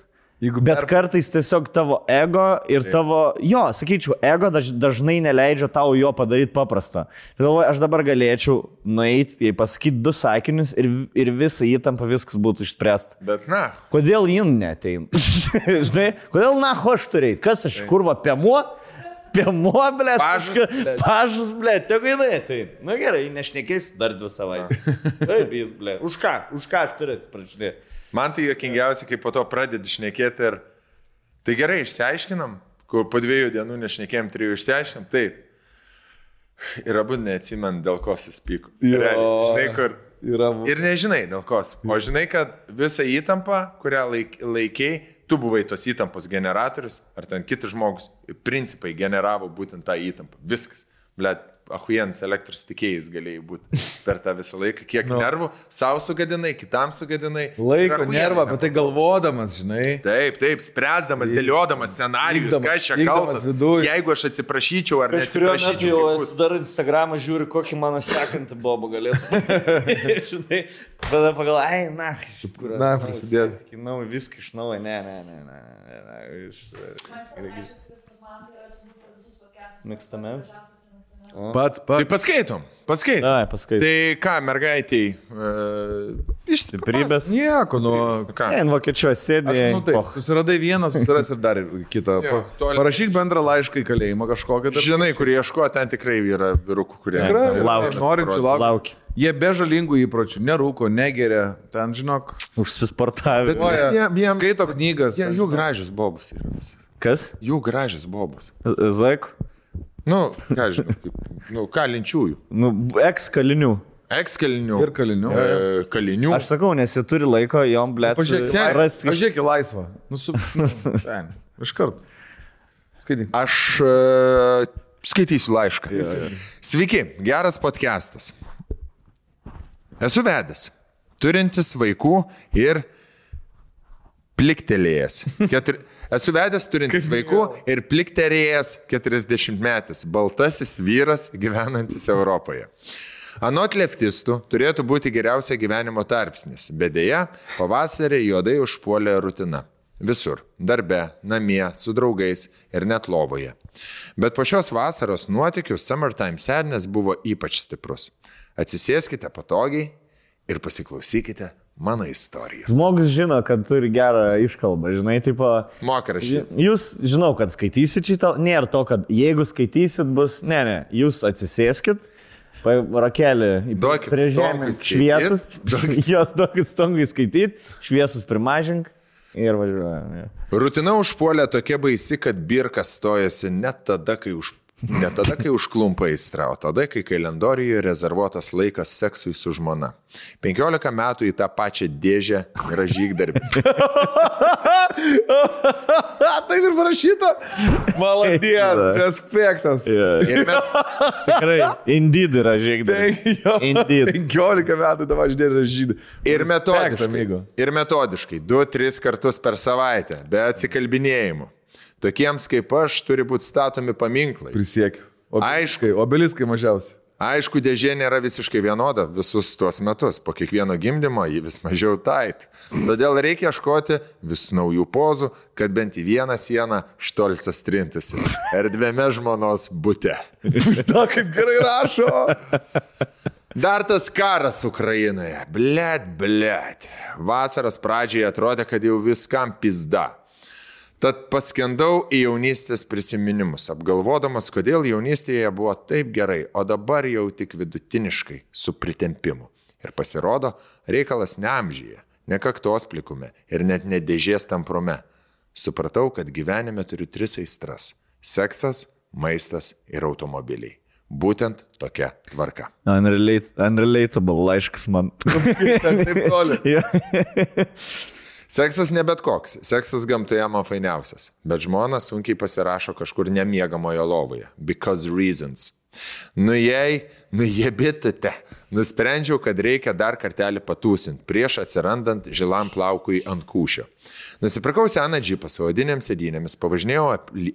Jeigu Bet per- kartais tiesiog tavo ego ir tavo, jo, sakyčiau, ego daž, dažnai neleidžia tau jo padaryti paprastą. Tai galvoju, aš dabar galėčiau nueiti, pasakyti du sakinius ir, ir visą įtampą viskas būtų išspręsta. Bet na, Kodėl jin neteina? Žinai, kodėl na, ho aš turėjai? Kas aš, kurva, piemuo? Piemuo, ble. Pažas, blet. Pažas, ble, tegu jinai ateina. Na gerai, nešnekės dar dvi savaitės. Taip, jis, ble. Už ką? Už ką aš turiu atsiprašinėti? Man tai jokingiausia, kai po to pradedi šnekėti ir... Tai gerai, išsiaiškinam, kur po dviejų dienų nešnekėjom, trijų išsiaiškinam, taip. Ir abu neatsimant, dėl ko suspyko. Žinai, kur... Yra Ir nežinai dėl ko. O žinai, kad visą įtampą, kurią laik, laikiai, tu buvai tos įtampos generatorius, ar ten kitas žmogus, principai generavo būtent tą įtampą. Viskas. Blet, ahujens elektros tikėjais galėjai būti per tą visą laiką. Kiek no. nervų savo sugadinai, kitam sugadinai. Laiko nervą, nebuvo. tai galvodamas, žinai. Taip, taip, spręsdamas, dėliodamas scenarijus, ką aš čia kaltas. viduj. Jeigu aš atsiprašyčiau ar neatsiprašyčiau. jau bus. atsidar Instagramą, žiūri, kokį mano sekantį bobą galėtų. Žinai, tada pagal, ai, na, iš kur. Na, prasidėt. Kinau, viską iš naujo, ne, ne, ne, ne, ne, ne. Iš... Man tai mėgstamiausias. Pats, Tai pats. paskaitom, paskaitom. Ai, paskaitai. Tai ką, mergaitiai, uh, išsiprybės. Stiprybės. Nieko, nu. Ką? Ne, Vokiečioje sėdė. Aš, nu, taip, susiradai vieną, susiras ir dar kitą. Jo, toli- Parašyk bendrą laišką į kalėjimą kažkokią. tai- Žinai, kurie ieško, ten tikrai yra vyrukų, kurie Tikrai, Laukia. norinčių. Laukia. Jie be žalingų įpročių, nerūko, negeria, ten, žinok, Užsisportavę. Bet- Oja, jiem- jiem- skaito knygas. Jie, jų gražios bobus yra. Kas? Jų gražios bobus. Zaik? Nu, ką žinau, kaip, nu, kalinčiųjų. Nu, eks kalinių. Ekskalinių. Ir kalinių. E, kalinių. Aš sakau, nes jie turi laiko, jom, ble, Pažiūrėk, rasti. pažiūrėk į laisvą. Nu, su... nu, ten, iš karto. Skaityk. Aš uh, skaitysiu laišką. Sveiki, geras podcastas. Esu vedęs, turintis vaikų ir pliktelėjęs. Ketur... Esu vedęs, turintis vaikų ir pliktelėjęs 40 metis, baltasis vyras gyvenantis Europoje. Anot leftistų turėtų būti geriausia gyvenimo tarpsnis, bet dėja, pavasarį juodai užpuolė rutina. Visur - darbe, namie, su draugais ir net lovoje. Bet po šios vasaros nuotikių Summertime Sadness buvo ypač stiprus. Atsisėskite patogiai ir pasiklausykite mano istorijos. Žmogus žino, kad turi gerą iškalbą, žinai, tipo. Moka rašyti. Jūs žinau, kad skaitysit šitą, nėra to, kad jeigu skaitysit bus, ne, ne, jūs atsisėskit, rakelį prie žemės, šviesus, duokit- jos duokit stongui skaityti, šviesus primažink ir važiuojam. jo. Rutina užpuolė tokia baisi, kad birkas stojasi net tada, kai už Ne tada, kai užklumpa įstra, o tada, kai kalendorijoje rezervuotas laikas seksui su žmona. 15 metų į tą pačią dėžę gražyk darbis. Taip ir parašyta. Maladien, respektas. Ir met, Tikrai, indeed yra žiegdai. Indeed. 15 metų dabar aš dėrė žydai. ir metodiškai. Ir metodiškai. 2-3 kartus per savaitę, be atsikalbinėjimų. Tokiems kaip aš turi būti statomi paminklai. Prisiekiu. Aišku. Obeliskai mažiausiai. Aišku, dėžė nėra visiškai vienoda visus tuos metus. Po kiekvieno gimdymo ji vis mažiau tait. Todėl reikia ieškoti vis naujų pozų, kad bent į vieną sieną štolcas trintusi. Erdvėme žmonos būte. Na, kaip gerai rašo. Dar tas karas Ukrainoje. Blet, blet. Vasaros pradžioje atrodė, kad jau viskam pizda. Tad paskendau į jaunystės prisiminimus, apgalvodamas, kodėl jaunystėje buvo taip gerai, o dabar jau tik vidutiniškai, su pritempimu. Ir pasirodo, reikalas ne amžyje, ne kaktos plikume ir net ne dėžės tamprume. Supratau, kad gyvenime turiu tris aistras - seksas, maistas ir automobiliai. Būtent tokia tvarka. Unrelate, unrelatable laiškas man. Taip toli. Seksas ne bet koks, seksas gamtoje man fainiausias, bet žmona sunkiai pasirašo kažkur nemiegamojo lovoje. Because reasons. Nu jei, nu jie bitute. Nusprendžiau, kad reikia dar kartelį patūsinti prieš atsirandant žilam plaukui ant kūšio. Nusipirkau seną džipą su odinėms sėdynėmis, pavažinėjau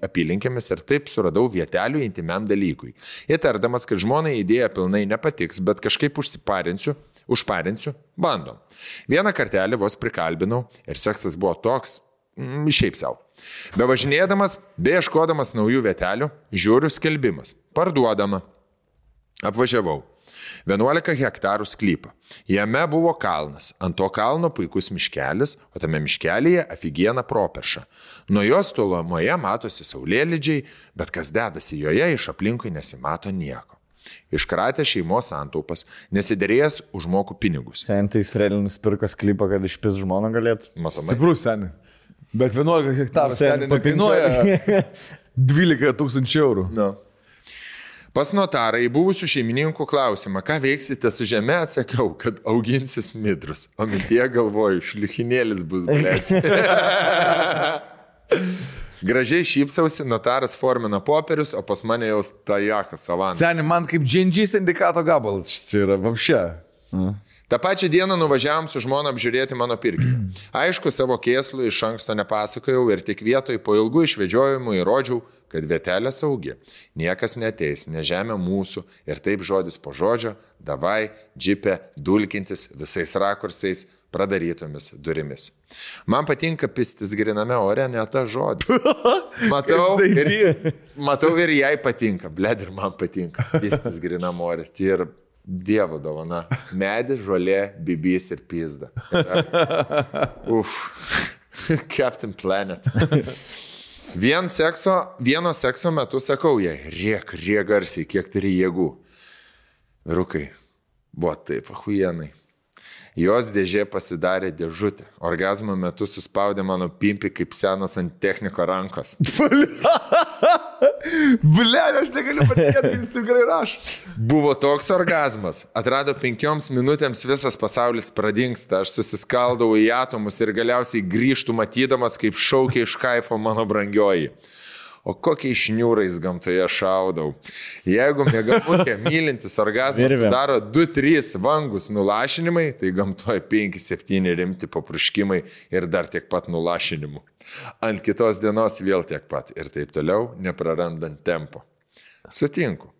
apylinkėmis ir taip suradau vietelių intimiam dalykui. Įtardamas, kad žmonai idėja pilnai nepatiks, bet kažkaip užsiparinsiu, užparinsiu, bandom. Vieną kartelį vos prikalbinau ir seksas buvo toks, mm, šiaip savo. Bevažinėdamas, beieškodamas naujų vietelių, žiūriu skelbimas. Parduodama. Apvažiavau. 11 hektarų sklypą. Jame buvo kalnas. Ant to kalno puikus miškelis, o tame miškelėje aфиgiena properša. Nuo jos tolumoje matosi saulėlydžiai, bet kas dedasi joje iš aplinkui nesimato nieko. Iškratė šeimos santaupas, nesiderėjęs užmokų pinigus. Sentai Izraelinis pirko sklypą, kad išpis žmoną galėtų. Matomai. Stiprus seniai. Bet 11 hektarų Seni, seniai nekainuoja 12 tūkstančių eurų. No. Pas notarą į buvusių šeimininkų klausimą, ką veiksite su žeme, atsakiau, kad auginsiu smidrus. O mintie galvoju, šliuchinėlis bus blėt. Gražiai šypsausi, notaras formina popierius, o pas mane jau stajakas savans. Seniai, man kaip GNG sindikato gabalas čia yra, vapšė. Ta pačia diena nuvažiavam su žmona apžiūrėti mano pirkinį. Aišku, savo kėslų iš anksto nepasakojau ir tik vietoj po ilgų išvedžiojimų įrodžiau, kad vietelė saugi. Niekas neteis, ne žemė mūsų ir taip žodis po žodžio, davai, džipė, dulkintis visais rakursais, pradarytomis durimis. Man patinka pistis griname ore, ne ta žodis. Matau ir, matau ir jai patinka, bled ir man patinka pistis griname ore. Tai ir Dievo dovana. Medis, žolė, bibys ir pizda. Uf. Captain Planet. Vien sekso, vieno sekso metu sakau jai, riek, riek garsiai, kiek turi jėgų. Vyrukai, buvo taip, ahujenai. Jos dėžė pasidarė dėžutė. Orgasmo metu suspaudė mano pimpi kaip senas ant techniko rankos. Ble, aš negaliu patikėti, kad jis taip gerai rašo. Buvo toks orgasmas. Atrado penkioms minutėms visas pasaulis pradingsta. Aš susiskaldau į atomus ir galiausiai grįžtų matydamas, kaip šaukia iš kaifo mano brangioji. O kokiais šniūrais gamtoje šaudau. Jeigu mėgamukė mylintis orgasmas sudaro 2-3 vangus nulašinimai, tai gamtoje 5-7 rimti papruškimai ir dar tiek pat nulašinimų. Ant kitos dienos vėl tiek pat ir taip toliau, neprarandant tempo. Sutinku.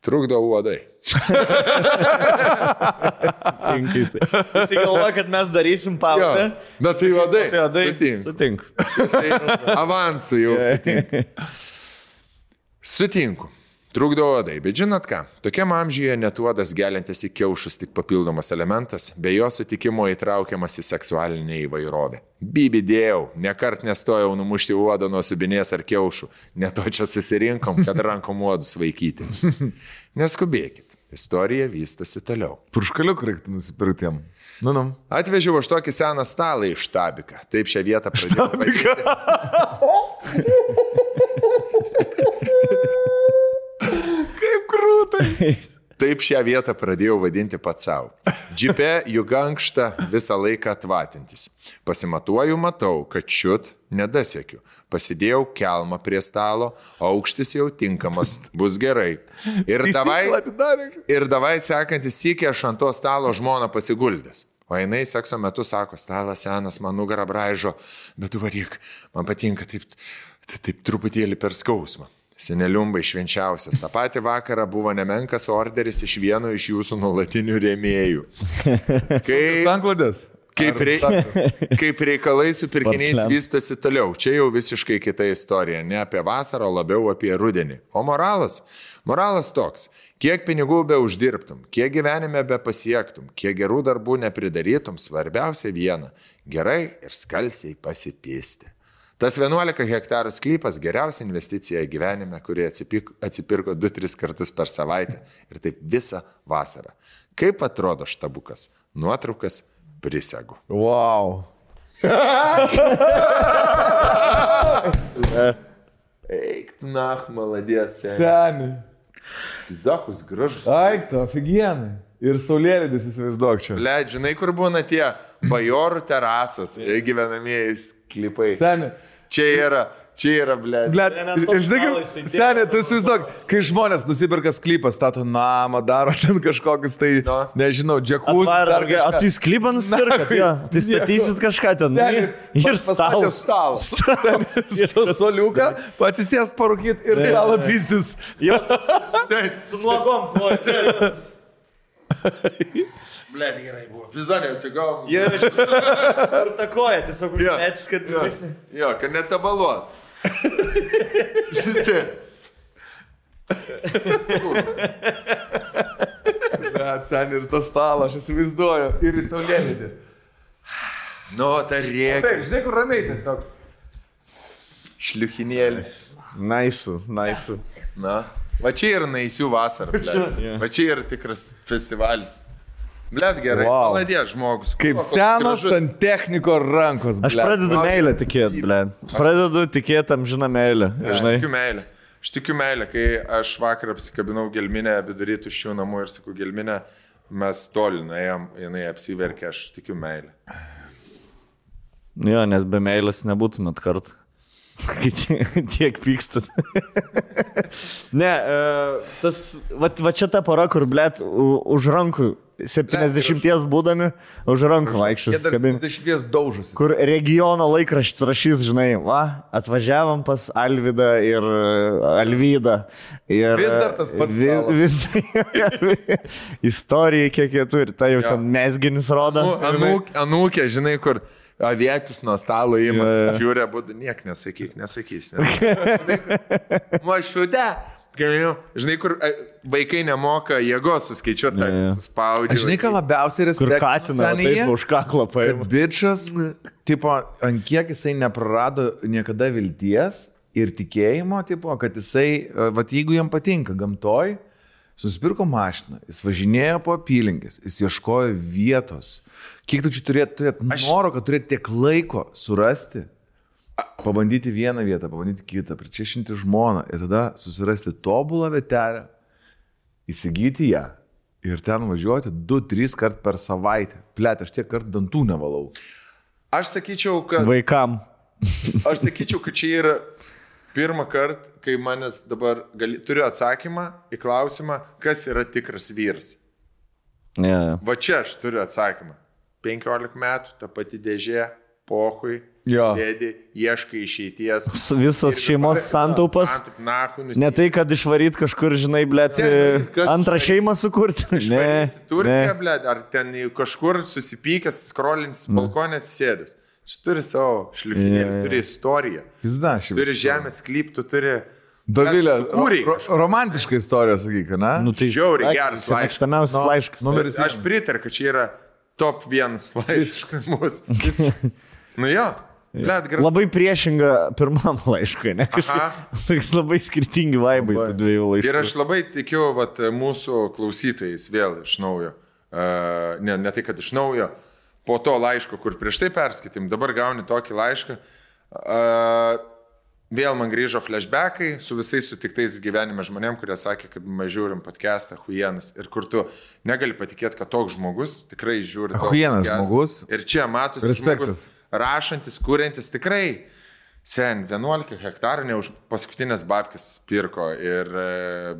Trukdo uodai. Jis galvoja, kad mes darysim pauzę. Bet tai uodai. Tai adai. Sutinku. Sutinku. Jisai Avansų jau sutinku. Sutinku. Trukdo odai, bet žinot ką, tokiam amžiuje net uodas gelintis į kiaušus tik papildomas elementas, be jo sutikimo įtraukiamas į seksualinę įvairovę. Bibidėjau, nekart nestojau numušti uodo nuo subinės ar kiaušų, net to čia susirinkom, kad rankom uodus vaikyti. Neskubėkit, istorija vystosi toliau. Purškaliuk reiktų nusipirkti jam. Nu, nu. Atvežiau aš tokį seną stalą iš Tabiką. Taip šią vietą pradėjau. valyti. Taip šią vietą pradėjau vadinti pats savo. Džipe juk ankšta visą laiką atvatintis. Pasimatuoju, matau, kad čiut nedasiekiu. Pasidėjau kelmą prie stalo, aukštis jau tinkamas, bus gerai. Ir davai, ir davai sekantis sykį aš ant to stalo žmoną pasiguldęs. O jinai sekso metu sako, stalas senas, man nugarą braižo, bet tu varyk, man patinka taip, taip, taip truputėlį per skausmą. Seneliumbai švenčiausias. Ta pati vakarą buvo nemenkas orderis iš vieno iš jūsų nuolatinių rėmėjų. Kai, Sanklodės. kaip, rei, kaip reikalai su pirkiniais vystosi toliau. Čia jau visiškai kita istorija. Ne apie vasarą, labiau apie rudenį. O moralas? Moralas toks. Kiek pinigų be uždirbtum, kiek gyvenime be pasiektum, kiek gerų darbų nepridarytum, svarbiausia viena - gerai ir skalsiai pasipėsti. Tas 11 hektarų sklypas - geriausia investicija gyvenime, kuri atsipirko, atsipirko 2-3 kartus per savaitę ir taip visą vasarą. Kaip atrodo štabukas? Nuotraukas prisegu. Wow. Eik, na, maladės, Seniai. Pizdakus gražus. Aik, tu, aфиgenai. Ir saulėlydis įsivaizduok čia. Ble, žinai, kur būna tie bajorų terasos, gyvenamieji sklypai. Seniai. Čia yra, čia yra, ble. Ir žinai, stalo kaip, seniai, tu įsivaizduok, kai žmonės nusipirka sklypą, stato namą, daro ten kažkokius tai, No. nežinau, džekus. Atvar, o tai sklybą nusipirkat, jo. Tai statysit kažką ten. Seniai, Ir pas- pastatė stalas. stalą. Soliuką, atsisės parūkyti ir stalą pistis. Jo, su nuogom kojas. Ble, gerai buvo. Pizdanė atsigavom. Jie ir takoja, tiesiog Jo. užmėtis, kad Jo, visi. jo kad netabaluot. Bet seniai ir tas stalas, aš įsivaizduoju. Ir į saulėlydį. nu, ta rėkia. Taip, žinai, kur ramiai tiesiog. Šliuchinėlis. Naisų, naisų. Na. Va čia yra naisių vasara. Va čia yra tikras festivalis. Blet gerai. Wow. Paladė žmogus. Kaip koks senas gražus. ant techniko rankos. Aš blet. pradedu meilę tikėti, ble. Pradedu tikėti amžiną meilę. Aš Žinai. tikiu meilę. Aš tikiu meilę, kai aš vakar apsikabinau gelminę vidury tuščių namų ir sakau, gelminę, mes toli nuėjom, jinai apsiverkė, aš tikiu meilę. Jo, nes be meilės nebūtumėt kartu. Kai tiek, pykstat. ne, e, tas, va, va čia ta pora, kur, blėt, už rankų, 70 būdami, už rankų skabinti. 70 daužosi. Kur regiono laikraštis rašys, žinai, va, atvažiavam pas Alvydą ir e, Alvydą. Ir, Vis dar tas pats vi, vis, Istorija, kiek jie turi, tai jau Jo. ten mesginis rodo. Anūk, anūkė, žinai, kur avietis nuo stalo įima, žiūri, būtų, niek nesakyk, nesakys. Mašiutė. Žinai, kur a, vaikai nemoka jėgos suskaičiuoti, Jo, jo. suspaudžia. Žinai, ką labiausiai Kur respektuoju. katiną taip už kaklą paima. bičias, tipo, ant kiek jisai neprarado niekada vilties ir tikėjimo, tipo, kad jisai, va, jeigu jam patinka gamtoj, susipirko mašiną, jis važinėjo po apylinkės, jis ieškojo vietos. Kiek tu čia turėt, turėt noro, kad turėt tiek laiko surasti, pabandyti vieną vietą, pabandyti kitą, pričiešinti žmoną ir tada susirasti tobulą vietelę, įsigyti ją ir ten važiuoti 2-3 kart per savaitę. Plėt, aš tiek kartų dantų nevalau. Aš sakyčiau, kad Vaikam. Aš sakyčiau, kad čia yra pirmą kartą, kai manęs dabar gali, turiu atsakymą į klausimą, kas yra tikras vyras. Yeah. Va čia aš turiu atsakymą. 15 metų, ta pati dėžė, pohui, Jo. dėdė, ieškai išeities. Visos šeimos santaupas. Ne tai, kad išvaryt kažkur, žinai, blėt, kas antrą išvaryt? šeimą sukurti. Ne. Turkija, ble, ar ten kažkur susipykęs, skrolins, balkonė atsisėdęs. Šis turi savo šliukinėlį, jo. turi istoriją. Pizda, šiaip. Turi žemės klyptų, turi... Dovilė, ro, ro, romantiška istorija, sakyk, ne? Nu, tai Žiauriai geras laiškas. Mėgstamiausias Nu, laiškas. numeris Aš pritariu, kad čia yra top vienas laiškas mūsų. Nu jo, blėt, gerai. Labai priešinga pirmam laiškui, ne? Toks labai skirtingi vaibai tų dviejų laiškų. Ir aš labai tikiu vat, mūsų klausytojais vėl iš naujo. Uh, ne, ne tai, kad iš naujo, po to laiško, kur prieš tai perskaitėm, dabar gauni tokį laišką. Uh, vėl man grįžo flashbackai su visais sutiktais gyvenime žmonėm, kurie sakė, kad mes žiūrim podcastą Huienas ir kur tu negali patikėti, kad toks žmogus tikrai žiūri. podcastą. žmogus. Ir čia matosi, Respektas. žmogus rašantis, kuriantis tikrai. Sen, 11 hektarų ne už paskutinės babkis pirko ir e,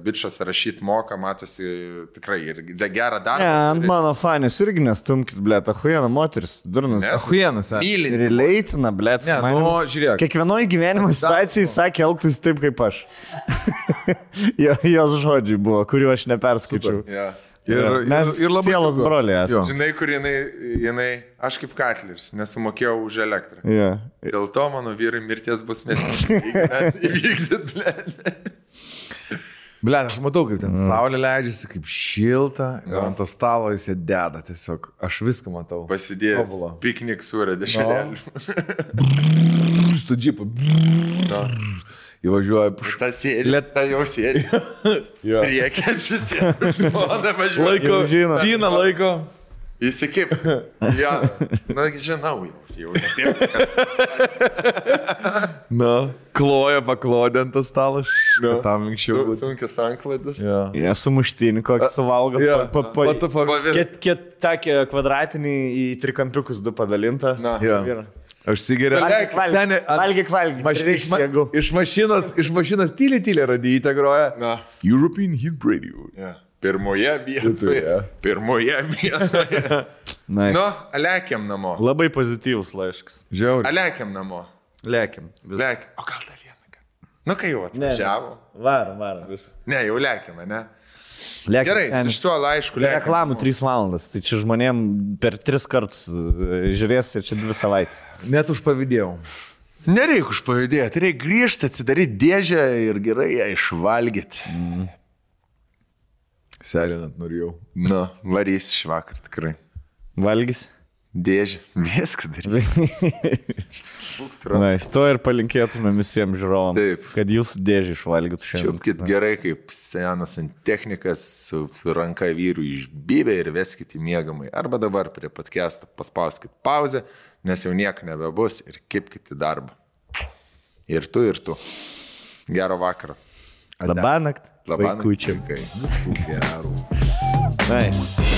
bičias rašyti moka, matosi tikrai ir gerą Ne, darbą. ant turi. mano fanės irgi nestumkit, blė, ta huijana moteris, durnas. Achuienas. e. Mylinti. Releitina, blė, Ne, nu, žiūrėk. Kiekvienoje gyvenimo situacijai sakė, elgtųsi taip kaip aš. jo, jos žodžiai buvo, kuriuo aš neperskaičiau. Ja. Ir, Mes ir, ir labai sielos. Jo. Žinai, kur jinai, jinai, aš kaip Katleris, nesumokėjau už elektrą. Ja. Dėl to mano vyrai mirties bus mes įvykdyt, ble. Ble, aš matau, kaip ten saulė leidžiasi, kaip šilta. Ir ant to stalo jis deda tiesiog. Aš viską matau. Pasidėjęs piknik surė dešrelį. Su džipu. No. Įvažiuoja. Ta sėdi, Let- ta jau sėdi. Jo. Reikia atsisėsti. Žmona važiuoja. Laiko, žino. Vyną laiko. Įsikip. Ja. Na, žinau, jau. jau pirmą Na, kloja paklodė ant to stalo. No. Tam anksčiau. būtų. Sunkius anklaidas. Jo. Jie sumuštinį kokį suvalgo. Jo. Pa, pa, pa? Po vis- Ket, ket, takį kvadratinį į trikampiukus du padalinta. Na. Jo. Gerai. Aš sigeriu. Valgyk, valgyk. Seni, ant- Valgyk, valgyk. Maš, iš, ma, iš mašinos, iš mašinos tyliai, tyliai radytė groja. Na. European Hit Radio. Ja. Pirmoje vietoje. Pirmoje vietoje. Na, Nu, alekiam namo. Labai pozityvus laiškas. Žiauri. Alekiam namo. Lėkim. Lek. O gal dar vieną kartą? Nu, kai jau Ne, ne. atvažiavo. Varom, varom. Ne, jau lėkiam, ne? Lėkim. Gerai, Ten su šituo laišku lėkiam. Reklamų 3 valandas. Tai čia žmonėm per 3 kartus e, žiūrės ir čia 2 savaitės. Net užpavydėjau. Nereikia užpavydėti, reikia grįžti, atsidaryti dėžę ir gerai ją išvalgyti. Selinant norėjau. Nu, varys iš vakar tikrai. Valgys. Dėžę. Viską daryti. Na, to ir palinkėtume visiems žiūrovams. Taip. Kad jūs dėžį išvalgytų šiandien. Čiupkit gerai, kaip senas santechnikas su ranka vyrų išbybė ir veskit į mėgamai. Arba dabar prie podcast'o paspauskit pauzę, nes jau nieko nebebus ir kipkit į darbą. Ir tu, ir tu. Gero vakaro. Labanakt. Labanakt. Gerų. Nice.